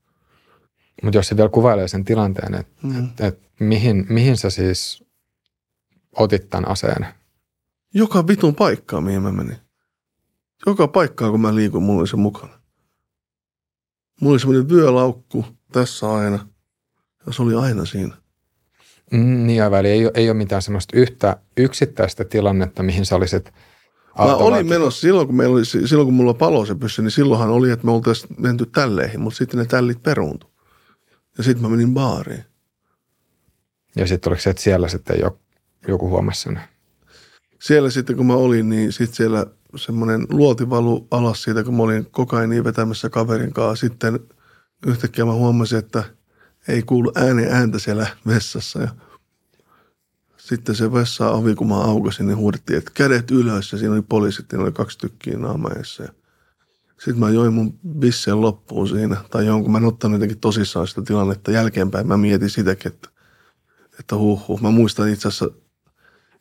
Mutta jos se vielä kuvailee sen tilanteen, että mm. et, et mihin, mihin sä siis otit tämän aseen? Joka vitun paikkaa, mihin mä menin. Joka paikkaa, kun mä liikun, mulla oli se mukana. Mulla oli semmoinen vyölaukku tässä aina, ja se oli aina siinä. Mm, niin aivan, eli ei, ei ole mitään semmoista yhtä yksittäistä tilannetta, mihin sä olisit Mä olin menossa silloin, kun, meillä oli, silloin, kun mulla palo se pyssy, niin silloinhan oli, että me oltaisiin menty tälleihin, mutta sitten ne tällit peruuntu. Ja sitten mä menin baariin. Ja sitten oliko se, että siellä sitten jo, joku huomasi sen? Siellä sitten, kun mä olin, niin sitten siellä semmoinen luoti valu alas siitä, kun mä olin kokainiin vetämässä kaverin kanssa. Sitten yhtäkkiä mä huomasin, että – ei kuulu äänen ääntä siellä vessassa. Ja sitten se vessa ovi, kun mä aukasin, niin huudettiin, että kädet ylös. Ja siinä oli poliisit, niin oli kaksi tykkiä naamaessa. Sitten mä join mun bisseen loppuun siinä. Tai jonkun, mä en ottanut jotenkin tosissaan sitä tilannetta jälkeenpäin. Mä mietin sitäkin, että, että huh, huh. Mä muistan itse asiassa,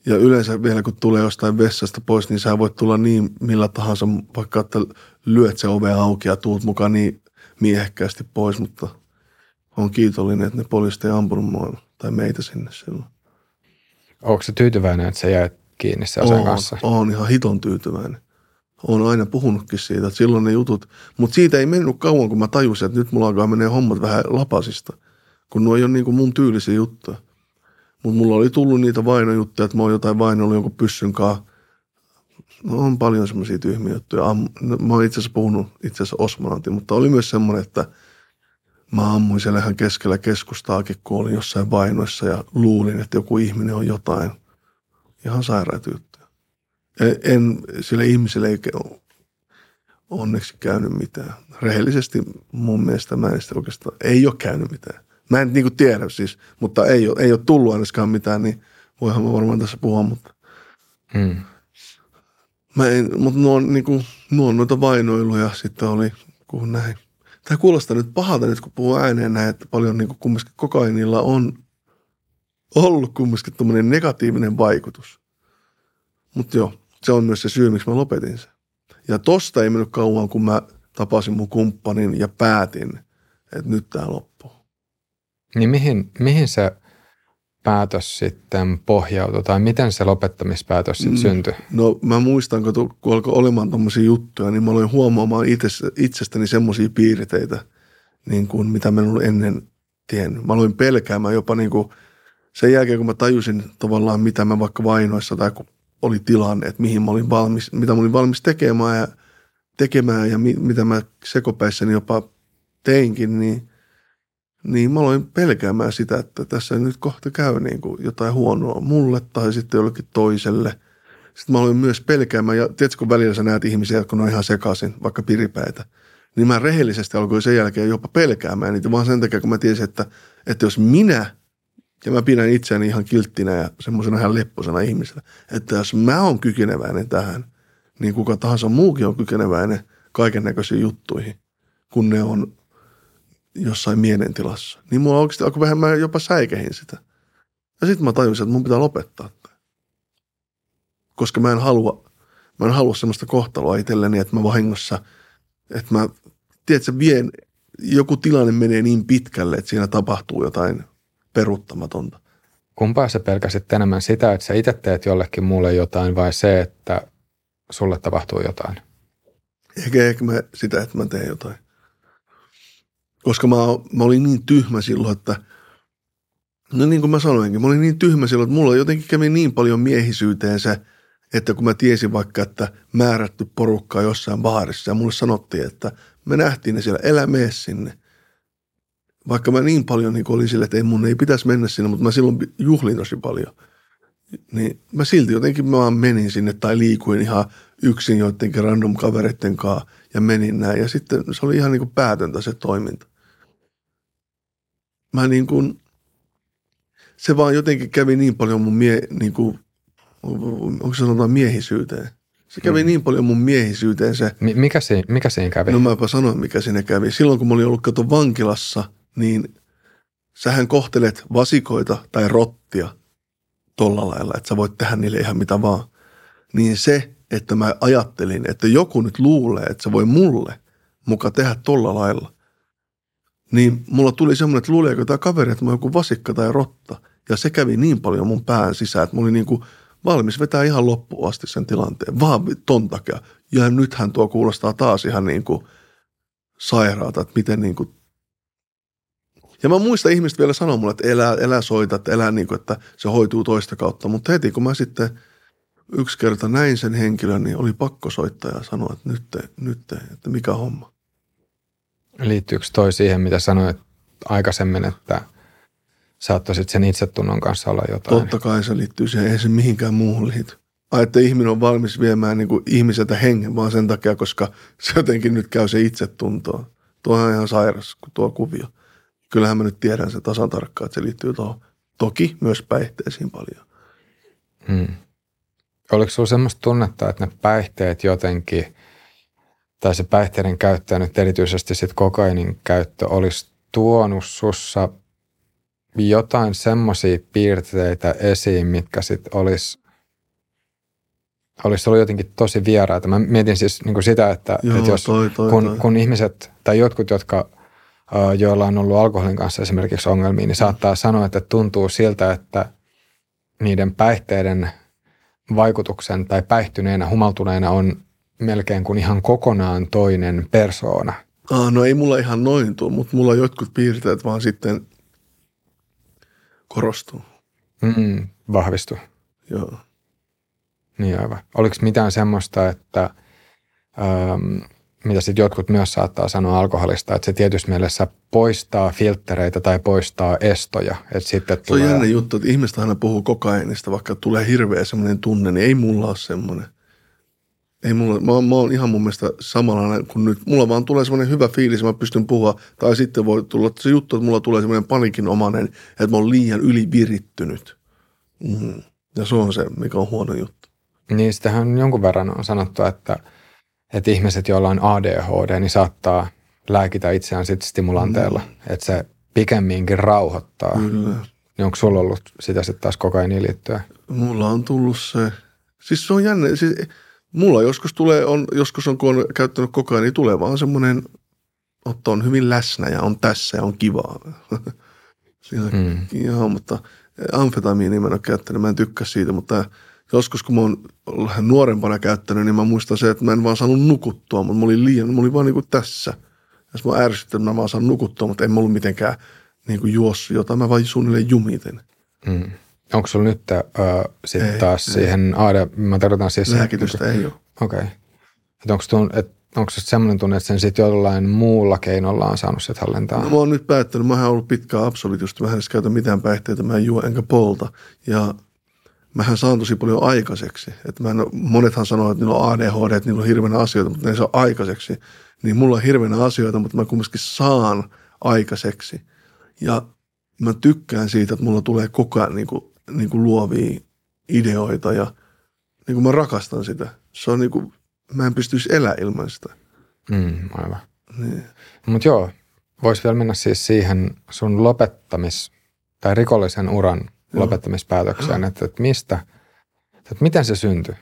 ja yleensä vielä kun tulee jostain vessasta pois, niin sä voit tulla niin millä tahansa, vaikka että lyöt se ove auki ja tuut mukaan niin miehekkäästi pois, mutta – on kiitollinen, että ne poliisit ei ampunut mua tai meitä sinne silloin. Onko se tyytyväinen, että se jäi kiinni se aseen kanssa? On ihan hiton tyytyväinen. Olen aina puhunutkin siitä, että silloin ne jutut, mutta siitä ei mennyt kauan, kun mä tajusin, että nyt mulla alkaa menee hommat vähän lapasista, kun nuo ei ole niin kuin mun tyylisiä juttuja. Mutta mulla oli tullut niitä vainojuttuja, että mä oon jotain vainoillut jonkun pyssyn kanssa. No on paljon semmoisia tyhmiä juttuja. No, mä oon itse asiassa puhunut itse asiassa Osmanantin, mutta oli myös semmoinen, että – Mä ammuin siellä ihan keskellä keskustaakin, kun olin jossain vainoissa ja luulin, että joku ihminen on jotain. Ihan sairaita juttuja. En, en sille ihmiselle ei onneksi käynyt mitään. Rehellisesti mun mielestä mä en sitä oikeastaan, ei ole käynyt mitään. Mä en niinku tiedä siis, mutta ei ole, ei ole tullut ainakaan mitään, niin voihan mä varmaan tässä puhua, mutta... Hmm. Mä en, mutta nuo on, niinku, nuo on noita vainoiluja sitten oli, kun näin tämä kuulostaa nyt pahalta nyt, kun puhuu ääneen näin, että paljon niin kuin kumminkin kokainilla on ollut kumminkin tämmöinen negatiivinen vaikutus. Mutta joo, se on myös se syy, miksi mä lopetin sen. Ja tosta ei mennyt kauan, kun mä tapasin mun kumppanin ja päätin, että nyt tämä loppuu. Niin mihin, mihin se päätös sitten pohjautui, tai miten se lopettamispäätös sitten mm. syntyi? No mä muistan, kun, kun alkoi olemaan tuommoisia juttuja, niin mä aloin huomaamaan itse, itsestäni semmoisia piirteitä, niin kuin mitä mä en ollut ennen tiennyt. Mä aloin pelkäämään jopa niin kuin sen jälkeen, kun mä tajusin tavallaan, mitä mä vaikka vainoissa tai kun oli tilanne, että mihin mä olin valmis, mitä mä olin valmis tekemään ja, tekemään ja mi, mitä mä sekopäissäni jopa teinkin, niin – niin mä aloin pelkäämään sitä, että tässä nyt kohta käy niin kuin jotain huonoa mulle tai sitten jollekin toiselle. Sitten mä aloin myös pelkäämään, ja tiedätkö, kun välillä sä näet ihmisiä, kun on ihan sekaisin, vaikka piripäitä, niin mä rehellisesti alkoin sen jälkeen jopa pelkäämään niitä vaan sen takia, kun mä tiesin, että, että jos minä, ja mä pidän itseäni ihan kilttinä ja semmoisena ihan lepposena ihmisenä, että jos mä oon kykeneväinen tähän, niin kuka tahansa muukin on kykeneväinen kaiken näköisiin juttuihin, kun ne on jossain mielentilassa. Niin mulla oikeasti alkoi vähän, mä jopa säikehin sitä. Ja sitten mä tajusin, että mun pitää lopettaa tämä. Koska mä en halua, mä en halua semmoista kohtaloa itselleni, että mä vahingossa, että mä, tiedätkö, vien joku tilanne menee niin pitkälle, että siinä tapahtuu jotain peruuttamatonta. Kumpaa sä pelkäsit enemmän sitä, että sä itse teet jollekin muulle jotain vai se, että sulle tapahtuu jotain? Ehkä, ehkä mä sitä, että mä teen jotain. Koska mä, mä olin niin tyhmä silloin, että no niin kuin mä sanoinkin, mä olin niin tyhmä silloin, että mulla jotenkin kävi niin paljon miehisyyteen se, että kun mä tiesin vaikka, että määrätty porukka jossain baarissa ja mulle sanottiin, että me nähtiin ne siellä, elä mene sinne. Vaikka mä niin paljon niin olin sille, että ei mun ei pitäisi mennä sinne, mutta mä silloin juhlin tosi paljon. Niin mä silti jotenkin mä vaan menin sinne tai liikuin ihan yksin joidenkin random kavereiden kanssa ja menin näin. Ja sitten se oli ihan niin kuin päätöntä se toiminta. Mä niin kuin, se vaan jotenkin kävi niin paljon mun mie, niin kuin, onko se sanotaan miehisyyteen. Se kävi mm. niin paljon mun miehisyyteen se. M- mikä, siinä, mikä siinä kävi? No mäpä sanoin, mikä siinä kävi. Silloin kun mä olin ollut kato vankilassa, niin sähän kohtelet vasikoita tai rottia tolla lailla, että sä voit tehdä niille ihan mitä vaan. Niin se, että mä ajattelin, että joku nyt luulee, että se voi mulle muka tehdä tolla lailla, niin mulla tuli semmoinen, että luuleeko tämä kaveri, että mä joku vasikka tai rotta. Ja se kävi niin paljon mun pään sisään, että mä olin niin kuin valmis vetää ihan loppuun asti sen tilanteen, vaan ton takia. Ja nythän tuo kuulostaa taas ihan niin kuin sairaalta, että miten niin kuin ja mä muistan ihmiset vielä sanoa mulle, että elää, elää soita, että elää niin kuin, että se hoituu toista kautta. Mutta heti kun mä sitten yksi kerta näin sen henkilön, niin oli pakko soittaa ja sanoa, että nyt, nyt, että mikä homma. Liittyykö toi siihen, mitä sanoit aikaisemmin, että saattaisit sen itsetunnon kanssa olla jotain? Totta kai se liittyy siihen, ei se mihinkään muuhun liity. Ai, että ihminen on valmis viemään niin kuin ihmiseltä hengen vaan sen takia, koska se jotenkin nyt käy se itsetuntoon. Tuo on ihan sairas, tuo kuvio. Kyllähän mä nyt tiedän sen tasan tarkkaan, että se liittyy tuohon. Toki myös päihteisiin paljon. Hmm. Oliko sinulla semmoista tunnetta, että ne päihteet jotenkin, tai se päihteiden käyttö nyt erityisesti sit kokainin käyttö olisi tuonut sussa jotain semmoisia piirteitä esiin, mitkä sitten olisi olisi ollut jotenkin tosi vieraita. Mä mietin siis niin kuin sitä, että, Joo, että jos, toi, toi, kun, toi. kun ihmiset tai jotkut, jotka, joilla on ollut alkoholin kanssa esimerkiksi ongelmia, niin saattaa sanoa, että tuntuu siltä, että niiden päihteiden vaikutuksen tai päihtyneenä, humaltuneena on melkein kuin ihan kokonaan toinen persoona. Ah, no ei mulla ihan noin tuu, mutta mulla jotkut piirteet vaan sitten korostuu. Mm, vahvistu. Joo. Niin aivan. Oliko mitään semmoista, että ähm, mitä sitten jotkut myös saattaa sanoa alkoholista, että se tietysti mielessä poistaa filtreitä tai poistaa estoja. Että sitten Se on tulee... jännä juttu, että ihmiset aina puhuu kokainista, vaikka tulee hirveä semmoinen tunne, niin ei mulla ole semmoinen. Ei mulla, mä, mä oon ihan mun mielestä samanlainen kuin nyt. Mulla vaan tulee semmoinen hyvä fiilis, mä pystyn puhua. Tai sitten voi tulla se juttu, että mulla tulee semmoinen panikinomainen, että mä oon liian ylivirittynyt. Mm. Ja se on se, mikä on huono juttu. Niin sitähän jonkun verran on sanottu, että, että ihmiset, joilla on ADHD, niin saattaa lääkitä itseään sit stimulanteilla. Mm. Että se pikemminkin rauhoittaa. Kyllä. Niin onko sulla ollut sitä sitten taas kokainiin liittyen? Mulla on tullut se, siis se on jännä, siis mulla joskus tulee, on, joskus on, kun on käyttänyt ajan, niin tulee vaan semmoinen, että on hyvin läsnä ja on tässä ja on kivaa. <laughs> Siinä, Mm. Joo, mutta amfetamiinia mä en ole käyttänyt, mä en tykkää siitä, mutta joskus kun mä oon nuorempana käyttänyt, niin mä muistan se, että mä en vaan saanut nukuttua, mutta mä olin liian, mä olin vaan niin kuin tässä. Ja mä ärsyttin, että mä vaan saan nukuttua, mutta en mä ollut mitenkään niin kuin juossut jotain, mä vaan suunnilleen jumiten. Mm. Onko sulla nyt äh, sitten taas ei. siihen AD, mä tarkoitan siis... Lääkitystä ei ole. Okei. Okay. Onko, tun, et, onko se semmoinen tunne, että sen sitten jollain muulla keinolla on saanut sit hallintaan? No, mä oon nyt päättänyt, mä oon ollut pitkään absolutisti, mä en edes käytä mitään päihteitä, mä en juo enkä polta. Ja mähän saan tosi paljon aikaiseksi. Että mä en, monethan sanoo, että niillä on ADHD, että niillä on hirveänä asioita, mutta ne ei saa aikaiseksi. Niin mulla on hirveänä asioita, mutta mä kumminkin saan aikaiseksi. Ja mä tykkään siitä, että mulla tulee koko ajan niin kuin, niin kuin luovia ideoita ja niin kuin mä rakastan sitä. Se on niin kuin, mä en pystyisi elää ilman sitä. Mm, aivan. Niin. Mutta joo, voisi vielä mennä siis siihen sun lopettamis- tai rikollisen uran. Lopettamispäätökseen, että, että mistä, että miten se syntyi?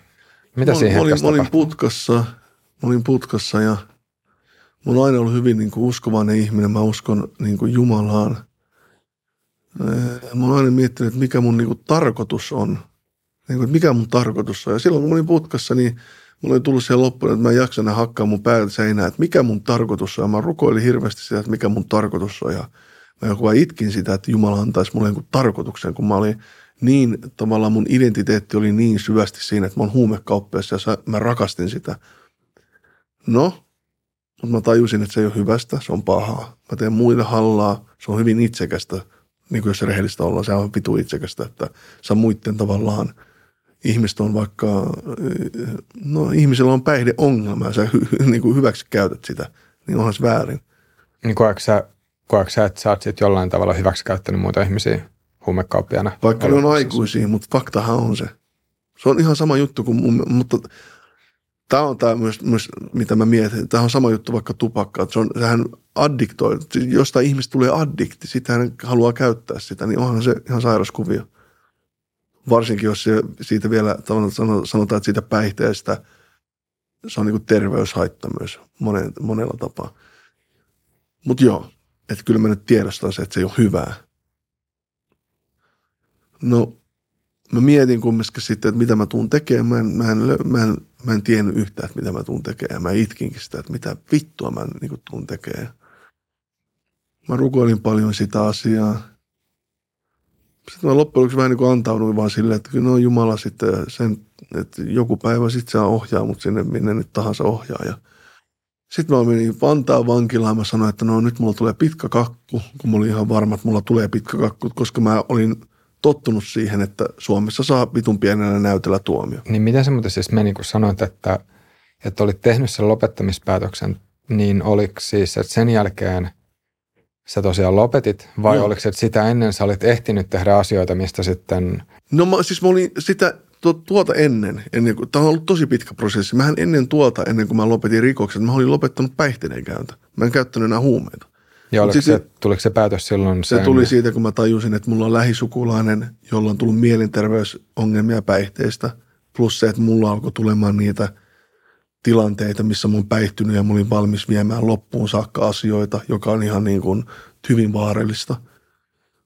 Mitä mä, siinä mä olin, mä olin putkassa, mä olin putkassa ja Mä oon aina ollut hyvin niin kuin uskovainen ihminen. Mä uskon niin kuin Jumalaan. Mä oon aina miettinyt, että mikä mun niin kuin tarkoitus on. Niin kuin, että mikä mun tarkoitus on. Ja silloin kun mä olin putkassa, niin mulla oli tullut siihen loppuun, että mä en jaksa hakkaa mun päältä seinää, että mikä mun tarkoitus on. Ja mä rukoilin hirveästi sitä, että mikä mun tarkoitus on. Ja mä joku itkin sitä, että Jumala antaisi mulle jonkun tarkoituksen, kun mä olin niin, tavallaan mun identiteetti oli niin syvästi siinä, että mä oon huumekauppias ja mä rakastin sitä. No, mutta mä tajusin, että se ei ole hyvästä, se on pahaa. Mä teen muille hallaa, se on hyvin itsekästä, niin kuin jos rehellistä ollaan, se on vitu itsekästä, että sä muiden tavallaan – ihmiset on vaikka, no ihmisellä on päihdeongelma ja sä hy, <laughs> niin kuin hyväksi käytät sitä, niin onhan se väärin. Niin koetko sä, koetko sä, että sä oot sit jollain tavalla hyväksi käyttänyt muita ihmisiä huumekauppiana? Vaikka ne on aikuisia, mutta faktahan on se. Se on ihan sama juttu kuin mun, mutta tämä on tämä myös, myös, mitä mä mietin. Tämä on sama juttu vaikka tupakka. Se on, sehän addiktoi, jostain ihmistä tulee addikti, sitä hän haluaa käyttää sitä, niin onhan se ihan sairas kuvio varsinkin jos se, siitä vielä sanotaan, että siitä päihteestä se on niin terveyshaitta myös monen, monella tapaa. Mutta joo, että kyllä mä nyt tiedostan se, että se ei ole hyvää. No, mä mietin kumminkin sitten, että mitä mä tuun tekemään. Mä en, mä en, mä en, mä en tiennyt yhtään, että mitä mä tuun tekemään. Mä itkinkin sitä, että mitä vittua mä niin tuun tekemään. Mä rukoilin paljon sitä asiaa sitten mä loppujen lopuksi vähän niin kuin antauduin vaan silleen, että no Jumala sitten sen, että joku päivä sitten se ohjaa mut sinne minne nyt tahansa ohjaa. Ja sitten mä menin Vantaan vankilaan, mä sanoin, että no nyt mulla tulee pitkä kakku, kun mä olin ihan varma, että mulla tulee pitkä kakku, koska mä olin tottunut siihen, että Suomessa saa vitun pienellä näytellä tuomio. Niin miten se muuten siis meni, kun sanoit, että, että olit tehnyt sen lopettamispäätöksen, niin oliko siis, että sen jälkeen – sä tosiaan lopetit, vai no. oliko se, että sitä ennen sä olit ehtinyt tehdä asioita, mistä sitten... No mä, siis mä olin sitä tuota ennen, ennen kuin, tämä on ollut tosi pitkä prosessi. Mähän ennen tuota, ennen kuin mä lopetin rikokset, mä olin lopettanut päihteiden käyntö. Mä en käyttänyt enää huumeita. Ja oliko siis, se, tuliko se päätös silloin? Se sen... tuli siitä, kun mä tajusin, että mulla on lähisukulainen, jolla on tullut mielenterveysongelmia päihteistä. Plus se, että mulla alkoi tulemaan niitä – tilanteita, missä mä oon päihtynyt ja mä olin valmis viemään loppuun saakka asioita, joka on ihan niin kuin hyvin vaarallista.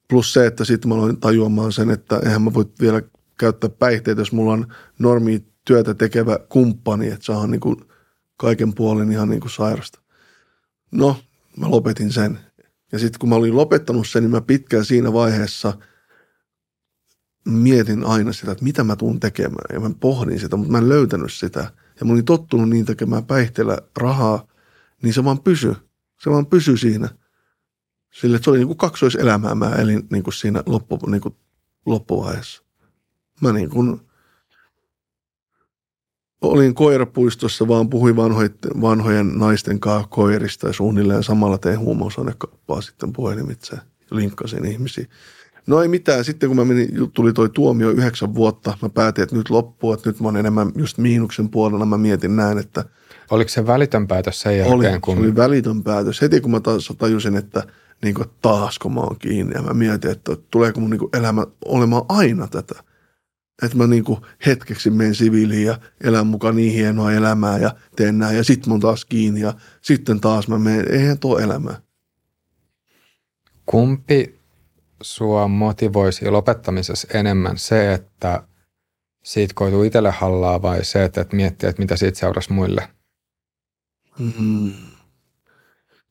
Plus se, että sitten mä aloin tajuamaan sen, että eihän mä voi vielä käyttää päihteitä, jos mulla on normi työtä tekevä kumppani, että se niin kuin kaiken puolen ihan niin kuin sairasta. No, mä lopetin sen. Ja sitten kun mä olin lopettanut sen, niin mä pitkään siinä vaiheessa mietin aina sitä, että mitä mä tuun tekemään. Ja mä pohdin sitä, mutta mä en löytänyt sitä – ja mä olin tottunut niin tekemään päihteellä rahaa, niin se vaan pysy. Se vaan pysy siinä. Sille, että se oli niin kuin kaksoiselämää mä elin niin kuin siinä loppu, niin kuin loppuvaiheessa. Mä niin kuin olin koirapuistossa, vaan puhuin vanhojen, vanhojen naisten kanssa koirista ja suunnilleen samalla tein huumausainekauppaa sitten puhelimitse ja linkkasin ihmisiä. No ei mitään. Sitten kun mä menin, tuli toi tuomio yhdeksän vuotta, mä päätin, että nyt loppuu, että nyt mä oon enemmän just miinuksen puolella. Mä mietin näin, että... Oliko se välitön päätös sen jälkeen? Oli, kun... se oli välitön päätös. Heti kun mä taas tajusin, että niin kuin, taas kun mä oon kiinni ja mä mietin, että tuleeko mun niin kuin, elämä olemaan aina tätä. Että mä niin kuin, hetkeksi menen siviiliin ja elän mukaan niin hienoa elämää ja teen näin ja sitten mä oon taas kiinni ja sitten taas mä menen. Eihän tuo elämää. Kumpi sua motivoisi lopettamisessa enemmän se, että siitä koituu itselle hallaa vai se, että et miettii, että mitä siitä seurasi muille? Mm.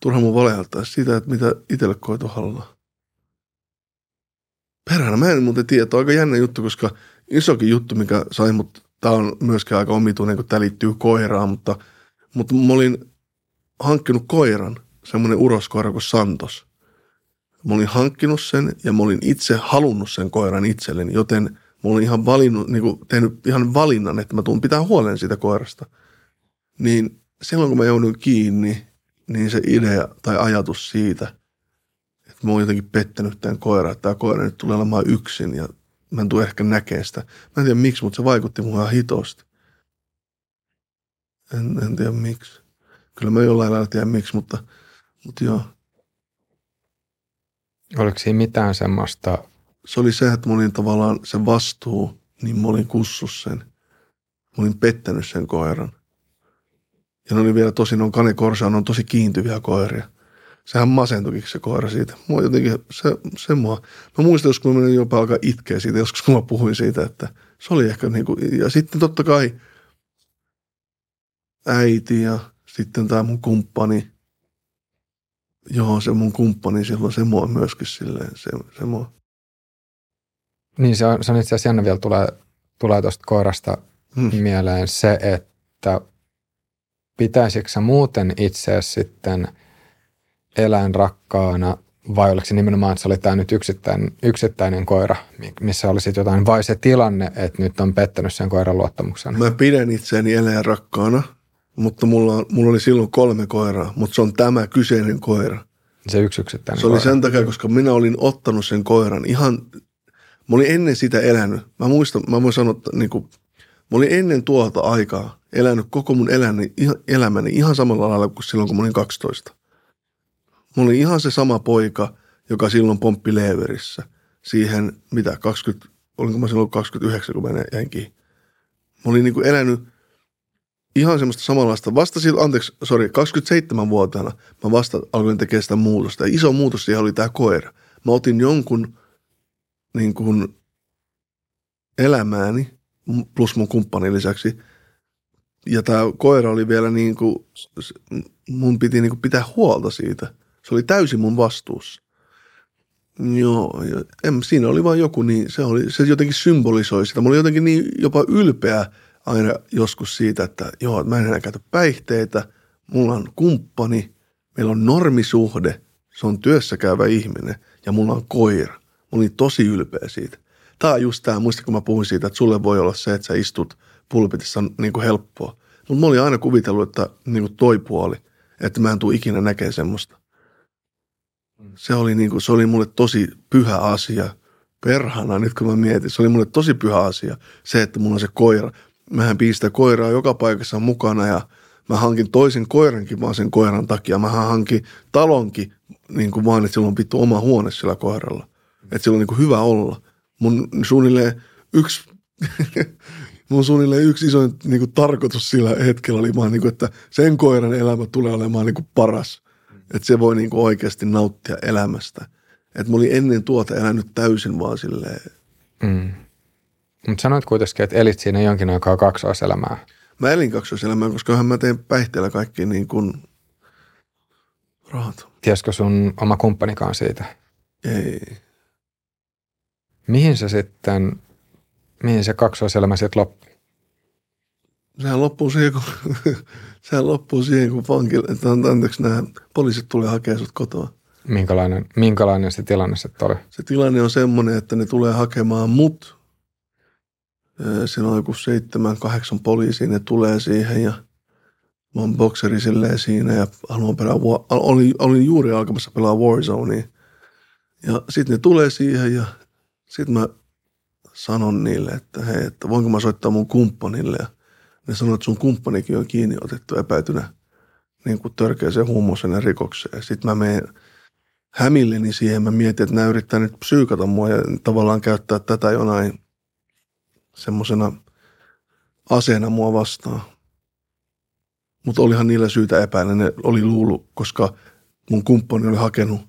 Turha mun valehaltaa sitä, että mitä itselle koituu hallaa. Perhana, mä en muuten tiedä. On aika jännä juttu, koska isokin juttu, mikä sai mut, tämä on myöskin aika omituinen, kun tämä liittyy koiraan, mutta, mutta mä olin hankkinut koiran, semmoinen uroskoira kuin Santos. Mä olin hankkinut sen ja mä olin itse halunnut sen koiran itselleni, joten mä olin ihan valinnut, niin kuin tehnyt ihan valinnan, että mä tuun pitää huolen siitä koirasta. Niin silloin kun mä jouduin kiinni, niin se idea tai ajatus siitä, että mä oon jotenkin pettänyt tämän koiran, että tämä koira nyt tulee olemaan yksin ja mä en tule ehkä näkemään sitä. Mä en tiedä miksi, mutta se vaikutti mulle ihan hitosti. En, en tiedä miksi. Kyllä mä jollain lailla tiedän miksi, mutta, mutta joo. Oliko siinä mitään semmoista? Se oli se, että mä olin tavallaan se vastuu, niin mä olin kussus sen. Mä olin pettänyt sen koiran. Ja ne oli vielä tosi, ne on Cane Corsa, ne on tosi kiintyviä koiria. Sehän masentuikin se koira siitä. Mua jotenkin, se, se mua. Mä muistan, joskus mä menin jopa alkaa itkeä siitä, joskus kun mä puhuin siitä, että se oli ehkä niin kuin, ja sitten totta kai äiti ja sitten tämä mun kumppani. Joo, se mun kumppani silloin, se mua myöskin silleen, se, se mua. Niin se on, se on itse asiassa jännä vielä tulee, tulee tuosta koirasta hmm. mieleen se, että pitäisikö sä muuten itse sitten eläinrakkaana vai oliko se nimenomaan, että se oli tämä nyt yksittäinen, yksittäinen koira, missä oli sitten jotain, vai se tilanne, että nyt on pettänyt sen koiran luottamuksen? Mä pidän itseäni eläinrakkaana, mutta mulla, mulla oli silloin kolme koiraa, mutta se on tämä kyseinen koira. Se yksi yksittäinen Se koira. oli sen takia, koska minä olin ottanut sen koiran ihan, mä olin ennen sitä elänyt. Mä muistan, mä voin sanoa, että niin kuin, mä olin ennen tuolta aikaa elänyt koko mun elämäni, elämäni ihan samalla lailla kuin silloin, kun mä olin 12. Mä olin ihan se sama poika, joka silloin pomppi leeverissä siihen, mitä, 20, olinko mä silloin 29, kun mä jäin kiinni. Mä olin niin kuin elänyt ihan semmoista samanlaista. Vasta silloin, anteeksi, sorry, 27-vuotiaana mä vasta alkoin tekemään sitä muutosta. Ja iso muutos siihen oli tämä koira. Mä otin jonkun niin kuin elämääni, plus mun kumppanin lisäksi. Ja tämä koira oli vielä niin kuin, mun piti niin kuin pitää huolta siitä. Se oli täysin mun vastuussa. Joo, en, siinä oli vain joku niin, se, oli, se jotenkin symbolisoi sitä. Mä olin jotenkin niin jopa ylpeä – aina joskus siitä, että joo, mä en enää käytä päihteitä, mulla on kumppani, meillä on normisuhde, se on työssä käyvä ihminen ja mulla on koira. Mä olin tosi ylpeä siitä. Tämä on just tämä, muista kun mä puhuin siitä, että sulle voi olla se, että sä istut pulpitissa niin kuin helppoa. Mutta mä olin aina kuvitellut, että niin kuin toi puoli, että mä en tule ikinä näkemään semmoista. Se oli, niin kuin, se oli mulle tosi pyhä asia. Perhana, nyt kun mä mietin, se oli mulle tosi pyhä asia. Se, että mulla on se koira mähän piistä koiraa joka paikassa mukana ja mä hankin toisen koirankin vaan sen koiran takia. Mä hankin talonkin niin kuin vaan, että sillä on pittu oma huone sillä koiralla. Että sillä on niin kuin hyvä olla. Mun suunnilleen yksi, <laughs> mun suunnilleen yksi isoin niin kuin tarkoitus sillä hetkellä oli vaan, niin kuin, että sen koiran elämä tulee olemaan niin kuin paras. Että se voi niin kuin oikeasti nauttia elämästä. Että mä olin ennen tuota elänyt täysin vaan silleen. Mm mutta sanoit kuitenkin, että elit siinä jonkin aikaa kaksoiselämää. Mä elin kaksoiselämää, koska mä teen päihteellä kaikki niin kuin rahat. Tiesikö sun oma kumppanikaan siitä? Ei. Mihin se sitten, mihin se kaksoiselämä sitten loppui? Sehän loppuu siihen, kun, <laughs> sehän loppuu siihen, kun pankille, että anteeksi, nämä poliisit tulee hakemaan sut kotoa. Minkälainen, minkälainen se tilanne sitten oli? Se tilanne on semmoinen, että ne tulee hakemaan mut Siinä on joku seitsemän, kahdeksan poliisia, ne tulee siihen ja mä oon bokseri silleen siinä ja haluan pelaa, olin, olin juuri alkamassa pelaa Warzonea. Ja sitten ne tulee siihen ja sitten mä sanon niille, että hei, että voinko mä soittaa mun kumppanille. Ja ne sanoo, että sun kumppanikin on kiinni otettu epäytynä niin kuin törkeäseen huumausaineen rikokseen. Sitten mä menen hämilleni siihen, mä mietin, että nämä yrittää nyt psyykata mua ja tavallaan käyttää tätä jonain semmoisena aseena mua vastaan. Mutta olihan niillä syytä epäillä, ne oli luulu, koska mun kumppani oli hakenut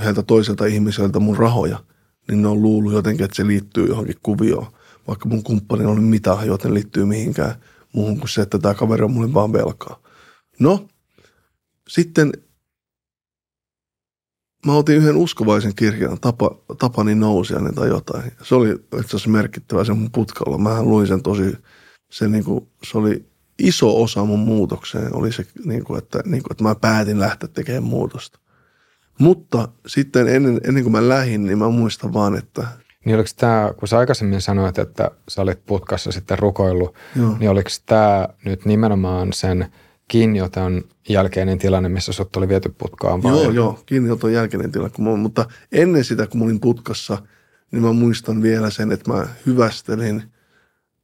yhdeltä toiselta ihmiseltä mun rahoja, niin ne on luullut jotenkin, että se liittyy johonkin kuvioon. Vaikka mun kumppani oli mitä, joten liittyy mihinkään muuhun kuin se, että tämä kaveri on mulle vaan velkaa. No, sitten mä otin yhden uskovaisen kirjan, Tapa, Tapani Nousiainen tai jotain. Se oli itse asiassa merkittävä sen mun putkalla. Mä luin sen tosi, se, niin kuin, se oli iso osa mun muutokseen, oli se, niin kuin, että, niin kuin, että mä päätin lähteä tekemään muutosta. Mutta sitten ennen, ennen kuin mä lähdin, niin mä muistan vaan, että niin oliko tämä, kun sä aikaisemmin sanoit, että sä olit putkassa sitten rukoillut, Joo. niin oliko tämä nyt nimenomaan sen – kiinnioton jälkeinen tilanne, missä sut oli viety putkaan? Vai? Joo, joo, kiinnioton jälkeinen tilanne. Kun mä, mutta ennen sitä, kun mä olin putkassa, niin mä muistan vielä sen, että mä hyvästelin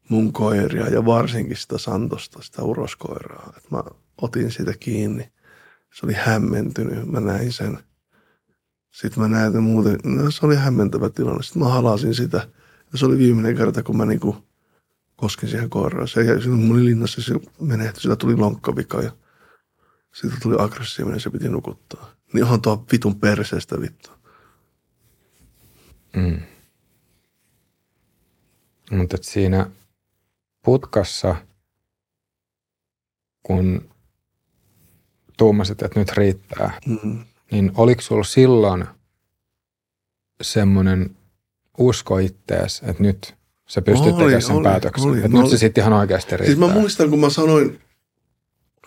mun koiria ja varsinkin sitä Santosta, sitä uroskoiraa. Että mä otin sitä kiinni. Se oli hämmentynyt, mä näin sen. Sitten mä näin, että muuten, no, se oli hämmentävä tilanne. Sitten mä halasin sitä. Ja se oli viimeinen kerta, kun mä niinku koskin siihen koiraan. Se jäi, mun linnassa se menehtyi, sillä tuli lonkkavika ja Sitten tuli aggressiivinen, se piti nukuttaa. Niin onhan tuo vitun perseestä vittu. Mm. Mutta siinä putkassa, kun tuumasit, että nyt riittää, Mm. Niin oliko sulla silloin semmoinen usko ittees, että nyt sä pystyt tekemään sen oli, päätöksen? oli. että nyt se sitten ihan oikeasti riittää. Siis mä muistan, kun mä sanoin,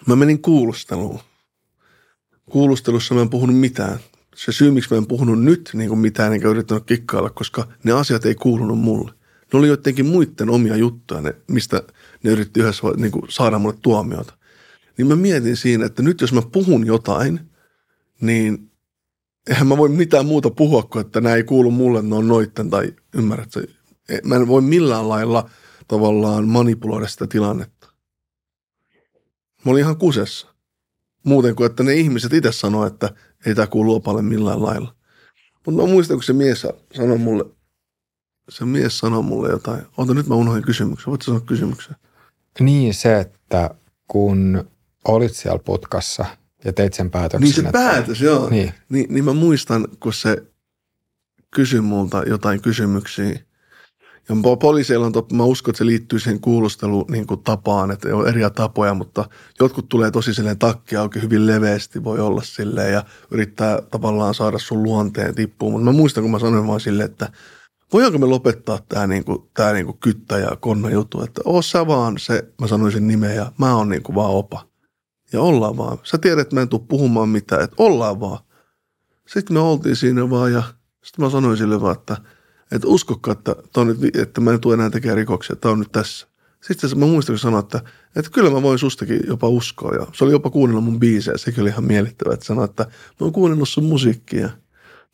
mä menin kuulusteluun. Kuulustelussa mä en puhunut mitään. Se syy, miksi mä en puhunut nyt niin kuin mitään, enkä yrittänyt kikkailla, koska ne asiat ei kuulunut mulle. Ne oli jotenkin muiden omia juttuja, ne, mistä ne yritti yhdessä niin kuin saada mulle tuomiota. Niin mä mietin siinä, että nyt jos mä puhun jotain, niin eihän mä voi mitään muuta puhua kuin, että nämä ei kuulu mulle, ne on noitten tai ymmärrät Mä en voi millään lailla tavallaan manipuloida sitä tilannetta. Mä olin ihan kusessa. Muuten kuin, että ne ihmiset itse sanoo, että ei tämä kuulu opalle millään lailla. Mutta mä muistan, kun se mies sanoi mulle, se mies sanoi mulle jotain. Ota nyt mä unohdin kysymyksen. Voitko sanoa kysymyksen? Niin se, että kun olit siellä putkassa ja teit sen päätöksen. Niin se että, päätös, joo. Niin, Niin, niin mä muistan, kun se kysyi multa jotain kysymyksiä. Ja po- poliiseilla on, mä uskon, että se liittyy siihen kuulusteluun niin kuin tapaan, että on eri tapoja, mutta jotkut tulee tosi silleen takki auki hyvin leveästi, voi olla silleen ja yrittää tavallaan saada sun luonteen tippuun. Mutta mä muistan, kun mä sanoin vaan silleen, että voidaanko me lopettaa tämä niinku, tää niinku kyttä ja konna juttu, että oo sä vaan se, mä sanoin sen nimen ja mä oon niinku vaan opa. Ja ollaan vaan. Sä tiedät, että mä en tuu puhumaan mitään, että ollaan vaan. Sitten me oltiin siinä vaan ja sitten mä sanoin sille vaan, että, että uskokka, että, nyt, että mä en tule enää tekemään rikoksia, tämä on nyt tässä. Sitten mä muistan, kun sanoin, että, että kyllä mä voin sustakin jopa uskoa. Ja se oli jopa kuunnellut mun biisejä, sekin oli ihan miellyttävä, että sanoi, että mä oon kuunnellut sun musiikkia.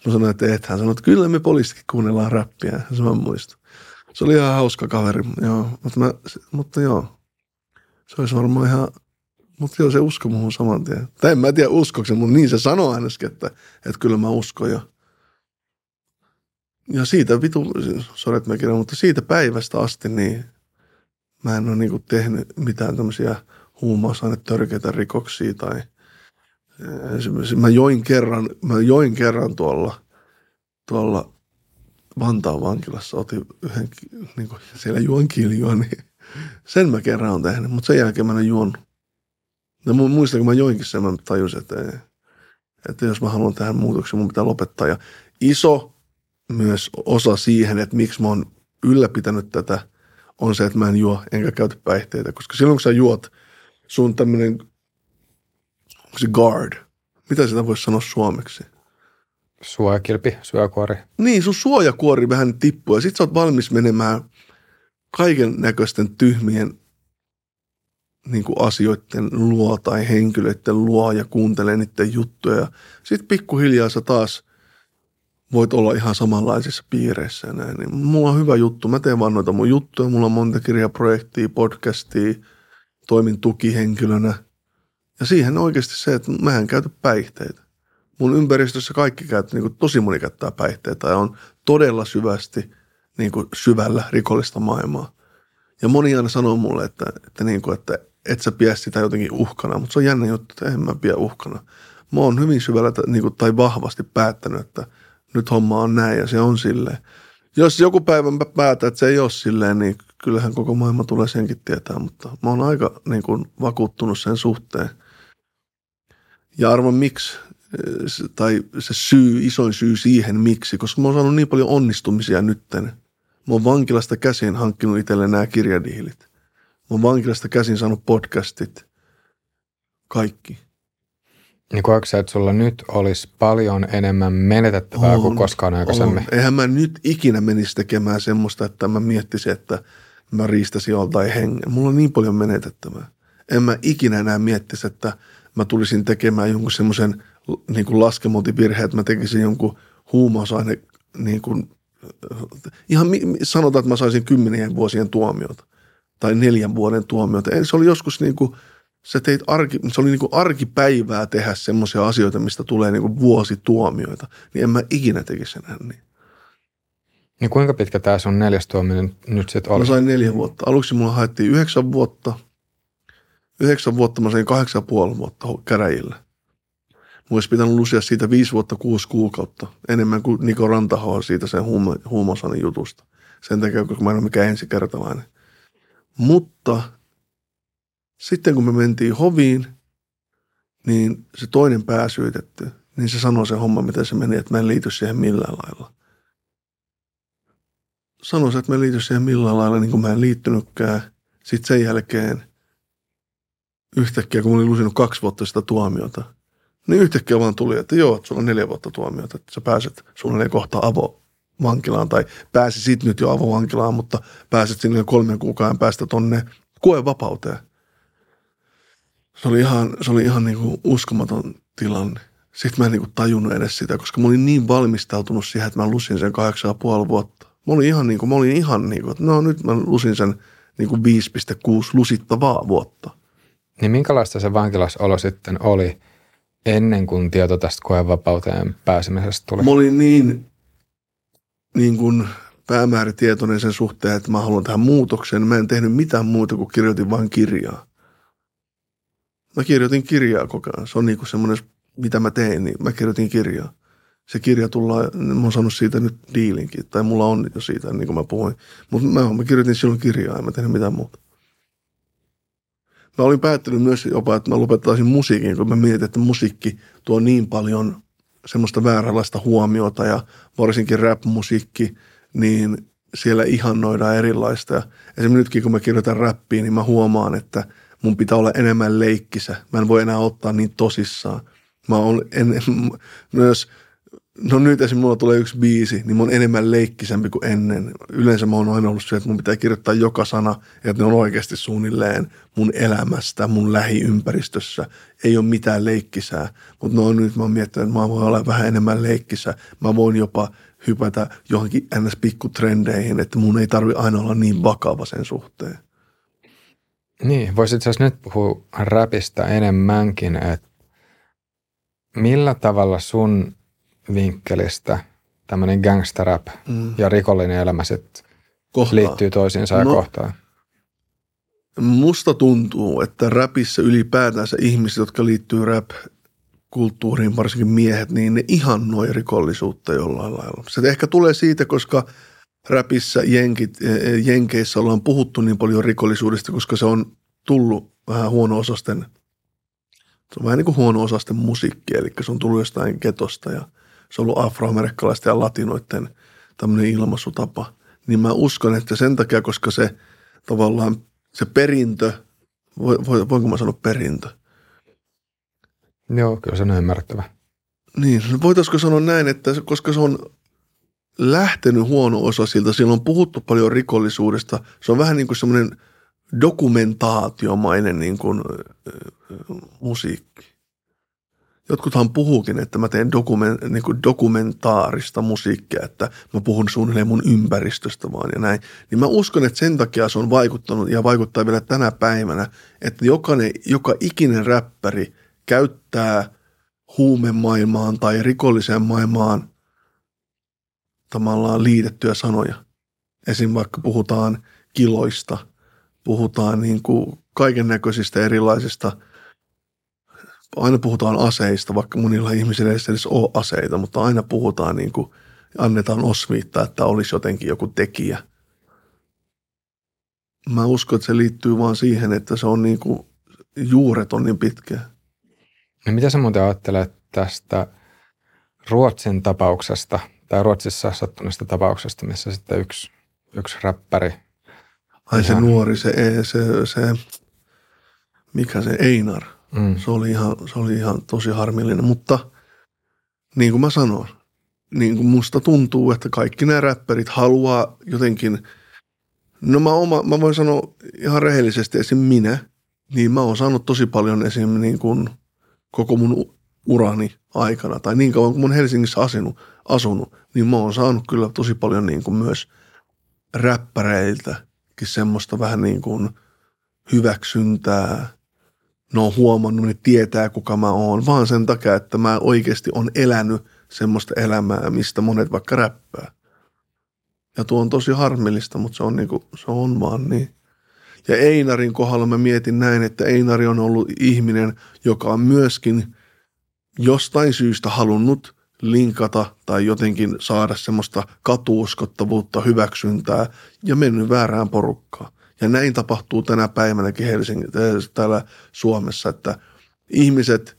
Mä sanoin, että et. Hän sanoi, että kyllä me poliisikin kuunnellaan räppiä. Se mä muistan. Se oli ihan hauska kaveri, joo. Mutta, mä, mutta joo, se olisi varmaan ihan, mutta joo, se usko muuhun saman tien. Tai en mä tiedä uskoksi, se, mutta niin se sanoi ainakin, että, että kyllä mä uskon. Ja, ja siitä vitu, sorry, että mä kirjoitan, mutta siitä päivästä asti niin mä en ole niinku tehnyt mitään tämmöisiä huumausainetörkeitä rikoksia tai esimerkiksi mä join kerran, mä join kerran tuolla, tuolla Vantaan vankilassa, otin yhden, niin kuin siellä juon kiljua, niin sen mä kerran on tehnyt, mutta sen jälkeen mä en juonut. Mu- muistan, kun mä joinkin sen, mä tajusin, että, että jos mä haluan tähän muutoksen, mun pitää lopettaa. Ja iso myös osa siihen, että miksi mä oon ylläpitänyt tätä, on se, että mä en juo enkä käytä päihteitä. Koska silloin, kun sä juot, sun tämmöinen, onko se guard, mitä sitä voisi sanoa suomeksi? suojakilpi, syökuori. Niin, sun suojakuori vähän tippuu ja sit sä oot valmis menemään kaiken näköisten tyhmien niin kuin asioiden luo tai henkilöiden luo ja kuuntelee niiden juttuja. Ja sit pikkuhiljaa sä taas voit olla ihan samanlaisissa piireissä ja näin. Niin mulla on hyvä juttu. Mä teen vaan noita mun juttuja. Mulla on monta kirjaprojektia, podcastia, toimin tukihenkilönä. Ja siihen oikeasti se, että mä en käytä päihteitä mun ympäristössä kaikki käyttää, niin tosi moni käyttää päihteitä ja on todella syvästi niin kuin syvällä rikollista maailmaa. Ja moni aina sanoo mulle, että, että, niin kuin, että et sä pidä sitä jotenkin uhkana, mutta se on jännä juttu, että en mä pidä uhkana. Mä oon hyvin syvällä niin kuin, tai vahvasti päättänyt, että nyt homma on näin ja se on silleen. Jos joku päivä mä päätän, että se ei ole silleen, niin kyllähän koko maailma tulee senkin tietää, mutta mä oon aika niin kuin, vakuuttunut sen suhteen. Ja arvon miksi, se- tai se syy, isoin syy siihen miksi, koska mä oon saanut niin paljon onnistumisia nytten. Mä oon vankilasta käsin hankkinut itselle nämä kirjadiilit. Oon vankilasta käsin saanut podcastit. Kaikki. Niin koetko sä, että sulla nyt olisi paljon enemmän menetettävää kuin On, koskaan aikaisemmin? On. Eihän mä nyt ikinä menisi tekemään semmoista, että mä miettisin, että mä riistäisin joltain hengen. Mulla on niin paljon menetettävää. En mä ikinä enää miettisi, että mä tulisin tekemään jonkun semmoisen niin kuin että mä tekisin jonkun huumausaine, niin kuin, ihan sanotaan, että mä saisin kymmenien vuosien tuomiota tai neljän vuoden tuomiota. Ei, Se oli joskus niin kuin, sä teit arki, se oli niin kuin arkipäivää tehdä semmoisia asioita, mistä tulee niin kuin vuosituomioita. Niin en mä ikinä tekisi enää niin. Niin kuinka pitkä tämä sun neljäs tuominen nyt sitten Mä oli? sain neljä vuotta. Aluksi mulla haettiin yhdeksän vuotta. Yhdeksän vuotta mä sain kahdeksan puoli vuotta käräjillä. Mulla olisi pitänyt lusia siitä viisi vuotta kuusi kuukautta, enemmän kuin Niko Rantaho siitä sen huumausainejutusta. jutusta. Sen takia, koska mä en ole mikään ensikertalainen. Mutta sitten kun me mentiin hoviin, niin se toinen pääsyytetty, niin se sanoi se homma, miten se meni, että mä en liity siihen millään lailla. Sanoisi, että mä en liity siihen millään lailla, niin kuin mä en liittynytkään. Sitten sen jälkeen yhtäkkiä, kun mä olin lusinut kaksi vuotta sitä tuomiota, niin yhtäkkiä vaan tuli, että joo, että sulla on neljä vuotta tuomiota, että sä pääset suunnilleen kohta avovankilaan, tai pääsisit nyt jo avovankilaan, mutta pääset sinne kolmen kuukauden päästä tonne koevapauteen. Se oli ihan, se oli ihan niin kuin uskomaton tilanne. Sitten mä en niin kuin tajunnut edes sitä, koska mä olin niin valmistautunut siihen, että mä lusin sen kahdeksan ja puoli vuotta. Mä olin ihan niin kuin, mä olin ihan niin kuin, että no nyt mä lusin sen niin kuin 5,6 lusittavaa vuotta. Niin minkälaista se vankilasolo sitten oli ennen kuin tieto tästä koevapauteen pääsemisestä tuli? Mä olin niin, niin kuin päämäärätietoinen sen suhteen, että mä haluan tähän muutoksen. Mä en tehnyt mitään muuta kuin kirjoitin vain kirjaa. Mä kirjoitin kirjaa koko ajan. Se on niin kuin semmoinen, mitä mä tein, niin mä kirjoitin kirjaa. Se kirja tullaan, mä oon saanut siitä nyt diilinkin, tai mulla on jo siitä, niin kuin mä puhuin. Mutta mä, mä kirjoitin silloin kirjaa, en mä tehnyt mitään muuta. Mä olin päättänyt myös jopa, että mä lopettaisin musiikin, kun mä mietin, että musiikki tuo niin paljon semmoista vääränlaista huomiota ja varsinkin rap-musiikki, niin siellä ihannoidaan erilaista. Ja esimerkiksi nytkin, kun mä kirjoitan räppiin, niin mä huomaan, että – mun pitää olla enemmän leikkisä. Mä en voi enää ottaa niin tosissaan. Mä oon en, <laughs> myös, no nyt esimerkiksi mulla tulee yksi biisi, niin mä oon enemmän leikkisempi kuin ennen. Yleensä mä oon aina ollut se, että mun pitää kirjoittaa joka sana, että ne on oikeasti suunnilleen mun elämästä, mun lähiympäristössä. Ei ole mitään leikkisää, mutta no nyt mä oon miettinyt, että mä voin olla vähän enemmän leikkisä. Mä voin jopa hypätä johonkin ns. pikkutrendeihin, että mun ei tarvi aina olla niin vakava sen suhteen. Niin, voisi itse asiassa nyt puhua räpistä enemmänkin, että millä tavalla sun vinkkelistä tämmöinen gangsterrap mm. ja rikollinen elämä sitten liittyy toisiinsa ja no, kohtaan? Musta tuntuu, että räpissä ylipäätänsä ihmiset, jotka liittyy rap kulttuuriin, varsinkin miehet, niin ne ihannoi rikollisuutta jollain lailla. Se ehkä tulee siitä, koska – räpissä jenkit, e, e, Jenkeissä ollaan puhuttu niin paljon rikollisuudesta, koska se on tullut vähän huono-osasten, se on vähän niin kuin huono-osasten musiikki, eli se on tullut jostain ketosta ja se on ollut afroamerikkalaisten ja latinoiden tämmöinen ilmaisutapa. Niin mä uskon, että sen takia, koska se tavallaan se perintö, voinko mä sanoa perintö? Joo, kyllä se on ymmärrettävä. Niin, voitaisiko sanoa näin, että koska se on lähtenyt huono-osaisilta. Siellä on puhuttu paljon rikollisuudesta. Se on vähän niin kuin semmoinen dokumentaatiomainen niin kuin, äh, musiikki. Jotkuthan puhuukin, että mä teen dokumen, niin kuin dokumentaarista musiikkia, että mä puhun suunnilleen mun ympäristöstä vaan ja näin. Niin mä uskon, että sen takia se on vaikuttanut ja vaikuttaa vielä tänä päivänä, että jokainen, joka ikinen räppäri käyttää huumemaailmaan tai rikolliseen maailmaan tavallaan liitettyjä sanoja. Esim. vaikka puhutaan kiloista, puhutaan niin kuin kaiken näköisistä erilaisista, aina puhutaan aseista, vaikka monilla ihmisillä ei edes ole aseita, mutta aina puhutaan niin kuin, annetaan osviittaa, että olisi jotenkin joku tekijä. Mä uskon, että se liittyy vaan siihen, että se on niin kuin, juuret on niin pitkä. No mitä sä muuten ajattelet tästä Ruotsin tapauksesta – tai Ruotsissa sattuneesta tapauksesta, missä sitten yksi, yksi räppäri. Ai se nuori, se, se, se, mikä se Einar, mm. se, oli ihan, se oli ihan tosi harmillinen, mutta niin kuin mä sanoin, niin kuin musta tuntuu, että kaikki nämä räppärit haluaa jotenkin, no mä, oma, mä voin sanoa ihan rehellisesti esim. minä, niin mä oon saanut tosi paljon esim. Niin kuin koko mun urani aikana, tai niin kauan kuin mun Helsingissä asunut, asunut niin mä oon saanut kyllä tosi paljon niin kuin myös räppäreiltäkin semmoista vähän niin kuin hyväksyntää. Ne on huomannut, ne tietää kuka mä oon, vaan sen takia, että mä oikeasti on elänyt semmoista elämää, mistä monet vaikka räppää. Ja tuo on tosi harmillista, mutta se on, niin kuin, se on vaan niin. Ja Einarin kohdalla mä mietin näin, että Einari on ollut ihminen, joka on myöskin jostain syystä halunnut linkata tai jotenkin saada semmoista katuuskottavuutta, hyväksyntää ja mennyt väärään porukkaan. Ja näin tapahtuu tänä päivänäkin Helsingin, täällä Suomessa, että ihmiset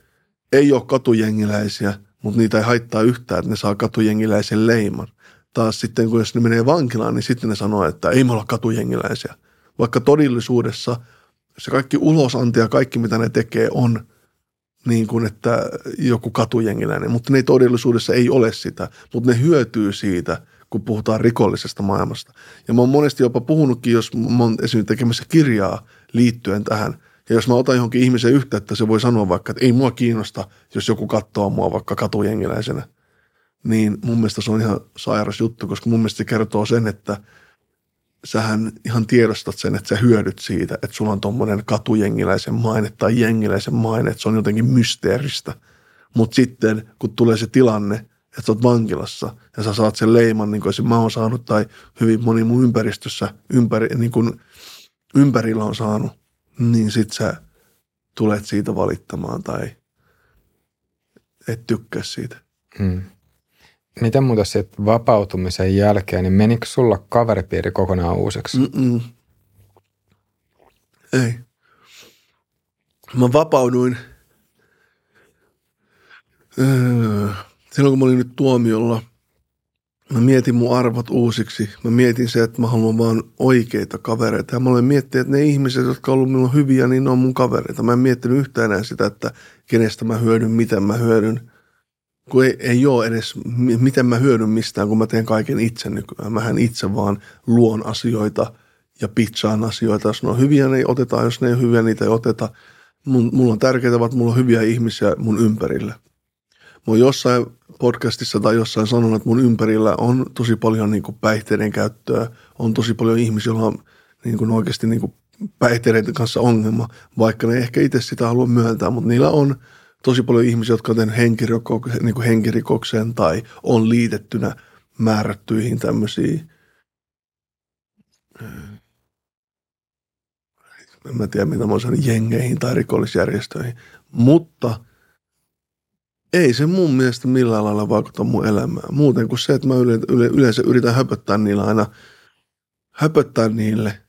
ei ole katujengiläisiä, mutta niitä ei haittaa yhtään, että ne saa katujengiläisen leiman. Taas sitten, kun jos ne menee vankilaan, niin sitten ne sanoo, että ei me olla katujengiläisiä. Vaikka todellisuudessa se kaikki ulosanti ja kaikki, mitä ne tekee, on niin kuin, että joku katujengiläinen. Mutta ne todellisuudessa ei ole sitä, mutta ne hyötyy siitä, kun puhutaan rikollisesta maailmasta. Ja mä oon monesti jopa puhunutkin, jos mä oon esimerkiksi tekemässä kirjaa liittyen tähän – ja jos mä otan johonkin ihmisen yhteyttä, se voi sanoa vaikka, että ei mua kiinnosta, jos joku katsoo mua vaikka katujengiläisenä. Niin mun mielestä se on ihan sairas juttu, koska mun mielestä se kertoo sen, että sähän ihan tiedostat sen, että sä hyödyt siitä, että sulla on tommonen katujengiläisen maine tai jengiläisen maine, että se on jotenkin mysteeristä. Mutta sitten, kun tulee se tilanne, että sä oot vankilassa ja sä saat sen leiman, niin kuin mä oon saanut tai hyvin moni mun ympäristössä, ympäri, niin kuin ympärillä on saanut, niin sit sä tulet siitä valittamaan tai et tykkää siitä. Hmm. Miten muuta sitten vapautumisen jälkeen, niin menikö sulla kaveripiiri kokonaan uusiksi? Mm-mm. Ei. Mä vapauduin öö, silloin, kun mä olin nyt tuomiolla – mä mietin mun arvot uusiksi. Mä mietin se, että mä haluan vaan oikeita kavereita. Ja mä olen miettinyt, että ne ihmiset, jotka on ollut minulla hyviä, niin ne on mun kavereita. Mä en miettinyt yhtään enää sitä, että kenestä mä hyödyn, miten mä hyödyn. Kun ei, ei ole edes, miten mä hyödyn mistään, kun mä teen kaiken itse nykyään. Mähän itse vaan luon asioita ja pitsaan asioita. Jos ne on hyviä, ne ei oteta. Jos ne ei ole hyviä, niitä ei oteta. Mun, mulla on tärkeää, että mulla on hyviä ihmisiä mun ympärillä. Mä jossain podcastissa tai jossain sanonut, että mun ympärillä on tosi paljon niin kuin päihteiden käyttöä, on tosi paljon ihmisiä, joilla on niin kuin oikeasti niin kuin päihteiden kanssa ongelma, vaikka ne ehkä itse sitä halua myöntää, mutta niillä on tosi paljon ihmisiä, jotka on tehnyt niin kuin henkirikokseen tai on liitettynä määrättyihin tämmöisiin en mä tiedä mitä mä oon jengeihin tai rikollisjärjestöihin, mutta – ei se mun mielestä millään lailla vaikuta mun elämään. Muuten kuin se, että mä yle, yle, yleensä yritän höpöttää niillä aina, höpöttää niille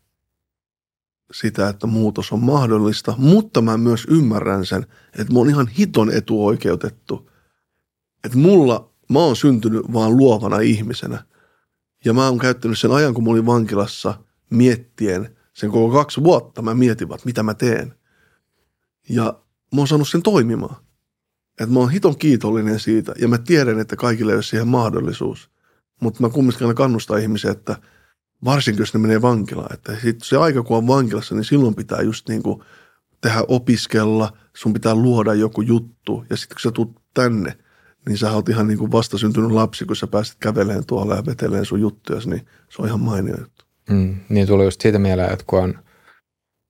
sitä, että muutos on mahdollista, mutta mä myös ymmärrän sen, että mä oon ihan hiton etuoikeutettu. Että mulla, mä oon syntynyt vaan luovana ihmisenä. Ja mä oon käyttänyt sen ajan, kun mä olin vankilassa miettien, sen koko kaksi vuotta mä mietin, mitä mä teen. Ja mä oon saanut sen toimimaan. Että mä oon hiton kiitollinen siitä ja mä tiedän, että kaikille ei ole siihen mahdollisuus. Mutta mä kumminkin kannustan ihmisiä, että varsinkin jos ne menee vankilaan, että sit se aika kun on vankilassa, niin silloin pitää just niin kuin tehdä opiskella, sun pitää luoda joku juttu ja sitten kun sä tulet tänne, niin sä oot ihan niin kuin vastasyntynyt lapsi, kun sä pääset käveleen tuolla ja veteleen sun juttuja, niin se on ihan mainio juttu. Mm, niin tuli just siitä mieleen, että kun on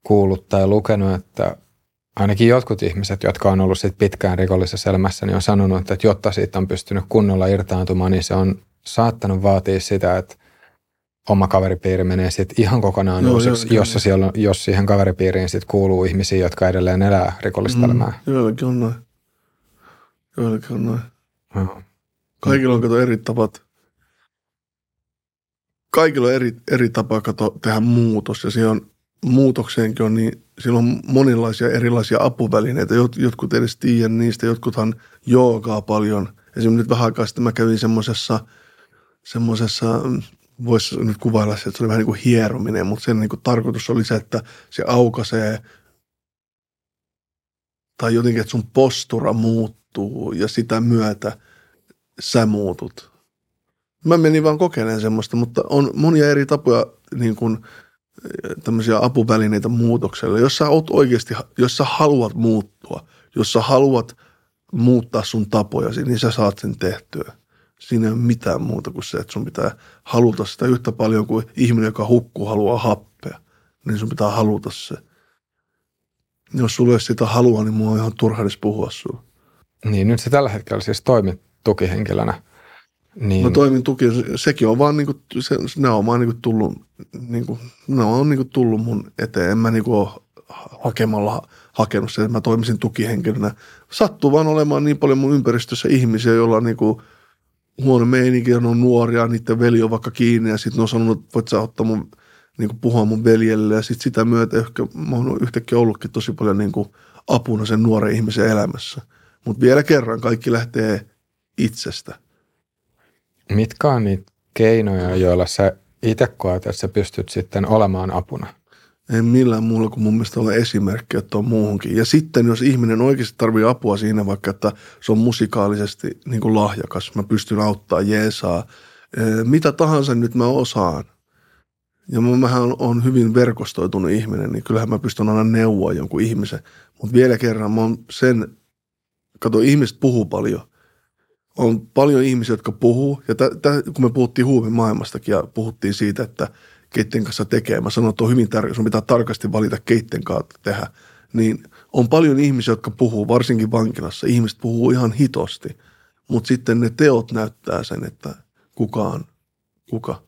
kuullut tai lukenut, että ainakin jotkut ihmiset, jotka on ollut sit pitkään rikollisessa elämässä, niin on sanonut, että jotta siitä on pystynyt kunnolla irtaantumaan, niin se on saattanut vaatia sitä, että oma kaveripiiri menee sitten ihan kokonaan Joo, uusiksi, jossa siellä, jos siihen kaveripiiriin sit kuuluu ihmisiä, jotka edelleen elää rikollista mm, elämää. Joillekin on noin. Joillekin on noin. No. Kaikilla on kato eri tapat. Kaikilla on eri, eri tapa kato tehdä muutos ja siihen on muutokseenkin on, niin sillä on monenlaisia erilaisia apuvälineitä. Jot, jotkut edes tiedä niistä, jotkuthan joogaa paljon. Esimerkiksi nyt vähän aikaa sitten mä kävin semmoisessa, semmoisessa voisi nyt kuvailla että se oli vähän niin kuin hierominen, mutta sen niin kuin tarkoitus oli se, että se aukaisee tai jotenkin, että sun postura muuttuu ja sitä myötä sä muutut. Mä menin vaan kokeilemaan semmoista, mutta on monia eri tapoja niin kuin – tämmöisiä apuvälineitä muutokselle. Jos sä oot oikeasti, jos sä haluat muuttua, jos sä haluat muuttaa sun tapojasi, niin sä saat sen tehtyä. Siinä ei ole mitään muuta kuin se, että sun pitää haluta sitä yhtä paljon kuin ihminen, joka hukkuu, haluaa happea. Niin sun pitää haluta se. Jos sulla ei sitä halua, niin mua on ihan turha edes puhua sulla. Niin, nyt se tällä hetkellä siis toimit tukihenkilönä Niin, Mä toimin tuki, sekin on vaan niinku, se, ne on vaan niinku tullut, niinku, ne on niinku tullut mun eteen. En mä niinku hakemalla hakenut sen, että mä toimisin tukihenkilönä. Sattuu vaan olemaan niin paljon mun ympäristössä ihmisiä, joilla on niinku huono meininki, on nuoria, niiden veli on vaikka kiinni ja sitten ne on sanonut, että voit sä ottaa mun, niinku puhua mun veljelle ja sitten sitä myötä ehkä mä oon yhtäkkiä ollutkin tosi paljon niinku apuna sen nuoren ihmisen elämässä. Mutta vielä kerran, kaikki lähtee itsestä. Mitkä on niitä keinoja, joilla sä itse koet, että sä pystyt sitten olemaan apuna? Ei millään muulla kuin mun mielestä olla esimerkki, että on muuhunkin. Ja sitten jos ihminen oikeasti tarvii apua siinä vaikka, että se on musikaalisesti niin kuin lahjakas, mä pystyn auttaa jeesaa, eh, mitä tahansa nyt mä osaan. Ja mä- mähän on hyvin verkostoitunut ihminen, niin kyllähän mä pystyn aina neuvoa jonkun ihmisen. Mutta vielä kerran mä oon sen, kato ihmiset puhuu paljon. On paljon ihmisiä, jotka puhuu, ja tä, tä, kun me puhuttiin huumemaailmastakin ja puhuttiin siitä, että keitten kanssa tekee. Mä sanoin, että on hyvin tärkeää, sun pitää tarkasti valita keitten kautta tehdä. Niin on paljon ihmisiä, jotka puhuu, varsinkin vankilassa. Ihmiset puhuu ihan hitosti, mutta sitten ne teot näyttää sen, että kuka on kuka.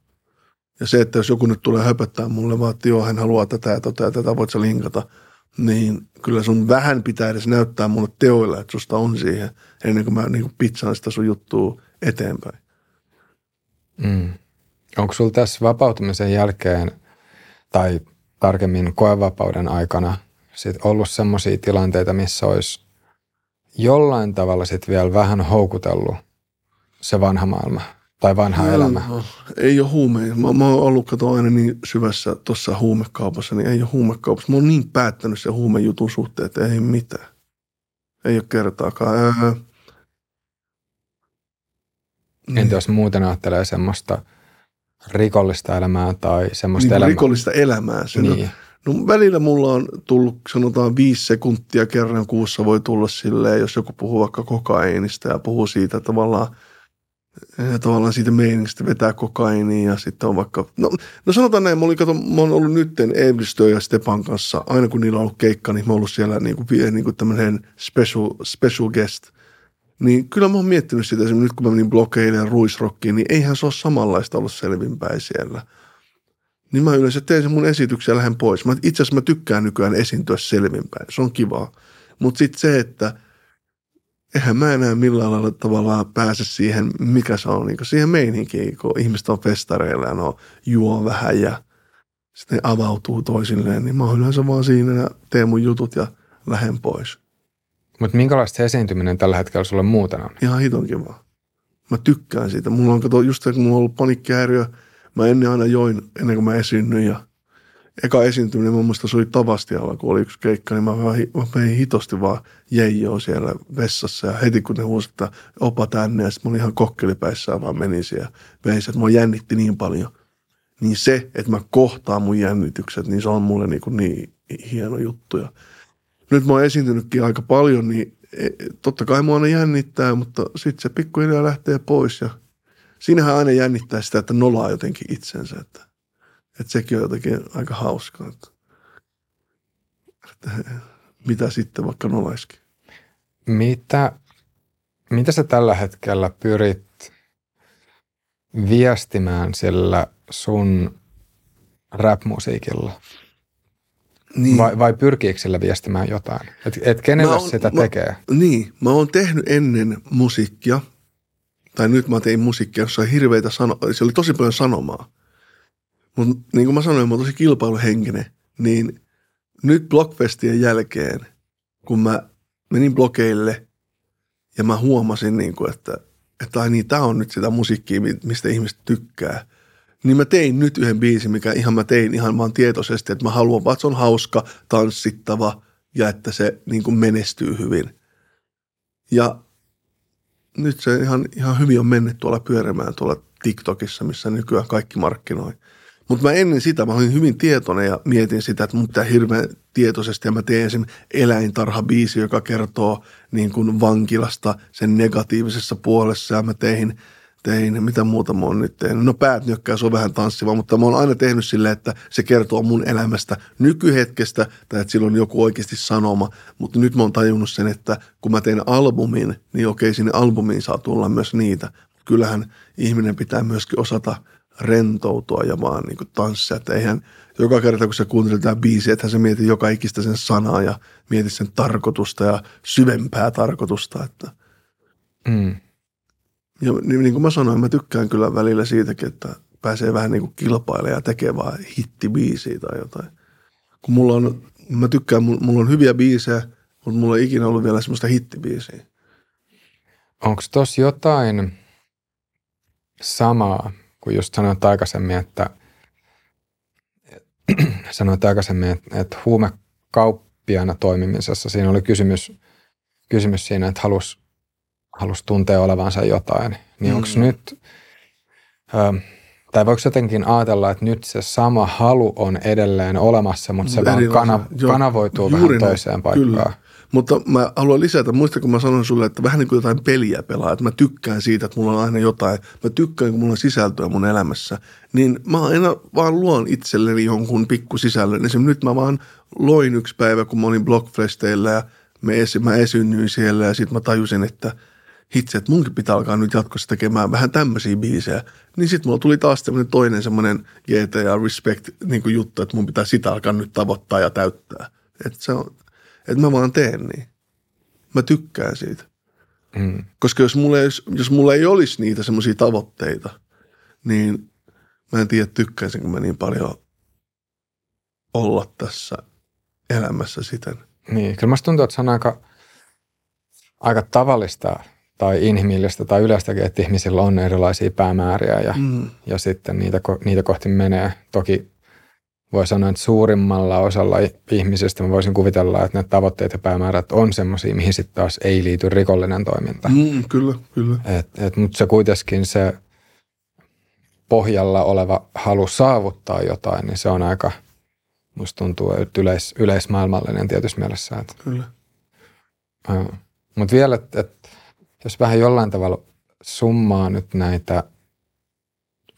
Ja se, että jos joku nyt tulee höpöttää mulle vaan, että joo, hän haluaa tätä ja tätä ja tätä, voit sä linkata, niin kyllä sun vähän pitää edes näyttää mulle teoilla, että susta on siihen, ennen kuin mä niin pizzaan sitä sun juttua eteenpäin. Mm. Onko sulla tässä vapautumisen jälkeen tai tarkemmin koevapauden aikana sit ollut sellaisia tilanteita, missä olisi jollain tavalla sit vielä vähän houkutellut se vanha maailma tai vanha elämä? No, ei ole huume. Mä, mä oon ollut kato aina niin syvässä tuossa huumekaupassa, niin ei ole huumekaupassa. Mä oon niin päättänyt sen huumejutun suhteen, että ei mitään. Ei ole kertaakaan. Ää, Entä jos muuten ajattelee semmoista rikollista elämää tai semmoista niin elämää? rikollista elämää. Se, Niin. no, välillä mulla on tullut, sanotaan viisi sekuntia kerran kuussa voi tulla silleen, jos joku puhuu vaikka kokaiinista ja puhuu siitä tavallaan, eh, tavallaan siitä meiningistä vetää kokainia ja sitten on vaikka, no, no sanotaan näin, mä, olin, kato, mä oon ollut nytten Eivistö ja Stepan kanssa, aina kun niillä on ollut keikka, niin mä oon ollut siellä niin kuin, niin kuin tämmöinen special, special guest. Niin kyllä mä oon miettinyt sitä, nyt kun mä menin blokeille ja ruisrokkiin, niin eihän se ole samanlaista olla selvinpäin siellä niin mä yleensä teen sen mun esityksen ja lähden pois. Itse asiassa mä tykkään nykyään esiintyä selvinpäin. Se on kivaa. Mutta sitten se, että eihän mä enää millään lailla tavallaan pääse siihen, mikä se on, niin siihen meininkiin, kun ihmiset on festareilla ja no juo vähän ja sitten avautuu toisilleen, niin mä oon yleensä vaan siinä ja teen mun jutut ja lähden pois. Mutta minkälaista esiintyminen tällä hetkellä sulle muuten on? Ihan hiton kivaa. Mä tykkään siitä. Mulla on, kato, just kun mulla on ollut panikkihäiriö, mä ennen aina join, ennen kuin mä esiinnyin ja eka esiintyminen mun mielestä se oli Tavastialla, kun oli yksi keikka, niin mä, hi- mä vein hitosti vaan jeijoa siellä vessassa ja heti kun ne huusivat, että opa tänne ja sitten mä olin ihan kokkelipäissään vaan menin siellä vein se, että mua jännitti niin paljon. Niin se, että mä kohtaan mun jännitykset, niin se on mulle niin, kuin niin hieno juttu. Ja nyt mä oon esiintynytkin aika paljon, niin e, totta kai mua aina jännittää, mutta sitten se pikkuhiljaa lähtee pois ja siinähän aina jännittää sitä, että nolaa jotenkin itsensä, että, että sekin on jotenkin aika hauskaa, että, että mitä sitten vaikka nolaiskin. Mitä, mitä sä tällä hetkellä pyrit viestimään sillä sun rap-musiikilla? Niin. Vai, vai pyrkiikö sillä viestimään jotain? Et, et kenelle Mä oon- sitä mä- tekee? Niin, mä oon tehnyt ennen musiikkia, tai nyt mä tein musiikkia, jossa on hirveitä sano, se oli tosi paljon sanomaa. Mutta niin kuin mä sanoin, mä oon tosi kilpailuhenkinen, niin nyt Blockfestien jälkeen, kun mä menin blokeille ja mä huomasin, niin kuin, että, että ai niin, tää on nyt sitä musiikkia, mi- mistä ihmiset tykkää. Niin mä tein nyt yhden biisin, mikä ihan mä tein ihan vaan tietoisesti, että mä haluan että se on hauska, tanssittava ja että se niin kuin menestyy hyvin. Ja nyt se ihan, ihan hyvin on mennyt tuolla pyörimään tuolla TikTokissa, missä nykyään kaikki markkinoi. Mutta mä ennen sitä, mä olin hyvin tietoinen ja mietin sitä, että mun pitää hirveän tietoisesti, ja mä teen esimerkiksi eläintarha-biisi, joka kertoo niin kuin vankilasta sen negatiivisessa puolessa, ja mä tein, tein, mitä muuta mä oon nyt tehnyt. No päät nyökkää, se on vähän tanssiva, mutta mä oon aina tehnyt silleen, että se kertoo mun elämästä nykyhetkestä, tai että sillä on joku oikeasti sanoma, mutta nyt mä oon tajunnut sen, että kun mä teen albumin, niin okei, sinne albumiin saa tulla myös niitä. kyllähän ihminen pitää myöskin osata rentoutua ja vaan niin tanssia. Että eihän joka kerta, kun sä kuuntelet tämä biisi, että sä mietit joka ikistä sen sanaa ja mietit sen tarkoitusta ja syvempää tarkoitusta. Että. Mm. Ja niin, niin kuin mä sanoin, mä tykkään kyllä välillä siitäkin, että pääsee vähän niin kuin kilpailemaan ja tekee vaan hittibiisiä tai jotain. Kun mulla on, mä tykkään, mulla on hyviä biisejä, mutta mulla ei ikinä ollut vielä semmoista hittibiisiä. Onko tossa jotain samaa, kuin just sanoit aikaisemmin, että <clears throat> sanoit aikaisemmin, että, että huumekauppiana toimimisessa siinä oli kysymys, kysymys siinä, että halus, halus tuntea olevansa jotain. Niin mm. onko nyt, ö, tai voiko jotenkin ajatella, että nyt se sama halu on edelleen olemassa, mutta se vaan kana, kanavoituu vähän näin, toiseen paikkaan? Kyllä. Mutta mä haluan lisätä, muista kun mä sanoin sulle, että vähän niin kuin jotain peliä pelaa, että mä tykkään siitä, että mulla on aina jotain, mä tykkään, kun mulla on sisältöä mun elämässä, niin mä aina vaan luon itselleni jonkun pikku sisällön. Esimerkiksi nyt mä vaan loin yksi päivä, kun mä olin Blockfesteillä ja me esi- mä esinnyin siellä ja sitten mä tajusin, että hitse, että munkin pitää alkaa nyt jatkossa tekemään vähän tämmöisiä biisejä. Niin sitten mulla tuli taas toinen semmoinen GTA Respect niin juttu, että mun pitää sitä alkaa nyt tavoittaa ja täyttää. Että se on, että mä vaan teen niin. Mä tykkään siitä. Mm. Koska jos mulla, ei, jos mulla ei olisi niitä semmoisia tavoitteita, niin mä en tiedä tykkäisinkö mä niin paljon olla tässä elämässä siten. Niin, kyllä musta tuntuu, että se on aika, aika tavallista tai inhimillistä tai yleistäkin, että ihmisillä on erilaisia päämääriä ja, mm. ja sitten niitä, niitä kohti menee. Toki voi sanoa, että suurimmalla osalla ihmisistä mä voisin kuvitella, että ne tavoitteet ja päämäärät on semmoisia, mihin sitten taas ei liity rikollinen toiminta. Mm, kyllä, kyllä. Et, et, mutta se kuitenkin se pohjalla oleva halu saavuttaa jotain, niin se on aika, musta tuntuu, että yleis, yleismaailmallinen tietysti mielessä. Että, kyllä. Mutta vielä, että et, jos vähän jollain tavalla summaa nyt näitä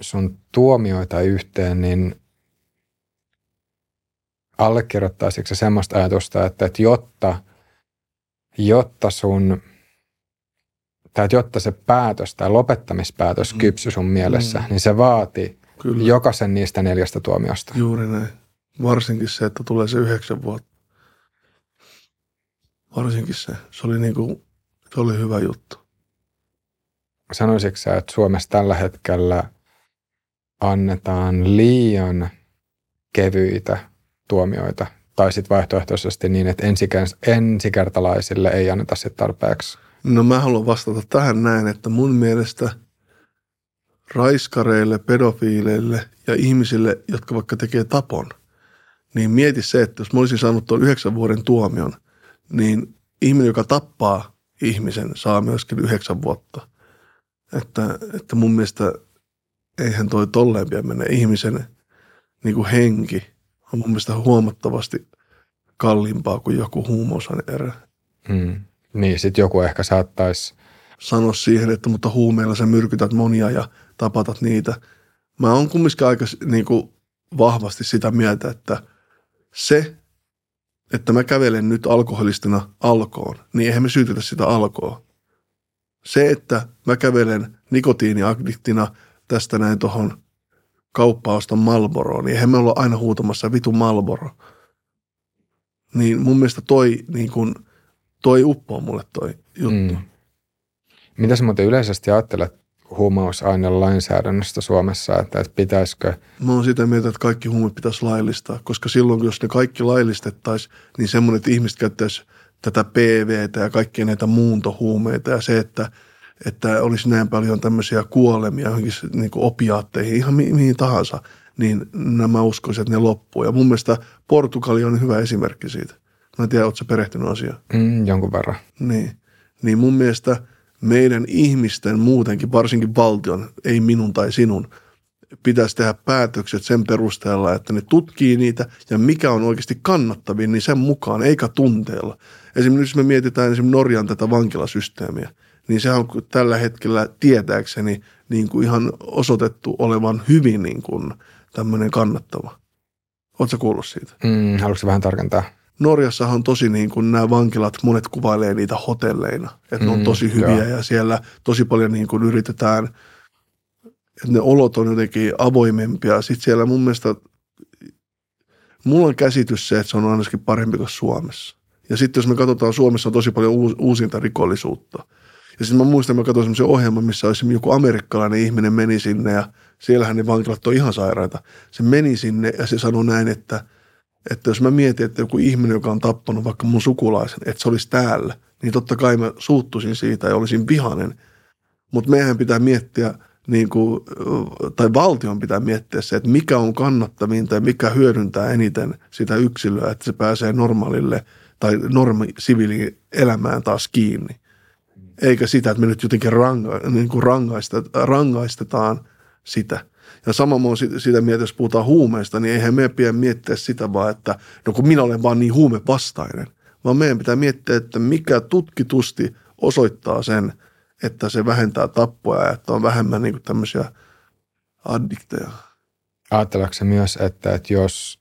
sun tuomioita yhteen, niin – allekirjoittaisitko semmoista ajatusta, että, että jotta, jotta sun tai että jotta se päätös tai lopettamispäätös mm. kypsy sun mielessä, mm. niin se vaati Kyllä. jokaisen niistä neljästä tuomiosta. Juuri näin. Varsinkin se, että tulee se yhdeksän vuotta. Varsinkin se. Se oli, niinku, se oli hyvä juttu. Sanoisitko sä, että Suomessa tällä hetkellä annetaan liian kevyitä tuomioita. Tai sitten vaihtoehtoisesti niin, että ensikertalaisille ei anneta sit tarpeeksi. No mä haluan vastata tähän näin, että mun mielestä raiskareille, pedofiileille ja ihmisille, jotka vaikka tekee tapon, niin mieti se, että jos mä olisin saanut tuon yhdeksän vuoden tuomion, niin ihminen, joka tappaa ihmisen, saa myöskin yhdeksän vuotta. Että, että mun mielestä eihän toi tolleen mennä ihmisen niin kuin henki – on mun mielestä huomattavasti kalliimpaa kuin joku huumausaine Hmm. Niin, sitten joku ehkä saattaisi... Sanoa siihen, että mutta huumeilla sä myrkytät monia ja tapatat niitä. Mä oon kumminkin aika niin kuin, vahvasti sitä mieltä, että se, että mä kävelen nyt alkoholistina alkoon, niin eihän me syytetä sitä alkoa. Se, että mä kävelen nikotiiniaddiktina tästä näin tuohon kauppausta Malboroa, niin eihän me olla aina huutamassa vitu Malboro. Niin mun mielestä toi, niin kun, toi uppoo mulle toi juttu. Mm. Mitä sä muuten yleisesti ajattelet lainsäädännöstä Suomessa, että, että pitäisikö? Mä oon sitä mieltä, että kaikki huumeet pitäisi laillistaa, koska silloin, jos ne kaikki laillistettaisiin, niin semmoinen, että ihmiset käyttäisi tätä PVtä ja kaikkia näitä muuntohuumeita ja se, että – että olisi näin paljon tämmöisiä kuolemia johonkin niin kuin opiaatteihin, ihan mi- mihin tahansa, niin nämä uskoisin, että ne loppuu. Ja mun mielestä Portugali on hyvä esimerkki siitä. Mä en tiedä, ootko perehtynyt asiaan? Mm, jonkun verran. Niin. Niin mun mielestä meidän ihmisten muutenkin, varsinkin valtion, ei minun tai sinun, pitäisi tehdä päätökset sen perusteella, että ne tutkii niitä ja mikä on oikeasti kannattavin, niin sen mukaan, eikä tunteella. Esimerkiksi jos me mietitään esimerkiksi Norjan tätä vankilasysteemiä – niin se on tällä hetkellä tietääkseni niin kuin ihan osoitettu olevan hyvin niin kuin tämmöinen kannattava. Oletko kuullut siitä? Mm, haluatko vähän tarkentaa? Norjassahan on tosi niin kuin nämä vankilat, monet kuvailee niitä hotelleina, että ne on Mm, tosi hyviä joo. ja siellä tosi paljon niin kuin yritetään, että ne olot on jotenkin avoimempia. Sitten siellä mun mielestä, mulla on käsitys se, että se on ainakin parempi kuin Suomessa. Ja sitten jos me katsotaan, Suomessa on tosi paljon uus, uusinta rikollisuutta. Ja sitten mä muistan, että mä katsoin semmoisen ohjelman, missä olisi joku amerikkalainen ihminen meni sinne ja siellähän ne vankilat on ihan sairaita. Se meni sinne ja se sanoi näin, että, että jos mä mietin, että joku ihminen, joka on tappanut vaikka mun sukulaisen, että se olisi täällä, niin totta kai mä suuttuisin siitä ja olisin vihainen. Mutta meidän pitää miettiä, niin kuin, tai valtion pitää miettiä se, että mikä on kannattavinta ja mikä hyödyntää eniten sitä yksilöä, että se pääsee normaalille tai normi elämään taas kiinni. Eikä sitä, että me nyt jotenkin ranga, niin kuin rangaista, rangaistetaan sitä. Ja sama mä oon sit- sitä mieltä, jos puhutaan huumeista, niin eihän meidän pidä miettiä sitä vaan, että no kun minä olen vaan niin huumevastainen, vaan meidän pitää miettiä, että mikä tutkitusti osoittaa sen, että se vähentää tappoja ja että on vähemmän niin tämmöisiä addikteja. Ajatteleeko myös, että, että jos,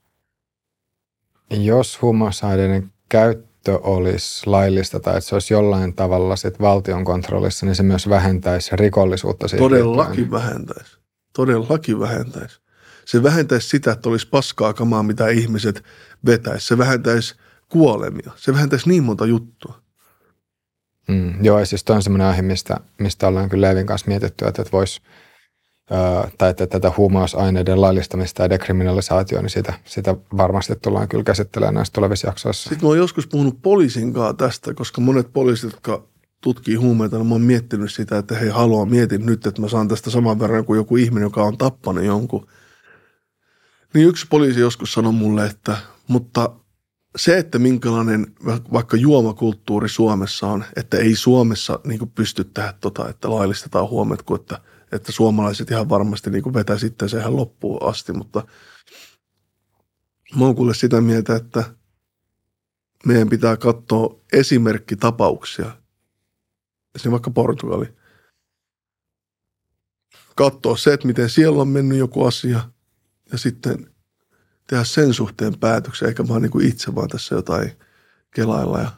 jos huumausaineiden käyttö olisi laillista tai että se olisi jollain tavalla sit valtion kontrollissa, niin se myös vähentäisi rikollisuutta Todellakin liittyen. vähentäisi. Todellakin vähentäisi. Se vähentäisi sitä, että olisi paskaa kamaa, mitä ihmiset vetäisi. Se vähentäisi kuolemia. Se vähentäisi niin monta juttua. Mm, joo, ja siis toi on semmoinen aihe, mistä, mistä ollaan kyllä Leevin kanssa mietitty, että, että voisi, tai että tätä huumausaineiden laillistamista ja dekriminalisaatio, niin sitä, sitä varmasti tullaan kyllä käsittelemään näissä tulevissa jaksoissa. Sitten mä oon joskus puhunut poliisin kanssa tästä, koska monet poliisit, jotka tutkii huumeita, niin mä oon miettinyt sitä, että hei halua, mietin nyt, että mä saan tästä saman verran kuin joku ihminen, joka on tappanut jonkun. Niin yksi poliisi joskus sanoi mulle, että mutta se, että minkälainen va- vaikka juomakulttuuri Suomessa on, että ei Suomessa niin pysty tehdä tota, että laillistetaan huomet, kun että, että suomalaiset ihan varmasti niin vetää sitten se ihan loppuun asti, mutta mä oon kuule sitä mieltä, että meidän pitää katsoa esimerkkitapauksia. Esimerkiksi vaikka Portugali. Katsoa se, että miten siellä on mennyt joku asia ja sitten tehdä sen suhteen päätöksiä, eikä vaan niin kuin itse vaan tässä jotain kelailla ja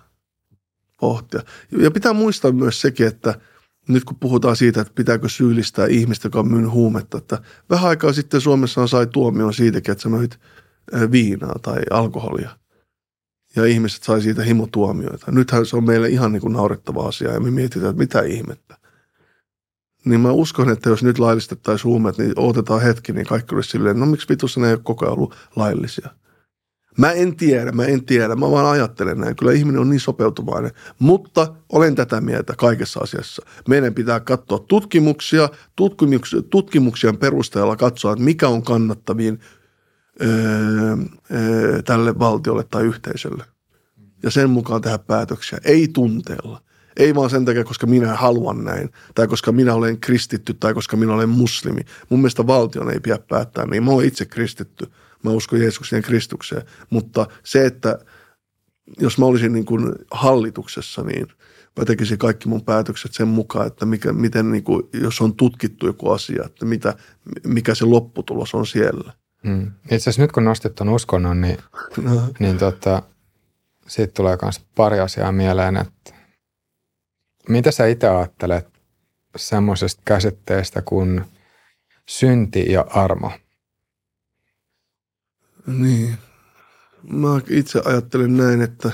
pohtia. Ja pitää muistaa myös sekin, että nyt kun puhutaan siitä, että pitääkö syyllistää ihmistä, joka on myynyt huumetta, että vähän aikaa sitten Suomessa sai tuomion siitäkin, että sä ö, viinaa tai alkoholia. Ja ihmiset sai siitä himotuomioita. Nythän se on meille ihan niin kuin naurettava asia ja me mietitään, että mitä ihmettä. Niin mä uskon, että jos nyt laillistettaisiin huumeet, niin otetaan hetki, niin kaikki olisi silleen, no miksi vitussa ne ei ole koko ajan ollut laillisia. Mä en tiedä, mä en tiedä, mä vaan ajattelen näin. Kyllä ihminen on niin sopeutuvainen, mutta olen tätä mieltä kaikessa asiassa. Meidän pitää katsoa tutkimuksia, tutkimuksien perusteella katsoa, että mikä on kannattavin tälle valtiolle tai yhteisölle. Ja sen mukaan tehdä päätöksiä, ei tunteella. Ei vaan sen takia, koska minä haluan näin, tai koska minä olen kristitty, tai koska minä olen muslimi. Mun mielestä valtion ei pidä päättää niin. Mä olen itse kristitty. Mä uskon Jeesuksen ja Kristukseen. Mutta se, että jos mä olisin niin kuin hallituksessa, niin mä tekisin kaikki mun päätökset sen mukaan, että mikä, miten, niin kuin, jos on tutkittu joku asia, että mitä, mikä se lopputulos on siellä. Mm. Itse asiassa nyt kun nostit tuon uskonnon, niin, No, niin tota, siitä tulee myös pari asiaa mieleen, että mitä sä itse ajattelet semmoisesta käsitteestä kuin synti ja armo? Niin. Mä itse ajattelen näin, että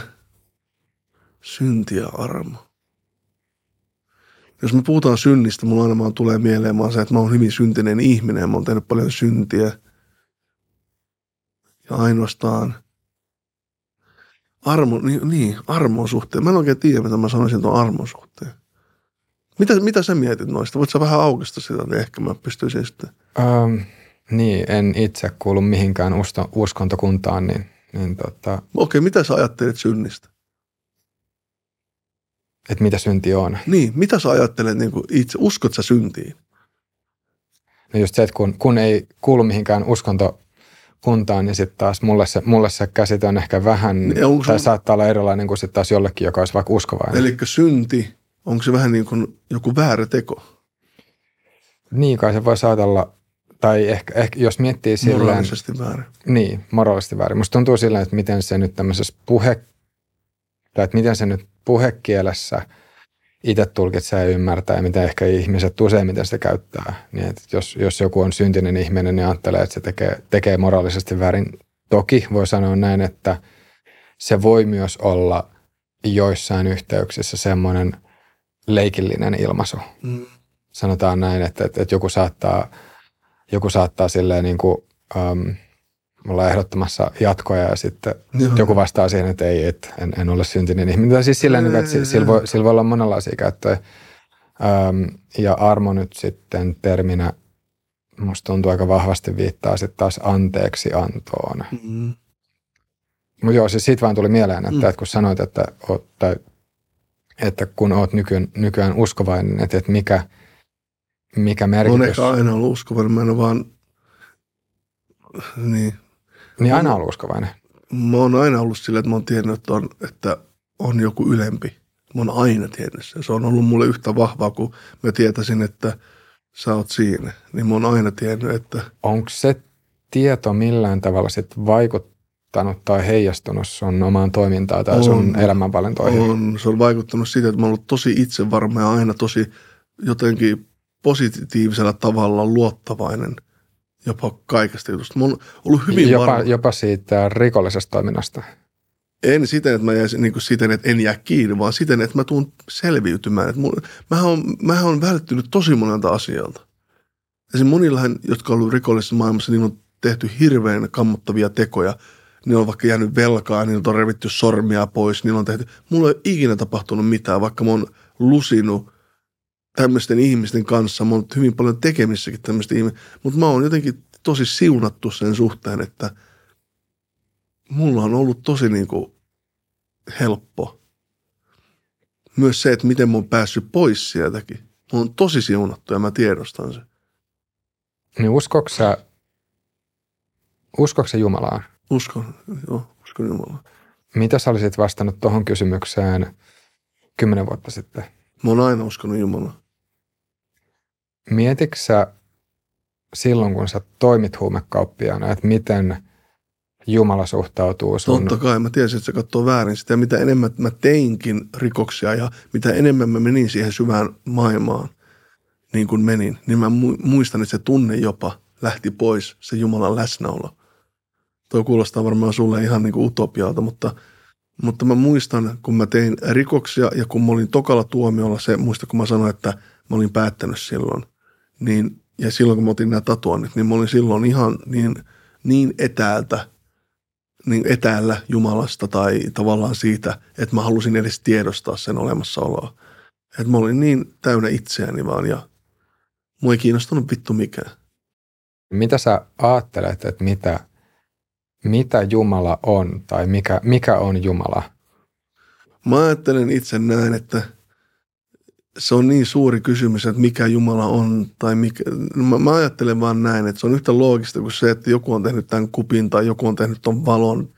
synti ja armo. Jos me puhutaan synnistä, mulla aina vaan tulee mieleen vaan se, että mä oon hyvin syntinen ihminen ja mä oon tehnyt paljon syntiä. Ja ainoastaan armo, niin, niin armon suhteen. Mä en oikein tiedä, mitä mä sanoisin tuon armon suhteen. Mitä, mitä sä mietit noista? Voit sä vähän aukista sitä, niin ehkä mä pystyisin sitten. Öm, niin, en itse kuulu mihinkään usto, uskontokuntaan, niin, niin tota, Okei, mitä sä ajattelet synnistä? että mitä synti on. Niin, mitä sä ajattelet niin kuin itse? Uskot sä syntiin? No just se, että kun, kun ei kuulu mihinkään uskontokuntaan, niin sitten taas mulle se, mulle se käsite on ehkä vähän, Niin, onko tai sun- saattaa olla erilainen kuin sitten taas jollekin, joka olisi vaikka uskovainen. Eli synti, onko se vähän niin kuin joku väärä teko? Niin kai se voisi ajatella, tai ehkä, ehkä jos miettii silleen... Moraalisesti väärin. Niin, moraalisesti väärin. Musta tuntuu silleen, että miten se nyt tämmöisessä puhe, tai että miten se nyt puhekielessä itse tulkitsee ja ymmärtää ja miten ehkä ihmiset useimmiten sitä käyttää. Niin että jos, jos joku on syntinen ihminen, niin ajattelee, että se tekee, tekee moraalisesti väärin. Toki voi sanoa näin, että se voi myös olla joissain yhteyksissä semmoinen leikillinen ilmaisu. Mm. Sanotaan näin, että, että, että joku saattaa, joku saattaa silleen niin kuin, um, olla ehdottamassa jatkoja ja sitten Joo. joku vastaa siihen, että ei, että en, en ole syntinen ihminen. Tai siis silleen, ei, että sillä voi, sillä voi olla monenlaisia käyttöjä. Um, ja armo nyt sitten terminä musta tuntuu aika vahvasti viittaa sitten taas anteeksi antoon. Mm. Mutta joo, siis siitä vaan tuli mieleen, että, mm. että kun sanoit, että, oot, tai, että kun oot nykyään, nykyään uskovainen, että, että mikä, mikä merkitys... Olen ehkä aina ollut uskovainen, mä en vaan... Niin. Niin aina ollut uskovainen? Mä oon aina ollut sillä, että mä oon tiennyt, että on, että on joku ylempi. Mä oon aina tiennyt sen. Se on ollut mulle yhtä vahvaa, kun mä tietäisin, että sä oot siinä. Niin mä oon aina tiennyt, että... Onko se tieto millään tavalla sit vaikuttanut tai heijastunut sun omaan toimintaan tai on, sun elämänvalintoihin? On. Se on vaikuttanut siitä, että mä oon ollut tosi itsevarma ja aina tosi jotenkin positiivisella tavalla luottavainen jopa kaikesta jutusta. Mä oon ollut hyvin jopa, varma. jopa siitä rikollisesta toiminnasta. En siten, että mä jäisin niin kuin siten, että en jää kiinni, vaan siten, että mä tuun selviytymään. Että mun, mähän, on, mähän on välttynyt tosi monelta asialta. Esimerkiksi monillahan, jotka on ollut rikollisessa maailmassa, niin on tehty hirveän kammottavia tekoja. Niillä on vaikka jäänyt velkaa, niillä on revitty sormia pois, niillä on tehty. Mulla ei ole ikinä tapahtunut mitään, vaikka mä oon lusinut tämmöisten ihmisten kanssa. Mä oon hyvin paljon tekemissäkin tämmöistä ihmistä, mutta mä oon jotenkin tosi siunattu sen suhteen, että mulla on ollut tosi niin kuin helppo. Myös se, että miten mä oon päässyt pois sieltäkin. Mä oon tosi siunattu ja mä tiedostan sen. Niin uskoksa, uskoksa Jumalaan? Uskon, joo, uskon Jumalaan. Mitä sä olisit vastannut tuohon kysymykseen kymmenen vuotta sitten? Mä oon aina uskonut Jumalaan. Mietitkö sä silloin, kun sä toimit huumekauppiaana, että miten Jumala suhtautuu sun... Totta kai, mä tiesin, että se katsoo väärin sitä. Mitä enemmän mä teinkin rikoksia ja mitä enemmän mä menin siihen syvään maailmaan, niin kuin menin, niin mä muistan, että se tunne jopa lähti pois, se Jumalan läsnäolo. Tuo kuulostaa varmaan sulle ihan niin kuin utopialta, mutta, mutta mä muistan, kun mä tein rikoksia ja kun mä olin tokalla tuomiolla, se muista kun mä sanoin, että mä olin päättänyt silloin, niin ja silloin kun mä otin nämä tatuoinnit, niin mä olin silloin ihan niin, niin etäältä, niin etäällä Jumalasta tai tavallaan siitä, että mä halusin edes tiedostaa sen olemassaoloa. Että mä olin niin täynnä itseäni vaan ja mua ei kiinnostunut vittu mikään. Mitä sä ajattelet, että mitä, mitä Jumala on tai mikä, mikä on Jumala? Mä ajattelen itse näin, että – se on niin suuri kysymys, että mikä Jumala on, tai mikä, mä, mä ajattelen vaan näin, että se on yhtä loogista kuin se, että joku on tehnyt tämän kupin tai joku on tehnyt ton valon.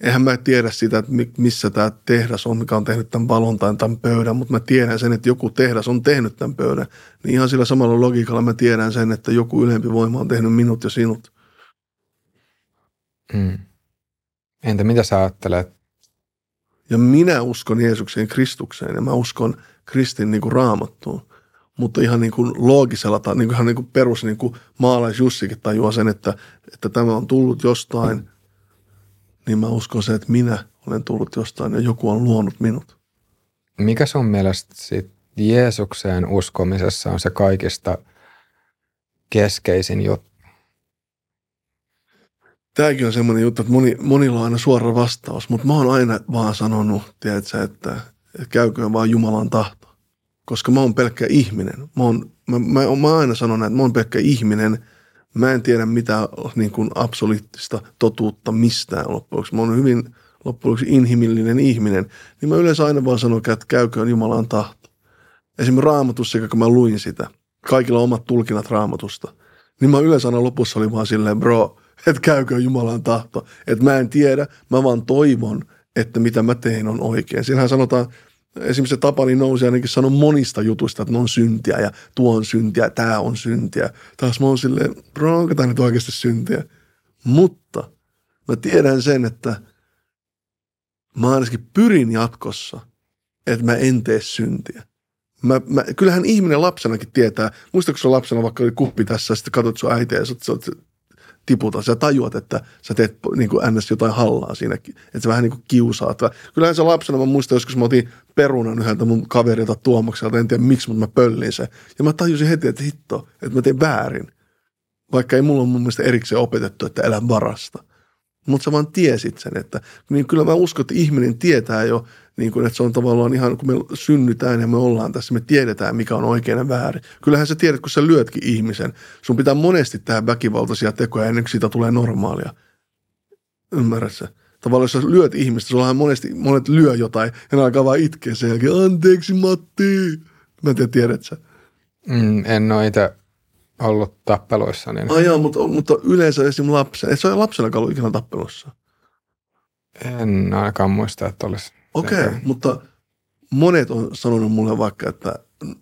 Eihän mä tiedä sitä, että missä tämä tehdas on, mikä on tehnyt tämän valon tai tämän pöydän, mutta mä tiedän sen, että joku tehdas on tehnyt tämän pöydän. Niin ihan sillä samalla logiikalla mä tiedän sen, että joku ylempi voima on tehnyt minut ja sinut. Hmm. Entä mitä sä ajattelet? Ja minä uskon Jeesukseen Kristukseen ja mä uskon kristin niin kuin raamattuun. Mutta ihan niin kuin loogisella tai niin kuin, ihan niin kuin perus niin kuin maalaisjussikin tajuaa sen, että, että tämä on tullut jostain, niin mä uskon se, että minä olen tullut jostain ja joku on luonut minut. Mikä sun mielestä sit Jeesukseen uskomisessa on se kaikista keskeisin juttu? Tämäkin on semmoinen juttu, että moni, monilla on aina suora vastaus, mutta mä oon aina vaan sanonut, tiedätkö, että, että käyköön vaan Jumalan tahto koska mä oon pelkkä ihminen. Mä, oon, mä, mä, mä aina sanon, että mä oon pelkkä ihminen. Mä en tiedä mitä niin kuin absoluuttista totuutta mistään loppujen Mä oon hyvin loppujen inhimillinen ihminen. Niin mä yleensä aina vaan sanon, että käyköön Jumalan tahto. Esimerkiksi raamatussa, kun mä luin sitä, kaikilla omat tulkinnat raamatusta. Niin mä yleensä aina lopussa oli vaan silleen, bro, että käyköön Jumalan tahto. Että mä en tiedä, mä vaan toivon, että mitä mä tein on oikein. Siinähän sanotaan, esimerkiksi se Tapani nousi ainakin sanoi monista jutuista, että ne on syntiä ja tuo on syntiä, tämä on syntiä. Taas mä oon silleen, bro, onko tämä nyt oikeasti syntiä? Mutta mä tiedän sen, että mä ainakin pyrin jatkossa, että mä en tee syntiä. Mä, mä, kyllähän ihminen lapsenakin tietää, muistatko se lapsena vaikka oli kuppi tässä, sitten katsot sun äitiä ja sä, sä tiputa. Sä tajuat, että sä teet niin kuin ns. jotain hallaa siinäkin. Että sä vähän niin kuin kiusaat. Kyllähän se lapsena, mä muistan joskus mä otin perunan yhdeltä mun kaverilta Tuomakselta. En tiedä miksi, mutta mä pöllin se. Ja mä tajusin heti, että hitto, että mä tein väärin. Vaikka ei mulla ole mun mielestä erikseen opetettu, että elä varasta. Mutta sä vaan tiesit sen, että niin kyllä mä uskon, että ihminen tietää jo, niin kuin, että se on tavallaan ihan, kun me synnytään ja me ollaan tässä, me tiedetään, mikä on oikein ja väärin. Kyllähän sä tiedät, kun sä lyötkin ihmisen. Sun pitää monesti tehdä väkivaltaisia tekoja ennen kuin siitä tulee normaalia. Ymmärrät sä? Tavallaan jos sä lyöt ihmistä, sulla on monesti, monet lyö jotain ja ne alkaa vaan itkeä sen jälkeen, anteeksi Matti. Mä en tiedä, tiedät sä? Mm, en ole itse ollut tappeluissa. Niin... Ai joo, mutta, mutta yleensä esimerkiksi lapsen. Et se ole lapsena ollut ikinä tappelussa? En ainakaan muista, että olisi. Okei, okay, mutta monet on sanonut mulle vaikka, että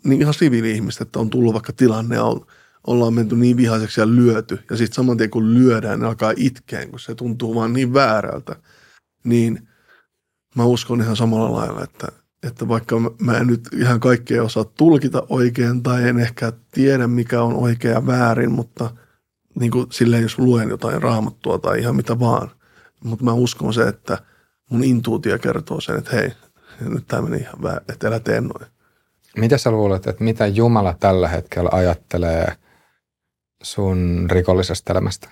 niin ihan siviili-ihmistä, että on tullut vaikka tilanne on, ollaan menty niin vihaiseksi ja lyöty. Ja sitten saman tien kun lyödään, ne alkaa itkeen, kun se tuntuu vaan niin väärältä. Niin mä uskon ihan samalla lailla, että, että vaikka mä en nyt ihan kaikkea osaa tulkita oikein tai en ehkä tiedä mikä on oikea ja väärin, mutta niin kuin silleen jos luen jotain raamattua tai ihan mitä vaan. Mutta mä uskon se, että – mun intuutio kertoo sen, että hei, nyt tämä meni ihan väärin, että älä tee noin. Mitä sä luulet, että mitä Jumala tällä hetkellä ajattelee sun rikollisesta elämästä?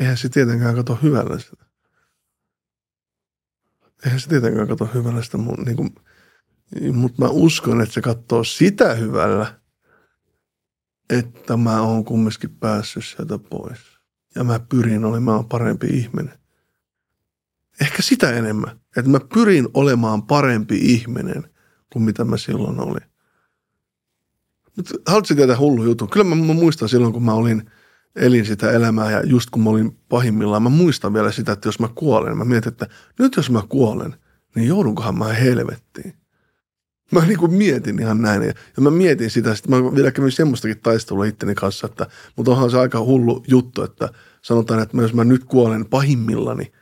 Eihän se tietenkään kato hyvällä sitä. Eihän se tietenkään kato hyvällä sitä mun, niin kuin, mutta mä uskon, että se katsoo sitä hyvällä, että mä oon kumminkin päässyt sieltä pois. Ja mä pyrin olemaan parempi ihminen ehkä sitä enemmän. Että mä pyrin olemaan parempi ihminen kuin mitä mä silloin olin. Mutta haluatko tietää hullu juttu? Kyllä mä, mä muistan silloin, kun mä olin, elin sitä elämää ja just kun mä olin pahimmillaan, mä muistan vielä sitä, että jos mä kuolen, mä mietin, että nyt jos mä kuolen, niin joudunkohan mä helvettiin. Mä niin kuin mietin ihan näin. Ja, ja mä mietin sitä, että mä vielä kävin semmoistakin taistelua itteni kanssa, että, mutta onhan se aika hullu juttu, että sanotaan, että jos mä nyt kuolen pahimmillani,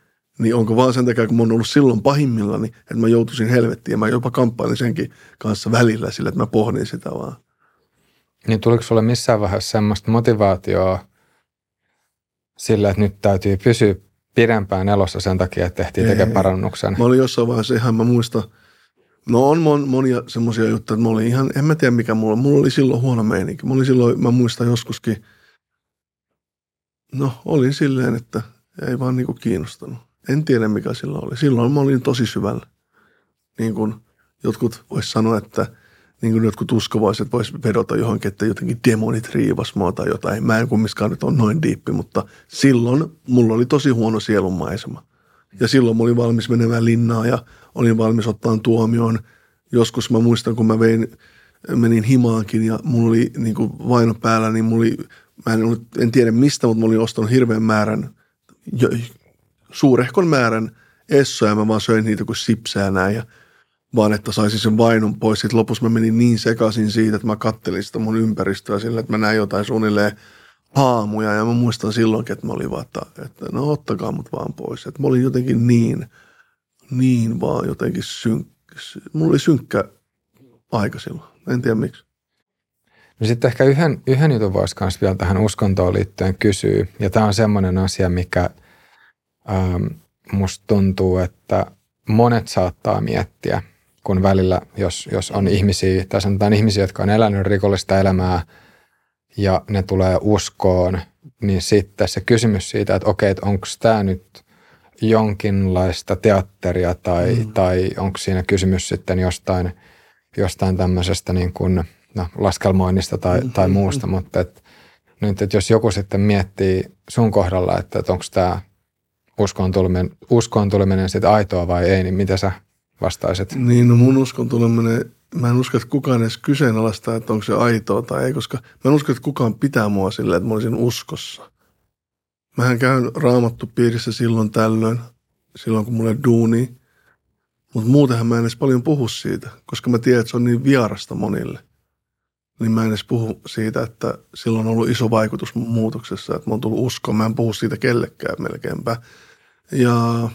niin onko vaan sen takia, kun mä oon ollut silloin pahimmillani, että mä joutuisin helvettiin ja mä jopa kamppailin senkin kanssa välillä sillä, että mä pohdin sitä vaan. Niin tuliko sulle missään vaiheessa semmoista motivaatioa sillä, että nyt täytyy pysyä pidempään elossa sen takia, että tehtiin tekemään parannuksen? Mä olin jossain vaiheessa ihan, mä muistan, no on mon, monia semmoisia juttuja, että mä olin ihan, en mä tiedä mikä mulla, mulla oli silloin huono meininki. Mä olin silloin, mä muistan joskuskin, no olin silleen, että ei vaan niinku kiinnostanut. En tiedä, mikä silloin oli. Silloin mä olin tosi syvällä. Niin kuin jotkut vois sanoa, että niin kuin jotkut uskovaiset vois vedota johonkin, että jotenkin demonit riivas mua tai jotain. Mä en kumminkaan nyt ole noin diippi, mutta silloin mulla oli tosi huono sielunmaisema. Ja silloin mä olin valmis menemään linnaan ja olin valmis ottaa tuomioon. Joskus mä muistan, kun mä vein, menin himaankin ja mulla oli niin kuin vaino päällä, niin mulla oli, mä en, en tiedä mistä, mutta mä olin ostanut hirveän määrän suurehkon määrän essoja, mä vaan söin niitä kuin sipsää näin ja vaan että saisin sen vainon pois. Sitten lopussa mä menin niin sekaisin siitä, että mä kattelin sitä mun ympäristöä sillä, että mä näin jotain suunnilleen haamuja ja mä muistan silloinkin, että mä olin vaan, että, että no ottakaa mut vaan pois. Että mä olin jotenkin niin, niin vaan jotenkin synkkä. Mulla oli synkkä aika silloin. En tiedä miksi. No sitten ehkä yhden, yhden jutun voisi myös vielä tähän uskontoon liittyen kysyä. Ja tämä on semmoinen asia, mikä – ähm, musta tuntuu, että monet saattaa miettiä, kun välillä, jos, jos on ihmisiä, tai sanotaan ihmisiä, jotka on elänyt rikollista elämää ja ne tulee uskoon, niin sitten se kysymys siitä, että okei, että onko tämä nyt jonkinlaista teatteria tai, mm. tai onko siinä kysymys sitten jostain, jostain tämmöisestä niin kuin, no, laskelmoinnista tai, mm. tai muusta, mutta et, nyt, että jos joku sitten miettii sun kohdalla, että, että onko tämä uskoon tuleminen, uskoon tuleminen sitten aitoa vai ei, niin mitä sä vastaisit? Niin, no mun uskon tuleminen, mä en usko, että kukaan edes kyseenalaistaa, että onko se aitoa tai ei, koska mä en usko, että kukaan pitää mua silleen, että mä olisin uskossa. Mähän käyn raamattu piirissä silloin tällöin, silloin kun mulle duuni, Mutta muutenhan mä en edes paljon puhu siitä, koska mä tiedän, että se on niin vierasta monille. Niin mä en edes puhu siitä, että sillä on ollut iso vaikutus muutoksessa, että mä oon tullut uskoon. Mä en puhu siitä kellekään melkeinpä. Ja,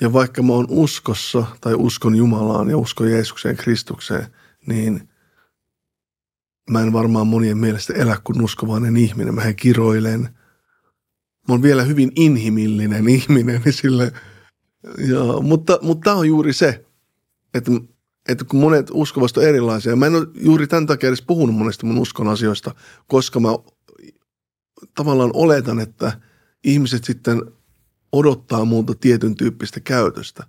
ja vaikka mä oon uskossa tai uskon Jumalaan ja uskon Jeesukseen Kristukseen, niin mä en varmaan monien mielestä elä kuin uskovainen ihminen. Mä kiroilen. Mä oon vielä hyvin inhimillinen ihminen, <laughs> sille, ja, mutta, mutta tämä on juuri se, että, että kun monet uskovasta on erilaisia, mä en ole juuri tämän takia edes puhunut monesti mun uskon asioista, koska mä tavallaan oletan, että ihmiset sitten odottaa muuta tietyn tyyppistä käytöstä.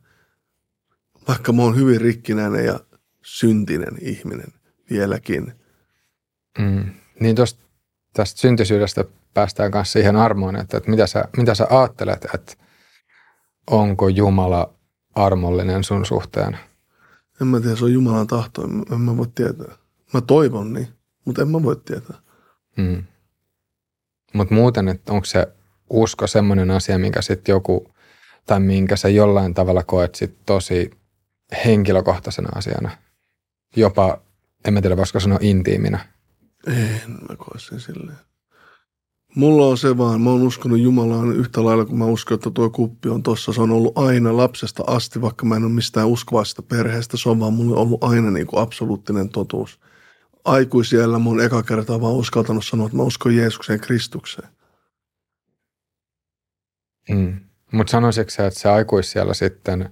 Vaikka mä oon hyvin rikkinäinen ja syntinen ihminen vieläkin. Mm. Niin tosta, tästä syntisyydestä päästään kanssa siihen armoon, että, että mitä, sä, mitä sä ajattelet, että onko Jumala armollinen sun suhteen? En mä tiedä, se on Jumalan tahto, en mä voi tietää. Mä toivon niin, mutta en mä voi tietää. Mm. Mutta muuten, että onko se usko semmoinen asia, minkä sitten joku, tai minkä sä jollain tavalla koet sit tosi henkilökohtaisena asiana? Jopa, en mä tiedä, voisiko sanoa intiiminä. En mä koe sen silleen. Mulla on se vaan, mä oon uskonut Jumalaan yhtä lailla kuin mä uskon, että tuo kuppi on tossa. Se on ollut aina lapsesta asti, vaikka mä en ole mistään uskovaista perheestä. Se on vaan mulle ollut aina niin kuin absoluuttinen totuus. Aikuisiellä mun eka kertaa vaan uskaltanut sanoa, että mä uskon Jeesukseen Kristukseen. Mm. Mutta sanoisitko että se aikuisiellä sitten,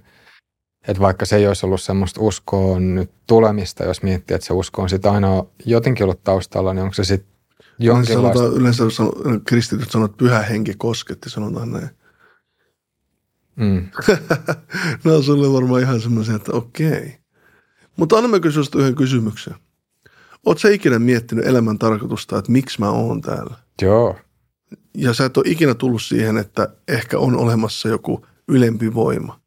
että vaikka se ei olisi ollut semmoista uskoon nyt tulemista, jos miettii, että se usko on sitten aina jotenkin ollut taustalla, niin onko se sitten jonkinlaista... Sanotaan, yleensä kristityt sanoo, että pyhä henki kosketti, sanotaan näin. Mm. <laughs> Nämä on sulle varmaan ihan semmoisia, että okei. Mutta anna mä kysyä yhden kysymyksen. Oletko ikinä miettinyt elämän tarkoitusta, että miksi mä oon täällä? Joo. Ja sä et ole ikinä tullut siihen, että ehkä on olemassa joku ylempi voima.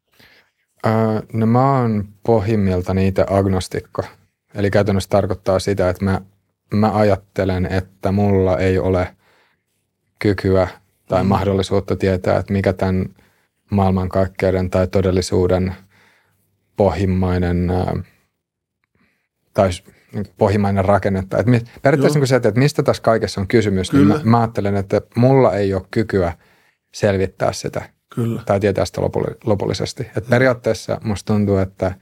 Öö, no mä oon pohjimmilta niitä agnostikko. Eli käytännössä tarkoittaa sitä, että mä mä ajattelen, että mulla ei ole kykyä tai mm. mahdollisuutta tietää, että mikä tämän maailmankaikkeuden tai todellisuuden pohjimmainen tai pohjimmainen rakennetta. Että periaatteessa niin se, että mistä tässä kaikessa on kysymys, Kyllä. niin mä, mä ajattelen, että mulla ei ole kykyä selvittää sitä Kyllä. tai tietää sitä lopullisesti. Että periaatteessa musta tuntuu, että –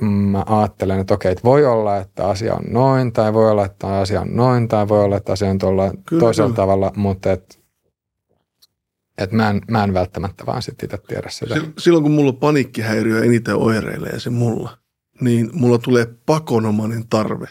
mä ajattelen, että okei, että voi olla, että asia on noin, tai voi olla, että asia on noin, tai voi olla, että asia on tuolla kyllä, toisella tavalla, mutta et, et mä, en, mä en välttämättä vaan sitten itse tiedä sitä. Silloin kun mulla paniikkihäiriö eniten oireilee se mulla, niin mulla tulee pakonomainen tarve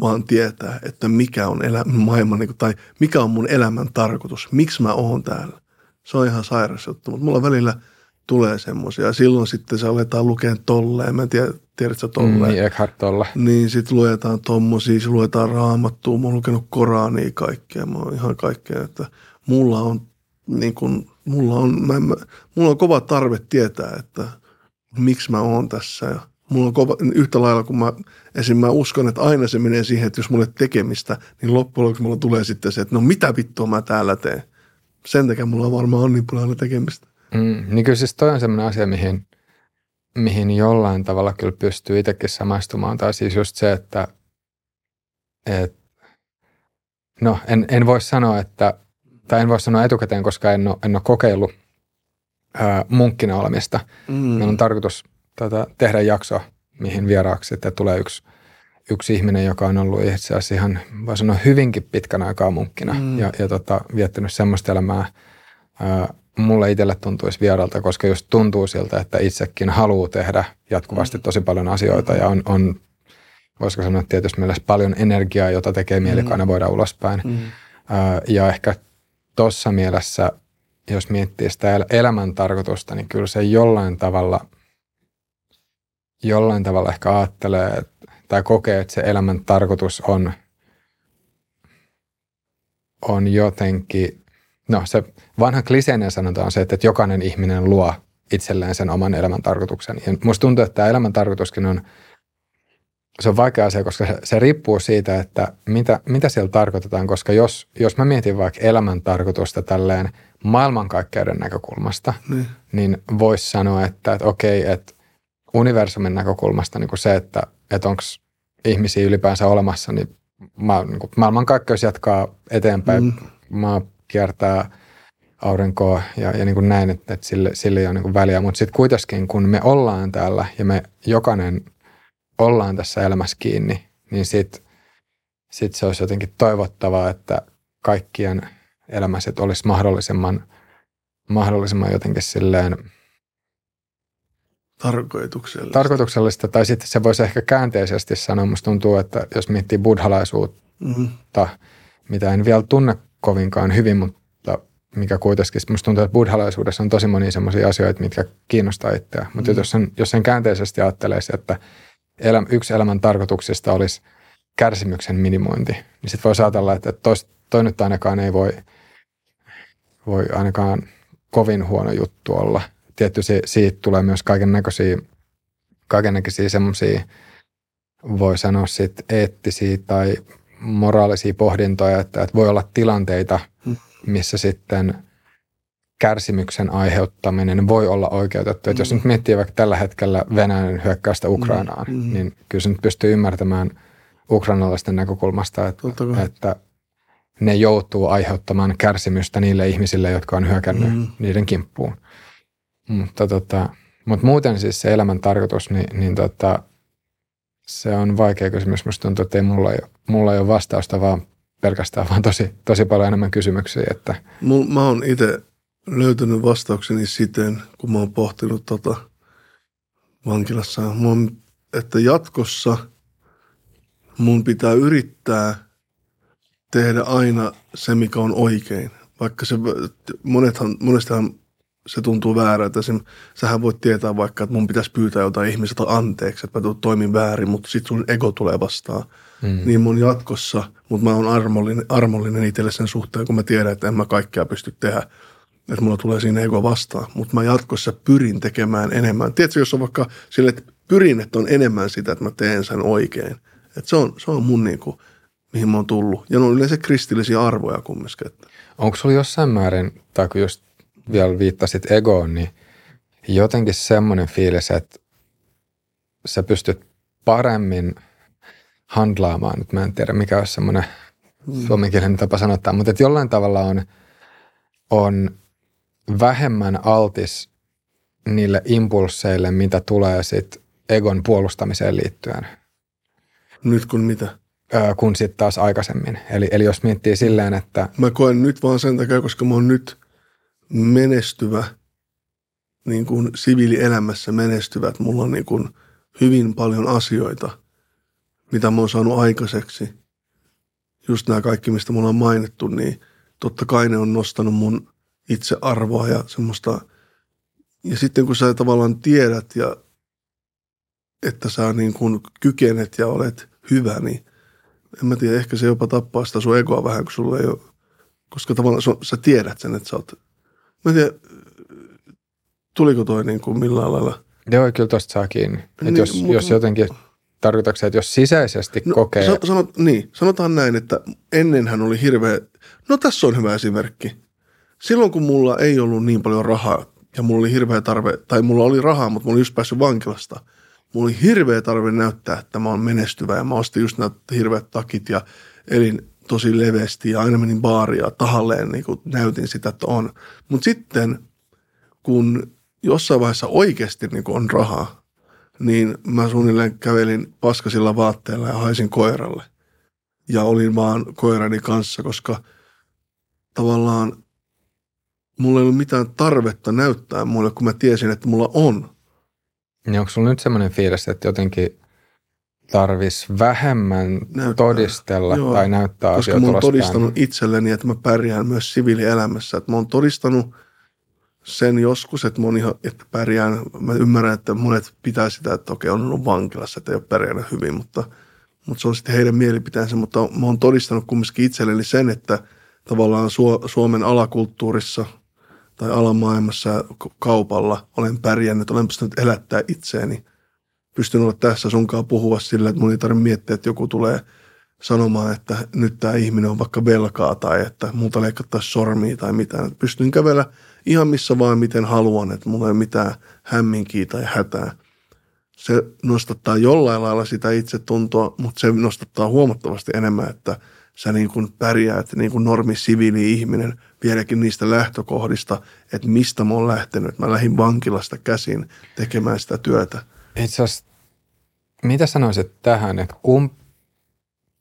vaan tietää, että mikä on elä, maailman, niin tai mikä on mun elämän tarkoitus, miksi mä oon täällä. Se on ihan sairas juttu, mutta mulla välillä – tulee semmoisia. Silloin sitten se aletaan lukea tolleen. Mä en tiedä, tiedätkö tolleen? Mm, niin, Eckhart tolle. Niin, sitten luetaan tommosia, sit luetaan raamattua. Mä oon lukenut Korania kaikkea. Mä oon ihan kaikkea, että mulla on niin kun, mulla on, mä, mä, mulla on kova tarve tietää, että miksi mä oon tässä. Ja mulla on kova, yhtä lailla kun mä, esim. mä uskon, että aina se menee siihen, että jos mulle tekemistä, niin loppujen lopuksi mulla tulee sitten se, että no mitä vittua mä täällä teen. Sen takia mulla varmaan on niin paljon tekemistä. Mm, niin kyllä siis toi on semmoinen asia, mihin, mihin jollain tavalla kyllä pystyy itsekin samaistumaan. Tai siis just se, että et, no en, en voi sanoa, että, tai en voi sanoa etukäteen, koska en ole, en ole kokeillut ää, munkkina olemista. Mm. Meillä on tarkoitus tota, tehdä jakso, mihin vieraaksi sitten tulee yksi, yksi ihminen, joka on ollut itse asiassa ihan, voi sanoa, hyvinkin pitkän aikaa munkkina mm. ja, ja tota, viettänyt semmoista elämää, ää, mulle itselle tuntuisi vieralta, koska just tuntuu siltä, että itsekin haluaa tehdä jatkuvasti mm. tosi paljon asioita ja on, on voisiko sanoa tietysti mielessä paljon energiaa, jota tekee mieli kanavoida mm. ulospäin. Mm. Ja ehkä tuossa mielessä, jos miettii sitä elämän tarkoitusta, niin kyllä se jollain tavalla, jollain tavalla ehkä ajattelee tai kokee, että se elämän tarkoitus on, on jotenkin No se vanha kliseinen sanonta on se, että jokainen ihminen luo itselleen sen oman elämän tarkoituksen. Ja musta tuntuu, että tämä elämän tarkoituskin on, se on vaikea asia, koska se, se riippuu siitä, että mitä, mitä siellä tarkoitetaan, koska jos, jos mä mietin vaikka elämän tarkoitusta tälleen maailmankaikkeuden näkökulmasta, niin, niin voisi sanoa, että, että okei, että universumin näkökulmasta niin kuin se, että, että onko ihmisiä ylipäänsä olemassa, niin, ma, niin kuin maailmankaikkeus jatkaa eteenpäin, mm. maa kiertää aurinkoa ja, ja niin kuin näin, että, että sille, sille ei ole niin kuin väliä. Mutta sitten kuitenkin, kun me ollaan täällä ja me jokainen ollaan tässä elämässä kiinni, niin sitten sit se olisi jotenkin toivottavaa, että kaikkien elämässä olisi mahdollisimman, mahdollisimman jotenkin silleen tarkoituksellista. tarkoituksellista. Tai sitten se voisi ehkä käänteisesti sanoa, musta tuntuu, että jos miettii buddhalaisuutta, mm-hmm. mitä en vielä tunne kovinkaan hyvin, mutta mikä kuitenkin, musta tuntuu, että buddhalaisuudessa on tosi monia sellaisia asioita, mitkä kiinnostaa itseä. Mutta mm. jos, sen, jos sen käänteisesti ajattelisi, että elä, yksi elämän tarkoituksista olisi kärsimyksen minimointi, niin sitten voisi ajatella, että tois, toi nyt ainakaan ei voi, voi ainakaan kovin huono juttu olla. Tietysti siitä tulee myös kaiken näköisiä, kaiken näköisiä semmoisia, voi sanoa sitten eettisiä tai moraalisia pohdintoja, että, että voi olla tilanteita, mm missä sitten kärsimyksen aiheuttaminen voi olla oikeutettu. Mm. Että jos nyt miettii vaikka tällä hetkellä Venäjän hyökkäystä mm. Ukrainaan, mm. niin kyllä se nyt pystyy ymmärtämään ukrainalaisten näkökulmasta, että, että ne joutuu aiheuttamaan kärsimystä niille ihmisille, jotka on hyökännyt mm. niiden kimppuun. Mutta, tota, mutta muuten siis se elämän tarkoitus, niin, niin tota, se on vaikea kysymys. Minusta tuntuu, että ei mulla, ole, mulla ei ole vastausta, vaan pelkästään, vaan tosi, tosi paljon enemmän kysymyksiä. Että. Mul, mä oon itse löytänyt vastaukseni siten, kun mä oon pohtinut tota vankilassa, mun, että jatkossa mun pitää yrittää tehdä aina se, mikä on oikein. Vaikka se, monethan, monestahan se tuntuu väärältä. Se, sähän voit tietää vaikka, että mun pitäisi pyytää jotain ihmiseltä anteeksi, että mä toimin väärin, mutta sitten sun ego tulee vastaan. Mm. Niin mun jatkossa, mutta mä oon armollinen, armollinen itselle sen suhteen, kun mä tiedän, että en mä kaikkea pysty tehdä. Että mulla tulee siinä ego vastaan. Mutta mä jatkossa pyrin tekemään enemmän. Tiedätkö, jos on vaikka sille, että pyrin, että on enemmän sitä, että mä teen sen oikein. Että se on, se on mun niinku, mihin mä oon tullut. Ja ne on yleensä kristillisiä arvoja kumminkin. Onko sulla jossain määrin, tai kun just vielä viittasit egoon, niin jotenkin semmoinen fiilis, että sä pystyt paremmin handlaamaan, nyt mä en tiedä mikä olisi semmoinen mm. suomenkielinen tapa sanottaa, mutta että jollain tavalla on, on vähemmän altis niille impulseille, mitä tulee sitten egon puolustamiseen liittyen. Nyt kun mitä? Öö, kun sitten taas aikaisemmin. Eli, eli jos miettii silleen, että... Mä koen nyt vaan sen takia, koska mä oon nyt menestyvä, niin kuin siviilielämässä menestyvät. Mulla on niin kuin hyvin paljon asioita, mitä mä oon saanut aikaiseksi. Just nämä kaikki, mistä mulla on mainittu, niin totta kai ne on nostanut mun itsearvoa ja semmoista. Ja sitten kun sä tavallaan tiedät ja että sä niin kuin kykenet ja olet hyvä, niin en mä tiedä, ehkä se jopa tappaa sitä sun egoa vähän, kun sulla ei ole, koska tavallaan sä tiedät sen, että sä oot Mä en tiedä, tuliko toi niin kuin millään lailla? Joo, kyllä tuosta saa kiinni. Että niin, jos, mutta, jos jotenkin, tarkoitatko että jos sisäisesti no, kokee... San, sanot, niin, sanotaan näin, että ennenhän oli hirveä... No tässä on hyvä esimerkki. Silloin kun mulla ei ollut niin paljon rahaa ja mulla oli hirveä tarve, tai mulla oli rahaa, mutta mulla oli just päässyt vankilasta. Mulla oli hirveä tarve näyttää, että mä oon menestyvä ja mä ostin just nämä hirveät takit ja elin tosi leveästi ja aina menin baaria tahalleen niin kuin näytin sitä, että on. Mutta sitten kun jossain vaiheessa oikeasti niin kuin on rahaa, niin mä suunnilleen kävelin paskasilla vaatteilla ja haisin koiralle. Ja olin vaan koirani kanssa, koska tavallaan mulla ei ollut mitään tarvetta näyttää mulle, kun mä tiesin, että mulla on. Niin onko sulla nyt semmoinen fiilis, että jotenkin tarvis vähemmän näyttää. todistella Joo, tai näyttää koska asioita Koska mä oon todistanut itselleni, että mä pärjään myös siviilielämässä. Että mä oon todistanut sen joskus, että, ihan, että pärjään. Mä ymmärrän, että monet pitää sitä, että okei, on ollut vankilassa, että ei ole pärjännyt hyvin, mutta, mutta se on sitten heidän mielipiteensä. Mutta mä oon todistanut kumminkin itselleni sen, että tavallaan Suomen alakulttuurissa tai alamaailmassa kaupalla olen pärjännyt, olen pystynyt elättää itseäni – pystyn olla tässä sunkaan puhua sillä, että mun ei tarvitse miettiä, että joku tulee sanomaan, että nyt tämä ihminen on vaikka velkaa tai että multa leikattaisiin sormia tai mitään. Pystyn kävellä ihan missä vaan miten haluan, että mulla ei ole mitään hämminkiä tai hätää. Se nostattaa jollain lailla sitä itsetuntoa, mutta se nostattaa huomattavasti enemmän, että sä niin kuin pärjäät niin kuin normi ihminen vieläkin niistä lähtökohdista, että mistä mä oon lähtenyt. Mä lähdin vankilasta käsin tekemään sitä työtä. Itse asiassa, mitä sanoisit tähän, että kum,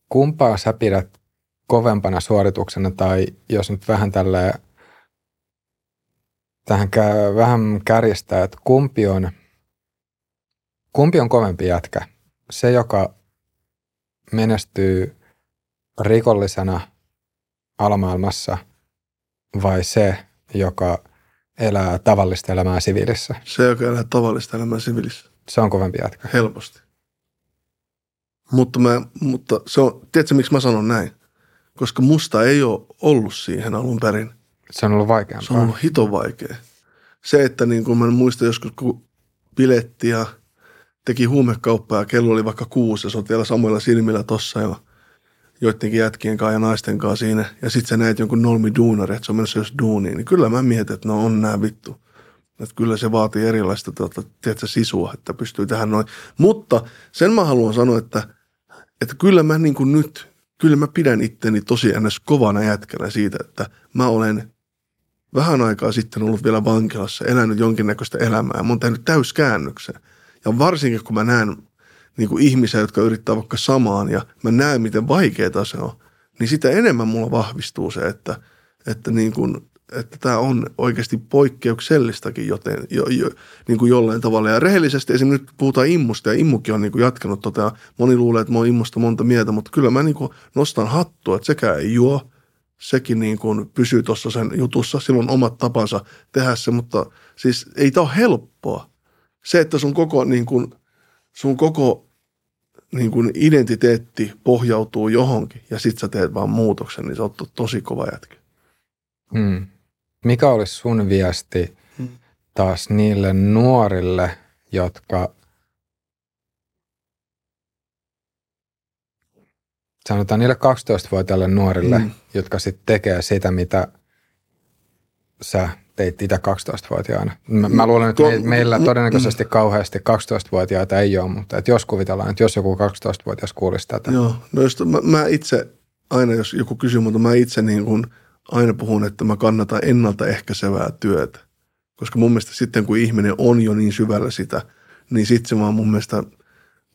kumpaa sä pidät kovempana suorituksena tai jos nyt vähän tälleen tähän käy, vähän kärjestää, että kumpi on, kumpi on kovempi jätkä? Se, joka menestyy rikollisena alamaailmassa vai se, joka elää tavallista elämää siviilissä? Se, joka elää tavallista elämää siviilissä. Se on kovempi jätkä. Helposti. Mutta, mä, mutta se on, tiedätkö miksi mä sanon näin? Koska musta ei ole ollut siihen alun perin. Se on ollut vaikeampaa. Se on ollut hito vaikea. Se, että niin kuin mä muistan joskus, kun piletti ja teki huumekauppaa ja kello oli vaikka kuusi ja se on vielä samoilla silmillä tossa ja joidenkin jätkien kanssa ja naisten kanssa siinä. Ja sitten sä näet jonkun nolmi duunari, että se on menossa jos duuniin. Niin kyllä mä mietin, että no on nää vittu. Että kyllä se vaatii erilaista tuota, tiedätkö, sisua, että pystyy tähän noin. Mutta sen mä haluan sanoa, että, että kyllä mä niin kuin nyt, kyllä mä pidän itteni tosi ennäs kovana jätkänä siitä, että mä olen vähän aikaa sitten ollut vielä vankilassa, elänyt jonkinnäköistä elämää. Mä oon tehnyt täyskäännöksen. Ja varsinkin kun mä näen niin kuin ihmisiä, jotka yrittää vaikka samaan ja mä näen, miten vaikeaa se on, niin sitä enemmän mulla vahvistuu se, että, että, niin kuin, että tämä on oikeasti poikkeuksellistakin joten, jo, jo, niin kuin jollain tavalla. Ja rehellisesti esimerkiksi nyt puhutaan immusta ja immukin on niin kuin jatkanut tota, moni luulee, että mä oon immusta monta mieltä, mutta kyllä mä niin kuin nostan hattua, että sekä ei juo, sekin niin kuin pysyy tuossa sen jutussa, sillä on omat tapansa tehdä se, mutta siis ei tämä ole helppoa. Se, että sun koko, niin kuin, sun koko niin kuin identiteetti pohjautuu johonkin ja sit sä teet vaan muutoksen, niin se on tosi kova jätkä. Hmm. Mikä olisi sun viesti hmm. taas niille nuorille, jotka sanotaan niille 12-vuotiaille nuorille, hmm. jotka sitten tekee sitä, mitä sä teit itse 12-vuotiaana. Mä, mä luulen, että me, meillä todennäköisesti kauheasti 12-vuotiaita ei ole, mutta että jos kuvitellaan, että jos joku 12-vuotias kuulisi tätä. Joo, no just, mä, mä itse, aina jos joku kysyy, mutta mä itse niin kuin aina puhun, että mä kannatan ennaltaehkäisevää työtä. Koska mun mielestä sitten, kun ihminen on jo niin syvällä sitä, niin sitten se vaan mun mielestä,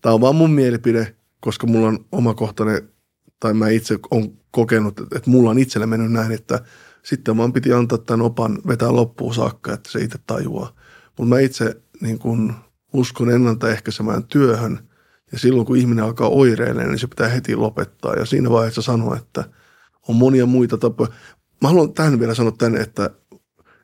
tämä on vaan mun mielipide, koska mulla on omakohtainen, tai mä itse on kokenut, että mulla on itselle mennyt näin, että – sitten vaan piti antaa tämän opan vetää loppuun saakka, että se itse tajuaa. Mutta mä itse niin kun uskon ennaltaehkäisemään työhön ja silloin kun ihminen alkaa oireilemaan, niin se pitää heti lopettaa. Ja siinä vaiheessa sanoa, että on monia muita tapoja. Mä haluan tähän vielä sanoa tänne, että,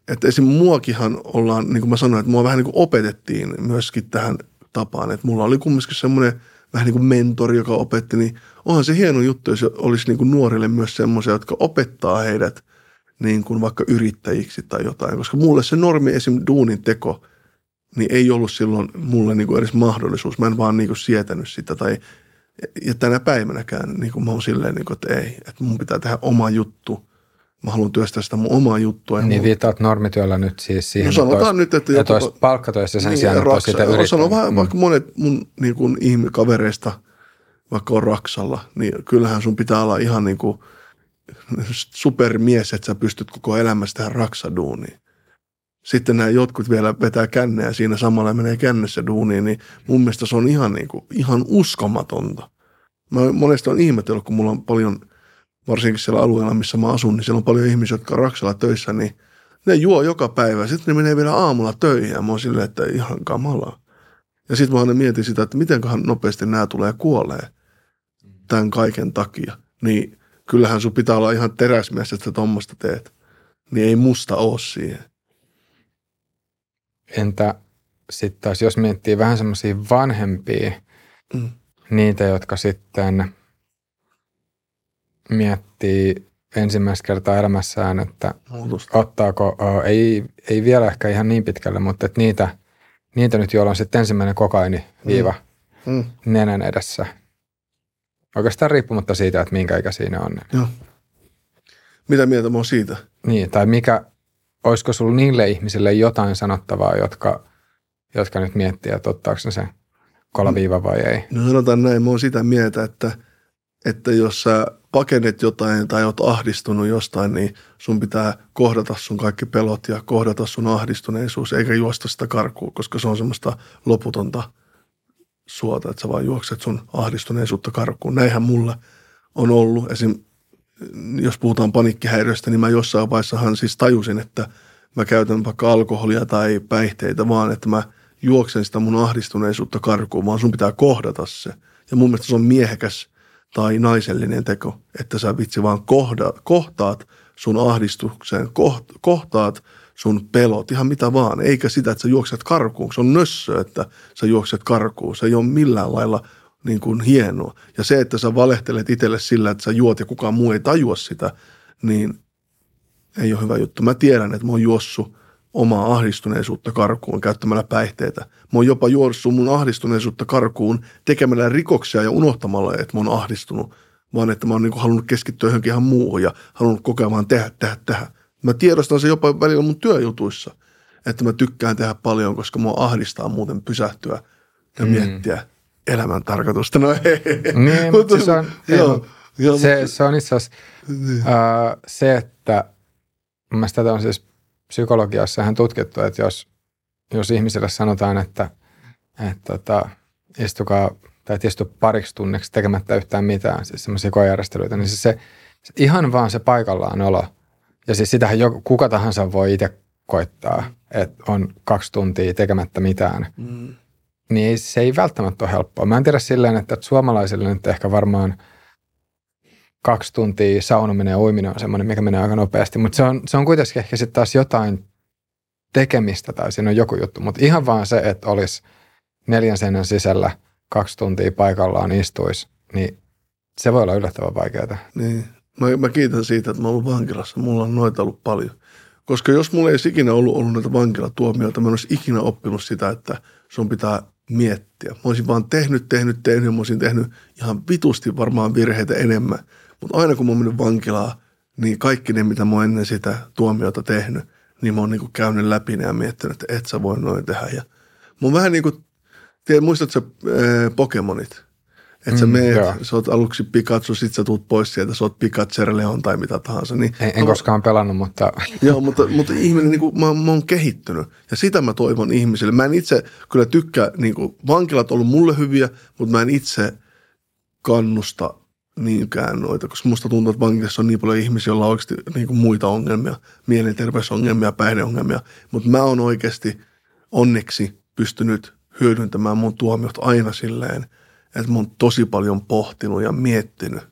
että esim. muakinhan ollaan, niin kuin mä sanoin, että mua vähän niin kuin opetettiin myöskin tähän tapaan. Että mulla oli kumminkin semmoinen vähän niin kuin mentori, joka opetti, niin onhan se hieno juttu, jos olisi niin kuin nuorille myös semmoisia, jotka opettaa heidät niin kuin vaikka yrittäjiksi tai jotain, koska mulle se normi esim. duunin teko, niin ei ollut silloin mulle niin kuin edes mahdollisuus. Mä en vaan niin kuin sietänyt sitä tai ja tänä päivänäkään niin kuin mä oon silleen, niin kuin, että ei, että mun pitää tehdä oma juttu. Mä haluan työstää sitä mun omaa juttua. Niin mun... viittaat normityöllä nyt siis siihen, no sanotaan että nyt, että... Että olisi palkkatöissä sen niin, sijaan, että olisi sitä yrittänyt. Sanon vähän, mm. vaikka monet mun niin kuin, ihmikavereista, vaikka on Raksalla, niin kyllähän sun pitää olla ihan niin kuin – supermies, että sä pystyt koko elämässä tähän raksaduuniin. Sitten nämä jotkut vielä vetää kännejä siinä samalla menee kännessä duuniin, niin mun mielestä se on ihan, niin kuin, ihan uskomatonta. Mä monesti on ihmetellyt, kun mulla on paljon, varsinkin siellä alueella, missä mä asun, niin siellä on paljon ihmisiä, jotka on Raksalla töissä, niin ne juo joka päivä. Sitten ne menee vielä aamulla töihin ja mä oon silleen, että ihan kamalaa. Ja sitten mä aina mietin sitä, että mitenköhän nopeasti nämä tulee kuolee tämän kaiken takia. Niin kyllähän sun pitää olla ihan teräsmies, että sä tuommoista teet. Niin ei musta oo siihen. Entä sitten taas, jos miettii vähän semmoisia vanhempia, mm. niitä, jotka sitten miettii ensimmäistä kertaa elämässään, että Muutosta. ottaako, ei, ei vielä ehkä ihan niin pitkälle, mutta että niitä, niitä nyt, joilla on sitten ensimmäinen kokaini viiva mm. Mm. nenän edessä. Oikeastaan riippumatta siitä, että minkä ikä siinä on. Joo. Mitä mieltä mä oon siitä? Niin, tai mikä, olisiko sulla niille ihmisille jotain sanottavaa, jotka, jotka nyt miettii, että ottaako ne se kolaviiva vai ei? No sanotaan näin, mä oon sitä mieltä, että, että jos sä pakenet jotain tai oot ahdistunut jostain, niin sun pitää kohdata sun kaikki pelot ja kohdata sun ahdistuneisuus, eikä juosta sitä karkuun, koska se on semmoista loputonta suota, että sä vaan juokset sun ahdistuneisuutta karkuun. Näinhän mulla on ollut. Esim. jos puhutaan paniikkihäiriöstä, niin mä jossain vaiheessahan siis tajusin, että mä käytän vaikka alkoholia tai päihteitä, vaan että mä juoksen sitä mun ahdistuneisuutta karkuun, vaan sun pitää kohdata se. Ja mun mielestä se on miehekäs tai naisellinen teko, että sä vitsi vaan kohda, kohtaat sun ahdistukseen, koht, kohtaat sun pelot, ihan mitä vaan, eikä sitä, että sä juokset karkuun. Se on nössö, että sä juokset karkuun. Se ei ole millään lailla niin kuin hienoa. Ja se, että sä valehtelet itselle sillä, että sä juot ja kukaan muu ei tajua sitä, niin ei ole hyvä juttu. Mä tiedän, että mä oon juossut omaa ahdistuneisuutta karkuun käyttämällä päihteitä. Mä oon jopa juossut mun ahdistuneisuutta karkuun tekemällä rikoksia ja unohtamalla, että mä oon ahdistunut, vaan että mä oon niin kuin halunnut keskittyä johonkin ihan muuhun ja halunnut kokea vaan tehdä, tehdä, tehdä. Mä tiedostan se jopa välillä mun työjutuissa, että mä tykkään tehdä paljon, koska mua ahdistaa muuten pysähtyä ja mm. miettiä elämän tarkoitusta. No ei. Niin, <laughs> mutta siis on, joo, joo, se, mutta- se on itse asiassa niin. ää, se, että mielestä tätä on siis psykologiassa ihan tutkittu, että jos, jos ihmisille sanotaan, että, että että istukaa tai et istu pariksi tunniksi tekemättä yhtään mitään, siis semmoisia koejärjestelyitä, niin siis se, se ihan vaan se paikallaan olo. Ja siis sitähän jo, kuka tahansa voi itse koittaa, että on kaksi tuntia tekemättä mitään. Mm. Niin ei- se ei välttämättä ole helppoa. Mä en tiedä silleen, että suomalaisille nyt ehkä varmaan kaksi tuntia saunominen ja uiminen on semmoinen, mikä menee aika nopeasti, mutta se on, se on kuitenkin ehkä sitten taas jotain tekemistä tai siinä on joku juttu, mutta ihan vaan se, että olisi neljän seinän sisällä kaksi tuntia paikallaan istuisi, niin se voi olla yllättävän vaikeaa. Niin. Mä, mä kiitän siitä, että mä oon ollut vankilassa. Mulla on noita ollut paljon. Koska jos mulla ei olisi ikinä ollut, ollut näitä vankilatuomioita, mä en olisi ikinä oppinut sitä, että sun pitää miettiä. Mä olisin vaan tehnyt, tehnyt, tehnyt, mä olisin tehnyt ihan vitusti varmaan virheitä enemmän. Mutta aina kun mä oon mennyt vankilaan, niin kaikki ne, mitä mä oon ennen sitä tuomiota tehnyt, niin mä oon niinku käynyt läpi ne ja miettinyt, että et sä voi noin tehdä. Ja mä oon vähän niin kuin, tiedät, muistatko sä äh, Pokemonit? Että sä Mm, meet, joo. sä oot aluksi Pikachu, sit sä tuut pois sieltä, sä oot Pikachu, Leon tai mitä tahansa. Niin, En, en koskaan pelannut, mutta Joo, mutta, mutta ihminen, niin kuin, mä, mä oon kehittynyt. Ja sitä mä toivon ihmisille. Mä en itse kyllä tykkää, niin kuin, vankilat on ollut mulle hyviä, mutta mä en itse kannusta niinkään noita, koska musta tuntuu, että vankilassa on niin paljon ihmisiä, joilla on oikeasti niin kuin muita ongelmia, mielenterveysongelmia, päihdeongelmia. Mutta mä oon oikeasti onneksi pystynyt hyödyntämään mun tuomiot aina silleen, että mä oon tosi paljon pohtinut ja miettinyt.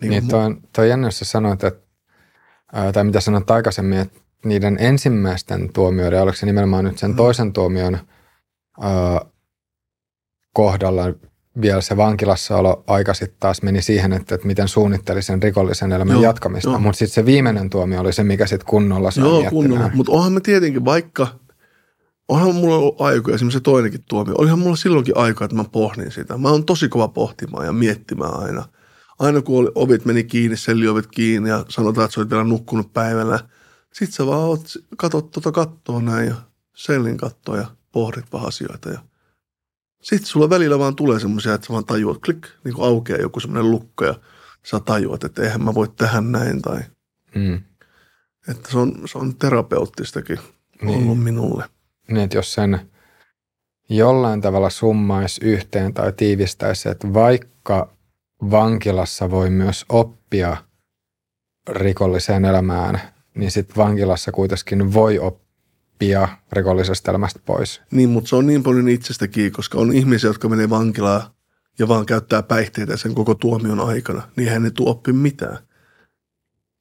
Niin, niin toi, on, toi on jännä, jos sä sanoit, että, ää, tai mitä sanoit aikaisemmin, että niiden ensimmäisten tuomioiden, oliko se nimenomaan nyt sen toisen tuomion ää, kohdalla vielä se vankilassaolo aika sitten taas meni siihen, että, että miten suunnitteli sen rikollisen elämän Joo, jatkamista, mutta sitten se viimeinen tuomio oli se, mikä sitten kunnolla sai Joo, kunnolla. Mutta onhan me tietenkin vaikka, onhan mulla ollut aikoja, esimerkiksi se toinenkin tuomio, olihan mulla silloinkin aika, että mä pohdin sitä. Mä oon tosi kova pohtimaan ja miettimään aina. Aina kun oli, ovit meni kiinni, selliovet kiinni ja sanotaan, että sä olit vielä nukkunut päivällä. Sit sä vaan oot, katot tuota kattoa näin ja sellin kattoa ja pohdit vaan asioita. Ja sitten sulla välillä vaan tulee semmoisia, että sä vaan tajuat, klik, niin kuin aukeaa joku semmoinen lukko ja sä tajuat, että eihän mä voi tehdä näin tai Mm. että se on, se on terapeuttistakin Niin. ollut minulle. Niin, että jos sen jollain tavalla summaisi yhteen tai tiivistäisi, että vaikka vankilassa voi myös oppia rikolliseen elämään, niin sitten vankilassa kuitenkin voi oppia rikollisesta elämästä pois. Niin, mutta se on niin paljon itsestä kiinni, koska on ihmisiä, jotka menee vankilaan ja vaan käyttää päihteitä sen koko tuomion aikana, niin hän ei tule oppi mitään.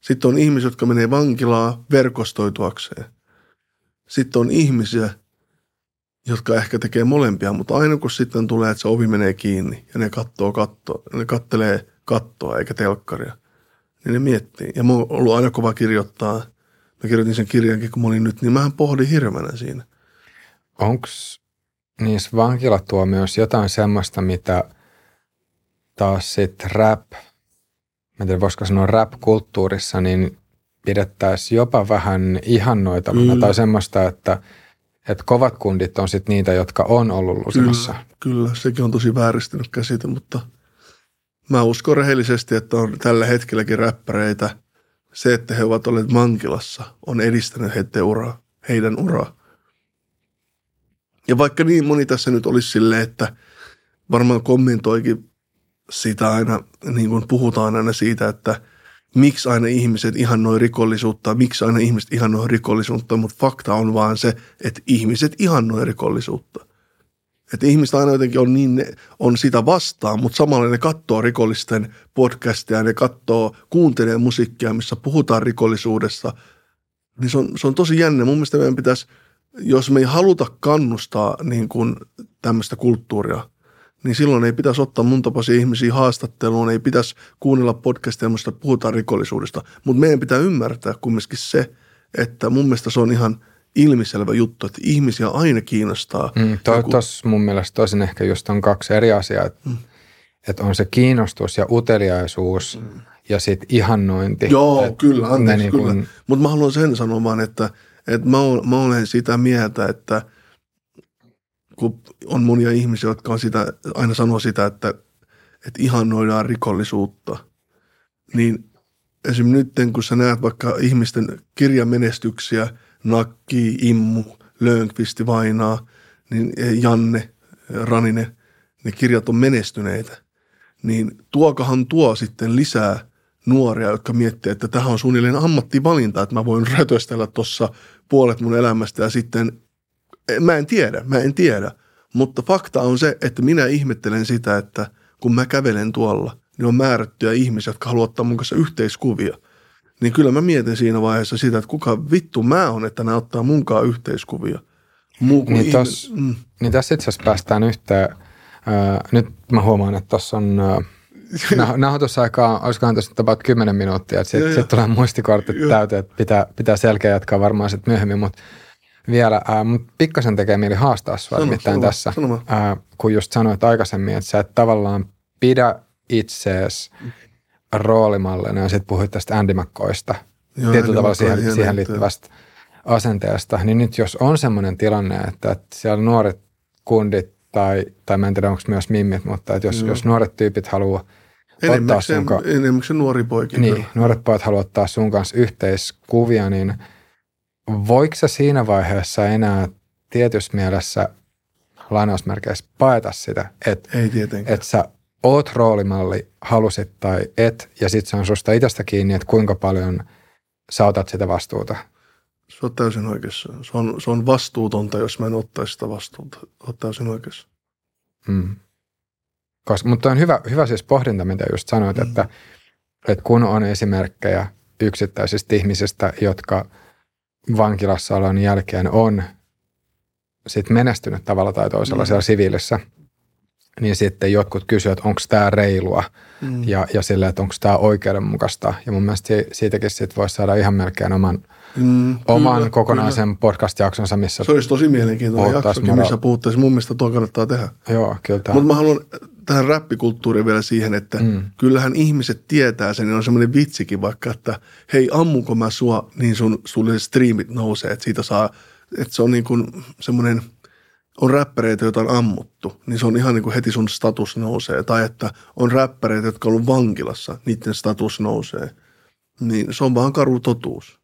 Sitten on ihmisiä, jotka menee vankilaa verkostoituakseen. Sitten on ihmisiä, jotka ehkä tekee molempia, mutta aina kun sitten tulee, että se ovi menee kiinni ja ne kattoo kattoa, ne kattelee kattoa eikä telkkaria, niin ne miettii. Ja mä oon ollut aina kova kirjoittaa. Mä kirjoitin sen kirjankin, kun mä olin nyt, niin mähän pohdin hirveänä siinä. Onko niissä vankilatuomioissa jotain semmoista, mitä taas sitten rap, mä en tiedä voisiko sanoa rap-kulttuurissa, niin pidettäisiin jopa vähän ihannoitavana mm. tai semmoista, että, että kovat kundit on sitten niitä, jotka on ollut lusimassa. Kyllä, kyllä, sekin on tosi vääristynyt käsite, mutta mä uskon rehellisesti, että on tällä hetkelläkin räppäreitä. Se, että he ovat olleet vankilassa, on edistänyt heidän uraa, heidän uraa. Ja vaikka niin moni tässä nyt olisi silleen, että varmaan kommentoikin sitä aina, niin kuin puhutaan aina siitä, että miksi aina ihmiset ihannoi rikollisuutta, miksi aina ihmiset ihannoi rikollisuutta, mutta fakta on vaan se, että ihmiset ihannoi rikollisuutta. Että ihmiset aina jotenkin on, niin, on sitä vastaan, mutta samalla ne katsoo rikollisten podcasteja, ne katsoo, kuuntelee musiikkia, missä puhutaan rikollisuudessa. Niin se on, se on tosi jännä. Mun mielestä meidän pitäisi, jos me ei haluta kannustaa niin kuin tämmöistä kulttuuria – niin silloin ei pitäisi ottaa mun tapaisia ihmisiä haastatteluun, ei pitäisi kuunnella podcastia, mistä puhutaan rikollisuudesta. Mutta meidän pitää ymmärtää kumminkin se, että mun mielestä se on ihan ilmiselvä juttu, että ihmisiä aina kiinnostaa. Mm, to, joku... Mun mielestä toisin ehkä just on kaksi eri asiaa, että, mm. että on se kiinnostus ja uteliaisuus mm. ja sitten ihannointi. Joo, että kyllä, anteeksi, niin kyllä. Kun... Mutta mä haluan sen sanomaan, että, että mä, olen, mä olen sitä mieltä, että – kun on monia ihmisiä, jotka on sitä, aina sanoo sitä, että, että ihannoidaan rikollisuutta, niin esimerkiksi nyt, kun sä näet vaikka ihmisten kirjamenestyksiä, Nakki, Immu, Lönkvisti, Vainaa, niin Janne, Raninen, ne kirjat on menestyneitä, niin tuokahan tuo sitten lisää nuoria, jotka miettii, että tähän on suunnilleen ammattivalinta, että mä voin rötöstellä tuossa puolet mun elämästä ja sitten Mä en tiedä, mä en tiedä. Mutta fakta on se, että minä ihmettelen sitä, että kun mä kävelen tuolla, niin on määrättyjä ihmisiä, jotka haluavat ottaa mun kanssa yhteiskuvia. Niin kyllä mä mietin siinä vaiheessa sitä, että kuka vittu mä on, että nämä ottaa munkaan yhteiskuvia. Muu niin, ihme... tos, mm. niin tässä itse asiassa päästään yhteen. Äh, nyt mä huomaan, että tuossa on <laughs> äh, nauhoitusaikaa, olisikohan tuossa about 10 minuuttia, että sitten sit tulee muistikortit täyteen, että pitää, pitää selkeä jatkaa varmaan sitten myöhemmin, mutta vielä, äh, mutta pikkasen tekee mieli haastaa sinua nimittäin tässä, Äh, kun just sanoit aikaisemmin, että sä et tavallaan pidä itseesi roolimallina ja sitten puhuit tästä Andy McCoysta, Joo, tietyllä tavalla siihen, siihen liittyvästä asenteesta, niin nyt jos on semmoinen tilanne, että, että siellä nuoret kundit tai, tai mä en tiedä onko myös mimmit, mutta että jos, jos nuoret tyypit haluaa ottaa sun kanssa... nuori poikin. Niin, nuoret pojat haluaa ottaa sun kanssa yhteiskuvia, niin – voiko sä siinä vaiheessa enää tietyssä mielessä lainausmerkeissä paeta sitä, että Ei tietenkään. että sä oot roolimalli, halusit tai et, ja sitten se on susta itsestä kiinni, että kuinka paljon sä otat sitä vastuuta. Se on täysin oikeassa. Se on, se on vastuutonta, jos mä en ottaisi sitä vastuuta. Oot täysin oikeassa. Mm. Koska, mutta on hyvä, hyvä siis pohdinta, mitä just sanoit, mm. että, että kun on esimerkkejä yksittäisistä ihmisistä, jotka – vankilassaolon jälkeen on sit menestynyt tavalla tai toisella mm. siellä siviilissä, niin sitten jotkut kysyvät, onko tämä reilua mm. ja, ja sille, että onko tämä oikeudenmukaista. Ja mun mielestä siitäkin sit voisi saada ihan melkein oman, mm, oman kyllä, kokonaisen kyllä. podcast-jaksonsa, missä Se olisi tosi mielenkiintoinen jaksokin, missä puhuttaisiin. Mun mielestä tuo kannattaa tehdä. Joo, kyllä. Mutta mä haluan tähän räppikulttuuriin vielä siihen, että mm. kyllähän ihmiset tietää sen, niin on semmoinen vitsikin vaikka, että hei ammunko mä sua, niin sun, sulle striimit nousee, että siitä saa, että se on niin kuin semmoinen, on räppäreitä, joita on ammuttu, niin se on ihan niin kuin heti sun status nousee. Tai että on räppäreitä, jotka on ollut vankilassa, niiden status nousee. Niin se on vaan karu totuus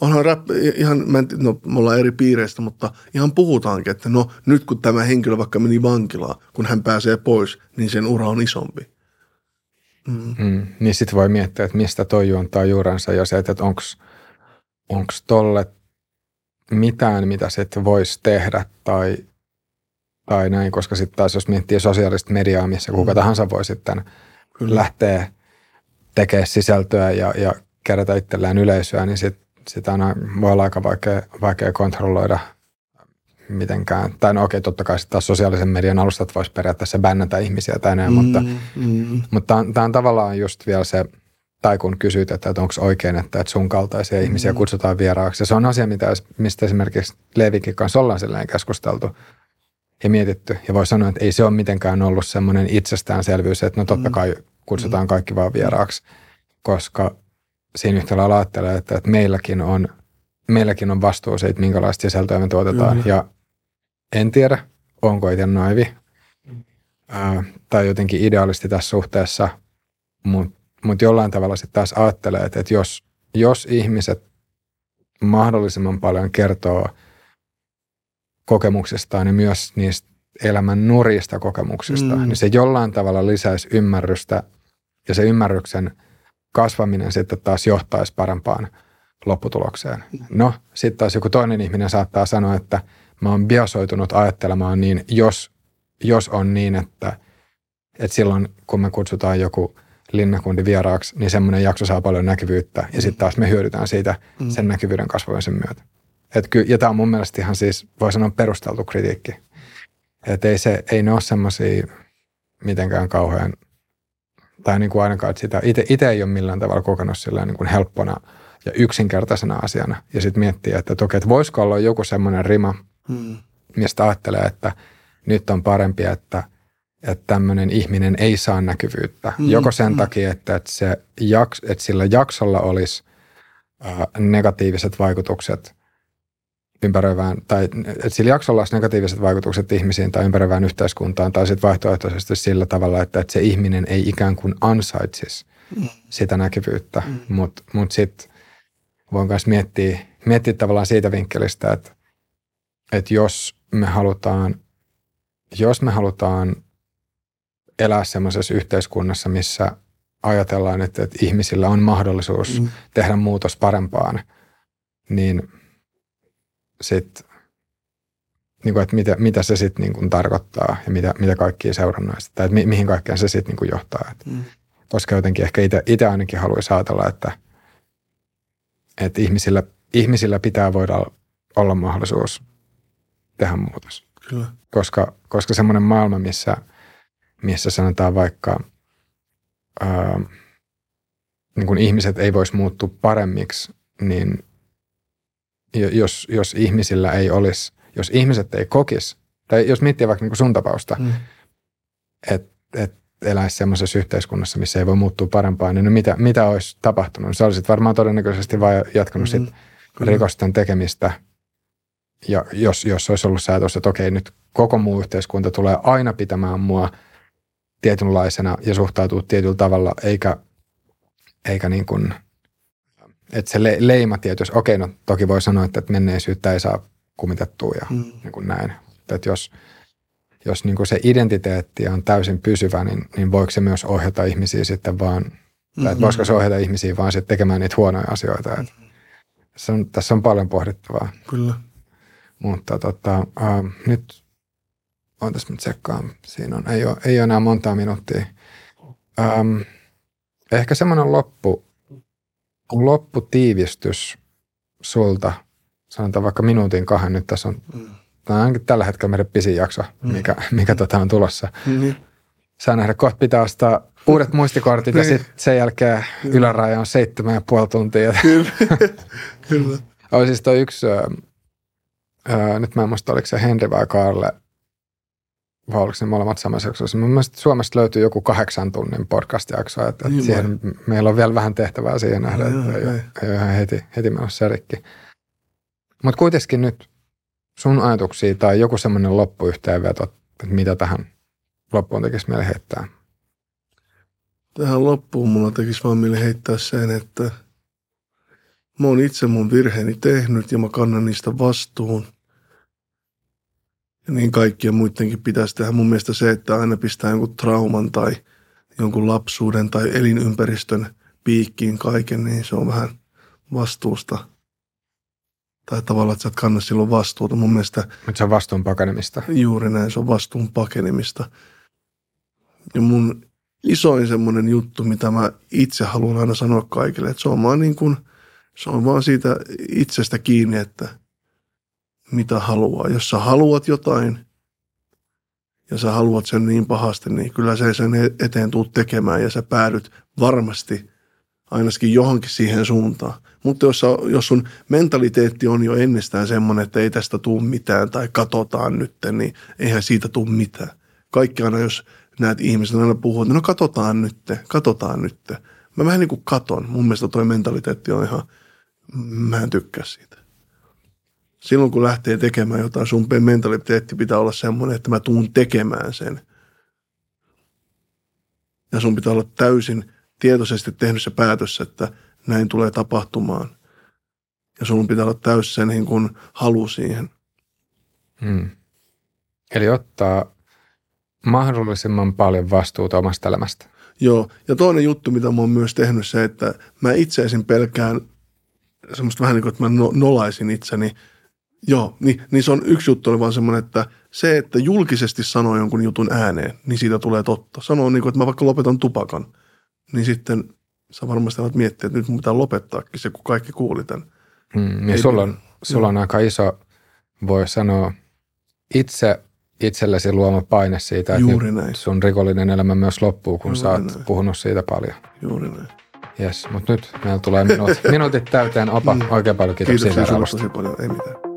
onhan rap, ihan, mä en, no me ollaan eri piireistä, mutta ihan puhutaankin, että no nyt kun tämä henkilö vaikka meni vankilaan, kun hän pääsee pois, niin sen ura on isompi. Mm. Mm, niin sitten voi miettiä, että mistä toi juontaa juurensa ja se, että onko tolle mitään, mitä sitten voisi tehdä tai, tai näin, koska sitten taas jos miettii sosiaalista mediaa, missä kuka mm. tahansa voi sitten Kyllä. lähteä tekemään sisältöä ja, ja kerätä itsellään yleisöä, niin sitten sitä on, voi olla aika vaikea, vaikea kontrolloida mitenkään. Tai no okei, totta kai taas sosiaalisen median alustat voisi periaatteessa bännätä ihmisiä tai näin, mm, mutta, mm. mutta tämä on tavallaan just vielä se, tai kun kysyt, että, että onko oikein, että, että sun kaltaisia mm. ihmisiä kutsutaan vieraaksi. Ja se on asia, mitä, mistä esimerkiksi Levikin kanssa ollaan silleen keskusteltu, ja mietitty. Ja voi sanoa, että ei se ole mitenkään ollut semmoinen itsestäänselvyys, että no totta mm. kai kutsutaan mm. kaikki vaan vieraaksi, koska siinä yhtä lailla ajattelee, että, että meilläkin, on, meilläkin on vastuu siitä, minkälaista sisältöä me tuotetaan. Mm. Ja en tiedä, onko itse naivi ää, tai jotenkin idealisti tässä suhteessa, mutta mut jollain tavalla sitten taas ajattelee, että, että jos, jos ihmiset mahdollisimman paljon kertoo kokemuksistaan ja myös niistä elämän nurista kokemuksista, mm. niin se jollain tavalla lisäisi ymmärrystä ja se ymmärryksen kasvaminen sitten taas johtaisi parempaan lopputulokseen. No, sitten taas joku toinen ihminen saattaa sanoa, että mä oon biosoitunut ajattelemaan niin, jos, jos on niin, että, että silloin kun me kutsutaan joku linnakundi vieraaksi, niin semmoinen jakso saa paljon näkyvyyttä ja sitten taas me hyödytään siitä mm. sen näkyvyyden kasvamisen myötä. Et ky, ja tämä on mun mielestä ihan siis, voi sanoa perusteltu kritiikki. Että ei, se, ei ne ole semmoisia mitenkään kauhean, tai niin kuin ainakaan, että sitä itse ei ole millään tavalla kokenut sillä niin kuin helppona ja yksinkertaisena asiana. Ja sitten miettii, että toki, että voisiko olla joku semmoinen rima, mm. mistä ajattelee, että nyt on parempi, että, että tämmöinen ihminen ei saa näkyvyyttä. Mm. Joko sen mm. takia, että, että, se jaks, että sillä jaksolla olisi äh, negatiiviset vaikutukset ympäröivään, tai että sillä jaksolla olisi negatiiviset vaikutukset ihmisiin tai ympäröivään yhteiskuntaan, tai sitten vaihtoehtoisesti sillä tavalla, että, että se ihminen ei ikään kuin ansaitsisi mm. sitä näkyvyyttä. Mm. Mutta mut sitten voin myös miettiä, miettiä tavallaan siitä vinkkelistä, että, että jos me halutaan, jos me halutaan elää semmoisessa yhteiskunnassa, missä ajatellaan, että, että ihmisillä on mahdollisuus mm. tehdä muutos parempaan, niin – sit, niin kuin, että mitä, mitä se sitten niin kuin tarkoittaa ja mitä, mitä kaikkia seurannaista, tai että mi, mihin kaikkeen se sitten niin kuin johtaa. Et, mm. Koska jotenkin ehkä itse ainakin haluaisi ajatella, että, että ihmisillä, ihmisillä pitää voida olla mahdollisuus tehdä muutos. Kyllä. Koska, koska semmoinen maailma, missä, missä sanotaan vaikka ää, niin kuin ihmiset ei voisi muuttua paremmiksi, niin jos, jos ihmisillä ei olisi, jos ihmiset ei kokisi, tai jos miettii vaikka niin sun tapausta, mm. että et eläisi semmoisessa yhteiskunnassa, missä ei voi muuttua parempaan, niin no mitä, mitä olisi tapahtunut? Sä olisit varmaan todennäköisesti vain jatkanut mm. sit rikosten tekemistä, ja jos, jos olisi ollut säätös, että okei, nyt koko muu yhteiskunta tulee aina pitämään mua tietynlaisena ja suhtautuu tietyllä tavalla, eikä, eikä niin kuin – että se le- leima tietysti, okei, no toki voi sanoa, että menneisyyttä ei saa kumitettua ja mm. niin kuin näin. Että jos, jos niin kuin se identiteetti on täysin pysyvä, niin, niin voiko se myös ohjata ihmisiä sitten vaan, mm-hmm. tai että voisiko se ohjata ihmisiä vaan sitten tekemään niitä huonoja asioita. Että tässä, on, tässä on paljon pohdittavaa. Kyllä. Mutta tota, äh, nyt on tässä nyt tsekkaan. Siinä on, ei ole, ei ole enää montaa minuuttia. Ähm, ehkä semmoinen loppu, lopputiivistys sulta, sanotaan vaikka minuutin kahden, nyt tässä on, mm. tämä on ainakin tällä hetkellä meidän pisin jakso, mm. mikä, mikä tota on tulossa. Mm. Saa nähdä, kohta pitää ostaa uudet muistikortit ja sitten sen jälkeen Kyllä. yläraja on seitsemän ja puoli tuntia. Kyllä. <laughs> Kyllä. Oli siis toi yksi, öö, nyt mä en muista, oliko se Henri vai Karle, vai oliko ne molemmat samassa jaksossa. Mun mielestä Suomesta löytyy joku kahdeksan tunnin podcast-jakso, että, niin siihen, meillä on vielä vähän tehtävää siihen nähdä, että ei, ei, ei ole ihan heti, heti menossa rikki. Mutta kuitenkin nyt sun ajatuksia tai joku semmoinen loppuyhteenveto, että mitä tähän loppuun tekisi mieli heittää? Tähän loppuun mulla tekisi vaan mieli heittää sen, että mä oon itse mun virheeni tehnyt ja mä kannan niistä vastuun – niin kaikkien muidenkin pitäisi tehdä. Mun mielestä se, että aina pistää jonkun trauman tai jonkun lapsuuden tai elinympäristön piikkiin kaiken, niin se on vähän vastuusta. Tai tavallaan, että sä et kanna silloin vastuuta. Mun mielestä... Mutta se on vastuun pakenemista. Juuri näin, se on vastuun pakenemista. Ja mun isoin semmoinen juttu, mitä mä itse haluan aina sanoa kaikille, että se on vaan niin kuin, se on vaan siitä itsestä kiinni, että – mitä haluaa. Jos sä haluat jotain ja sä haluat sen niin pahasti, niin kyllä se sen eteen tuut tekemään ja sä päädyt varmasti ainakin johonkin siihen suuntaan. Mutta jos, jos sun mentaliteetti on jo ennestään semmoinen, että ei tästä tule mitään tai katsotaan nyt, niin eihän siitä tule mitään. Kaikki aina, jos näet ihmiset aina puhuu, että no katsotaan nyt, katsotaan nyt. Mä vähän niin kuin katon. Mun mielestä toi mentaliteetti on ihan, mä en tykkää siitä. Silloin kun lähtee tekemään jotain, sun mentaliteetti pitää olla semmoinen, että mä tuun tekemään sen. Ja sun pitää olla täysin tietoisesti tehnyt se päätös, että näin tulee tapahtumaan. Ja sun pitää olla täysin se niin kuin halu siihen. Hmm. Eli ottaa mahdollisimman paljon vastuuta omasta elämästä. Joo, ja toinen juttu, mitä mä oon myös tehnyt se, että mä itse esim. pelkään semmoista vähän niin kuin, että mä no, nolaisin itseni. Joo, niin, niin se on yksi juttu, oli vaan semmoinen, että se, että julkisesti sanoo jonkun jutun ääneen, niin siitä tulee totta. Sanoo niin kuin, että mä vaikka lopetan tupakan, niin sitten sä varmasti alat miettiä, että nyt mun pitää lopettaakin se, kun kaikki kuuli tämän. Hmm, ja sulla on, sulla on aika iso, voi sanoa, itse itsellesi luoma paine siitä, että Juuri näin. sun rikollinen elämä myös loppuu, kun Juuri sä oot näin. puhunut siitä paljon. Juuri näin. Yes, mutta nyt meillä tulee minuutit, <laughs> minuutit täyteen. Opa, Mm. oikein paljon kiitoksia Kiitoksia tosi paljon. Ei mitään.